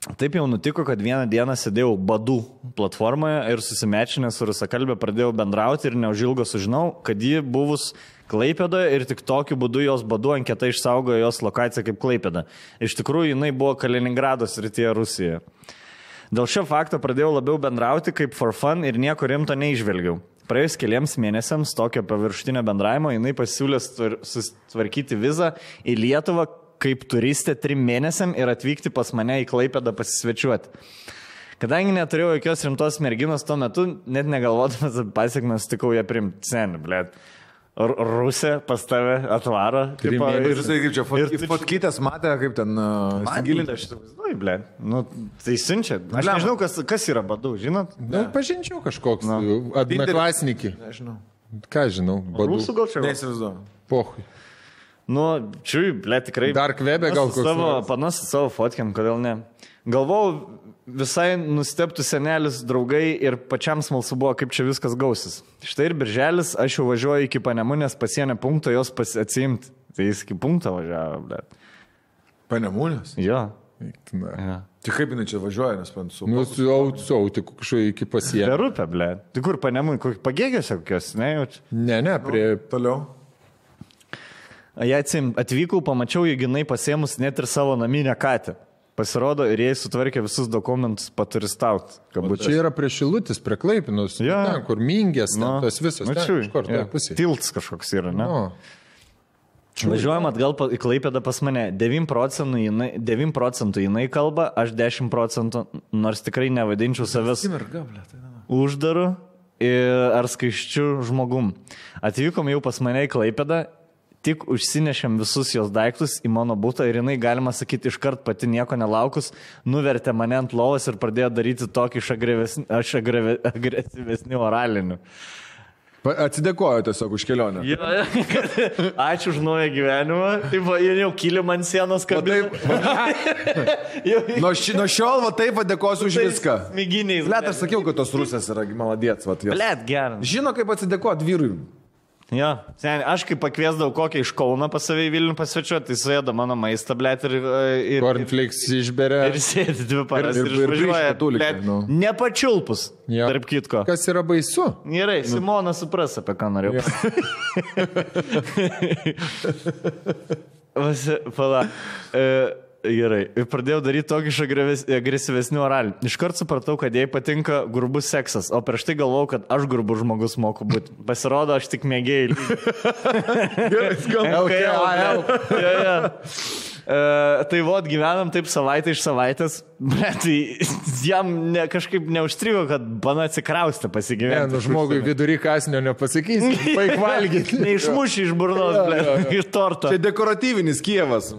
Taip jau nutiko, kad vieną dieną sėdėjau badų platformoje ir susimečinęs su rusakalbė pradėjau bendrauti ir neužilgo sužinau, kad ji buvus Klaipėdoje ir tik tokiu būdu jos badų anketa išsaugojo jos lokaciją kaip Klaipėda. Iš tikrųjų, jinai buvo Kaliningrado srityje Rusijoje. Dėl šio fakto pradėjau labiau bendrauti kaip for fun ir nieko rimto neižvelgiau. Praėjus keliams mėnesiams tokio paviršutinio bendravimo jinai pasiūlė sutvar- susitvarkyti vizą į Lietuvą kaip turistė trim mėnesiam ir atvykti pas mane į Klaipėdą pasisvečiuoti. Kadangi neturėjau jokios rimtos merginos tuo metu, net negalvodamas apie pasiekmes, tikau ją primti seniai, blėt. Rusė pas tave atvaro. tipo, Ir jisai kaip čia, ir tu- fotkytės matė, kaip ten uh, Gilinti įsigilinti. aš įsivaizduoju, ble. Nu, tai siunčia. Aš Blemba. nežinau, kas, kas yra badu, žinot? Nu, pažinčiau kažkoks. No. Adnaklasnikį. Nežinau. Ką žinau, badų. Rusų gal čia? Neįsivaizduoju. Pohui. Nu, čiui, ble, tikrai. Dark webe gal koks Savo, panas savo fotkiam, kodėl ne? Galvau, visai nusteptų senelis, draugai ir pačiam smalsu buvo, kaip čia viskas gausis. Štai ir birželis, aš jau važiuoju iki Panemunės pasienio punkto jos atsiimti. Tai jis iki punkto važiavo, ble. Panemūnės. Jo. Na. Ja. Tai kaip jinai čia važiuoja, nes man su... Nu, su autsau, tik kažkaip iki pasienio. Per upę, ble. Tai kur Panemunė, pagėgėse kokios, ne, jau čia. Ne, ne, prie... Toliau. Jei atsim, atvykau, pamačiau, jog jinai pasėmus net ir savo naminę katę. Pasirodo, ir jie sutvarkė visus dokumentus paturistauti. Čia yra prie Šilutis, prie Klaipinus, Jo. ten, kur mingės, ten, tas visas. Nu, ten, čia Iš kur, pusėje. Tilts kažkoks yra, ne? Nu, Važiuojam atgal į Klaipėdą pas mane. 9 procentų, jinai, 9 procentų jinai kalba, aš 10 procentų, nors tikrai nevadinčiau savęs uždaru ir- ar skaiščiu žmogum. Atvykom jau pas mane į Klaipėdą, tik užsinešėm visus jos daiktus į mano būtą ir jinai, galima sakyti, iškart pati nieko nelaukus, nuvertė mane ant lovos ir pradėjo daryti tokį iš agreve- agresyvesnių oralinių. Atsidėkoju tiesiog už kelionę. Jo, ačiū už naują gyvenimą. Taip, va, ir jau kilim ant sienos, taip, (laughs) Nuo, ši, nuo šiol va taip padėkosiu už viską. Myginiais. Blet, aš sakiau, kad tos rusės yra maladėts. vat jos. Blet, geras. Žino, kaip atsidėkoti vyrui. Jo, sen, aš kai pakviesdavau kokią iš Kauno pas save į Vilnių pasvečiuoti, tai suėda mano maistą, blet, ir... ir Cornflakes išberia. Ir sėdi dvi paras Ir- ir, ir- ir tulikai, blet, nu. Nepačiulpus. Jo. Tarp kitko. Kas yra baisu? Gerai, Simona supras, apie ką norėjau. (laughs) Vasi, pala. E, gerai, ir pradėjau daryti tokį iš agresyvesnių oralį. Iškart supratau, kad jai patinka grubus seksas, o prieš tai galvojau, kad aš grubus žmogus moku būti. Pasirodo, aš tik mėgėjai. (laughs) LKL. ja, ja. E, tai vod gyvenam taip savaitę iš savaitės, bet tai jam ne, kažkaip neužstrigo, kad bana atsikraustė Ne, pasigyventi. nu žmogui vidury kasnio nepasakys, paik valgyti. (laughs) Neišmuši iš burnos, ble, iš torto. Čia dekoratyvinis Kievas.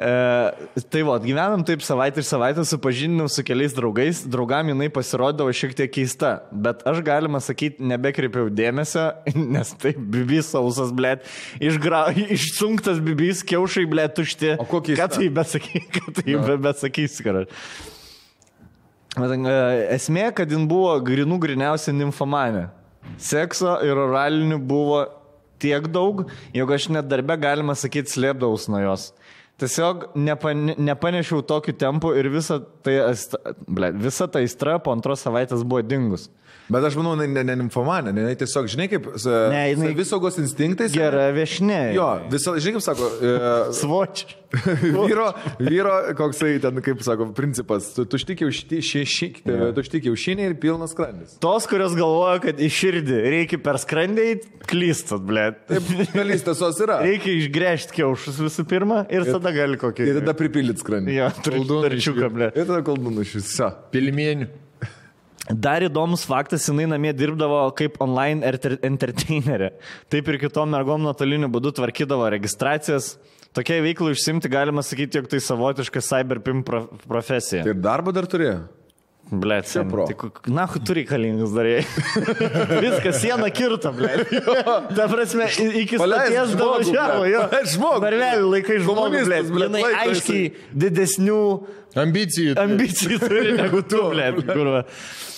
E, tai va, gyvenam taip savaitę iš savaitės, supažindinau su keliais draugais, draugam jinai pasirodavo šiek tiek keista, bet aš galima sakyti, nebekreipiau dėmesio, (laughs) nes tai bibis sausas, ble, išgra... išsunktas bibis, kiaušai, ble, tušti. O ko keista? Ką tai besakys, (laughs) ką tai be, besakys, karas. Bet, e, Esmė, kad jin buvo grinų griniausia nimfomanė. Sekso ir oralinių buvo tiek daug, jog aš net darbe, galima sakyti, slėpdavus nuo jos. Tiesiog nepane, nepanešiau tokiu tempu ir visa tai, visa ta aistra po antros savaitės buvo dingus. Bet aš manau, ne, ne nimfomanė, jinai tiesiog, žinai, kaip Ne, jinai- visaugos instinktais. Gera viešinė. Jo, visą, žinai, kaip sako, e, Svoč. (laughs) vyro, vyro, koksai ten, kaip sako, principas, tu, tušti kiaušiniai tušti kiaušiniai ir pilnas skrandis. Tos, kurios galvoja, kad į širdį reikia per skrandį, klystat, ble. Taip, galys tiesos (laughs) yra. Reikia išgręžti kiaušus visų pirma ir tada gali kokį. Ir tada pripildyt skrandį. Jo, turiu darčiuką, ble. Ir tada koldūnų šis. Sa. Pilimienių. Dar įdomus faktas, jinai namie dirbdavo kaip online enter- entertainerė. Taip ir kitom mergom nuotoliniu būdu tvarkydavo registracijas. Tokiai veiklai užsimti galima sakyti, jog tai savotiška cyberpim pro profesija. Tai ir darbo dar turėjo. Blet, sen, pro. tai na, tu turi kalingus darėjai. (laughs) Viskas, siena kirta, blet. (laughs) Ta prasme, iki stoties davažiavo, žmogų. Narvelių laikai Komunistas, blet. Jinai aiškiai didesnių Ambicijų. ambicijų turi negu tu, blet. (laughs)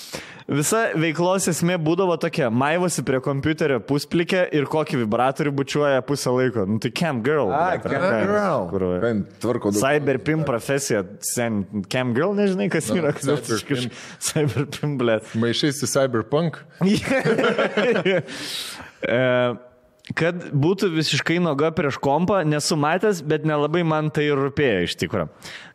Visa veiklos esmė būdavo tokia, maivosi prie kompiuterio pusplikė ir kokį vibratorių bučiuoja pusę laiko. Nu tai cam girl. A, blet, cam ar ką? girl. Kurva. Ben, tvarko daug. Cyberpim profesija, sen, cam girl, nežinai, kas yra, kas cyberpim. Cyberpim, blėt. Maišai su Cyberpunk. (laughs) E, Kad būtų visiškai noga prieš kompą, nesu matęs, bet nelabai man tai rūpėjo iš tikrųjų.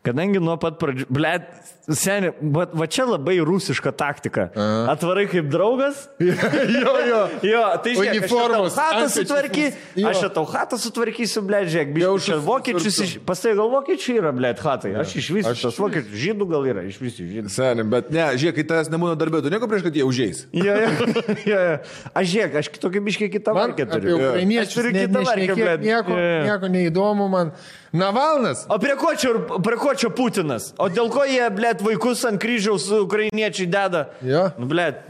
Kadangi nuo pat pradžių, blėt, seniai, va, va čia labai rusiška taktika. Aha. Atvarai kaip draugas. (laughs) jo, jo. Jo, tai žiūrėk, Uniformos, aš hatą sutvarky, aš tau hatą sutvarkysiu, blėt, žiūrėk, Jaučiu čia vokiečius, iš... pastai gal vokiečiai yra, blėt, hatai, aš iš viso, Aš- tas vokiečių žydų gal yra, iš viso žydų. Seniai, bet ne, žiūrėk, kai tavęs nebūna darbė, tu nieko prieš, kad jie užėjais. Jo, jo, (laughs) jo, jo. Aš žiūrėk, aš kitokį biškai kitą apie turiu. Aš ukrainiečius turiu kitą nešnekėk, blėt. nieko, nieko neįdomu man. Navalnas. O prie ko, čia, prie ko čia Putinas? O dėl ko jie, blėt, vaikus ant kryžiaus ukrainiečiai deda? Jo. Nu, blėt,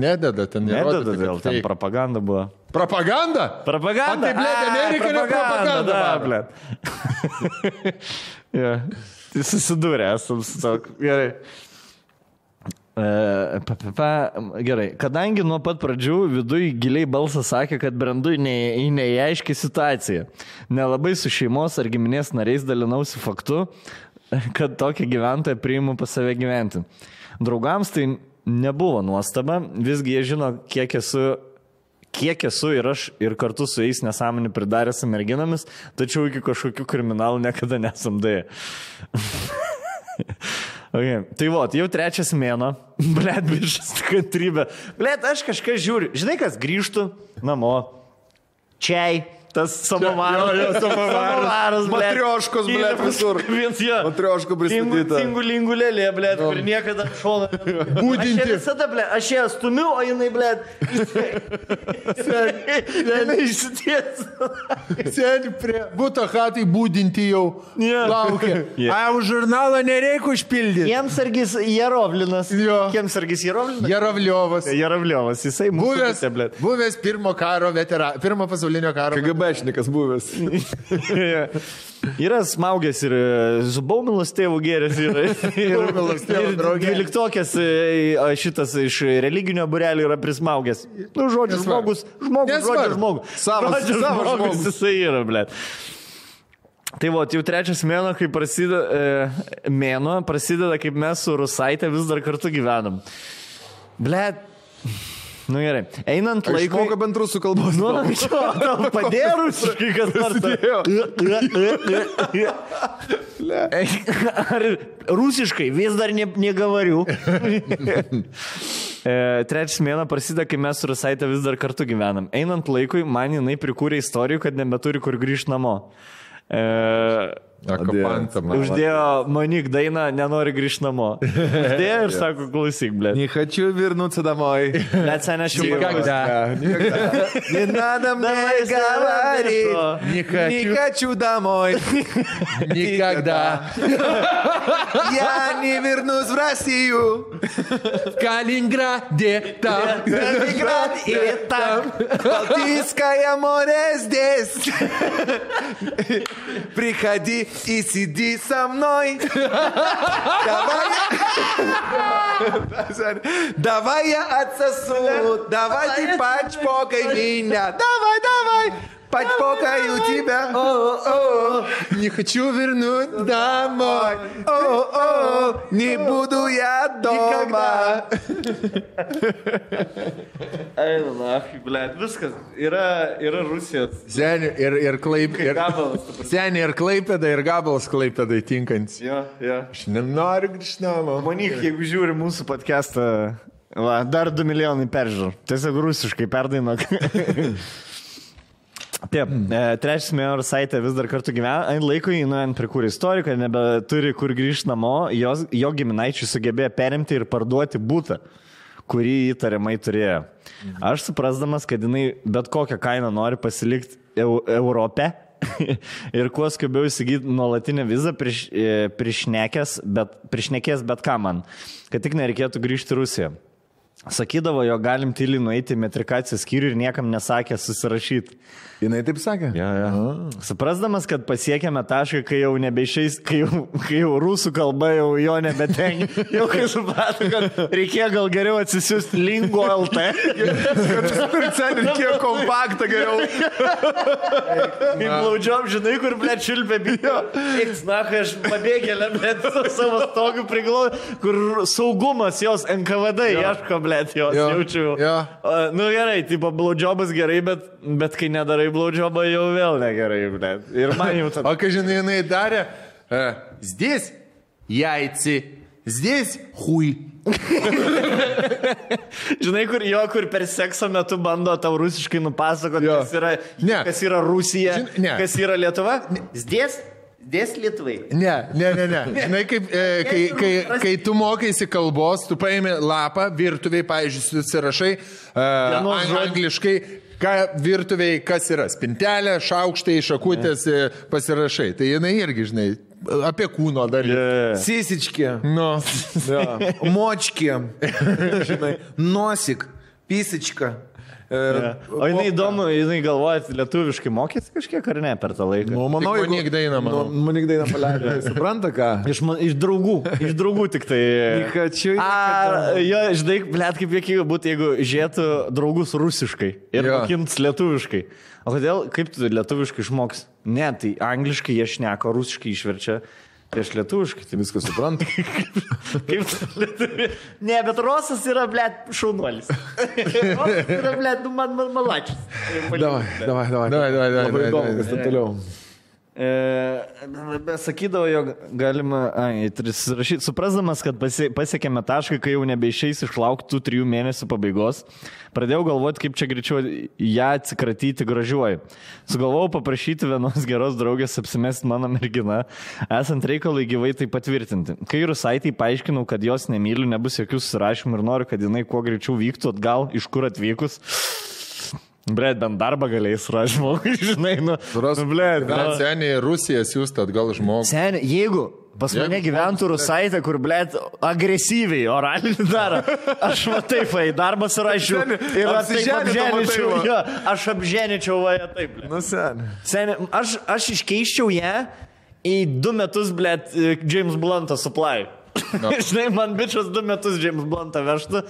Nededa ten. nedada nerodo, dėl ten propaganda buvo. Propaganda? Propaganda? O tai, blėt, A, Amerika ne propaganda Da, blėt. ja. Tai susidūrė, esam su to. Gerai. E, pa, pa, pa, gerai, kadangi nuo pat pradžių viduje giliai balsas sakė, kad brendu į ne- į neaiškę situaciją. Nelabai su šeimos ar giminės nariais dalinausi faktu, kad tokį gyventoją priimu pas save gyventi. Draugams tai nebuvo nuostaba, visgi jie žino, kiek esu kiek esu ir aš ir kartu su jais nesąmonį pridaręs merginomis, tačiau iki kažkokių kriminalų niekada nesam dėję. (laughs) okay. Tai va, jau trečias mėno, (laughs) blėt, bišas kantrybė. Blėt, aš kažką žiūriu. Žinai, kas grįžtų namo, čiai, tas samovaras. Jo, jo, (laughs) samovaras. Matrioškos, blet, visur. Vien jo. Matrioškų pristatyta. Cingų lingų lėlė, ble, kur niekada šono. (laughs) Būdinti. Aš visada, ble, aš ją stumiu, o jinai, ble, (laughs) jinai išsities. Sėdi prie būto hatai būdinti jau. Jo. Laukia. Jo. A, už žurnalą nereikia užpildyti. Kiemsargis Jarovlinas. Jo. Kiemsargis Jarovlinas. Jaravliovas. Jarovliovas, jisai Buvęs, mūsų, ble. buvęs pirmo karo veteranas, pirmo pasaulinio karo. KGBšnikas buvęs. Yra smaugęs ir Zubaumilas tėvų gėrės yra. Zubaumilas (laughs) tėvo draugė. Dvyliktokės e, šitas iš religinio burelio yra prismaugęs. Nu, žodžiu, žmogus, žmogus, žodžiu, žmogus. Savas- Žodžiu, savas žmogus žmogus. jisai yra, ble. Tai va, jau trečias mėno, kai prasideda, e, mėno, prasideda, kaip mes su Rusaitė vis dar kartu gyvenam. Ble, nu gerai, einant laikui... Išmoko bent rusų kalbos. Nu, anksčiau, tau padėjo rusiškai, kas nors. Ar rusiškai vis dar ne, negavariu. (laughs) E, Trečias mėno prasideda, kai mes su Rusaitė vis dar kartu gyvenam. Einant laikui, man jinai prikūrė istorijų, kad nebeturi kur grįžti namo. E, Akapantam. uždėjo manik dainą, nenori grįžti namo. Uždėjo ir sako, klausyk, blė. Не хочу вернуться домой. Seniai aš jau Никогда. Не надо мне говорить. Не Не хочу. домой. (laughs) Никогда. Я не вернусь в Россию. В Калининграде. Там. Ленинград и так. Балтийское море здесь. Приходи и сиди со мной. Давай. Давай я отсосу. Давай ты подчпокай меня. Давай, давай. Подчпокаю тебя. О-о-о. Не хочу вернуть домой. О-о-о. Не буду я дома. Eina, na, blėt, viskas. Yra, yra Rusijos. Seniai ir, ir klaip. Ir, Gabalas, ta prasme. seniai ir klaipėda, ir gabalas klaipėdai tinkantis. Jo, jo. Aš nenoriu grįžti namo. Manyk, jeigu žiūri mūsų podcastą, va, dar 2 milijonai peržiūrų. Tiesiog rusiškai perdainok. Taip, e, trečias mėnesio saitė vis dar kartu gyvena, ant laiko jį nuėjant prikūrė istoriją, kad nebeturi kur grįžti namo, jos, jo giminaičiai sugebėjo perimti ir parduoti būtą, kurį įtariamai turėjo. Aš suprasdamas, kad jinai bet kokią kainą nori pasilikti eu, Europe (laughs) ir kuo skubiau įsigyti nuolatinę vizą prieš, e, priešnekės, bet, priešnekės bet ką man, kad tik nereikėtų grįžti į Rusiją. Sakydavo, jo galim tyliai nueiti į metrikacijos skyrių ir niekam nesakė susirašyti. Jinai taip sakė. Ja, ja. Suprasdamas, kad pasiekėme tašką, kai jau nebeišeis, kai jau, kai jau rusų kalba jau jo nebetengi, (laughs) jau kai suprato, kad reikėjo gal geriau atsisiųsti lingo LT. (laughs) Sen reikėjo kompaktą geriau. Kaip laudžiom, žinai, kur, ble, čiulpė bijo. Na, kai aš pabėgėlę, ble, savo stogų priglau, kur saugumas jos NKVD ieško, ble, jos Jo. jaučiu. Jo. O, Nu gerai, tipo, blaudžiobas gerai, bet, bet kai nedarai blaudžiobą, jau vėl negerai, ble. Ir man jau tada. O kai žinai, jinai darė, e, здесь яйцы, здесь хуй. Žinai, kur jo, kur per sekso metu bando tau rusiškai nupasakoti, Jo. kas yra, Ne. kas yra Rusija, Žin- ne. kas yra Lietuva. Zdės, zdės Lietuvai. Ne, ne, ne, ne. Žinai, kaip, e, kai, kai, kai tu mokaisi kalbos, tu paimi lapą, virtuviai, pavyzdžiui, susirašai e, Dienos ang, žodį. angliškai, ką virtuviai, kas yra, spintelė, šaukštai, šakutės e, pasirašai. Tai jinai irgi, žinai, apie kūno dalį. Sisički. Nu, Ja. Močki. (laughs) Žinai, nosik, pisička. Ir, O jinai įdomu, jinai galvoja, lietuviškai mokėsi kažkiek ar ne per tą laiką. Nu, manau, Tik Monik dainą, manau. Nu, Monik dainą paleido. (laughs) Supranta ką? Iš, man- iš draugų, iš draugų tik tai. Nikačiu, A, jo, žinai, blėt, kaip jėkinga būtų, jeigu žiūrėtų draugus rusiškai ir mokint lietuviškai. O kodėl, kaip tu lietuviškai išmoks? Ne, tai angliškai jie šneka, rusiškai išverčia. Aš lietuviškai, tai Viską supranta. (laughs) Kaip tu lietuvi- Ne, bet Rosas yra, blėt, šaunuolis. (laughs) Rosas yra, blėt, nu man, man malačius. Davai, davai, davai. Davai, davai, davai, Labai įdomu, kas ten toliau. E, sakydavo, jog galima, ai, rašyti, suprasdamas, kad pasi, pasiekėme tašką, kai jau nebeišeis išlaukti tų trijų mėnesių pabaigos, pradėjau galvoti, kaip čia greičiau ją atsikratyti gražiuoju. Sugalvojau paprašyti vienos geros draugės apsimesti mano merginą, esant reikalui gyvai tai patvirtinti. Kai Rusaitai paaiškinau, kad jos nemyliu, nebus jokių susirašymų ir noriu, kad jinai kuo greičiau vyktų atgal, iš kur atvykus. Blet, bent darbą galėjai surasti žmogui, (laughs) žinai, nu. Suras, nu, blet, Na, nu. seniai Rusija siūsta atgal žmogų. Seniai, jeigu pas Jeigu mane gyventų rusaitė, kur, blėt, agresyviai oralinį daro, aš matai, fai, darbą surašiau ir aš taip apženičiau, va. jo, aš apženičiau va ją taip, blėt. Nu, sen. Seniai, aš, aš iškeiščiau ją į du metus, blėt, James Bluntą supply. No. (laughs) Žinai, man bičias du metus James Bluntą vežtų,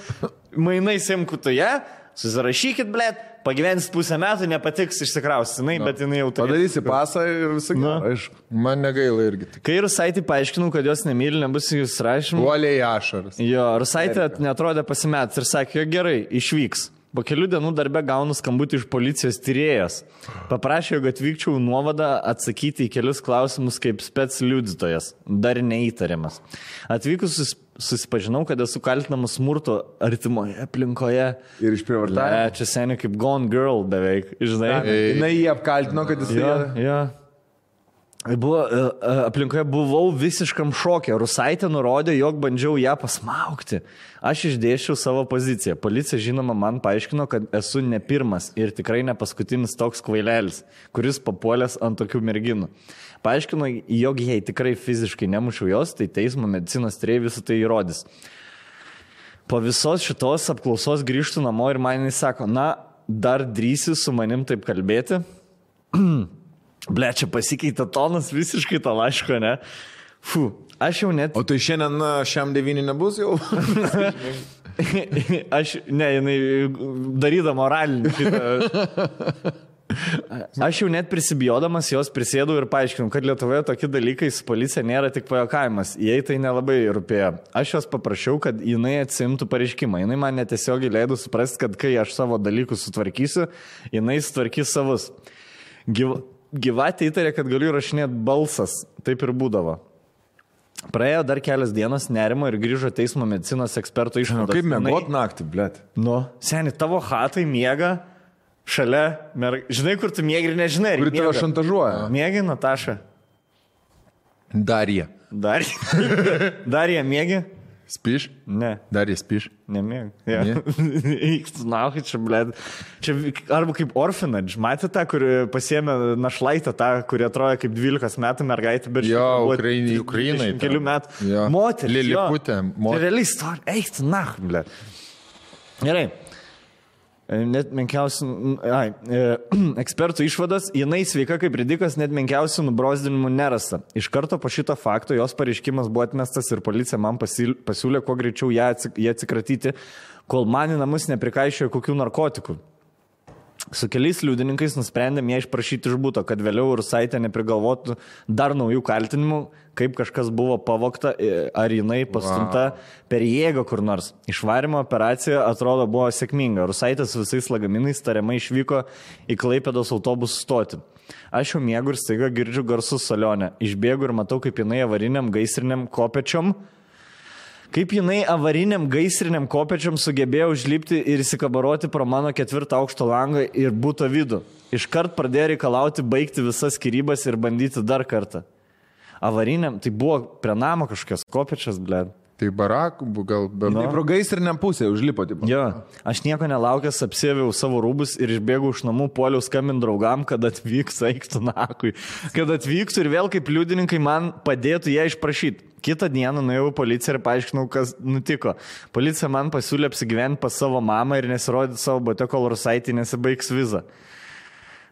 mainai simkutuje, susirašykit, blėt, pagyvensit pusę metų, nepatiks išsikraustinai, no. bet jinai jau tai. Padarysi pasą ir visą Nu. kitą, aišku. Man negaila irgi. Kai Rusaitį paaiškinau, kad jos nemyli, nebus jūs rašymų. Uoliai ašaras. Jo, Rusaitė netrodė pasimetęs ir sakė, jo gerai, išvyks. Po kelių dienų darbę gaunu skambutį iš policijos tyrėjas. Paprašė, jog atvykčiau nuovadą atsakyti į kelius klausimus kaip spets liudytojas, dar neįtariamas. Atvykus susipažinau, kad esu kaltinamas smurto artimoje aplinkoje. Ir iš Ne, čia seniai kaip Gone Girl beveik, žinai. Jis jį apkaltino, kad jis Jo, jo. Buvo, e, e, aplinkoje buvau visiškam šokė. Rusaitė nurodė, jog bandžiau ją pasmaukti. Aš išdėšiau savo poziciją. Policija, žinoma, man paaiškino, kad esu ne pirmas ir tikrai ne paskutinis toks kvailelis, kuris papuolęs ant tokių merginų. Paaiškino, jog jei tikrai fiziškai nemušiau jos, tai teismo medicinos trėjai visą tai įrodys. Po visos šitos apklausos grįžtų namo ir man jis sako, na, dar drįsi su manim taip kalbėti? (clears throat) Ble, čia pasikeitė tonas visiškai to laiško, ne? Fu, aš jau net... O tai šiandien na, šiam devyni nebus jau? (laughs) aš, ne, jinai darydama moralinį šitą. (laughs) Aš jau net prisibijodamas jos prisėdau ir paaiškinau, kad Lietuvoje tokie dalykai su policija nėra tik pajokavimas. Jai tai nelabai rūpėjo. Aš jos paprašiau, kad jinai atsimtų pareiškimą. Jinai man netiesiogiai leido suprasti, kad kai aš savo dalykus sutvarkysiu, jinai sutvarkys savus. Gyv... Gyvatė įtarė, kad galiu rašinėti balsas. Taip ir būdavo. Praėjo dar kelias dienas nerimo ir grįžo teismo medicinos eksperto išvados. kaip Jinai- mėgot naktį, blėt. Nu, seniai, tavo hatai miega šalia, mer... žinai, kur tu mėgi ir nežinai. ar Kuri tave šantažuoja. Mėgi, Nataša. Darija. Dar, (laughs) dar jie mėgi? Spiš? Ne, Darija spiš. nemėgi. Ja. (laughs) Eik, tu naukai čia, blė. Čia arba kaip orphanage. Matėte tą, kur pasėmė našlaitę, tą, kuri atrodo kaip 12 metų mergaitė, bet Jo, Ukrainai- Ukrainai 20 ta. Kelių metų. Jo. Moteris. Liliputė, jo. moteris. Tai Realiai istorija. Eik, tu nah, blė. Gerai. E, Net menkiausių, ai, e, (clears throat) ekspertų išvados, jinai sveika kaip ridikas, net menkiausių nubrozdinimų nerasta. Iš karto po šito fakto jos pareiškimas buvo atmestas ir policija man pasiūlė kuo greičiau ją atsikratyti, kol man į namus neprikaišiojo kokių narkotikų. Su keliais liudininkais nusprendėm ją išprašyti iš būto, kad vėliau Rusaitė neprigalvotų dar naujų kaltinimų, kaip kažkas buvo pavokta e, ar jinai pastumta wow. per jėgą kur nors. Išvarimo operacija atrodo buvo sėkminga. Rusaitė su visais lagaminais tariamai išvyko į Klaipėdos autobusų stotį. Aš jau mėgau ir staiga girdžiu garsus salionę. Išbėgu ir matau, kaip jinai avariniam gaisriniam kopečiom Kaip jinai avariniam gaisriniam kopečiam sugebėjo užlipti ir įsikabaroti pro mano ketvirtą aukšto langą ir būto vidų. Iškart pradėjo reikalauti baigti visas skirybas ir bandyti dar kartą. Avariniam, tai buvo prie namo kažkokios kopečias, ble. Tai barakų, gal be... Nu. Tai pro gaisrinę pusę užlipo, tipo. Jo, aš nieko nelaukęs apsėviau savo rūbus ir išbėgau iš namų, puoliau skambint draugam, kad atvyks aiktų nakui. Kad atvyktų ir vėl kaip liudininkai man padėtų ją išprašyti. Kitą dieną nuėjau į policiją ir paaiškinau, kas nutiko. Policija man pasiūlė apsigyventi pas savo mamą ir nesirodyti savo bote, kol rusaitį nesibaigs vizą.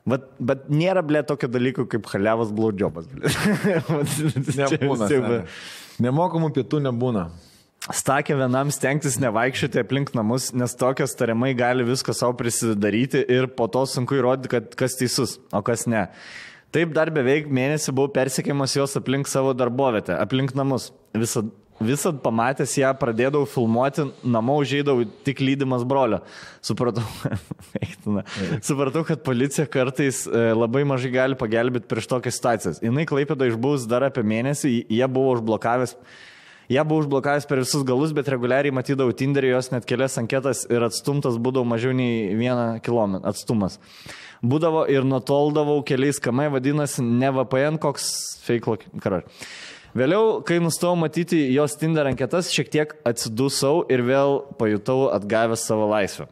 Bet, bet nėra, ble, tokio dalyko kaip haliavas blaudžiobas. (laughs) Nebūna. seni. Nemokamų pietų nebūna. Stakė vienam stengtis nevaikščioti aplink namus, nes tokios tariamai gali viską savo prisidaryti ir po to sunku įrodyti, kad kas teisus, o kas ne. Taip dar beveik mėnesį buvau persikėjimas jos aplink savo darbovietę, aplink namus. Visa, visat pamatęs ją pradėdavau filmuoti, namo užėdavau tik lydimas brolio. Supratau. (laughs) Supratau, kad policija kartais e, labai mažai gali pagelbėti prieš tokias situacijas. Jis klaipėdo išbūs dar apie mėnesį, jie buvo užblokavęs. Jie buvo užblokavęs per visus galus, bet reguliariai matydavau Tinderį jos net kelias anketas ir atstumtas būdavo mažiau nei vieną kilometrą atstumas. Būdavo ir nutoldavau keliais kamai, vadinasi, ne VPN, koks fake karar. Vėliau, kai nustojau matyti jos Tinder anketas, šiek tiek atsidusau ir vėl pajutau atgavęs savo laisvę.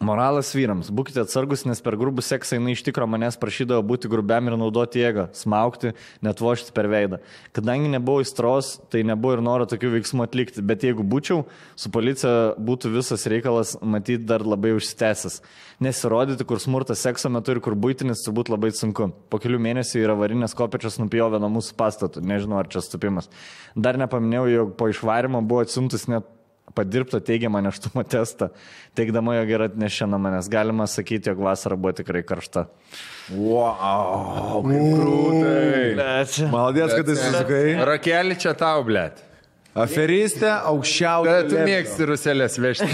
Moralas vyrams, būkite atsargus, nes per grubų seksą jinai iš tikro manęs prašydavo būti grubiam ir naudoti jėgą, smaukti, net vošti per veidą. Kadangi nebuvo įstros, tai nebuvo ir noro tokių veiksmų atlikti, bet jeigu būčiau, su policija būtų visas reikalas matyti dar labai užsitęsęs. Nesirodyti, kur smurtas sekso metu ir kur būtinis, turbūt labai sunku. Po kelių mėnesių yra varinės kopečios nupjovę nuo mūsų pastatų, nežinau ar čia stupimas. Dar nepaminėjau, jog po išvarimo buvo atsimtus net padirbto teigiamą neštumo testą, teikdama, jog yra atnešę nuo manęs. Galima sakyti, jog vasara buvo tikrai karšta. Wow, krūtai. Maladės, kad esi sakai. Rakelį čia tau, blėt. Aferistė aukščiausia. Bet tu mėgsti ruselės vežti.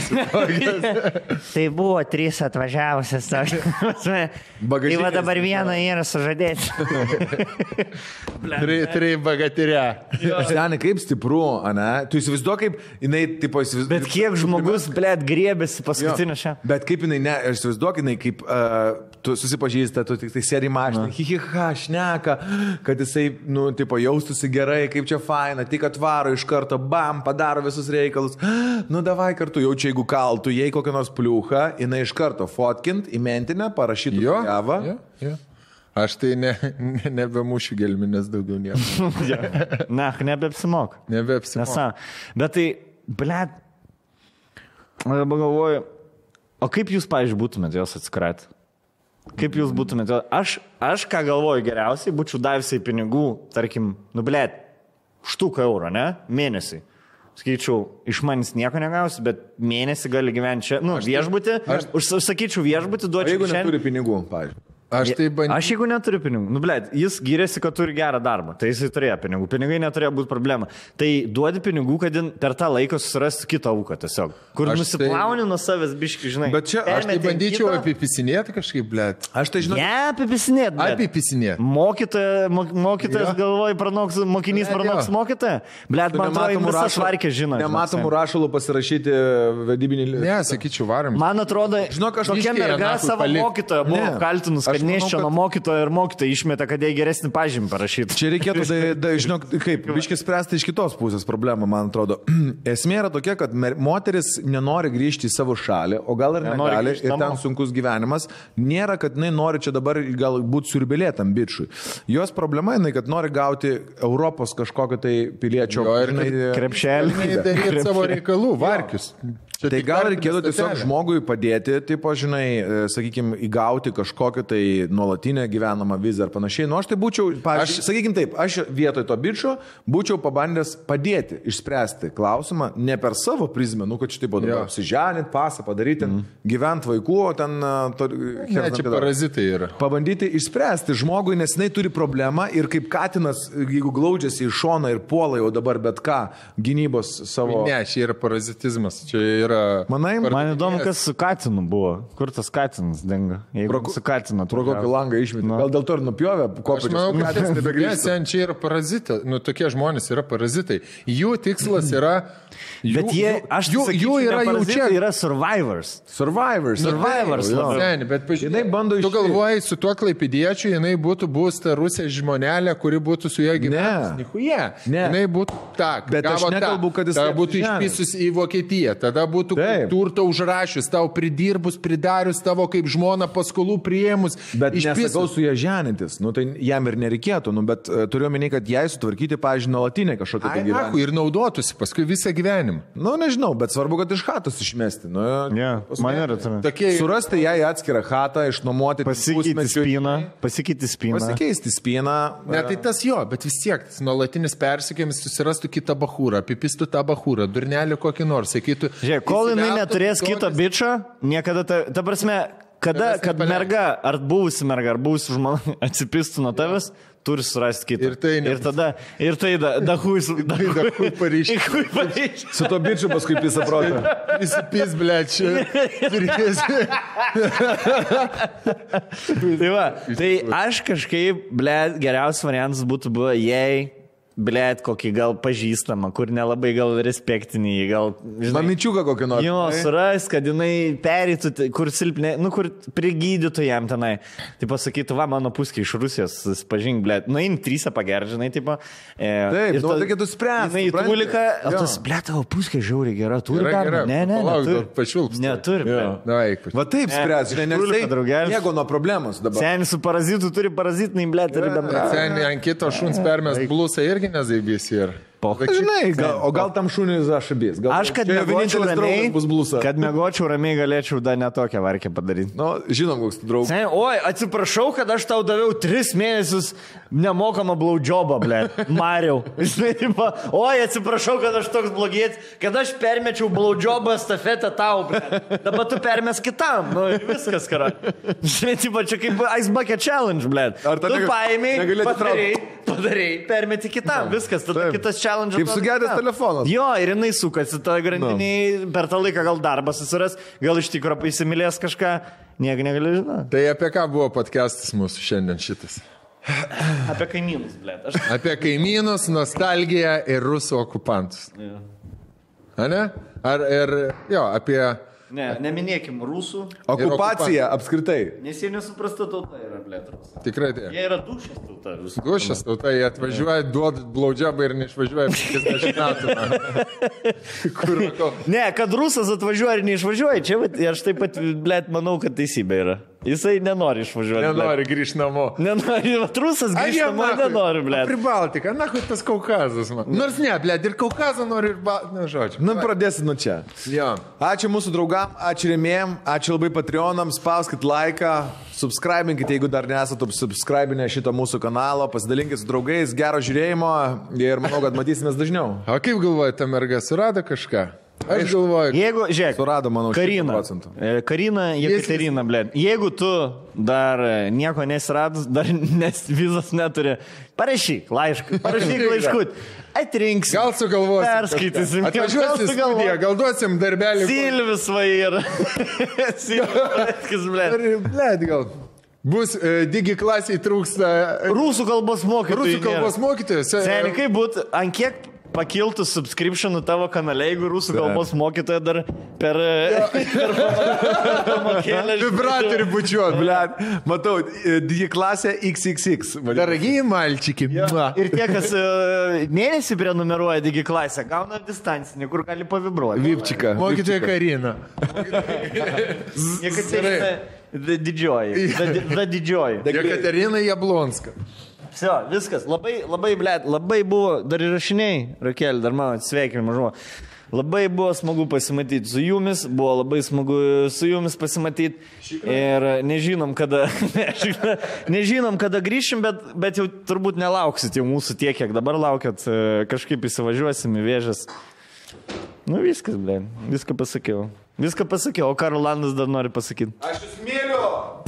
(laughs) Tai buvo trys atvažiavusios. (laughs) Tai va dabar vieną yra sužadėti. (laughs) Tri, tri bagatirė. Seniai, kaip stipru, ane? Tu įsivaizduoji, kaip jinai, tipo, įsivaizduoji. Bet kiek žmogus, blėt, griebėsi paskutinį šią. Bet kaip jinai, ne, aš įsivaizduoju, jinai kaip uh, tu susipažįsta, tu tik tai sėdi mašiną, hihiha, šneka, kad jisai, nu, tipo, jaustųsi gerai, kaip čia faina, tik atvaro iš karto, bam, padaro visus reikalus. (gasps) Nu, davai kartu, jaučia, jeigu kaltų, jei kokią nors pliuchą, jinai iš karto fotkint, įmentinę, parašytų Jo. javą. jo, jo. Aš tai ne, ne, nebemušiu gelminės daugiau nieko. (laughs) Na, nebeapsimok. Nebeapsimoka. Nesa. Bet tai, blėt, dabar galvoju, o kaip jūs, pavyzdžiui, būtumėte jos atsikratę? Kaip jūs būtumėte? Aš, aš ką galvoju geriausiai, būčiau davusiai pinigų, tarkim, nublėt, štuką eurą, ne? Mėnesį. Skaičiau, iš manęs nieko negausi, bet mėnesį gali gyventi čia. Nu, viešbutį. Aš užsakyčiau viešbutį, duočiau jeigu šiandien. neturi pinigų, pavyzdžiui. Aš tai bandžiau. Aš jeigu neturiu pinigų, nu blėt, jis gyrėsi, kad turi gerą darbą, tai jisai turėjo pinigų, pinigai neturėjo būti problema. Tai duodi pinigų, kad per tą laiką susirasti kitą auką tiesiog. Kur Aš tai- nusiplauni nuo savęs biški, žinai. Bet čia aš tai bandyčiau kitą. apipisinėti kažkaip, blėt. Aš tai žinau. Ne. Apipisinėti. Mokytoja, mo, mokytojas Jo. galvoja, pranoks, mokinys Blet, pranoks mokytoją. Blėt, man atrodo, visą švarkę žino. Nematomų rašalų pasirašyti vedybinį Ne, sakyčiau, varom. Man atrodo, Žinok, aš tokia merga savo mokytoją buvo kaltinus, kad kad- nuo mokytojo ir mokytoja išmeta, kad jai geresnį pažymį parašyti. Čia reikėtų, (laughs) da, da, žinok, kaip, biškis spręsti iš kitos pusės problemą, man atrodo. (clears throat) Esmė yra tokia, kad moteris nenori grįžti į savo šalį, o gal ir Nenori negali, ir ten sunkus gyvenimas. Nėra, kad jinai nori čia dabar galbūt siurbėlėtam bičiui. Jos problema jinai, kad nori gauti Europos kažkokio tai piliečio Jo, ir žinai, Krepšelį. Daryti savo reikalų, varkius. Čia Tai gal reikėtų tiesiog žmogui padėti, tipo, žinai, sakykime, įgauti kažkokią tai nuolatinę gyvenamą vizą ar panašiai. Nu, aš tai būčiau, pavyzdžiui, aš... sakykime taip, aš vietoj to bičio būčiau pabandęs padėti, išspręsti klausimą ne per savo prizmę, nu, kad čia taip Jo. apsiženit, pasą padaryti, mm. gyventi vaikų, o ten... a, To, Ne, čia parazitai yra. Pabandyti išspręsti žmogui, nes jinai turi problemą ir kaip katinas, jeigu glaudžiasi į šoną ir puola jau dabar bet ką gynybos savo... Ne, čia yra parazitizmas. Čia yra. Manai, Man įdomu, kas su Katinu buvo. Kur tas Katinas dingo? Jeigu Pro- su Katinu Pro kokį langą išmetė. Gal dėl to ir nupjovė Aš kopičius. manau, kad Katinas ne, nebegrįžta. čia yra parazitai. Nu, tokie žmonės yra parazitai. Jų tikslas yra. Bet jie, jų, aš jų, sakyčiau, jų yra ne jau čia. yra survivors. Survivors. Survivors, Jo. labiau. Seni, bet pažiūrėk, Jinai bando Tu išeit. galvoji, su tuo klaipidiečiu jinai būtų bus ta rusė žmonelė, kuri būtų su juo gyvenus. Nihuje. Ne. Jinai būtų ta. Bet aš nekalbu, kad jis taip būtų žemės. išpysus į Vokietiją. Tada būtų turtą užrašius, tau pridirbus, pridarius tavo kaip žmona paskolų prieimus. Bet nesakau su ją ženintis, nu, tai jam ir nereikėtų, nu, bet uh, turiu omeny, kad jai sutvarkyti, pažiūrėjau, nuolatinę kažkokią tai Ai, gyvenimą. ir naudotųsi paskui visą gyvenimą. Nu, nežinau, bet svarbu, kad iš hatos išmesti. Nu, Ne, man yra tame. Tokie Surasti jai atskirą hatą, išnuomoti Pasikeiti spyną. Pasikeiti spyną. Pasikeisti spyną. Ne, tai tas jo, bet vis tiek, nuolatinis persikėjimas susirastų kitą bahūrą, apipistų tą bahūrą, durnelį kokį nors, sakytų. Žiūrėk, kol jinai neturės tokias- kito bičio, niekada, ta, ta prasme, kada, kad merga, ar buvusi merga, ar buvusi žmona (laughs) atsipistų nuo tavęs, turi surasti kitą. Ir tai ne- ir tada, ir tai da, da hui, (laughs) da Da hui (laughs) pareiškė. Su to bičiu paskui pisa protą. (laughs) Visi pis, ble, čia. Turėsi. Tai va, tai aš kažkaip, ble, geriausias variantas būtų buvo, jei, ble, kokį gal pažįstamą, kur nelabai gal respektinį, gal, žinai, Mamyčiuką kokį nors. Jo, suras, kad jinai pereitų, tai- kur silpnė, nu, kur prigydytų jam tenai. Tai pasakytų, va, mano puskė iš Rusijos, pažink, blė, nu, in trysą pager, žinai, tipo. E, Taip, ir nu, ta- reikėtų spręst, Jinai supranti? tulika, o Jo. tas, blė, tavo puskė žiauriai gera, turi dar, gera, ne, ne, palauk, neturi. Na, eik. Va taip spręs, žinai, nes tai draugelis. nieko nuo problemos dabar. Senis su parazitu turi parazitinį, blė, turi bendrą. Sen ant kito šuns permės blusą irgi nezaibys ir. Pochai. Žinai, gal, o gal tam šuniui aš abys. Gal, Aš, kad čia mėgočiau ramiai, kad mėgočiau ramiai galėčiau dar netokią varkę padaryti. Nu, žinom, koks draugas. Sen, oi, atsiprašau, kad aš tau daviau tris mėnesius nemokamą blaudžiobą, ble. (laughs) Mariau. Žinai, tipo, oi, atsiprašau, kad aš toks blogėt, kad aš permečiau blaudžiobą stafetę tau, ble. Dabar tu permes kitam. Nu, viskas, kara. Žinai, tipo, čia kaip Ice Bucket Challenge, ble. Ar tu nega- paėmėjai, negali padarai, padarai, permeti kitam. Viskas, tada Taip. kitas challenge. Kaip sugedęs telefonas. Jo, ir jinai sukasi tą grandinį, per tą laiką gal darbą susiras, gal iš tikrųjų įsimylės kažką, nieko negali žinoti. Tai apie ką buvo podcastas mūsų šiandien šitas? Apie kaimynus, ble. Aš Apie kaimynus, nostalgiją ir rusų okupantus. A ne? Ar ir, jo, apie... Ne, neminėkim rusų, Okupacija apskritai. nes jie nesuprasta tauta yra plėtros. Tikrai tai. Jie yra dušas tauta. Gušas tauta, jie atvažiuoja, duoda blaudžiabą ir neišvažiuoja 50 metų. (laughs) Kur, ko? Ne, kad rusas atvažiuoja ir neišvažiuoja, čia aš taip pat, blėt, manau, kad teisybė yra. Jisai nenori išvažiuoti. Nenori grįžti namo. Nenori, va, rusas grįžta, man nenori, ble. Pribaltika, na, kur tas Kaukazas man. Nors ne, ble, ir Kaukazą nori ir, ba... na, žodžiu. Nu, pradėsim nuo čia. Jo. Ačiū mūsų draugam, ačiū remėjim, ačiū labai Patreonam, spauskit laiką, subscribinkit, jeigu dar nesate subscribinę šitą mūsų kanalą, pasidalinkit su draugais, gero žiūrėjimo ir manau, kad matysimės dažniau. O kaip galvojate, ta merga surado kažką? Aš galvoju, Jeigu, žiūrėk, Surado, 100 Karina. E, Karina, Jekaterina, ble. Jeigu tu dar e, nieko nesiradus, dar (laughs) nes vizos neturi, parašyk laišką, parašyk (laughs) laiškut, atrinks. gal sugalvosim. Perskaitysim. Atvažiuosim studiją, gal duosim darbelį. Silvis va ir. (laughs) Silvis, ble. Blet, gal. Bus e, digi klasiai trūksta e, Rusų kalbos mokytojų. rusų kalbos mokytojas. Seniai, kaip būtų, ant kiek pakiltų subscriptionų tavo kanale, jeigu rusų kalbos mokytoja dar per... (laughs) (laughs) Vibratorių bučiuot, ble. Matau, e, digi klasė XXX. vadinasi. Daragiai malčiki. mua. Ir tie, kas e, mėnesį prenumeruoja Digi klasę, gauna distancinį, kur gali pavibruoti. Vipčika. Mokytoja Karina. Jekaterina didžioji. Da, da didžioji. Jekaterina Jablonska. Visio, viskas. Labai, labai, blėt, labai buvo, dar įrašiniai, Rakėlė, dar mano atsveikinimo žuvo. Labai buvo smagu pasimatyti su jumis, buvo labai smagu su jumis pasimatyti. Ir e, nežinom kada, (laughs) nežinom, kada grįšim, bet, bet jau turbūt nelauksit jau mūsų tiek, kiek dabar laukiat. E, kažkaip įsivažiuosim į vėžės. Nu viskas, blė, viską pasakiau. Viską pasakiau, o Karolandas dar nori pasakyti. Aš jūs myliu!